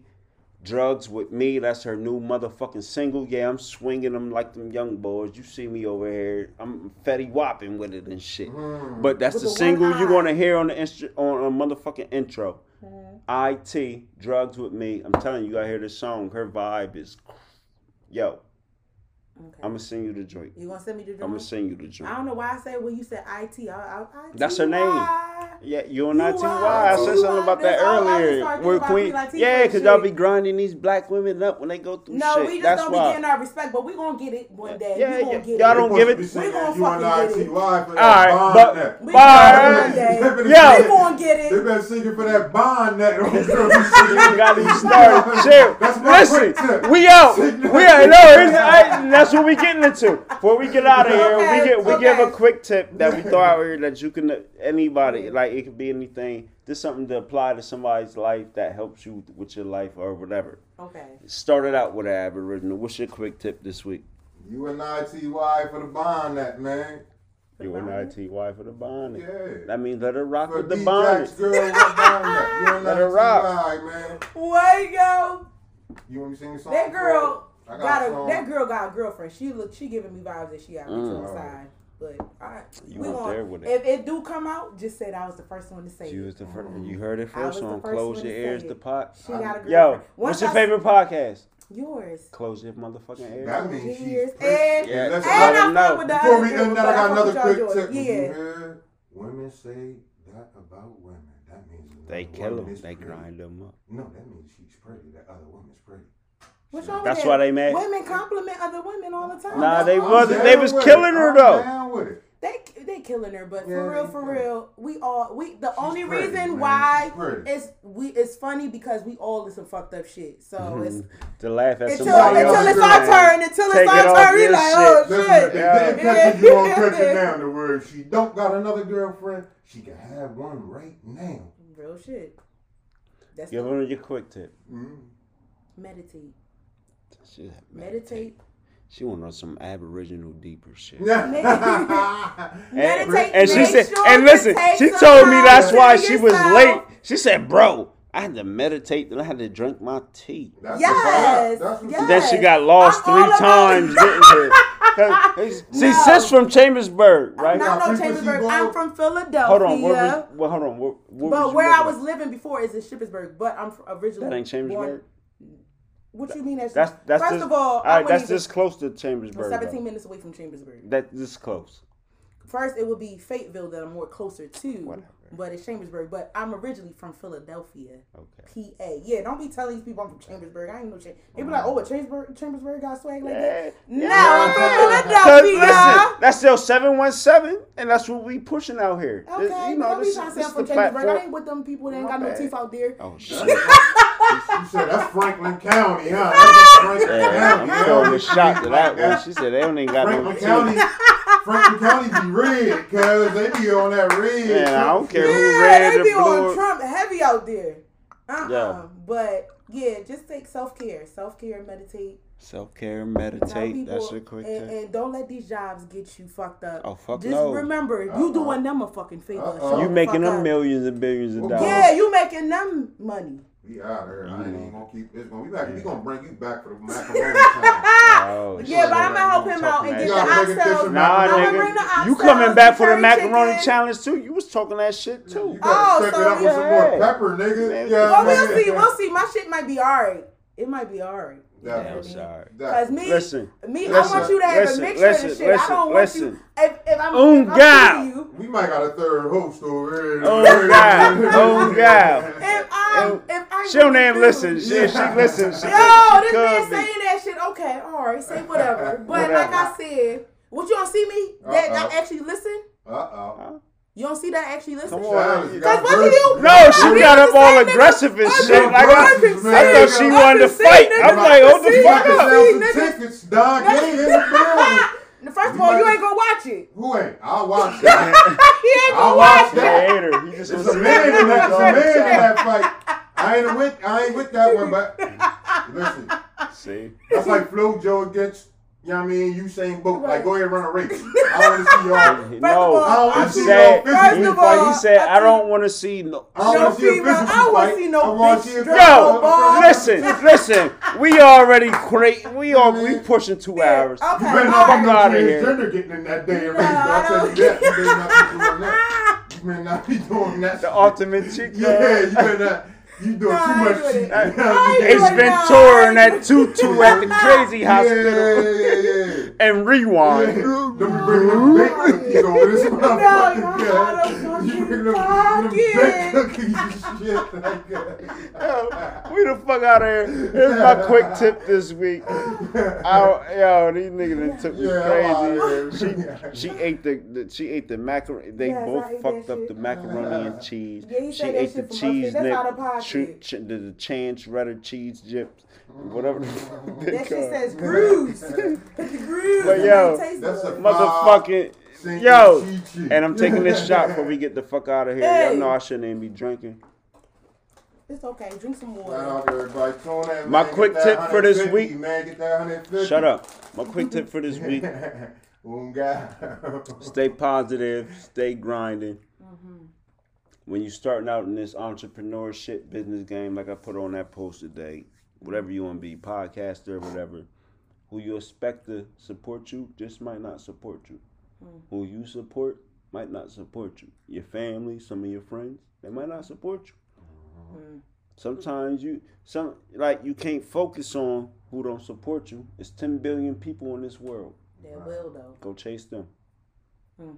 [SPEAKER 2] Drugs with me. That's her new motherfucking single. Yeah, I'm swinging them like them young boys. You see me over here. I'm fetty whopping with it and shit. Mm. But that's
[SPEAKER 4] With
[SPEAKER 2] the
[SPEAKER 4] the
[SPEAKER 2] single you're gonna hear on the instru- on a motherfucking intro. It Drugs with me. I'm telling you, you gotta hear this song. Her vibe is, yo.
[SPEAKER 4] Okay.
[SPEAKER 2] I'm gonna send you the joint.
[SPEAKER 4] you gonna send me the joint?
[SPEAKER 2] I'm gonna send you the joint.
[SPEAKER 4] I don't know why I said when you said IT. I, I, I,
[SPEAKER 2] That's her name. Yeah, you on
[SPEAKER 4] You
[SPEAKER 2] ITY. I said something about that
[SPEAKER 4] That's all I just
[SPEAKER 2] earlier. We're queen.
[SPEAKER 4] Queen
[SPEAKER 2] Yeah, because y'all be grinding these black women up when they go through
[SPEAKER 4] No,
[SPEAKER 2] shit.
[SPEAKER 4] we just
[SPEAKER 2] That's
[SPEAKER 4] don't
[SPEAKER 2] why.
[SPEAKER 4] be getting our respect, but we gonna get it one day.
[SPEAKER 2] Yeah,
[SPEAKER 4] we gonna
[SPEAKER 2] yeah.
[SPEAKER 4] get
[SPEAKER 2] Y'all
[SPEAKER 4] it.
[SPEAKER 2] don't give it-
[SPEAKER 3] We
[SPEAKER 4] We gonna
[SPEAKER 3] you
[SPEAKER 4] fucking
[SPEAKER 3] on
[SPEAKER 4] get it.
[SPEAKER 3] ITY for that
[SPEAKER 2] All right,
[SPEAKER 3] bond
[SPEAKER 2] but-
[SPEAKER 3] net.
[SPEAKER 4] We
[SPEAKER 2] Bye.
[SPEAKER 4] gonna one day. We gonna get it.
[SPEAKER 3] They
[SPEAKER 4] it.
[SPEAKER 3] been singing for that bond net. Don't girl be
[SPEAKER 2] You got me started. Chill. Listen, we out. We out. No, here's, I, that's what we getting into. Before we get out of here,
[SPEAKER 4] Okay,
[SPEAKER 2] we get we give a quick tip that we throw out here that you can anybody like it could be anything. This something to apply to somebody's life that helps you with your life or whatever.
[SPEAKER 4] Okay.
[SPEAKER 2] Started out with an Aboriginal. What's your quick tip this week?
[SPEAKER 3] You and ITY for the bond net, man.
[SPEAKER 2] You and ITY for the bond.
[SPEAKER 3] Yeah.
[SPEAKER 2] That means let her rock
[SPEAKER 3] For
[SPEAKER 2] with the
[SPEAKER 3] D
[SPEAKER 2] bond.
[SPEAKER 3] Jack's girl, what bond net? You and
[SPEAKER 2] Let her rock.
[SPEAKER 3] ITY, man.
[SPEAKER 4] Wait, yo.
[SPEAKER 3] You want me to sing a song?
[SPEAKER 4] That girl
[SPEAKER 3] I
[SPEAKER 4] got
[SPEAKER 3] a
[SPEAKER 4] a that girl got a girlfriend. She look she giving me vibes that she got me
[SPEAKER 2] Mm.
[SPEAKER 4] to the side. But I
[SPEAKER 2] You
[SPEAKER 4] we
[SPEAKER 2] went
[SPEAKER 4] gonna-
[SPEAKER 2] there with it.
[SPEAKER 4] If it do come out, just say that I was the first one to say
[SPEAKER 2] You
[SPEAKER 4] it.
[SPEAKER 2] was the first. You heard it
[SPEAKER 4] I was
[SPEAKER 2] first
[SPEAKER 4] the
[SPEAKER 2] on
[SPEAKER 4] first
[SPEAKER 2] Close
[SPEAKER 4] one
[SPEAKER 2] Your
[SPEAKER 4] to
[SPEAKER 2] Ears,
[SPEAKER 4] say
[SPEAKER 2] the
[SPEAKER 4] it.
[SPEAKER 2] pot.
[SPEAKER 4] She got a girlfriend.
[SPEAKER 2] Yo,
[SPEAKER 4] Once
[SPEAKER 2] what's your
[SPEAKER 4] I-
[SPEAKER 2] favorite podcast?
[SPEAKER 4] Yours.
[SPEAKER 2] Close your motherfucking ears.
[SPEAKER 3] That means she's
[SPEAKER 4] Cheers.
[SPEAKER 3] pretty.
[SPEAKER 4] And,
[SPEAKER 2] Yeah,
[SPEAKER 4] and
[SPEAKER 3] let's
[SPEAKER 2] let
[SPEAKER 3] let
[SPEAKER 2] them
[SPEAKER 4] I
[SPEAKER 2] know.
[SPEAKER 4] fuck with the
[SPEAKER 3] Before
[SPEAKER 4] other
[SPEAKER 3] we end that, I got another
[SPEAKER 4] with y'all
[SPEAKER 3] quick tip.
[SPEAKER 4] Yeah.
[SPEAKER 3] you hear women say that about women, that means
[SPEAKER 2] They kill them.
[SPEAKER 3] is
[SPEAKER 2] They grind them up.
[SPEAKER 3] No, that means she's pretty. That other woman's pretty.
[SPEAKER 4] What's wrong
[SPEAKER 2] That's
[SPEAKER 4] with
[SPEAKER 2] why they mad.
[SPEAKER 4] Women compliment other women all the time.
[SPEAKER 2] Nah,
[SPEAKER 4] That's
[SPEAKER 2] they wasn't-
[SPEAKER 3] I'm
[SPEAKER 2] they was killing her, though.
[SPEAKER 3] down with it.
[SPEAKER 4] They they killing her, but
[SPEAKER 3] Yeah,
[SPEAKER 4] for real, for
[SPEAKER 3] killing
[SPEAKER 4] real, we all we the only
[SPEAKER 3] pretty,
[SPEAKER 4] reason
[SPEAKER 3] man.
[SPEAKER 4] why
[SPEAKER 3] She's
[SPEAKER 4] it's we it's funny because we all do some fucked up shit. So it's
[SPEAKER 2] To laugh at
[SPEAKER 4] until
[SPEAKER 2] somebody
[SPEAKER 4] until
[SPEAKER 2] else.
[SPEAKER 4] it's our turn, until
[SPEAKER 2] Take
[SPEAKER 4] it's our
[SPEAKER 2] off
[SPEAKER 4] turn, we
[SPEAKER 2] your
[SPEAKER 4] like,
[SPEAKER 2] shit.
[SPEAKER 4] oh
[SPEAKER 3] Listen,
[SPEAKER 4] shit.
[SPEAKER 3] if they
[SPEAKER 2] Yeah.
[SPEAKER 3] didn't catch it, you gonna catch it down. The word she don't got another girlfriend, she can have one right now.
[SPEAKER 4] Real shit. That's
[SPEAKER 2] Give
[SPEAKER 4] the,
[SPEAKER 2] her your quick tip.
[SPEAKER 3] Mm.
[SPEAKER 4] meditate.
[SPEAKER 2] She
[SPEAKER 4] Meditate.
[SPEAKER 2] She want to know some Aboriginal deeper shit. <laughs>
[SPEAKER 4] Meditate.
[SPEAKER 2] And she
[SPEAKER 4] Make
[SPEAKER 2] said,
[SPEAKER 4] sure
[SPEAKER 2] and listen,
[SPEAKER 4] take
[SPEAKER 2] she told me that's why she was late. She said, bro, I had to meditate, then I had to drink my tea.
[SPEAKER 3] That's
[SPEAKER 4] Yes,
[SPEAKER 3] what's up. That's what's
[SPEAKER 4] yes.
[SPEAKER 2] Then she got lost
[SPEAKER 4] I'm
[SPEAKER 2] three times <laughs> getting here. 'Cause- <laughs> See,
[SPEAKER 4] No.
[SPEAKER 2] sis from Chambersburg, right?
[SPEAKER 4] Not no
[SPEAKER 3] Frequency
[SPEAKER 4] Chambersburg. I'm from Philadelphia.
[SPEAKER 2] Hold on, where was, well, hold on, where, where
[SPEAKER 4] but
[SPEAKER 2] was
[SPEAKER 4] where I was living before is in Shippensburg. But I'm originally
[SPEAKER 2] That ain't Chambersburg?
[SPEAKER 4] born- What you mean? That's
[SPEAKER 2] That's that's
[SPEAKER 4] first
[SPEAKER 2] just,
[SPEAKER 4] of all,
[SPEAKER 2] all right. That's
[SPEAKER 4] even-
[SPEAKER 2] just close to Chambersburg.
[SPEAKER 4] 17
[SPEAKER 2] though.
[SPEAKER 4] minutes away from Chambersburg.
[SPEAKER 2] That this close.
[SPEAKER 4] First, it would be Fayetteville that I'm more closer to,
[SPEAKER 2] Whatever.
[SPEAKER 4] but it's Chambersburg. But I'm originally from Philadelphia,
[SPEAKER 2] Okay.
[SPEAKER 4] PA. Yeah, don't be telling these people I'm from Chambersburg. I ain't no Chambersburg. They be like, uh-huh. oh, what Chambersburg? Chambersburg got swag like that?
[SPEAKER 2] Yeah.
[SPEAKER 4] No, I'm from <laughs> Philadelphia.
[SPEAKER 2] listen, that's still seven one seven, and that's what we pushing out here.
[SPEAKER 4] Okay,
[SPEAKER 2] This-
[SPEAKER 4] you
[SPEAKER 2] know, this,
[SPEAKER 4] trying to say
[SPEAKER 2] this
[SPEAKER 4] I'm from
[SPEAKER 2] the
[SPEAKER 4] Chambersburg. I ain't with them people that ain't got no teeth out there.
[SPEAKER 2] Oh shit! <laughs>
[SPEAKER 3] You said that's Franklin County, huh? That's <laughs> Franklin
[SPEAKER 2] Yeah,
[SPEAKER 3] County.
[SPEAKER 2] I'm throwing a shot to that one. She said they don't even got no
[SPEAKER 3] Franklin
[SPEAKER 2] teeth.
[SPEAKER 3] County, Franklin County be red, cause they be on that red.
[SPEAKER 2] Man, I don't care who red
[SPEAKER 4] they
[SPEAKER 2] or
[SPEAKER 4] be
[SPEAKER 2] blue.
[SPEAKER 4] on Trump heavy out there. Uh-uh.
[SPEAKER 2] Yeah.
[SPEAKER 4] But yeah, just take self care, self care, meditate.
[SPEAKER 2] Self care,
[SPEAKER 4] Tell
[SPEAKER 2] meditate.
[SPEAKER 4] people,
[SPEAKER 2] That's your quick
[SPEAKER 4] and, and don't let these jobs get you fucked up.
[SPEAKER 2] Oh, fuck
[SPEAKER 4] Just
[SPEAKER 2] no.
[SPEAKER 4] remember, you
[SPEAKER 3] Uh-uh.
[SPEAKER 4] doing them a fucking favor.
[SPEAKER 3] Uh-uh.
[SPEAKER 2] You
[SPEAKER 4] the
[SPEAKER 2] making them
[SPEAKER 4] up.
[SPEAKER 2] millions and billions of dollars.
[SPEAKER 4] Yeah, you making them money.
[SPEAKER 3] We out here. I ain't even gonna keep this going. We back. We gonna bring you back for the macaroni <laughs> time.
[SPEAKER 2] Oh,
[SPEAKER 4] Yeah, but I'm gonna help him out and get the
[SPEAKER 3] gotta make
[SPEAKER 4] oxtails.
[SPEAKER 2] Nah,
[SPEAKER 4] I'm gonna
[SPEAKER 2] nigga.
[SPEAKER 4] bring the
[SPEAKER 2] You coming back for the macaroni
[SPEAKER 4] chicken.
[SPEAKER 2] challenge too? You was talking that shit too.
[SPEAKER 3] You
[SPEAKER 4] Oh,
[SPEAKER 3] gotta step
[SPEAKER 4] so
[SPEAKER 3] it up with some more pepper, nigga. Yeah,
[SPEAKER 4] Well, we'll see. We'll see. My shit might be alright. It might be alright.
[SPEAKER 3] Yeah,
[SPEAKER 2] Yeah, I'm sorry.
[SPEAKER 4] Cause me,
[SPEAKER 2] Listen,
[SPEAKER 4] me, I want you to have
[SPEAKER 2] listen,
[SPEAKER 4] a mixture
[SPEAKER 2] listen,
[SPEAKER 4] of shit. I don't want
[SPEAKER 2] listen.
[SPEAKER 4] you. If, if I'm,
[SPEAKER 2] Oh,
[SPEAKER 4] if I'm
[SPEAKER 2] God.
[SPEAKER 4] you,
[SPEAKER 3] We might got a third host over here.
[SPEAKER 2] Oh, God. Oh, God.
[SPEAKER 4] if I'm, if I'm,
[SPEAKER 2] she don't even listen. She, if she listens. She,
[SPEAKER 4] Yo,
[SPEAKER 2] she
[SPEAKER 4] this man saying that shit. Okay, all right, say whatever. <laughs> But
[SPEAKER 2] Whatever.
[SPEAKER 4] like I said, what you don't see me that
[SPEAKER 3] Uh-uh.
[SPEAKER 4] I actually listen.
[SPEAKER 3] Uh oh.
[SPEAKER 4] You don't see that actually listen?
[SPEAKER 2] Come
[SPEAKER 3] Child
[SPEAKER 2] on.
[SPEAKER 3] has
[SPEAKER 4] Cause
[SPEAKER 3] got
[SPEAKER 4] what do you-
[SPEAKER 2] No, she
[SPEAKER 4] We
[SPEAKER 2] got up all aggressive and shit. Like, I, I thought she
[SPEAKER 3] singer.
[SPEAKER 2] wanted to
[SPEAKER 4] I'm
[SPEAKER 2] fight.
[SPEAKER 4] same
[SPEAKER 2] I'm like, hold the fuck
[SPEAKER 3] About
[SPEAKER 2] up.
[SPEAKER 3] sell some tickets, dog. Gang in the <laughs> building.
[SPEAKER 4] First of all, you ain't gonna watch it.
[SPEAKER 3] Who ain't? I'll <laughs> watch that.
[SPEAKER 4] He ain't
[SPEAKER 3] I'll
[SPEAKER 4] gonna
[SPEAKER 3] watch
[SPEAKER 4] watch it.
[SPEAKER 3] that.
[SPEAKER 2] hater. He just
[SPEAKER 3] It's a man in that. It's a man in that fight. I ain't with. I ain't with that one. But <laughs> listen,
[SPEAKER 2] See,
[SPEAKER 3] that's like Flo-Jo against. You know what I mean? you Usain Bolt. Like, go ahead and run a race. <laughs> I want to see y'all.
[SPEAKER 2] no.
[SPEAKER 3] I don't wanna see
[SPEAKER 2] said,
[SPEAKER 3] y'all
[SPEAKER 4] First
[SPEAKER 2] he,
[SPEAKER 4] of all,
[SPEAKER 2] he said,
[SPEAKER 4] I
[SPEAKER 2] I don't want to see no.
[SPEAKER 3] I don't want to see a physical
[SPEAKER 4] I wanna see no
[SPEAKER 3] I wanna see a
[SPEAKER 4] drop no
[SPEAKER 2] Listen, <laughs> listen. We already great. We are we pushing two
[SPEAKER 4] Yeah,
[SPEAKER 2] hours.
[SPEAKER 4] okay.
[SPEAKER 3] You better
[SPEAKER 4] all
[SPEAKER 3] not
[SPEAKER 4] right.
[SPEAKER 3] be no
[SPEAKER 2] outta here.
[SPEAKER 3] transgender getting in that damn race.
[SPEAKER 4] No,
[SPEAKER 3] I'll tell you that. You <laughs> better not be doing that. You better not be doing that.
[SPEAKER 2] The ultimate chick.
[SPEAKER 3] Yeah, you better not. You doing
[SPEAKER 4] No,
[SPEAKER 3] too
[SPEAKER 4] I
[SPEAKER 3] much
[SPEAKER 4] ain't doing
[SPEAKER 3] shit.
[SPEAKER 4] it.
[SPEAKER 3] You know what
[SPEAKER 4] I
[SPEAKER 3] I mean?
[SPEAKER 4] ain't
[SPEAKER 2] Ace
[SPEAKER 4] doing it.
[SPEAKER 2] Ventura and that tutu at the crazy
[SPEAKER 3] Yeah,
[SPEAKER 2] hospital.
[SPEAKER 3] yeah, yeah. <laughs>
[SPEAKER 2] And rewind.
[SPEAKER 3] Don't be bringing them baked cookies over this motherfucker.
[SPEAKER 4] y'all
[SPEAKER 3] yeah.
[SPEAKER 4] the
[SPEAKER 3] You bring them,
[SPEAKER 4] fucking
[SPEAKER 3] them baked
[SPEAKER 4] pocket.
[SPEAKER 3] cookies and shit like that.
[SPEAKER 2] Yo, we the fuck out of here. Here's my quick tip this week. <laughs> I, yo, these niggas done took me
[SPEAKER 3] Yeah,
[SPEAKER 2] crazy.
[SPEAKER 3] I'm
[SPEAKER 2] She she ate the, the she ate the macaroni. They
[SPEAKER 4] Yes, I
[SPEAKER 2] both
[SPEAKER 4] ate
[SPEAKER 2] fucked
[SPEAKER 4] that
[SPEAKER 2] up
[SPEAKER 4] shit.
[SPEAKER 2] the macaroni and cheese.
[SPEAKER 4] Yeah, he
[SPEAKER 2] she
[SPEAKER 4] said that
[SPEAKER 2] ate the
[SPEAKER 4] shit from
[SPEAKER 2] cheese
[SPEAKER 4] Buffett. That's out
[SPEAKER 2] nip,
[SPEAKER 4] of pocket.
[SPEAKER 2] Ch- ch- the, the chan shredded cheese chips, whatever. the fuck mm. they
[SPEAKER 4] That shit
[SPEAKER 2] call.
[SPEAKER 4] says grooves. the grooves.
[SPEAKER 2] But yo,
[SPEAKER 3] That's a.
[SPEAKER 2] Motherfucking.
[SPEAKER 3] Sinking
[SPEAKER 2] Yo,
[SPEAKER 3] Chi-Chi.
[SPEAKER 2] and I'm taking this <laughs> shot before we get the fuck out of here. Y'all know I shouldn't even be drinking.
[SPEAKER 4] It's okay. Drink some
[SPEAKER 3] Shout
[SPEAKER 4] water.
[SPEAKER 3] out to everybody. Tune in,
[SPEAKER 2] My
[SPEAKER 3] man.
[SPEAKER 2] quick tip for this week-
[SPEAKER 3] Man, get that 150.
[SPEAKER 2] Shut up. My quick tip for this week. <laughs> Stay positive, stay grinding. When you're starting out in this entrepreneurship business game, like I put on that post today, whatever you want to be, podcaster, whatever, who you expect to support you just might not support you. Who you support might not support you. Your family, some of your friends, they might not support you. Sometimes you some like you can't focus on who don't support you. It's 10 billion people in this world.
[SPEAKER 4] They will though.
[SPEAKER 2] Go chase them.
[SPEAKER 4] Hmm.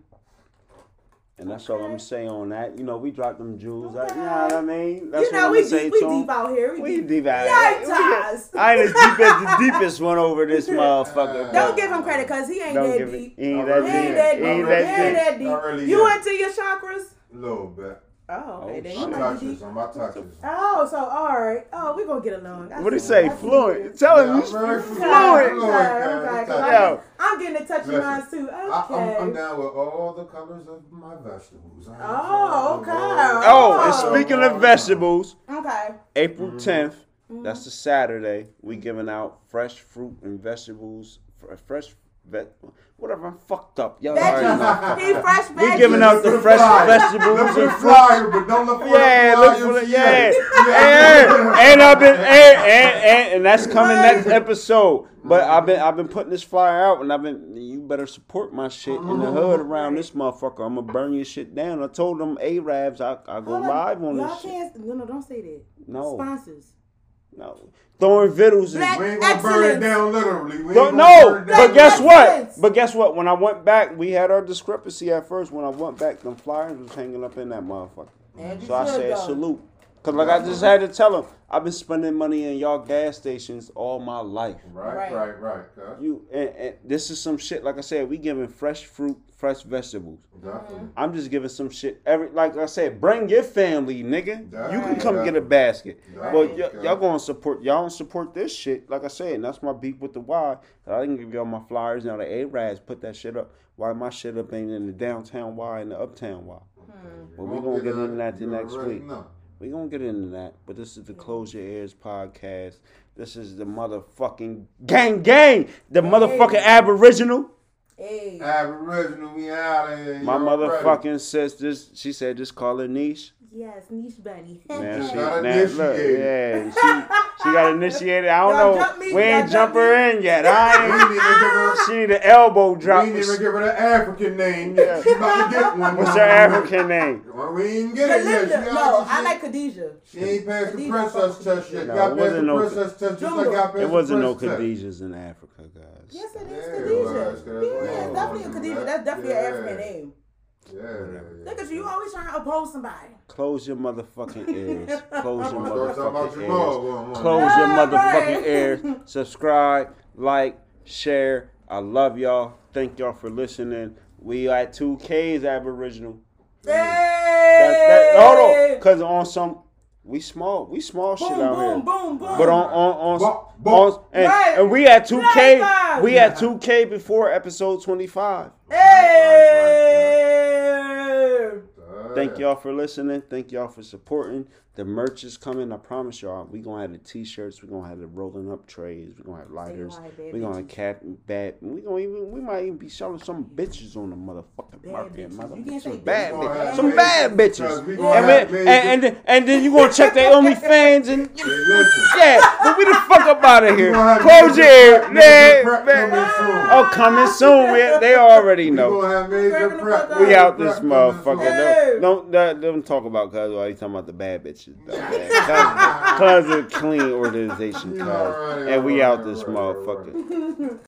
[SPEAKER 2] And that's all I'm
[SPEAKER 4] Okay.
[SPEAKER 2] saying on that. You know, we dropped them jewels. Like,
[SPEAKER 4] Okay.
[SPEAKER 2] you know what I mean? That's
[SPEAKER 4] you know
[SPEAKER 2] what I'm
[SPEAKER 4] we
[SPEAKER 2] gonna say
[SPEAKER 4] deep, we deep out here. We,
[SPEAKER 2] We
[SPEAKER 4] deep.
[SPEAKER 2] deep out
[SPEAKER 4] Yikes,
[SPEAKER 2] here.
[SPEAKER 4] Taz.
[SPEAKER 2] I ain't as deep as the <laughs> deepest one over this motherfucker.
[SPEAKER 4] Don't give him credit because he ain't
[SPEAKER 2] Don't
[SPEAKER 4] that
[SPEAKER 2] give
[SPEAKER 4] deep.
[SPEAKER 2] He ain't
[SPEAKER 3] He
[SPEAKER 2] that
[SPEAKER 4] He
[SPEAKER 2] deep.
[SPEAKER 4] ain't that
[SPEAKER 2] He
[SPEAKER 4] deep.
[SPEAKER 2] ain't
[SPEAKER 4] He
[SPEAKER 2] that
[SPEAKER 4] ain't
[SPEAKER 2] deep.
[SPEAKER 4] that deep. You
[SPEAKER 3] yet.
[SPEAKER 4] into your chakras?
[SPEAKER 3] A little bit.
[SPEAKER 4] Oh, okay.
[SPEAKER 2] Oh,
[SPEAKER 4] then
[SPEAKER 3] I'm
[SPEAKER 4] you
[SPEAKER 2] shit.
[SPEAKER 4] might be
[SPEAKER 3] touches.
[SPEAKER 4] deep.
[SPEAKER 3] I'm about touches.
[SPEAKER 4] Oh, so all right. Oh, we're gonna get along. I
[SPEAKER 2] What he
[SPEAKER 4] see.
[SPEAKER 2] say?
[SPEAKER 4] I see
[SPEAKER 2] Fluent. Tell him
[SPEAKER 3] Yeah,
[SPEAKER 2] you
[SPEAKER 3] I'm very
[SPEAKER 2] fluent.
[SPEAKER 3] fluent.
[SPEAKER 4] Okay,
[SPEAKER 3] Lord,
[SPEAKER 4] okay,
[SPEAKER 3] God,
[SPEAKER 4] 'cause
[SPEAKER 3] touch.
[SPEAKER 4] I'm-
[SPEAKER 2] Yo.
[SPEAKER 4] I'm getting a touch of
[SPEAKER 3] Listen,
[SPEAKER 4] mine too.
[SPEAKER 3] I, I'm,
[SPEAKER 4] Okay.
[SPEAKER 3] I'm down with all the colors of my vegetables. I
[SPEAKER 4] Oh,
[SPEAKER 3] enjoy
[SPEAKER 4] okay.
[SPEAKER 3] all-
[SPEAKER 2] Oh, and
[SPEAKER 4] Oh.
[SPEAKER 2] speaking of vegetables,
[SPEAKER 4] Okay.
[SPEAKER 2] April 10th,
[SPEAKER 4] Mm-hmm.
[SPEAKER 2] that's the Saturday, we giving out fresh fruit and vegetables, fr- fresh ve- whatever. I'm fucked up. Y'all already know.
[SPEAKER 4] He fresh veggies.
[SPEAKER 2] We giving out the fresh vegetables
[SPEAKER 3] Look
[SPEAKER 2] and fruit.
[SPEAKER 3] but don't look for
[SPEAKER 2] Yeah,
[SPEAKER 3] the
[SPEAKER 2] look for the
[SPEAKER 3] yet.
[SPEAKER 2] yeah. <laughs> And, and I've been and, and, and, and that's coming next episode. But I've been I've been putting this flyer out and I've been you better support my shit in the hood oh. around this motherfucker. I'm gonna burn your shit down. I told them Arabs I I go
[SPEAKER 4] on.
[SPEAKER 2] live on
[SPEAKER 4] Y'all
[SPEAKER 2] this
[SPEAKER 4] can't. No, no, don't say that.
[SPEAKER 2] No.
[SPEAKER 4] Sponsors.
[SPEAKER 2] No. Throwing vittles and
[SPEAKER 4] Black
[SPEAKER 3] We ain't gonna burn it down literally. We ain't
[SPEAKER 2] Don't,
[SPEAKER 3] gonna
[SPEAKER 2] no,
[SPEAKER 3] burn it
[SPEAKER 2] but guess
[SPEAKER 4] Black
[SPEAKER 2] what? But guess what? When I went back, we had our discrepancy at first. When I went back, them flyers was hanging up in that motherfucker.
[SPEAKER 4] And
[SPEAKER 2] So I said
[SPEAKER 4] though.
[SPEAKER 2] salute. Cause like I just had to tell him, I've been spending money in y'all gas stations all my life.
[SPEAKER 3] Right,
[SPEAKER 4] Right.
[SPEAKER 3] right, right. cuz.
[SPEAKER 2] You and, and this is some shit. Like I said, we giving fresh fruit, fresh vegetables.
[SPEAKER 3] Definitely.
[SPEAKER 2] I'm just giving some shit. Every like I said, bring your family, nigga. You can
[SPEAKER 3] Right.
[SPEAKER 2] come get a basket.
[SPEAKER 3] Right.
[SPEAKER 2] But y-
[SPEAKER 3] Okay.
[SPEAKER 2] y'all gonna support y'all don't support this shit. Like I said, and that's my beef with the Y. I didn't give y'all my flyers. Now the A-Rads put that shit up. Why my shit up ain't in the downtown Y and the uptown Y? Hmm. But we gonna get into that the next week.
[SPEAKER 3] know.
[SPEAKER 2] We gonna get into that. But this is the Close Your Ears podcast. This is the motherfucking gang gang. The motherfucking Aboriginal.
[SPEAKER 4] Hey.
[SPEAKER 3] Aboriginal, we out of here.
[SPEAKER 2] My
[SPEAKER 3] You already-
[SPEAKER 2] motherfucking sister. She said just call her Nesh.
[SPEAKER 4] Yes, Nesh bunny.
[SPEAKER 2] Man,
[SPEAKER 3] Just
[SPEAKER 2] she,
[SPEAKER 3] got
[SPEAKER 2] man, look,
[SPEAKER 3] initiated.
[SPEAKER 2] yeah, she, she got initiated. I don't
[SPEAKER 4] Y'all
[SPEAKER 2] know.
[SPEAKER 4] jump me,
[SPEAKER 2] we ain't
[SPEAKER 4] jump
[SPEAKER 2] jump her in yet. <laughs> I ain't.
[SPEAKER 3] didn't even give her.
[SPEAKER 2] She need an elbow
[SPEAKER 3] We
[SPEAKER 2] drop.
[SPEAKER 3] didn't even give her the African name yet. She about to get one.
[SPEAKER 2] What's
[SPEAKER 3] now.
[SPEAKER 2] her African name?
[SPEAKER 3] Well, we ain't get it yet. She
[SPEAKER 4] No, I like Khadijah.
[SPEAKER 3] She ain't passed the princess test yet.
[SPEAKER 2] No,
[SPEAKER 3] got
[SPEAKER 2] it
[SPEAKER 3] past
[SPEAKER 2] wasn't
[SPEAKER 3] the
[SPEAKER 2] no-
[SPEAKER 3] princess test just
[SPEAKER 4] Jumbo.
[SPEAKER 3] like got past
[SPEAKER 2] It wasn't no
[SPEAKER 3] prince.
[SPEAKER 2] Khadijahs in Africa, guys.
[SPEAKER 4] Yes, it is
[SPEAKER 3] Yeah,
[SPEAKER 4] Khadijah. yeah, it's definitely a
[SPEAKER 3] knew
[SPEAKER 4] Khadijah. That's definitely an African name.
[SPEAKER 3] Yeah.
[SPEAKER 4] Look at you, you always trying to oppose somebody.
[SPEAKER 2] Close your motherfucking <laughs> ears. Close your
[SPEAKER 3] I'm gonna start talking about
[SPEAKER 2] motherfucking ears.
[SPEAKER 3] mom.
[SPEAKER 2] Close your motherfucking
[SPEAKER 4] right.
[SPEAKER 2] ears. <laughs> Subscribe, like, share. I love y'all. Thank y'all for listening. We at 2K's Aboriginal. That, that, hold on, cause on some we small, we small shit
[SPEAKER 4] Boom,
[SPEAKER 2] out
[SPEAKER 4] boom,
[SPEAKER 2] here.
[SPEAKER 4] boom, boom.
[SPEAKER 2] But on on on,
[SPEAKER 3] Boom, boom.
[SPEAKER 2] on and,
[SPEAKER 4] Right.
[SPEAKER 2] and we at two K,
[SPEAKER 4] Right.
[SPEAKER 2] we at two K before episode twenty five.
[SPEAKER 4] Hey.
[SPEAKER 2] Thank y'all for listening. Thank y'all for supporting. The merch is coming. I promise y'all. We gonna have the t-shirts. We gonna have the rolling up trays. We gonna have lighters.
[SPEAKER 4] gonna have bad
[SPEAKER 2] We gonna have
[SPEAKER 4] bitches.
[SPEAKER 2] cat and bad. We gonna even. We might even be selling some bitches on the motherfucking
[SPEAKER 4] Bad
[SPEAKER 2] market.
[SPEAKER 4] bitches.
[SPEAKER 2] Mother-
[SPEAKER 4] You
[SPEAKER 2] some bad
[SPEAKER 4] bitches.
[SPEAKER 2] Bitches. Some bad bitches. And,
[SPEAKER 3] gonna
[SPEAKER 2] we- and, and, then, and then you gonna check their OnlyFans and
[SPEAKER 3] Hey, <laughs>
[SPEAKER 2] yeah. But we the fuck up out of here.
[SPEAKER 3] We
[SPEAKER 2] Close your ear.
[SPEAKER 3] prep-
[SPEAKER 2] Yeah, man.
[SPEAKER 3] coming soon.
[SPEAKER 2] Oh, coming soon. We, they already know.
[SPEAKER 3] gonna have major prep.
[SPEAKER 2] We out this motherfucker. Don't, don't don't talk about cuz while oh, you talking about the bad bitches. Though, man. Cuz cuz a clean organization, <laughs>
[SPEAKER 3] right,
[SPEAKER 2] and we out this motherfucker.